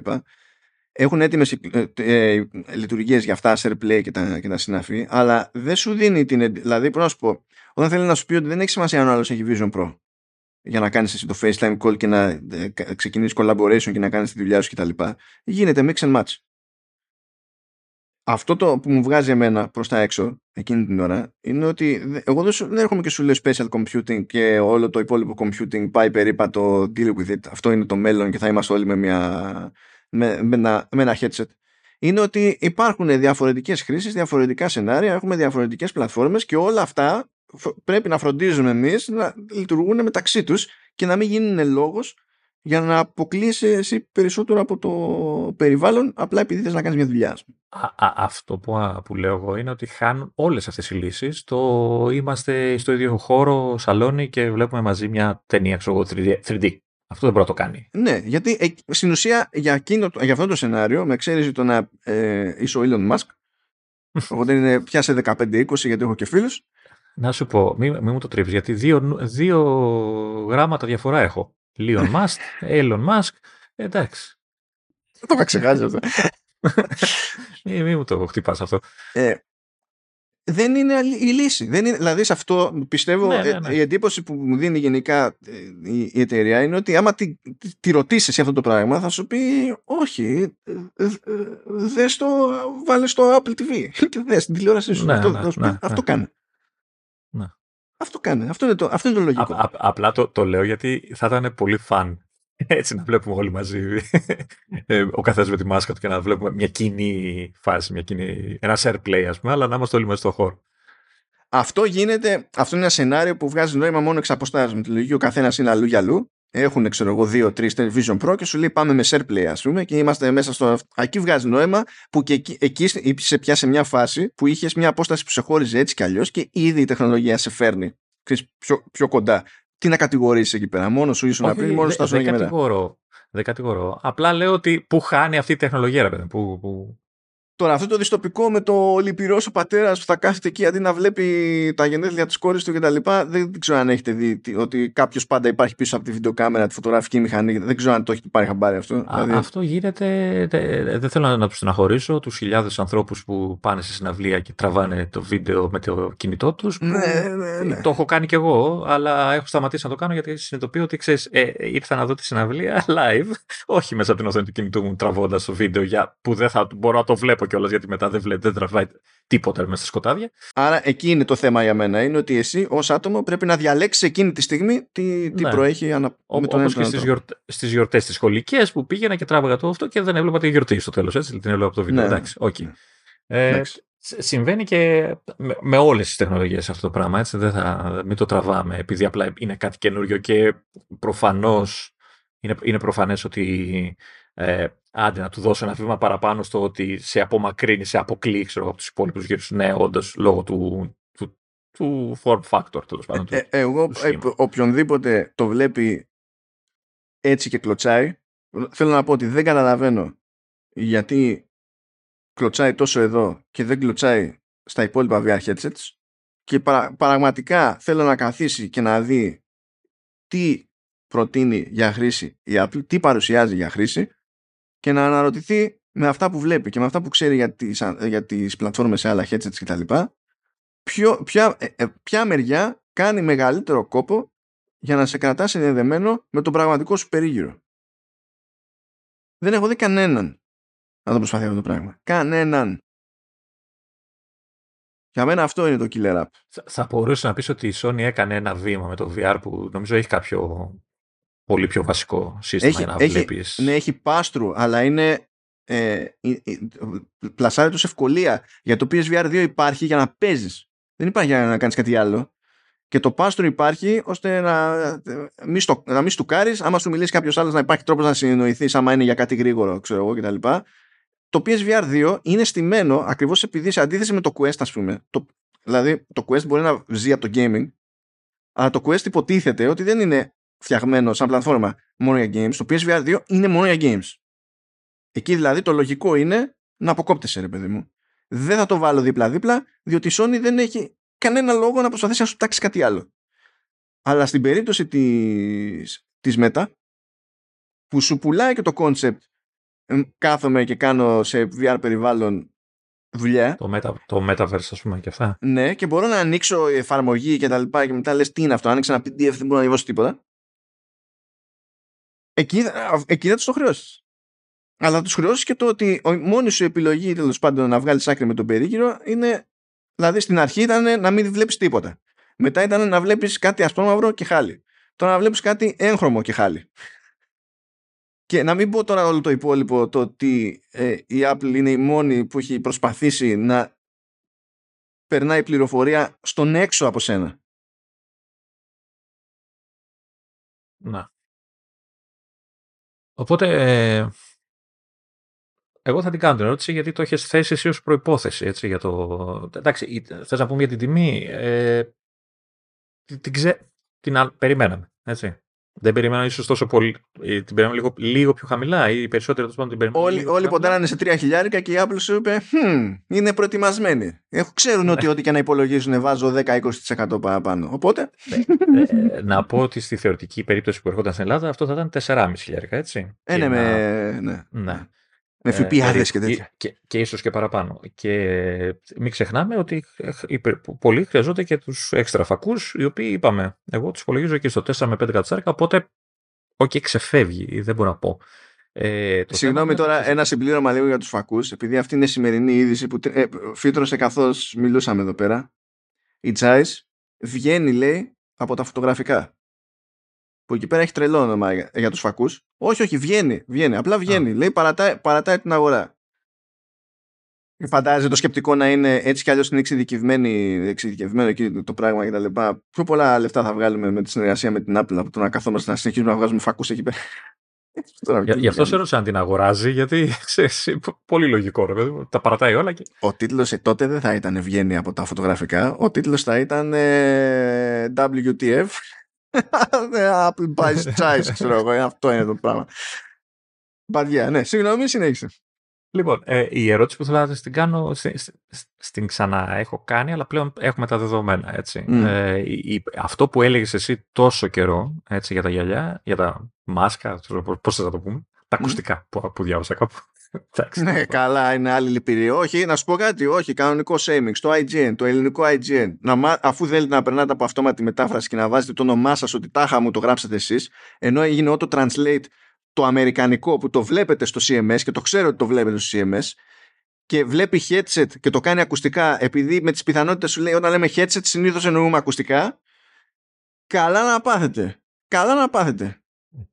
έχουν έτοιμες ε, ε, λειτουργίες για αυτά, SharePlay και τα, και τα συναφή, αλλά δεν σου δίνει την. Δηλαδή, πρέπει να σου πω, όταν θέλει να σου πει ότι δεν έχει σημασία αν ο άλλος έχει Vision Pro για να κάνεις εσύ το FaceTime call και να ε, ξεκινήσεις collaboration και να κάνεις τη δουλειά σου κτλ. Γίνεται mix and match. Αυτό το που μου βγάζει εμένα προς τα έξω εκείνη την ώρα είναι ότι εγώ δεν, δεν έρχομαι και σου λέω special computing και όλο το υπόλοιπο computing πάει περίπατο deal with it. Αυτό είναι το μέλλον και θα είμαστε όλοι με μια με, με, ένα, με ένα headset είναι ότι υπάρχουν διαφορετικές χρήσεις, διαφορετικά σενάρια, έχουμε διαφορετικές πλατφόρμες και όλα αυτά πρέπει να φροντίζουμε εμείς να λειτουργούν μεταξύ τους και να μην γίνουν λόγος για να αποκλείσει εσύ περισσότερο από το περιβάλλον απλά επειδή θες να κάνεις μια δουλειά. Α, αυτό που, που λέω εγώ είναι ότι χάνουν όλες αυτές οι λύσεις. Το είμαστε στο ίδιο χώρο, σαλόνι και βλέπουμε μαζί μια ταινία, ξέρω 3D. 3D. Αυτό δεν μπορεί να το κάνει. Ναι, γιατί ε, στην ουσία για, εκείνο, για αυτό το σενάριο, με εξαίρεση το να ε, είσαι ο Elon Musk, οπότε είναι πιάσε 15-20 γιατί έχω και φίλους. Να σου πω, μην, μη μου το τρίψεις, γιατί δύο, δύο γράμματα διαφορά έχω. Elon Musk, Elon Musk, εντάξει. Δεν το είχα ξεχάσει αυτό. μην, μου το χτυπάς αυτό. Ε, δεν είναι η λύση. Δεν είναι, δηλαδή σε αυτό πιστεύω Ναι, ναι, ε, ναι. η εντύπωση που μου δίνει γενικά ε, η, η εταιρεία είναι ότι άμα τη, τη, τη ρωτήσεις για αυτό το πράγμα θα σου πει όχι, ε, ε, ε, δες το, βάλες στο Apple TV και δες την τηλεόρασή σου. Ναι, αυτό, ναι, θα σου πει, ναι, αυτό ναι. κάνε. Ναι. Αυτό κάνε. Αυτό είναι το, αυτό είναι το λογικό. Α- α- απλά το, το λέω γιατί θα ήταν πολύ φαν. Έτσι να βλέπουμε όλοι μαζί ε, ο καθένας με τη μάσκα του και να βλέπουμε μια κοινή φάση, μια κοινή, ένα share play ας πούμε, αλλά να είμαστε όλοι μέσα στο χώρο. Αυτό γίνεται, αυτό είναι ένα σενάριο που βγάζει νόημα μόνο εξ αποστάσεως. Με τη λογική ο καθένας είναι αλλού για αλλού. Έχουν, ξέρω εγώ, δύο-τρει Television Pro και σου λέει πάμε με SharePlay, ας πούμε, και είμαστε μέσα στο. Εκεί βγάζει νόημα που και εκεί, εκεί είσαι πια σε μια φάση που είχες μια απόσταση που σε χώριζε έτσι κι αλλιώς και ήδη η τεχνολογία σε φέρνει ξέρεις, πιο, πιο κοντά. Τι να κατηγορήσεις εκεί πέρα, μόνος σου ήσουν πριν, μόνος σου δεν τα δε και μετά. κατηγορώ. Δεν κατηγορώ. Απλά λέω ότι πού χάνει αυτή η τεχνολογία, ρε παιδί. Που, που... Τώρα, αυτό το δυστοπικό με το λυπηρό ο πατέρας που θα κάθεται εκεί αντί να βλέπει τα γενέθλια της κόρης του κτλ. Δεν ξέρω αν έχετε δει τι- ότι κάποιος πάντα υπάρχει πίσω από τη βιντεοκάμερα, τη φωτογραφική μηχανή. Δεν ξέρω αν το έχει πάρει χαμπάρι αυτό. Α, Δηλαδή, Αυτό γίνεται. δε- Δεν θέλω να, να του στεναχωρήσω τους χιλιάδες ανθρώπους που πάνε σε συναυλία και τραβάνε το βίντεο με το κινητό τους. Ναι, ναι, ναι. Το έχω κάνει κι εγώ, αλλά έχω σταματήσει να το κάνω γιατί συνειδητοποιώ ότι ξέρεις, ε, ήρθα να δω τη συναυλία live, όχι μέσα από την οθόνη του κινητού μου τραβώντας το βίντεο για, που δεν θα μπορώ να το βλέπω κιόλας γιατί μετά δεν, βλέ, δεν τραβάει τίποτα μέσα στα σκοτάδια. Άρα εκεί είναι το θέμα για μένα. Είναι ότι εσύ ως άτομο πρέπει να διαλέξεις εκείνη τη στιγμή τι, τι Ναι. προέχει ανα... με τον Όπως ένα και τον στις άλλο. γιορτέ στις γιορτές τις σχολικές που πήγαινα και τράβαγα το αυτό και δεν έβλεπα τη γιορτή στο τέλος. Έτσι, την έβλεπα από το βίντεο. Ναι. Εντάξει, οκ. Ναι. Ε, Εντάξει. σ- συμβαίνει και με, με όλες τις τεχνολογίες αυτό το πράγμα. Έτσι, δεν θα, μην το τραβάμε επειδή απλά είναι κάτι καινούριο και προφανώς είναι, είναι προφανές ότι ε, άντε να του δώσω ένα βήμα παραπάνω στο ότι σε απομακρύνει, σε αποκλείει ξέρω, από τους υπόλοιπους γύρω σου. Ναι, όντως, λόγω του, του, του form factor τέλος πάντων. του- Ε, εγώ, του ε, σχήμα. οποιονδήποτε το βλέπει έτσι και κλωτσάει, θέλω να πω ότι δεν καταλαβαίνω γιατί κλωτσάει τόσο εδώ και δεν κλωτσάει στα υπόλοιπα VR headsets και παρα- πραγματικά θέλω να καθίσει και να δει τι προτείνει για χρήση η Apple, τι παρουσιάζει για χρήση και να αναρωτηθεί με αυτά που βλέπει και με αυτά που ξέρει για τις, α- για τις πλατφόρμες σε άλλα headsets κτλ. Ποιο, ποια, ε, ε, ποια μεριά κάνει μεγαλύτερο κόπο για να σε κρατά συνδεδεμένο με τον πραγματικό σου περίγυρο. Δεν έχω δει κανέναν να το προσπαθεί αυτό το πράγμα. Κανέναν. Για μένα αυτό είναι το killer app. Θα- Θα μπορούσε να πεις ότι η Sony έκανε ένα βήμα με το VR που νομίζω έχει κάποιο πολύ πιο βασικό σύστημα Έχει, για να έχει, βλέπεις. ναι, έχει pass-through, αλλά είναι ε, ε, ε, πλασάρει τους ευκολία. Για το PSVR 2 υπάρχει για να παίζεις. Δεν υπάρχει για να κάνεις κάτι άλλο. Και το pass-through υπάρχει ώστε να ε, μη, στο, να μη στουκάρεις, άμα σου μιλήσει κάποιος άλλος να υπάρχει τρόπος να συνεννοηθείς άμα είναι για κάτι γρήγορο, ξέρω εγώ κτλ. Το PSVR 2 είναι στημένο ακριβώς επειδή σε αντίθεση με το Quest ας πούμε. Το, δηλαδή το Quest μπορεί να ζει από το gaming αλλά το Quest υποτίθεται ότι δεν είναι φτιαγμένο σαν πλατφόρμα μόνο για games. Το PSVR 2 είναι μόνο για games. Εκεί δηλαδή το λογικό είναι να αποκόπτεσαι, ρε παιδί μου. Δεν θα το βάλω δίπλα-δίπλα, διότι η Sony δεν έχει κανένα λόγο να προσπαθήσει να σου τάξει κάτι άλλο. Αλλά στην περίπτωση της, της Meta, που σου πουλάει και το concept εμ, κάθομαι και κάνω σε VR περιβάλλον δουλειά, Το, meta, το Metaverse, ας πούμε, και αυτά. ναι, και μπορώ να ανοίξω εφαρμογή και τα λοιπά και μετά λες τι είναι αυτό, άνοιξα ένα PDF, δεν μπορώ να διαβάσω τίποτα. Εκεί, θα- εκεί θα τους το χρεώσεις. Αλλά θα τους χρεώσεις και το ότι η μόνη σου επιλογή τέλος πάντων να βγάλεις άκρη με τον περίγυρο είναι, δηλαδή στην αρχή ήταν να μην βλέπεις τίποτα. Μετά ήταν να βλέπεις κάτι ασπρόμαυρο και χάλι. Τώρα να βλέπεις κάτι έγχρωμο και χάλι. Και να μην πω τώρα όλο το υπόλοιπο το ότι ε, η Apple είναι η μόνη που έχει προσπαθήσει να περνάει πληροφορία στον έξω από σένα. Να. Οπότε, ε, εγώ θα την κάνω την ερώτηση γιατί το έχεις θέσει εσύ ως προϋπόθεση, έτσι, για το... Εντάξει, η- θες να πούμε για την τιμή, ε, την, την, ξε... την α- περιμέναμε, έτσι. Δεν περιμέναμε ίσως τόσο πολύ, ε, την περιμέναμε λίγο, λίγο πιο χαμηλά ή περισσότερο τέλος πάντων την περιμέναμε Όλοι, λίγο όλοι πιο χαμηλά. ποντάρανε σε τρία χιλιάρικα και η Apple σου είπε «Χμ, είναι προετοιμασμένοι. Έχουν, ξέρουν Ναι. ότι ό,τι και να υπολογίζουν βάζω 10-20% παραπάνω. Οπότε, Ε, να πω ότι στη θεωρητική περίπτωση που ερχόταν στην Ελλάδα αυτό θα ήταν 4,5 χιλιάρικα, έτσι. ε, Και ναι, να- με, ναι. Ναι. Με FPAδε και τέτοια. Και, και ίσως και παραπάνω. Και μην ξεχνάμε ότι πολλοί χρειαζόνται και τους έξτρα φακούς, οι οποίοι είπαμε. Εγώ τους υπολογίζω και στο 4 με 5 κατσάρκα, οπότε όχι ξεφεύγει, δεν μπορώ να πω. Ε, το Συγγνώμη τώρα, ένα συμπλήρωμα λίγο για τους φακούς, επειδή αυτή είναι η σημερινή είδηση που ε, φύτρωσε καθώς μιλούσαμε εδώ πέρα. Η Τζάις βγαίνει, λέει, από τα φωτογραφικά. Που εκεί πέρα έχει τρελό όνομα για, για τους φακούς. Όχι, όχι, βγαίνει, βγαίνει. Απλά βγαίνει. Λέει, παρατάει, παρατάει την αγορά. Φαντάζεται το σκεπτικό να είναι έτσι κι αλλιώς είναι εξειδικευμένο εκεί το πράγμα κτλ. Πιο πολλά λεφτά θα βγάλουμε με τη συνεργασία με την Apple από το να καθόμαστε να συνεχίζουμε να βγάζουμε φακούς εκεί πέρα. Γι' αυτό σε ρώτησα αν την αγοράζει, γιατί ξέρεις, πολύ λογικό ρε παιδί τα παρατάει όλα. Και... Ο τίτλος τότε δεν θα ήταν βγαίνει από τα φωτογραφικά, ο τίτλος θα ήταν ε, WTF. Apple buys choice, ξέρω εγώ, αυτό είναι το πράγμα. Παδιά, ναι, συγγνώμη, συνέχισε. Λοιπόν, ε, η ερώτηση που θέλω να την κάνω, στην ξανά έχω κάνει, αλλά πλέον έχουμε τα δεδομένα, έτσι. Ε, αυτό που έλεγες εσύ τόσο καιρό, έτσι, για τα γυαλιά, για τα μάσκα, πώς θα το πούμε, τα ακουστικά που, που διάβασα κάπου. Ναι, καλά, είναι άλλη λυπηρή. Όχι, να σου πω κάτι, όχι, κανονικό shaming στο IGN, το ελληνικό IGN. Να, αφού θέλετε να περνάτε από αυτόματη μετάφραση και να βάζετε το όνομά σας ότι τάχα μου το γράψατε εσείς, ενώ έγινε auto translate το αμερικανικό που το βλέπετε στο CMS και το ξέρω ότι το βλέπετε στο CMS και βλέπει headset και το κάνει ακουστικά επειδή με τις πιθανότητες σου λέει όταν λέμε headset συνήθως εννοούμε ακουστικά καλά να πάθετε καλά να πάθετε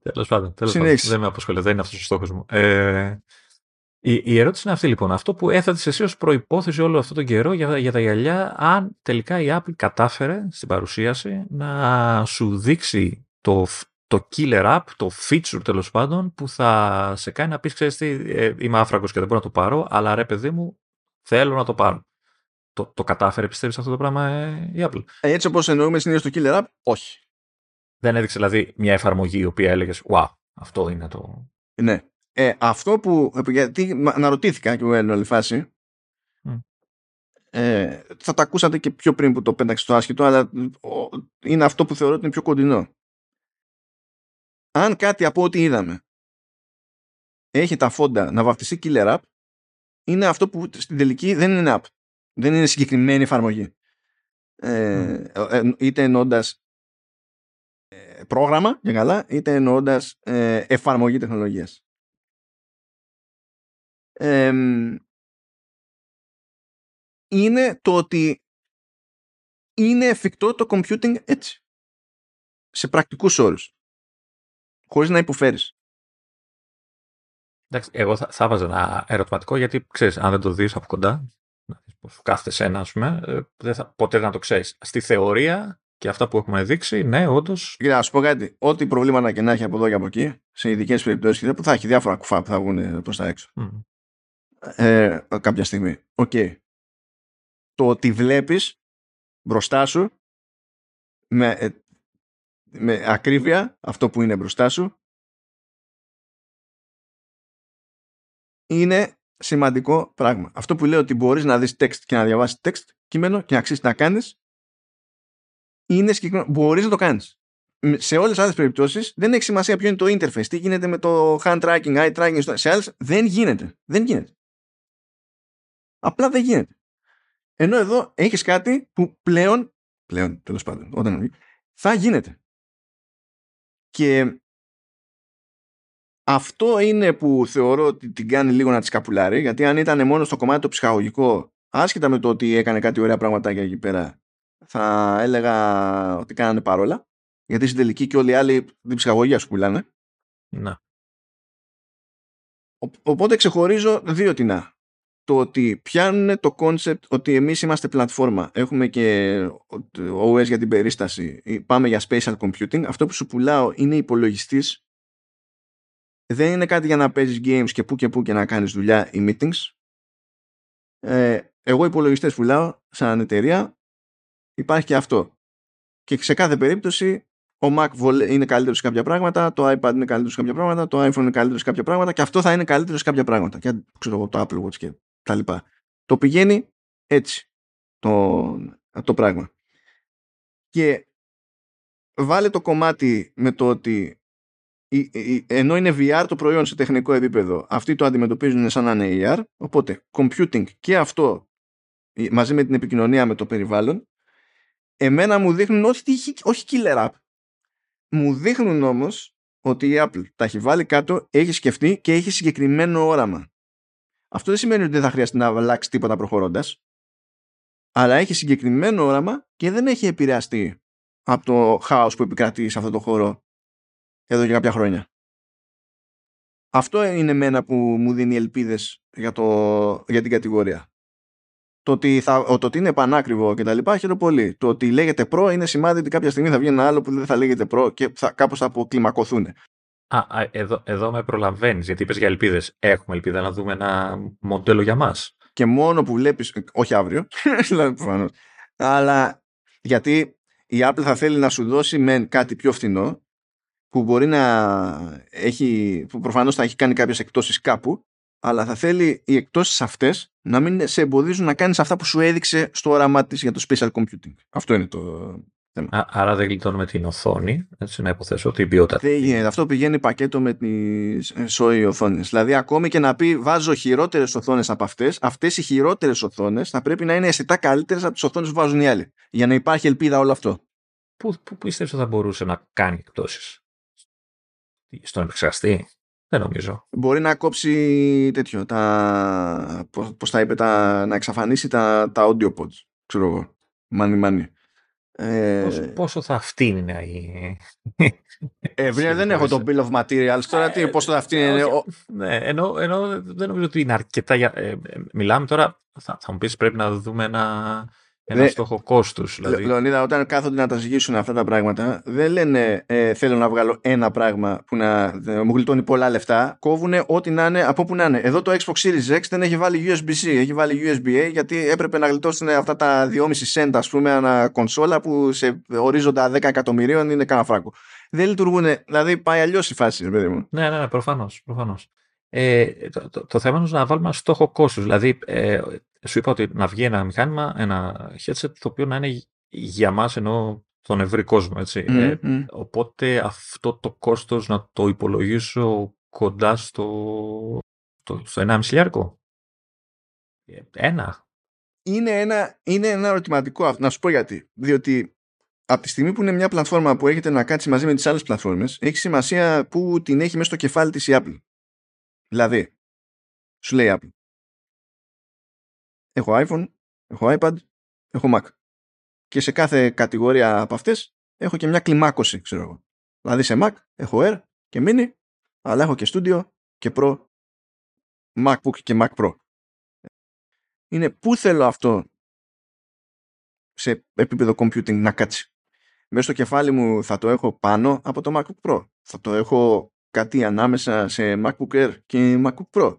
Τέλος πάντων, τέλος πάντων. δεν με απασχολεί, δεν είναι αυτός ο στόχος μου ε, η, η, ερώτηση είναι αυτή λοιπόν αυτό που έθετες εσύ ως προϋπόθεση όλο αυτόν τον καιρό για, για τα γυαλιά αν τελικά η Apple κατάφερε στην παρουσίαση να σου δείξει το το killer app, το feature τέλος πάντων, που θα σε κάνει να πεις: Ξέρεις τι, ε, είμαι άφραγκο και δεν μπορώ να το πάρω, αλλά ρε παιδί μου, θέλω να το πάρω. Το, το κατάφερε, πιστεύεις αυτό το πράγμα ε, η Apple; Ε, έτσι όπως εννοούμε συνήθως το killer app, όχι. Δεν έδειξε δηλαδή μια εφαρμογή η οποία έλεγες: Wow, αυτό είναι το. Ναι. Ε, αυτό που. Γιατί αναρωτήθηκα και εγώ εν όλη φάση. Ε, θα τα ακούσατε και πιο πριν που το πέταξε στο άσχητο, αλλά είναι αυτό που θεωρώ ότι είναι πιο κοντινό αν κάτι από ό,τι είδαμε έχει τα φόντα να βαφτιστεί killer app, είναι αυτό που στην τελική δεν είναι app. Δεν είναι συγκεκριμένη εφαρμογή. Ε, mm. είτε εννοώντας ε, πρόγραμμα για καλά, είτε εννοώντας ε, εφαρμογή τεχνολογίας. Είναι το ότι είναι εφικτό το computing έτσι. Σε πρακτικούς όρους χωρίς να υποφέρεις. Εντάξει, εγώ θα, θα βάζα ένα ερωτηματικό γιατί ξέρεις, αν δεν το δεις από κοντά, σου κάθεται ένα, ας πούμε, ε, δεν θα, ποτέ δεν το ξέρεις. Στη θεωρία και αυτά που έχουμε δείξει, ναι, όντως. Κοίτα, να σου πω κάτι. Ό,τι προβλήματα και να έχει από εδώ και από εκεί, σε ειδικές περιπτώσεις, που θα έχει διάφορα κουφά που θα βγουν προς τα έξω. Mm. Ε, κάποια στιγμή. OK. Okay. Το ότι βλέπεις μπροστά σου με ε, με ακρίβεια αυτό που είναι μπροστά σου είναι σημαντικό πράγμα. Αυτό που λέω ότι μπορείς να δεις text και να διαβάσεις text κείμενο και να αξίζει να κάνεις είναι συγκεκριμένο. Μπορείς να το κάνεις. Σε όλες τις άλλες περιπτώσεις δεν έχει σημασία ποιο είναι το interface, τι γίνεται με το hand tracking, eye tracking, σε άλλες δεν γίνεται. Δεν γίνεται. Απλά δεν γίνεται. Ενώ εδώ έχεις κάτι που πλέον, πλέον τέλος πάντων, όταν θα γίνεται. Και αυτό είναι που θεωρώ ότι την κάνει λίγο να της καπουλάρει, γιατί αν ήταν μόνο στο κομμάτι το ψυχαγωγικό, άσχετα με το ότι έκανε κάτι ωραία πραγματάκια εκεί πέρα, θα έλεγα ότι κάνανε παρόλα. Γιατί στην τελική και όλοι οι άλλοι την ψυχαγωγία σου πουλάνε. Να. Οπότε ξεχωρίζω δύο τεινά το ότι πιάνουν το concept ότι εμείς είμαστε πλατφόρμα, έχουμε και OS για την περίσταση, πάμε για spatial computing, αυτό που σου πουλάω είναι υπολογιστής, δεν είναι κάτι για να παίζεις games και που και που και να κάνεις δουλειά ή meetings. Ε, εγώ υπολογιστές πουλάω σαν εταιρεία, υπάρχει και αυτό. Και σε κάθε περίπτωση ο Mac είναι καλύτερο σε κάποια πράγματα, το iPad είναι καλύτερο σε κάποια πράγματα, το iPhone είναι καλύτερο σε κάποια πράγματα και αυτό θα είναι καλύτερο σε κάποια πράγματα. Και ξέρω εγώ το Apple Watch και τα λοιπά. Το πηγαίνει έτσι το, το πράγμα. Και βάλε το κομμάτι με το ότι ενώ είναι VR το προϊόν σε τεχνικό επίπεδο, αυτοί το αντιμετωπίζουν σαν να είναι AR, οπότε computing και αυτό μαζί με την επικοινωνία με το περιβάλλον, εμένα μου δείχνουν όχι, όχι killer app. Μου δείχνουν όμως ότι η Apple τα έχει βάλει κάτω, έχει σκεφτεί και έχει συγκεκριμένο όραμα. Αυτό δεν σημαίνει ότι δεν θα χρειαστεί να αλλάξει τίποτα προχωρώντας, αλλά έχει συγκεκριμένο όραμα και δεν έχει επηρεαστεί από το χάος που επικρατεί σε αυτό το χώρο εδώ και κάποια χρόνια. Αυτό είναι εμένα που μου δίνει ελπίδες για, το, για την κατηγορία. Το ότι, θα, το ότι είναι πανάκριβο και τα λοιπά χαίρομαι πολύ. Το ότι λέγεται προ είναι σημάδι ότι κάποια στιγμή θα βγει ένα άλλο που δεν θα λέγεται προ και θα, κάπως θα αποκλιμακωθούν. Α, α, εδώ, εδώ με προλαβαίνεις, γιατί είπες για ελπίδες. Έχουμε ελπίδα να δούμε ένα μοντέλο για μας. Και μόνο που βλέπεις. Όχι αύριο, δηλαδή προφανώς. Αλλά γιατί η Apple θα θέλει να σου δώσει με κάτι πιο φθηνό που μπορεί να έχει, που προφανώς θα έχει κάνει κάποιες εκτόσεις κάπου αλλά θα θέλει οι εκτόσεις αυτές να μην σε εμποδίζουν να κάνεις αυτά που σου έδειξε στο όραμά της για το spatial computing. Αυτό είναι το θέμα. Α, άρα δεν γλιτώνουμε την οθόνη, έτσι να υποθέσω, την ποιότητα. Δεν γίνεται. Αυτό πηγαίνει πακέτο με τις σόι οθόνες. Δηλαδή ακόμη και να πει βάζω χειρότερες οθόνες από αυτές, αυτές οι χειρότερες οθόνες θα πρέπει να είναι αισθητά καλύτερες από τις οθόνες που βάζουν οι άλλοι. Για να υπάρχει ελπίδα όλο αυτό. Πού, πού πιστεύεις ότι θα μπορούσε να κάνει εκτόσεις στον επεξεργαστή; Δεν νομίζω. Μπορεί να κόψει τέτοιο, τα, πώς, θα είπε, τα, να εξαφανίσει τα, τα audio pods, ξέρω εγώ. Μάνι, μάνι. Ε... Πόσο, πόσο, θα φτύνει η... Ε, δεν έχω το bill of materials τώρα, τι, πόσο θα φτύνει. ναι, ενώ, ενώ δεν νομίζω ότι είναι αρκετά. Για, ε, μιλάμε τώρα, θα, θα μου πεις πρέπει να δούμε ένα ένα Δε, στόχο κόστους. Δηλαδή. Λεωνίδα, όταν κάθονται να τα ζυγίσουν αυτά τα πράγματα, δεν λένε ε, θέλω να βγάλω ένα πράγμα που να μου γλιτώνει πολλά λεφτά. Κόβουν ό,τι να είναι από που να είναι. Εδώ το Xbox Series X δεν έχει βάλει USB-C, έχει βάλει USB-A γιατί έπρεπε να γλιτώσουν αυτά τα 2,5 cent, ας πούμε, ανά κονσόλα που σε ορίζοντα 10 εκατομμυρίων είναι κανένα φράγκο. Δεν λειτουργούν. Δηλαδή πάει αλλιώς η φάση, παιδί μου. Ναι, ναι, ναι προφανώς. Προφανώς. Ε, το, το, το, θέμα είναι να βάλουμε ένα στόχο κόστους. Δηλαδή, ε, σου είπα ότι να βγει ένα μηχάνημα, ένα headset το οποίο να είναι για μας ενώ τον ευρύ κόσμο, έτσι. Ε, οπότε αυτό το κόστος να το υπολογίσω κοντά στο, στο, στο 1,5 χιλιάρικο. Ε, ένα. Είναι ένα, είναι ένα ερωτηματικό αυτό. Να σου πω γιατί. Διότι από τη στιγμή που είναι μια πλατφόρμα που έχετε να κάτσει μαζί με τις άλλες πλατφόρμες, έχει σημασία που την έχει μέσα στο κεφάλι της η Apple. Δηλαδή, σου λέει Apple, έχω iPhone, έχω iPad, έχω Mac. Και σε κάθε κατηγορία από αυτές έχω και μια κλιμάκωση, ξέρω εγώ. Δηλαδή σε Mac έχω Air και Mini, αλλά έχω και Studio και Pro, MacBook και Mac Pro. Είναι πού θέλω αυτό σε επίπεδο computing να κάτσει. Μέσα στο κεφάλι μου θα το έχω πάνω από το MacBook Pro. Θα το έχω κάτι ανάμεσα σε MacBook Air και MacBook Pro.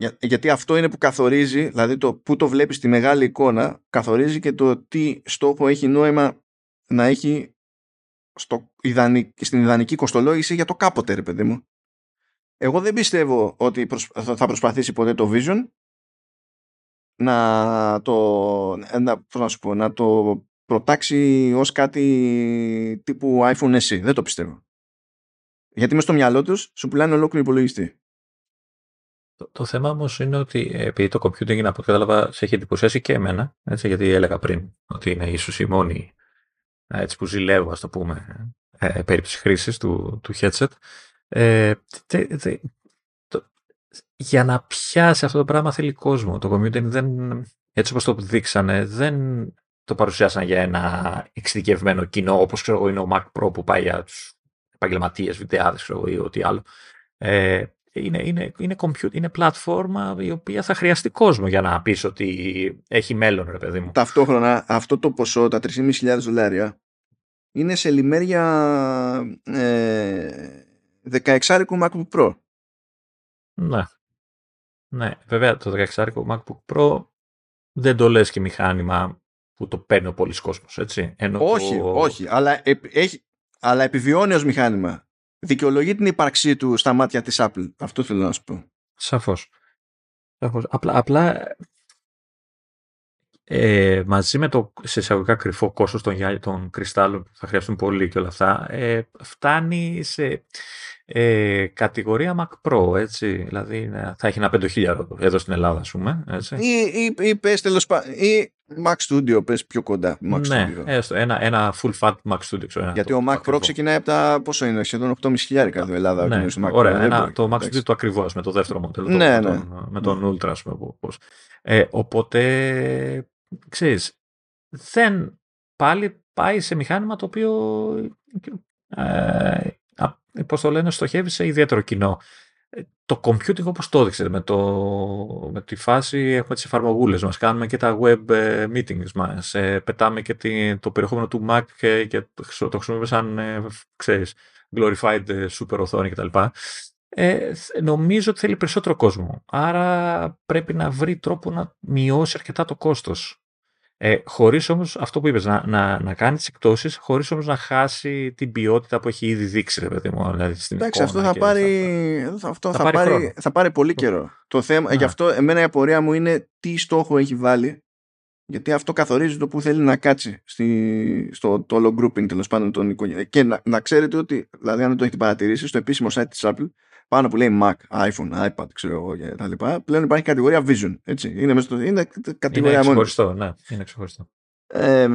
Για, γιατί αυτό είναι που καθορίζει, δηλαδή το που το βλέπεις στη μεγάλη εικόνα, καθορίζει και το τι στόχο έχει νόημα να έχει στο στην ιδανική κοστολόγηση για το κάποτε, ρε παιδί μου. Εγώ δεν πιστεύω ότι θα προσπαθήσει ποτέ το Vision να το, να, να, σου πω, να το προτάξει ως κάτι τύπου iPhone SE. Δεν το πιστεύω. Γιατί με στο μυαλό τους σου πουλάνε ολόκληρο υπολογιστή. Το, το θέμα όμως είναι ότι επειδή το computing από ό,τι κατάλαβα σε έχει εντυπωσιάσει και εμένα, έτσι, γιατί έλεγα πριν ότι είναι ίσως η μόνη έτσι, που ζηλεύω, ας το πούμε, ε, περίπτωση χρήσης του, του headset. Ε, τε, τε, το, για να πιάσει αυτό το πράγμα θέλει κόσμο. Το computing δεν, έτσι όπως το δείξανε, δεν το παρουσιάσαν για ένα εξειδικευμένο κοινό, όπως ξέρω εγώ είναι ο Mac Pro που πάει για τους επαγγελματίες, βιντεάδες ξέρω ή ό,τι άλλο. Ε, είναι, είναι, είναι, compute, είναι πλατφόρμα η οποία θα χρειαστεί κόσμο για να πεις ότι έχει μέλλον, ρε παιδί μου. Ταυτόχρονα αυτό το ποσό, τα 3.500 δολάρια, είναι σε λιμέρια ε, 16 MacBook Pro. Ναι. Ναι, βέβαια το 16 MacBook Pro δεν το λες και μηχάνημα που το παίρνει ο πολλής κόσμος, έτσι. όχι, όχι, αλλά, έχει, αλλά επιβιώνει ως μηχάνημα δικαιολογεί την ύπαρξή του στα μάτια της Apple. Αυτό θέλω να σου πω. Σαφώς. Σαφώς. Απλά, απλά ε, μαζί με το σε εισαγωγικά κρυφό κόστος των, των κρυστάλλων που θα χρειαστούν πολύ και όλα αυτά, ε, φτάνει σε ε, κατηγορία Mac Pro, έτσι. Δηλαδή θα έχει ένα 5.000 εδώ στην Ελλάδα, ας πούμε. Έτσι. Ή, ή, ή πες τέλος πάντων, ή Mac Studio, πες πιο κοντά. Mac ναι, Studio. έστω, ένα, ένα full fat Mac Studio. Ξέρω, Γιατί ο Mac Pro ξεκινάει από τα, πόσο είναι, σχεδόν 8.500 εδώ Ελλάδα. Ναι, Mac ωραία, Pro, ένα, το Mac Studio το ακριβώς, με το δεύτερο μοντέλο, ναι, το, ναι. Τον, με τον Ultra, ας πούμε. Πώς. Ε, οπότε, ξέρεις, δεν πάλι πάει σε μηχάνημα το οποίο ε, πώς το λένε, στοχεύει σε ιδιαίτερο κοινό. Ε, το computing όπως το έδειξες με, το, με τη φάση έχουμε τις εφαρμογούλες μας, κάνουμε και τα web ε, meetings μας, ε, πετάμε και το περιεχόμενο του Mac και, και το χρησιμοποιούμε σαν, ξέρεις, glorified super οθόνη κτλ. Ε, νομίζω ότι θέλει περισσότερο κόσμο. Άρα πρέπει να βρει τρόπο να μειώσει αρκετά το κόστος. Ε, χωρίς όμως αυτό που είπες, να, να, να κάνεις τις εκτόσεις, χωρίς όμως να χάσει την ποιότητα που έχει ήδη δείξει, ρε παιδί μου. Δηλαδή, στην Εντάξει, αυτό θα πάρει, αυτό θα, θα, πάρει, θα πάρει πολύ καιρό. Το θέμα, γι' αυτό εμένα η απορία μου είναι τι στόχο έχει βάλει, γιατί αυτό καθορίζει το που θέλει να κάτσει στη, στο το όλο grouping τέλος πάντων των οικογενειών. Και να, να ξέρετε ότι, δηλαδή αν δεν το έχετε παρατηρήσει, στο επίσημο site της Apple πάνω που λέει Mac, iPhone, iPad, ξέρω εγώ και τα λοιπά, πλέον υπάρχει κατηγορία Vision. Έτσι. Είναι, μέσα στο, είναι κατηγορία είναι ξεχωριστό, ναι, είναι ξεχωριστό. Ε,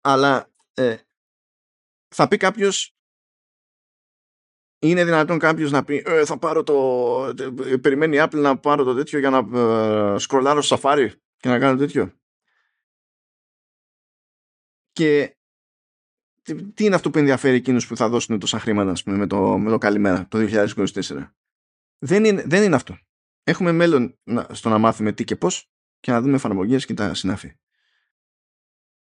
αλλά ε, θα πει κάποιος. Είναι δυνατόν κάποιος να πει ε, θα πάρω το. Ε, περιμένει η Apple να πάρω το τέτοιο για να ε, σκρολάρω στο Safari και να κάνω τέτοιο. Και τι είναι αυτό που ενδιαφέρει εκείνους που θα δώσουν τόσα χρήματα πούμε, με, το, με το καλημέρα το 2024. Δεν είναι, δεν είναι αυτό. Έχουμε μέλλον στο να μάθουμε τι και πώς και να δούμε εφαρμογές και τα συνάφη.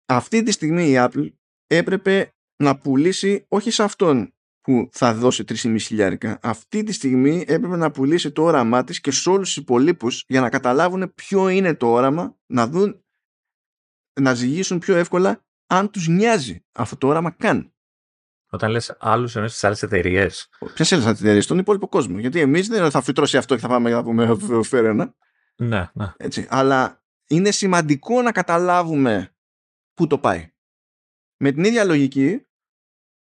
Αυτή τη στιγμή η Apple έπρεπε να πουλήσει όχι σε αυτόν που θα δώσει 3,5 χιλιάρικα. Αυτή τη στιγμή έπρεπε να πουλήσει το όραμά της και σε όλους τους υπολείπους για να καταλάβουν ποιο είναι το όραμα, να δουν να ζυγίσουν πιο εύκολα αν τους νοιάζει αυτό το όραμα καν. Όταν λες άλλους εννοείς στις άλλες εταιρείες. Ποιες άλλες εταιρείες, στον υπόλοιπο κόσμο. Γιατί εμείς δεν θα φυτρώσει αυτό και θα πάμε για να πούμε φέρενα. Ναι, ναι. Έτσι. Αλλά είναι σημαντικό να καταλάβουμε πού το πάει. Με την ίδια λογική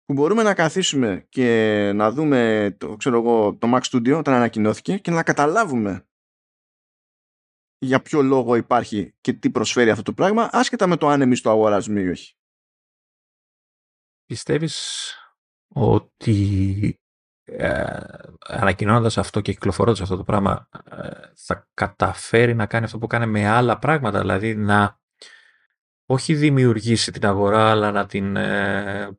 που μπορούμε να καθίσουμε και να δούμε το, ξέρω εγώ, το Mac Studio όταν ανακοινώθηκε και να καταλάβουμε για ποιο λόγο υπάρχει και τι προσφέρει αυτό το πράγμα, άσχετα με το αν εμείς το αγοράζουμε ή όχι. Πιστεύεις ότι ε, ανακοινώνοντας αυτό και κυκλοφορώντας αυτό το πράγμα ε, θα καταφέρει να κάνει αυτό που κάνει με άλλα πράγματα, δηλαδή να όχι δημιουργήσει την αγορά, αλλά να την ε,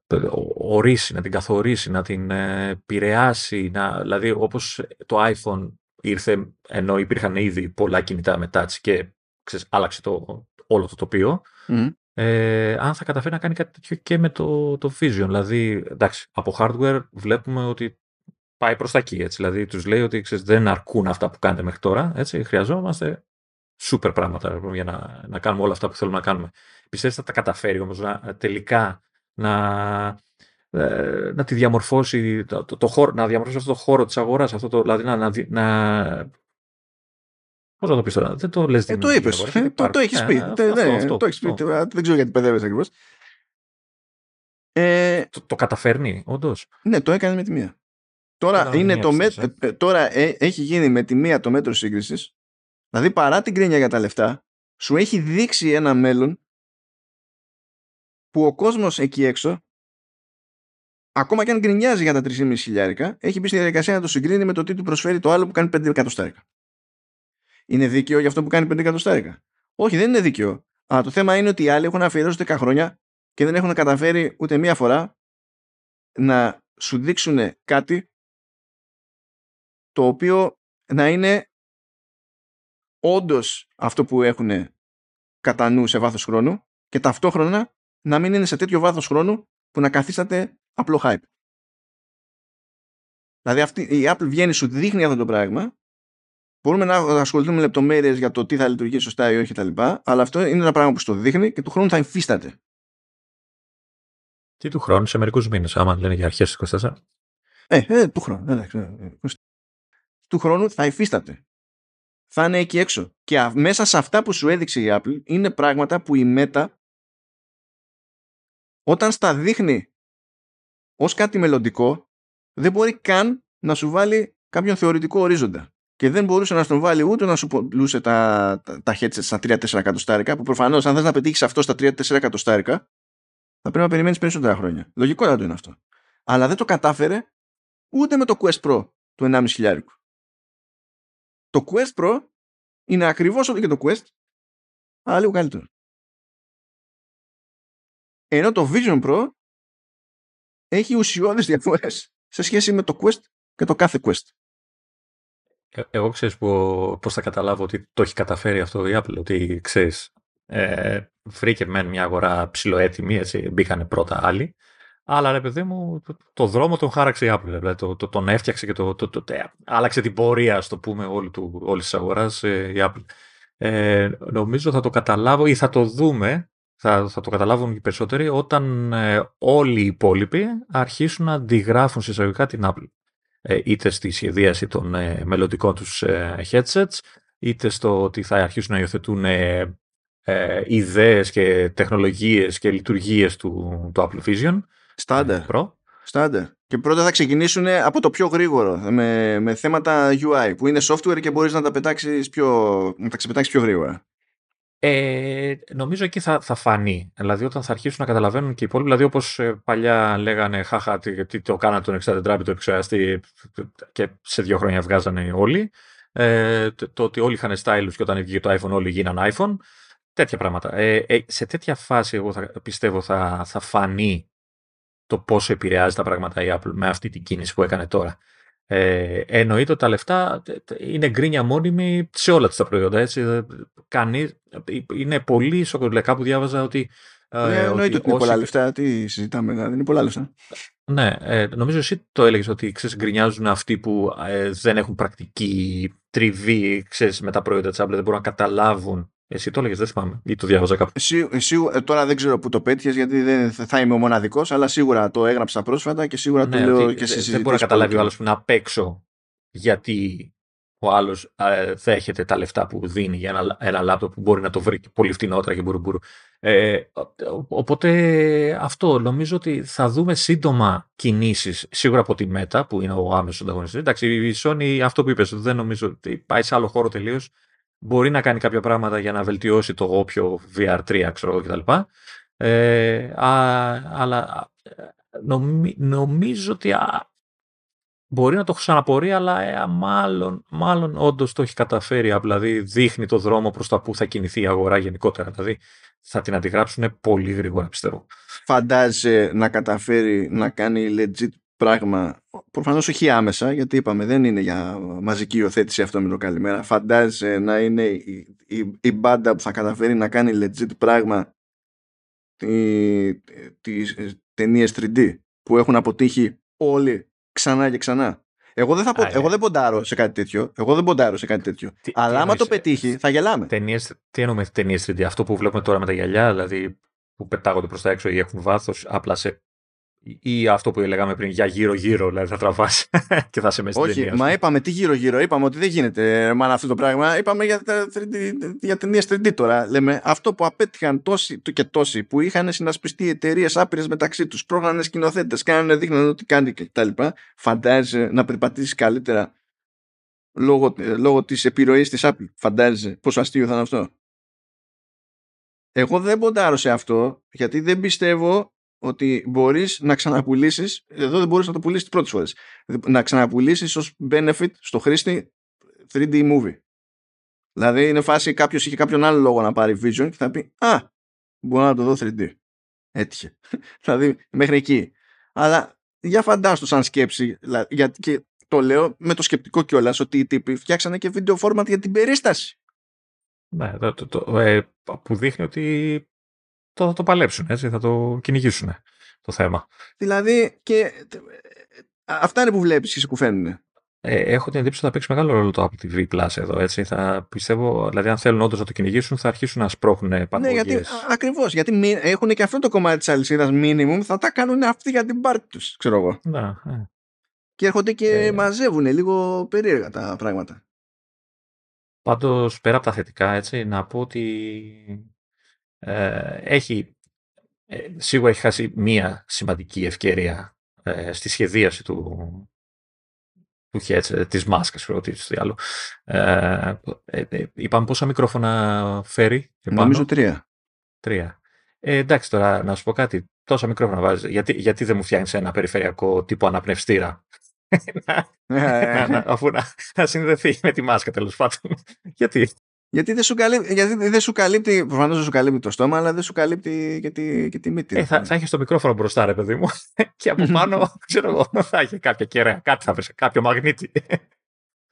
ορίσει, να την καθορίσει, να την ε, επηρεάσει, να, δηλαδή όπως το iPhone ήρθε ενώ υπήρχαν ήδη πολλά κινητά με touch και ξέρεις, άλλαξε το, όλο το τοπίο. Ε, αν θα καταφέρει να κάνει κάτι τέτοιο και με το, το Vision. Δηλαδή, εντάξει, από hardware βλέπουμε ότι πάει προς τα εκεί. Έτσι. Δηλαδή, τους λέει ότι ξέρεις, δεν αρκούν αυτά που κάνετε μέχρι τώρα. Έτσι. Χρειαζόμαστε super πράγματα για να, να κάνουμε όλα αυτά που θέλουμε να κάνουμε. Πιστεύεις θα τα καταφέρει όμως να, τελικά να, ε, να τη διαμορφώσει, το, το, το, χώρο, να διαμορφώσει αυτό το χώρο της αγοράς, αυτό το, δηλαδή να, να, να Πώς να το πεις τώρα, δεν το λες. Ε, το είπες. Ε, το, το έχεις πει. Ε, αυτό, ναι, αυτό, το έχεις πει. Δεν ξέρω γιατί παιδεύει ακριβώς. Ε, το, το καταφέρνει, όντως. Ναι, το έκανε με τη μία. Τώρα, είναι το με, ε. τώρα ε, έχει γίνει με τη μία το μέτρο σύγκρισης. Δηλαδή, παρά την κρίνια για τα λεφτά, σου έχει δείξει ένα μέλλον που ο κόσμος εκεί έξω ακόμα και αν γκρινιάζει για τα 3,5 χιλιάρικα, έχει μπει στη διαδικασία να το συγκρίνει με το τι του προσφέρει το άλλο που κάνει 5 εκατοστάρικα. Είναι δίκαιο για αυτό που κάνει 5 εκατοστάρικα; Όχι, δεν είναι δίκαιο. Αλλά το θέμα είναι ότι οι άλλοι έχουν αφιερώσει 10 χρόνια και δεν έχουν καταφέρει ούτε μία φορά να σου δείξουν κάτι το οποίο να είναι όντως αυτό που έχουν κατά νου σε βάθος χρόνου και ταυτόχρονα να μην είναι σε τέτοιο βάθος χρόνου που να καθίσατε απλό hype. Δηλαδή αυτή, η Apple βγαίνει, σου δείχνει αυτό το πράγμα. Μπορούμε να ασχοληθούμε με λεπτομέρειες για το τι θα λειτουργήσει σωστά ή όχι κτλ. Αλλά αυτό είναι ένα πράγμα που στο δείχνει και του χρόνου θα εμφίσταται. Τι του χρόνου, σε μερικούς μήνες, άμα λένε για αρχές του 24. Ε, ε, του χρόνου. Εντάξει, ε, του χρόνου θα υφίσταται. θα είναι εκεί έξω. Και μέσα σε αυτά που σου έδειξε η Apple είναι πράγματα που η Meta όταν στα δείχνει ως κάτι μελλοντικό δεν μπορεί καν να σου βάλει κάποιον θεωρητικό ορίζοντα. Και δεν μπορούσε να στον βάλει ούτε να σου πουλούσε τα, τα, τα headsets στα 3-4 εκατοστάρικα, που προφανώς αν θες να πετύχεις αυτό στα 3-4 εκατοστάρικα, θα πρέπει να περιμένεις περισσότερα χρόνια. Λογικό να το είναι αυτό. Αλλά δεν το κατάφερε ούτε με το Quest Pro του 1,5 χιλιάρικου. Το Quest Pro είναι ακριβώς ό,τι και το Quest, αλλά λίγο καλύτερο. Ενώ το Vision Pro έχει ουσιώδεις διαφορές σε σχέση με το Quest και το κάθε Quest. Ε, εγώ ξέρεις πώς θα καταλάβω ότι το έχει καταφέρει αυτό η Apple, ότι ξέρεις, ε, βρήκε μεν μια αγορά ψηλοέτοιμη, έτσι, μπήκανε πρώτα άλλοι, αλλά ρε παιδί μου, το, δρόμο τον χάραξε η Apple. Δηλαδή, το, το, τον έφτιαξε και το, το, το, άλλαξε την πορεία, ας το πούμε, όλη, του, όλης της αγοράς ε, η Apple. Ε, νομίζω θα το καταλάβω ή θα το δούμε, θα, θα το καταλάβουν οι περισσότεροι, όταν ε, όλοι οι υπόλοιποι αρχίσουν να αντιγράφουν συσταγωγικά την Apple. Ε, είτε στη σχεδίαση των ε, μελλοντικών τους ε, headsets, είτε στο ότι θα αρχίσουν να υιοθετούν ε, ε, ιδέες και τεχνολογίες και λειτουργίες του, του Apple Vision. Στάντερ. Στάντερ. Και πρώτα θα ξεκινήσουν από το πιο γρήγορο, με, με θέματα UI, που είναι software και μπορείς να τα πετάξεις πιο, να τα ξεπετάξεις πιο γρήγορα. Ε, νομίζω εκεί θα, θα φανεί. Δηλαδή, όταν θα αρχίσουν να καταλαβαίνουν και οι υπόλοιποι, δηλαδή όπως ε, παλιά λέγανε, Χάχα, τι, τι το κάνατε τον 60 το επεξεργαστή και σε δύο χρόνια βγάζανε όλοι. Ε, το, το, ότι όλοι είχαν stylus και όταν βγήκε το iPhone, όλοι γίναν iPhone. Τέτοια πράγματα. Ε, ε, σε τέτοια φάση, εγώ θα, πιστεύω, θα, θα φανεί το πόσο επηρεάζει τα πράγματα η Apple με αυτή την κίνηση που έκανε τώρα. Ε, εννοείται ότι τα λεφτά είναι γκρίνια μόνιμη σε όλα τα προϊόντα. Έτσι. Κανείς, είναι πολύ σοκολατικά που διάβαζα ότι. Ε, ναι, εννοείται ότι, είναι πολλά λεφτά. Τι συζητάμε, δεν είναι πολλά λεφτά. Ναι, ε, νομίζω εσύ το έλεγες ότι ξέρεις, γκρινιάζουν αυτοί που ε, δεν έχουν πρακτική τριβή ξέρεις, με τα προϊόντα τη Apple, δεν μπορούν να καταλάβουν εσύ το έλεγες, δεν θυμάμαι. Ή το διάβαζα κάπου. Εσύ, εσύ, ε, τώρα δεν ξέρω πού το πέτυχες, γιατί δεν θα είμαι ο μοναδικός, αλλά σίγουρα το έγραψα πρόσφατα και σίγουρα ναι, το λέω και σε Δεν μπορεί να καταλάβει ο άλλος που είναι απ' έξω γιατί ο άλλος ε, δέχεται τα λεφτά που δίνει για ένα, ένα λάπτοπ που μπορεί να το βρει πολύ φτηνότερα και μπουρου, Ε, οπότε αυτό νομίζω ότι θα δούμε σύντομα κινήσεις σίγουρα από τη Meta που είναι ο άμεσος ανταγωνιστής. Εντάξει, η Sony αυτό που είπες, δεν νομίζω ότι πάει σε άλλο χώρο τελείως μπορεί να κάνει κάποια πράγματα για να βελτιώσει το όποιο VR3 ξέρω κτλ. Ε, αλλά νομίζω ότι μπορεί να το ξαναπορεί αλλά ε, μάλλον, μάλλον όντως το έχει καταφέρει δηλαδή δείχνει το δρόμο προς τα που θα κινηθεί η αγορά γενικότερα δηλαδή θα την αντιγράψουν πολύ γρήγορα πιστεύω. Φαντάζεσαι να καταφέρει να κάνει legit πράγμα, προφανώς όχι άμεσα, γιατί είπαμε δεν είναι για μαζική υιοθέτηση αυτό με το καλημέρα. Φαντάζεσαι να είναι η, η, η μπάντα που θα καταφέρει να κάνει legit πράγμα τις ταινίες 3D που έχουν αποτύχει όλοι ξανά και ξανά. Εγώ δεν, θα πω, εγώ δεν ποντάρω σε κάτι τέτοιο. Εγώ δεν ποντάρω σε κάτι τέτοιο. Τι, Αλλά τι άμα το πετύχει, θα γελάμε. Ταινίες, τι εννοούμε ταινίες 3D, αυτό που βλέπουμε τώρα με τα γυαλιά, δηλαδή που πετάγονται προς τα έξω ή έχουν βάθος, απλά σε ή αυτό που λέγαμε πριν για γύρω-γύρω, δηλαδή θα τραβάς και θα σε μέσα στην Όχι, μα είπαμε τι γύρω-γύρω, είπαμε ότι δεν γίνεται μάνα αυτό το πράγμα. Είπαμε για, 3D, για ταινίες 3D τώρα. Λέμε αυτό που απέτυχαν τόσοι και τόσοι που είχαν συνασπιστεί εταιρείες άπειρες μεταξύ τους, πρόγραμμαν σκηνοθέτες, κάνανε, δείχνανε ό,τι κάνει κτλ. Φαντάζεσαι να περπατήσεις καλύτερα λόγω, λόγω της επιρροής της Apple. Φαντάζεσαι πόσο αστείο θα είναι αυτό. Εγώ δεν ποντάρω σε αυτό γιατί δεν πιστεύω ότι μπορείς να ξαναπουλήσεις, εδώ δεν μπορείς να το πουλήσεις τις πρώτες φορές, να ξαναπουλήσεις ως benefit στο χρήστη 3D movie. Δηλαδή είναι φάση κάποιος είχε κάποιον άλλο λόγο να πάρει vision και θα πει «Α, μπορώ να το δω 3D». Έτυχε. δηλαδή μέχρι εκεί. Αλλά για φαντάστο σαν σκέψη, γιατί και το λέω με το σκεπτικό κιόλας ότι οι τύποι φτιάξανε και βίντεο format για την περίσταση. Ναι, το, το, το, ε, που δείχνει ότι το, θα το παλέψουν, έτσι, θα το κυνηγήσουν το θέμα. Δηλαδή, και αυτά είναι που βλέπεις και σε κουφαίνουν. Ε, έχω την εντύπωση ότι θα παίξει μεγάλο ρόλο το Apple TV Plus εδώ. Έτσι. Θα πιστεύω, δηλαδή, αν θέλουν όντως να το κυνηγήσουν, θα αρχίσουν να σπρώχνουν πάνω. Ναι, γιατί, ακριβώς. Γιατί έχουν και αυτό το κομμάτι της αλυσίδας minimum, θα τα κάνουν αυτοί για την πάρτι τους, ξέρω εγώ. Να, ε. Και έρχονται και ε... μαζεύουν λίγο περίεργα τα πράγματα. Πάντως, πέρα από τα θετικά, έτσι, να πω ότι ε, έχει, ε, σίγουρα έχει χάσει μία σημαντική ευκαιρία ε, στη σχεδίαση του, του headset, της μάσκας, τι άλλο. Ε, ε, είπαμε πόσα μικρόφωνα φέρει. Νομίζω τρία. Τρία. Ε, εντάξει τώρα, να σου πω κάτι. Τόσα μικρόφωνα βάζεις. Γιατί, γιατί δεν μου φτιάχνεις ένα περιφερειακό τύπο αναπνευστήρα; αφού να, να συνδεθεί με τη μάσκα τέλος πάντων. γιατί; Γιατί δεν σου καλύπτει, γιατί δεν σου καλύπτει προφανώς δεν σου καλύπτει το στόμα, αλλά δεν σου καλύπτει και τη, και τη μύτη. Ε, θα, θα έχεις το μικρόφωνο μπροστά, ρε παιδί μου. και από πάνω, ξέρω εγώ, θα έχει κάποια κεραία, κάτι θα βρεις, κάποιο μαγνήτη.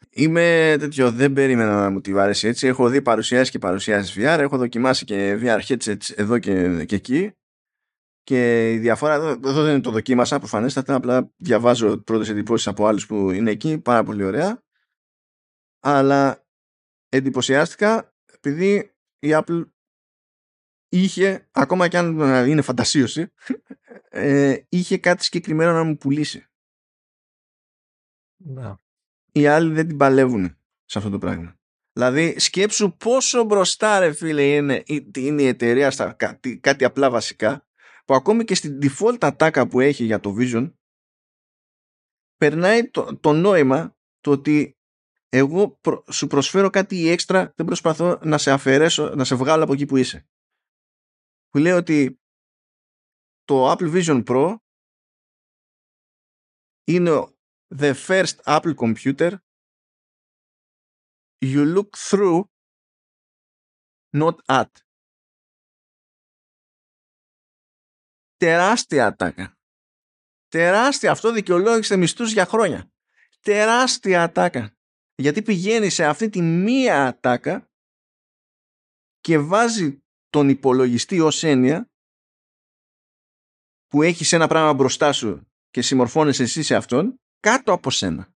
Είμαι τέτοιο, δεν περίμενα να μου τη βάρεσει έτσι. Έχω δει παρουσιάσεις και παρουσιάσεις VR, έχω δοκιμάσει και VR headsets εδώ και, και εκεί. Και η διαφορά εδώ, εδώ δεν το δοκίμασα προφανέστατα, απλά διαβάζω πρώτες εντυπώσεις από άλλους που είναι εκεί, πάρα πολύ ωραία. Αλλά εντυπωσιάστηκα επειδή η Apple είχε, ακόμα και αν είναι φαντασίωση, ε, είχε κάτι συγκεκριμένο να μου πουλήσει. Να. Οι άλλοι δεν την παλεύουν σε αυτό το πράγμα. Δηλαδή σκέψου πόσο μπροστά ρε φίλε είναι, είναι η εταιρεία στα κάτι, κάτι απλά βασικά που ακόμη και στην default ατάκα που έχει για το Vision περνάει το, το νόημα το ότι εγώ σου προσφέρω κάτι έξτρα, δεν προσπαθώ να σε αφαιρέσω, να σε βγάλω από εκεί που είσαι. Που λέει ότι το Apple Vision Pro είναι the first Apple computer you look through, not at. Τεράστια ατάκα. Τεράστια. Αυτό δικαιολόγησε μισθούς για χρόνια. Τεράστια ατάκα γιατί πηγαίνει σε αυτή τη μία ατάκα και βάζει τον υπολογιστή ως έννοια που έχει ένα πράγμα μπροστά σου και συμμορφώνεσαι εσύ σε αυτόν κάτω από σένα.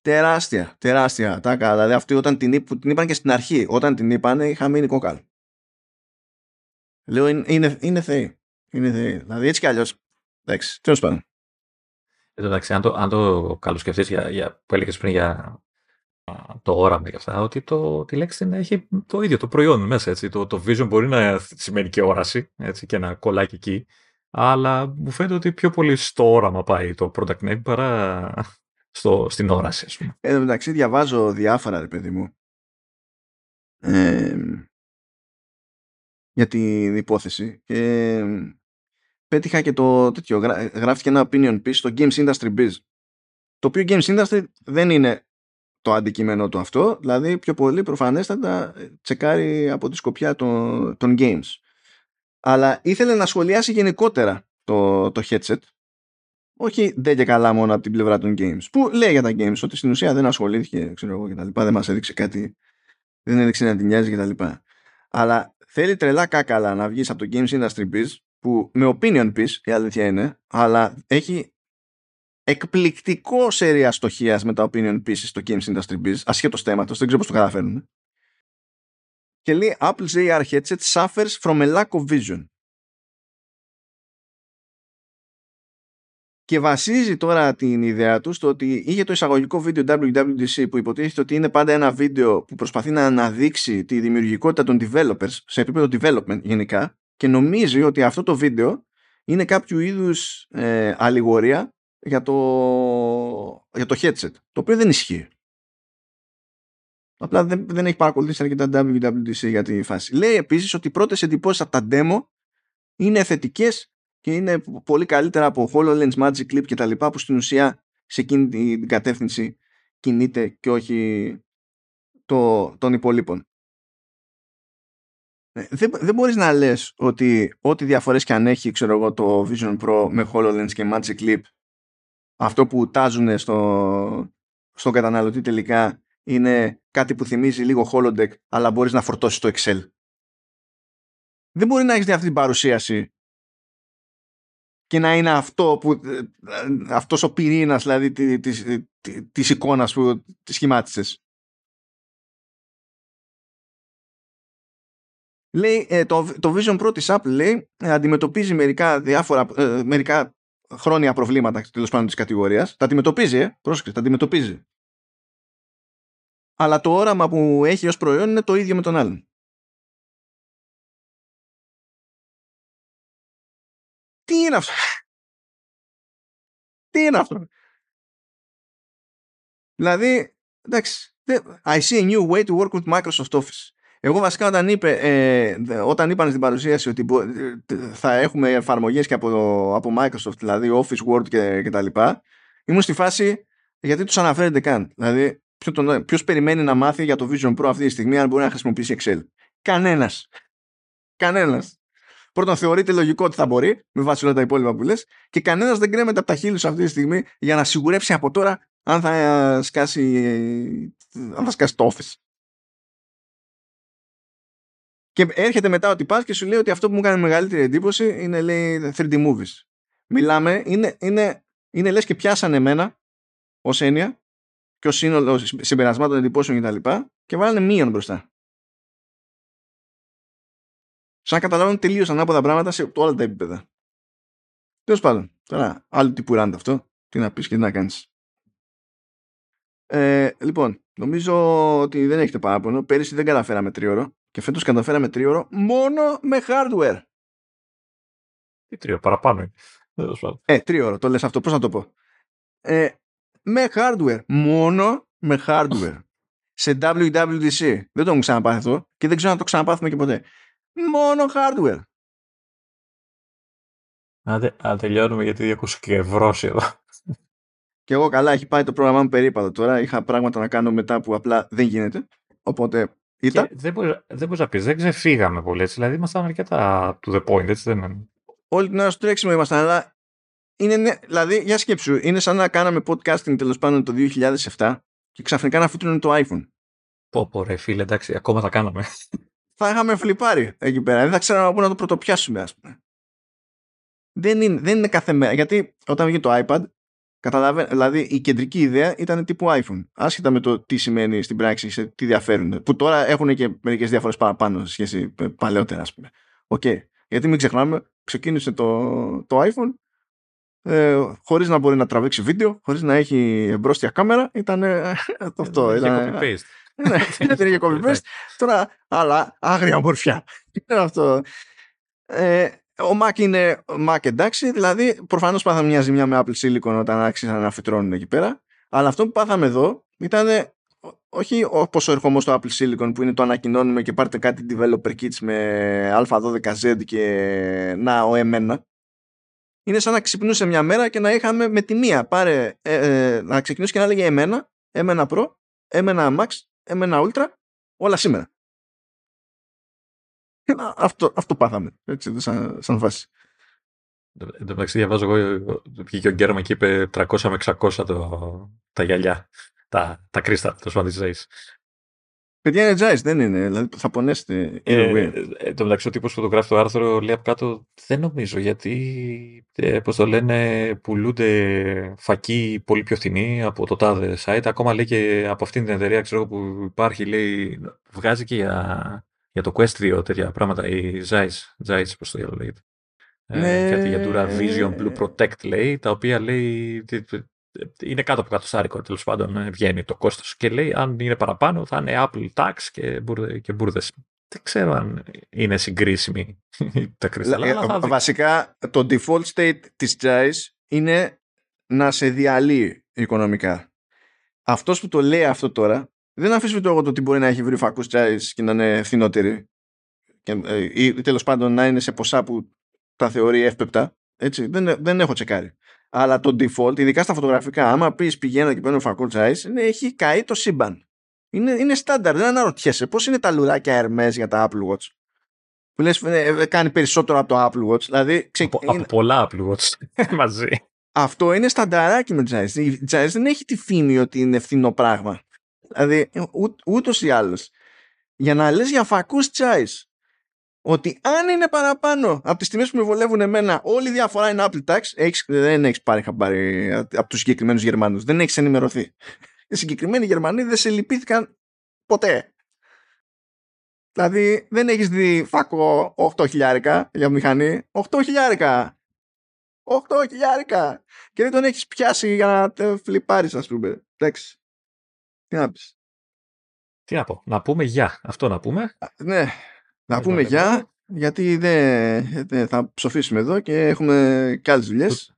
Τεράστια, τεράστια ατάκα. Δηλαδή αυτή όταν την, είπ, την είπαν και στην αρχή, όταν την είπαν είχα μείνει κόκαλ. Λέω είναι, είναι, είναι θεοί. Είναι θεοί. Δηλαδή έτσι κι αλλιώς. Εντάξει, τέλος πάντων. Εντάξει, αν το, αν το καλοσκεφτείς για, για, που έλεγες πριν για το όραμα και αυτά, ότι το, τη λέξη την έχει το ίδιο, το προϊόν μέσα. Έτσι. Το, το vision μπορεί να σημαίνει και όραση έτσι, και να κολλάει και εκεί, αλλά μου φαίνεται ότι πιο πολύ στο όραμα πάει το product name παρά στο, στην όραση, ας πούμε. Ε, εντάξει, διαβάζω διάφορα, ρε παιδί μου, ε, για την υπόθεση και πέτυχα και το τέτοιο, γράφτηκε ένα opinion piece στο Games Industry Biz το οποίο Games Industry δεν είναι το αντικείμενο του αυτό, δηλαδή πιο πολύ προφανέστατα τσεκάρει από τη σκοπιά των, των games. Αλλά ήθελε να σχολιάσει γενικότερα το, το headset, όχι δεν και καλά μόνο από την πλευρά των games. Που λέει για τα games ότι στην ουσία δεν ασχολήθηκε, ξέρω εγώ και δεν μας έδειξε κάτι, δεν έδειξε να την νοιάζει και τα λοιπά. Αλλά θέλει τρελά κάκαλα να βγεις από το Games Industry Biz, που με opinion piece η αλήθεια είναι, αλλά έχει εκπληκτικό σερί αστοχίας με τα opinion pieces στο Games Industry Biz, ασχέτως θέματος, δεν ξέρω πώς το καταφέρνουν. Και λέει Apple's AR headset suffers from a lack of vision. Και βασίζει τώρα την ιδέα τους στο ότι είχε το εισαγωγικό βίντεο WWDC που υποτίθεται ότι είναι πάντα ένα βίντεο που προσπαθεί να αναδείξει τη δημιουργικότητα των developers σε επίπεδο development γενικά και νομίζει ότι αυτό το βίντεο είναι κάποιο είδους ε, αλληγορία για το, για το headset, το οποίο δεν ισχύει. Απλά δεν, δεν έχει παρακολουθήσει αρκετά WWDC για τη φάση. Λέει επίσης ότι οι πρώτες εντυπώσεις από τα demo είναι θετικές και είναι πολύ καλύτερα από HoloLens, Magic Clip και τα λοιπά που στην ουσία σε εκείνη την κατεύθυνση κινείται και όχι το, των υπολείπων. Ε, δεν, δεν μπορείς να λες ότι ό,τι διαφορές και αν έχει ξέρω εγώ, το Vision Pro με HoloLens και Magic Clip αυτό που τάζουν στο, στον καταναλωτή τελικά είναι κάτι που θυμίζει λίγο holodeck αλλά μπορείς να φορτώσεις το Excel. Δεν μπορεί να έχεις αυτή την παρουσίαση και να είναι αυτό που, ε, αυτός ο πυρήνας δηλαδή της, της, της εικόνας που τη σχημάτισες. Λέει, ε, το, το Vision Pro της Apple λέει, αντιμετωπίζει μερικά, διάφορα, ε, μερικά χρόνια προβλήματα τέλος πάντων της κατηγορίας. Τα αντιμετωπίζει, ε, πρόσεξε, τα αντιμετωπίζει. αλλά το όραμα που έχει ως προϊόν είναι το ίδιο με τον άλλον. Τι είναι αυτό; Τι είναι αυτό; Δηλαδή, εντάξει, I see a new way to work with Microsoft Office. Εγώ βασικά όταν, είπε, ε, όταν είπαν στην παρουσίαση ότι θα έχουμε εφαρμογές και από, από Microsoft, δηλαδή Office, Word και, και τα λοιπά, ήμουν στη φάση γιατί τους αναφέρεται καν. Δηλαδή, ποιος περιμένει να μάθει για το Vision Pro αυτή τη στιγμή αν μπορεί να χρησιμοποιήσει Excel. Κανένας. Κανένας. Πρώτον, θεωρείται λογικό ότι θα μπορεί, με βάση όλα τα υπόλοιπα που λες, και κανένας δεν κρέμεται από τα χείλη αυτή τη στιγμή για να σιγουρέψει από τώρα αν θα σκάσει, αν θα σκάσει το office. Και έρχεται μετά ότι πας και σου λέει ότι αυτό που μου έκανε μεγαλύτερη εντύπωση είναι λέει 3D movies. Μιλάμε, είναι, είναι, είναι λες και πιάσανε εμένα ως έννοια και ως σύνολο συμπερασμάτων εντυπώσεων κτλ. Και, και βάλανε μείον μπροστά. Σαν να καταλάβουν τελείως ανάποδα πράγματα σε όλα τα επίπεδα. Τέλος πάντων, τώρα άλλο τύπου ράντα αυτό. Τι να πεις και τι να κάνεις. Ε, λοιπόν, νομίζω ότι δεν έχετε παράπονο. Πέρυσι δεν καταφέραμε τρίωρο και φέτος καταφέραμε τρίωρο μόνο με hardware. Τι τρίωρο, παραπάνω είναι. Ε, τρίωρο, το λες αυτό, πώς να το πω. Ε, με hardware, μόνο με hardware. σε WWDC. Δεν το έχουν ξαναπάθει αυτό και δεν ξέρω να το ξαναπάθουμε και ποτέ. Μόνο hardware. Αν τελειώνουμε γιατί ακούσει και ευρώς εδώ. Και εγώ καλά, έχει πάει το πρόγραμμά μου περίπατο τώρα. Είχα πράγματα να κάνω μετά που απλά δεν γίνεται. Οπότε ήταν. Δεν μπορείς δεν να πεις, δεν ξεφύγαμε πολύ έτσι. Δηλαδή ήμασταν αρκετά to the point, έτσι δεν είναι. Όλη την ώρα στο τρέξιμο ήμασταν, αλλά. Είναι, ναι, δηλαδή, για σκέψου, είναι σαν να κάναμε podcasting τέλος πάντων το 2007 και ξαφνικά να φύτρωνε το iPhone. Πω, πω, ρε φίλε, εντάξει, ακόμα θα κάναμε. θα είχαμε φλιπάρει εκεί πέρα. Δεν θα ξέραμε πού να το πρωτοπιάσουμε, ας πούμε. Δεν είναι, δεν είναι κάθε μέρα. Γιατί όταν βγήκε το iPad, Καταλαβαίνω, δηλαδή η κεντρική ιδέα ήταν τύπου iPhone. Άσχετα με το τι σημαίνει στην πράξη, σε τι διαφέρουν. Που τώρα έχουν και μερικές διαφορές παραπάνω σε σχέση με παλαιότερα, ας πούμε. OK. Okay. Γιατί μην ξεχνάμε, ξεκίνησε το, το iPhone ε, χωρίς να μπορεί να τραβήξει βίντεο, χωρίς να έχει εμπρόσθια κάμερα, ήταν αυτό. Ήταν copy-paste. ναι, δεν είχε copy-paste. Τώρα, αλλά άγρια ομορφιά. αυτό. Ε, ο Mac είναι Mac εντάξει, δηλαδή προφανώς πάθαμε μια ζημιά με Apple Silicon όταν άρχισαν να φυτρώνουν εκεί πέρα, αλλά αυτό που πάθαμε εδώ ήταν όχι όπως ο ερχομός στο Apple Silicon που είναι το ανακοινώνουμε και πάρτε κάτι developer kits με α12z και να ο εμένα. Είναι σαν να ξυπνούσε μια μέρα και να είχαμε με τη μία πάρε, ε, ε, να ξεκινούσε και να λέγε εμένα, εμένα Pro, εμένα Max, εμένα Ultra, όλα σήμερα. Αυτό, αυτό πάθαμε, έτσι, σαν, σαν βάση. Εν τω μεταξύ διαβάζω εγώ, βγήκε ο Γκέρμα και είπε 300 με 600 το, τα γυαλιά, τα, τα κρίστα, το σπάνι της ζωής. Παιδιά είναι Jace, δεν είναι, δηλαδή θα πονέσετε. Ε, εν τω μεταξύ ο τύπος που το γράφει το άρθρο λέει από κάτω, δεν νομίζω, γιατί, ε, πώς το λένε, πουλούνται φακοί πολύ πιο φθηνοί από το τάδε site, ακόμα λέει και από αυτήν την εταιρεία, ξέρω που υπάρχει, λέει, βγάζει και για για το Quest 2 τέτοια πράγματα, η Zeiss, Zeiss πώς το λέγεται. Ε, ναι. κάτι για Dura Vision Blue Protect λέει, τα οποία λέει είναι κάτω από κάτω σάρικο τέλος πάντων ε, βγαίνει το κόστος και λέει αν είναι παραπάνω θα είναι Apple Tax και, μπουρδε, και μπουρδες. Δεν ξέρω αν είναι συγκρίσιμη τα κρυστάλλα. Ε, βασικά το default state της Zeiss είναι να σε διαλύει οικονομικά. Αυτός που το λέει αυτό τώρα δεν αμφισβητώ εγώ το ότι μπορεί να έχει βρει φακούς τσάι και να είναι φθηνότεροι ε, ή τέλος πάντων να είναι σε ποσά που τα θεωρεί εύπεπτα. Έτσι, δεν, δεν έχω τσεκάρει. Αλλά το default, ειδικά στα φωτογραφικά, άμα πεις πηγαίνω και παίρνω φακού τσάι, έχει καεί το σύμπαν. Είναι, είναι στάνταρ, δεν αναρωτιέσαι. Πώς είναι τα λουράκια Hermes για τα Apple Watch. Που λες ε, ε, κάνει περισσότερο από το Apple Watch. Δηλαδή, ξε... από, είναι... από πολλά Apple Watch μαζί. Αυτό είναι στανταράκι με Jazz. Η Jazz δεν έχει τη φήμη ότι είναι φθηνό πράγμα. Δηλαδή, ού, ούτως ή άλλως, για να λες για φακούς τσάις, ότι αν είναι παραπάνω από τις τιμές που με βολεύουν εμένα, όλη η διαφορά είναι Apple Tax, έχεις, δεν έχεις πάρει χαμπάρι από τους συγκεκριμένους Γερμανούς. Δεν έχεις ενημερωθεί. Οι συγκεκριμένοι Γερμανοί δεν σε λυπήθηκαν ποτέ. Δηλαδή δεν έχεις δει φακό 8 χιλιάρικα για μηχανή. 8 χιλιάρικα. 8 χιλιάρικα. Και δεν τον έχεις πιάσει για να φλιπάρεις ας πούμε. Εντάξει. Τι να πεις. Τι να πω, να πούμε γεια. Αυτό να πούμε. Ναι, να πούμε γεια, γιατί δεν, θα ψοφήσουμε εδώ και έχουμε και άλλες δουλειές.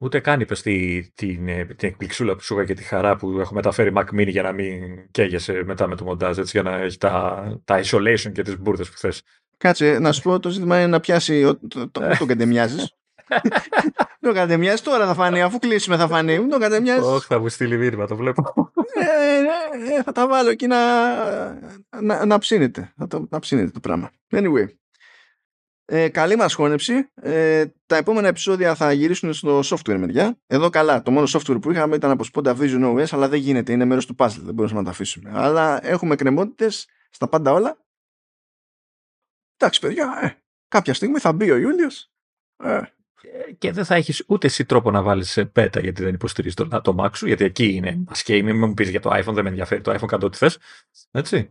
Ούτε καν είπες την, την, την εκπληξούλα που σου και τη χαρά που έχω μεταφέρει Mac Mini για να μην καίγεσαι μετά με το μοντάζ, έτσι, για να έχει τα, τα isolation και τις μπουρδες που θες. Κάτσε, να σου πω, το ζήτημα είναι να πιάσει, το, το, το, τον κατεμοιάζεις. το κατεμοιάζει τώρα θα φανεί, αφού κλείσουμε θα φανεί. Μην το κατεμοιάζει. Όχι, θα μου στείλει μήνυμα, το βλέπω. Ε, ε, ε, θα τα βάλω εκεί να, να, να ψήνεται. Να, το, να ψήνεται το πράγμα. Anyway. Ε, καλή μας χώνεψη. Ε, τα επόμενα επεισόδια θα γυρίσουν στο software μεριά. Εδώ καλά. Το μόνο software που είχαμε ήταν από Sponda Vision OS, αλλά δεν γίνεται. Είναι μέρος του puzzle. Δεν μπορούσαμε να τα αφήσουμε. Αλλά έχουμε κρεμότητες στα πάντα όλα. Εντάξει, παιδιά, ε, κάποια στιγμή θα μπει ο Ιούλιος. Ε, και δεν θα έχεις ούτε εσύ τρόπο να βάλεις σε beta γιατί δεν υποστηρίζει το, το Mac σου, γιατί εκεί είναι. Μας μην μου πεις για το iPhone, δεν με ενδιαφέρει το iPhone, κάτω ό,τι θες. Έτσι.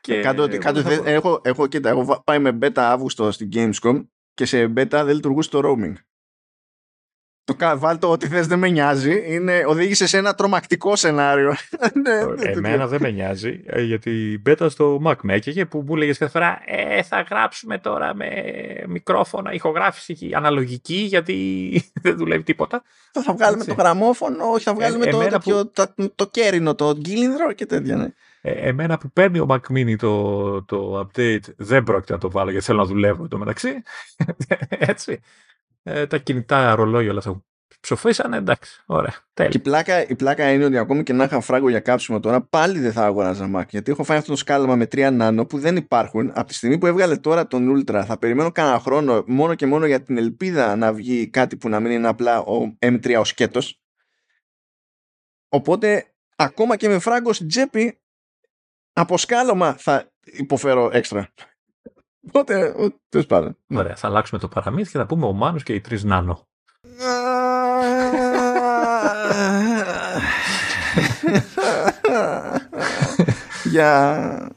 Και κάτω, κάτω θα... έχω, έχω, κοίτα, έχω πάει με beta Αύγουστο στην Gamescom και σε beta δεν λειτουργούσε το roaming. Το βάλ το ότι θες δεν με νοιάζει είναι, οδήγησε σε ένα τρομακτικό σενάριο. Ναι, Εμένα δεν με νοιάζει ε, γιατί beta στο Mac με έκαιγε που μου λέγες κάθε φορά ε, θα γράψουμε τώρα με μικρόφωνα, ηχογράφηση αναλογική γιατί δεν δουλεύει τίποτα. Θα βγάλουμε το γραμμόφωνο, όχι θα βγάλουμε ε, το, το, το, το, κέρινο, το γκίλινδρο και τέτοια. Ναι. Ε, εμένα που παίρνει ο Mac Mini το, το update δεν πρόκειται να το βάλω γιατί θέλω να δουλεύω το μεταξύ. Έτσι. Ε, τα κινητά ρολόγια όλα αυτά ψοφήσανε, εντάξει, ωραία, τέλεια. Και η πλάκα, η πλάκα είναι ότι ακόμη και να είχα φράγκο για κάψιμο τώρα, πάλι δεν θα αγοράζα Mac. Γιατί έχω φάει αυτό το σκάλαμα με 3 νάνο που δεν υπάρχουν. Από τη στιγμή που έβγαλε τώρα τον Ultra, θα περιμένω κανένα χρόνο μόνο και μόνο για την ελπίδα να βγει κάτι που να μην είναι απλά ο M3 ο σκέτος. Οπότε, ακόμα και με φράγκο στην τσέπη, από σκάλωμα θα υποφέρω έξτρα. Οπότε, τέλος πάντων. Ωραία, θα αλλάξουμε το παραμύθι και θα πούμε ο Μάνος και οι τρεις νάνο. Για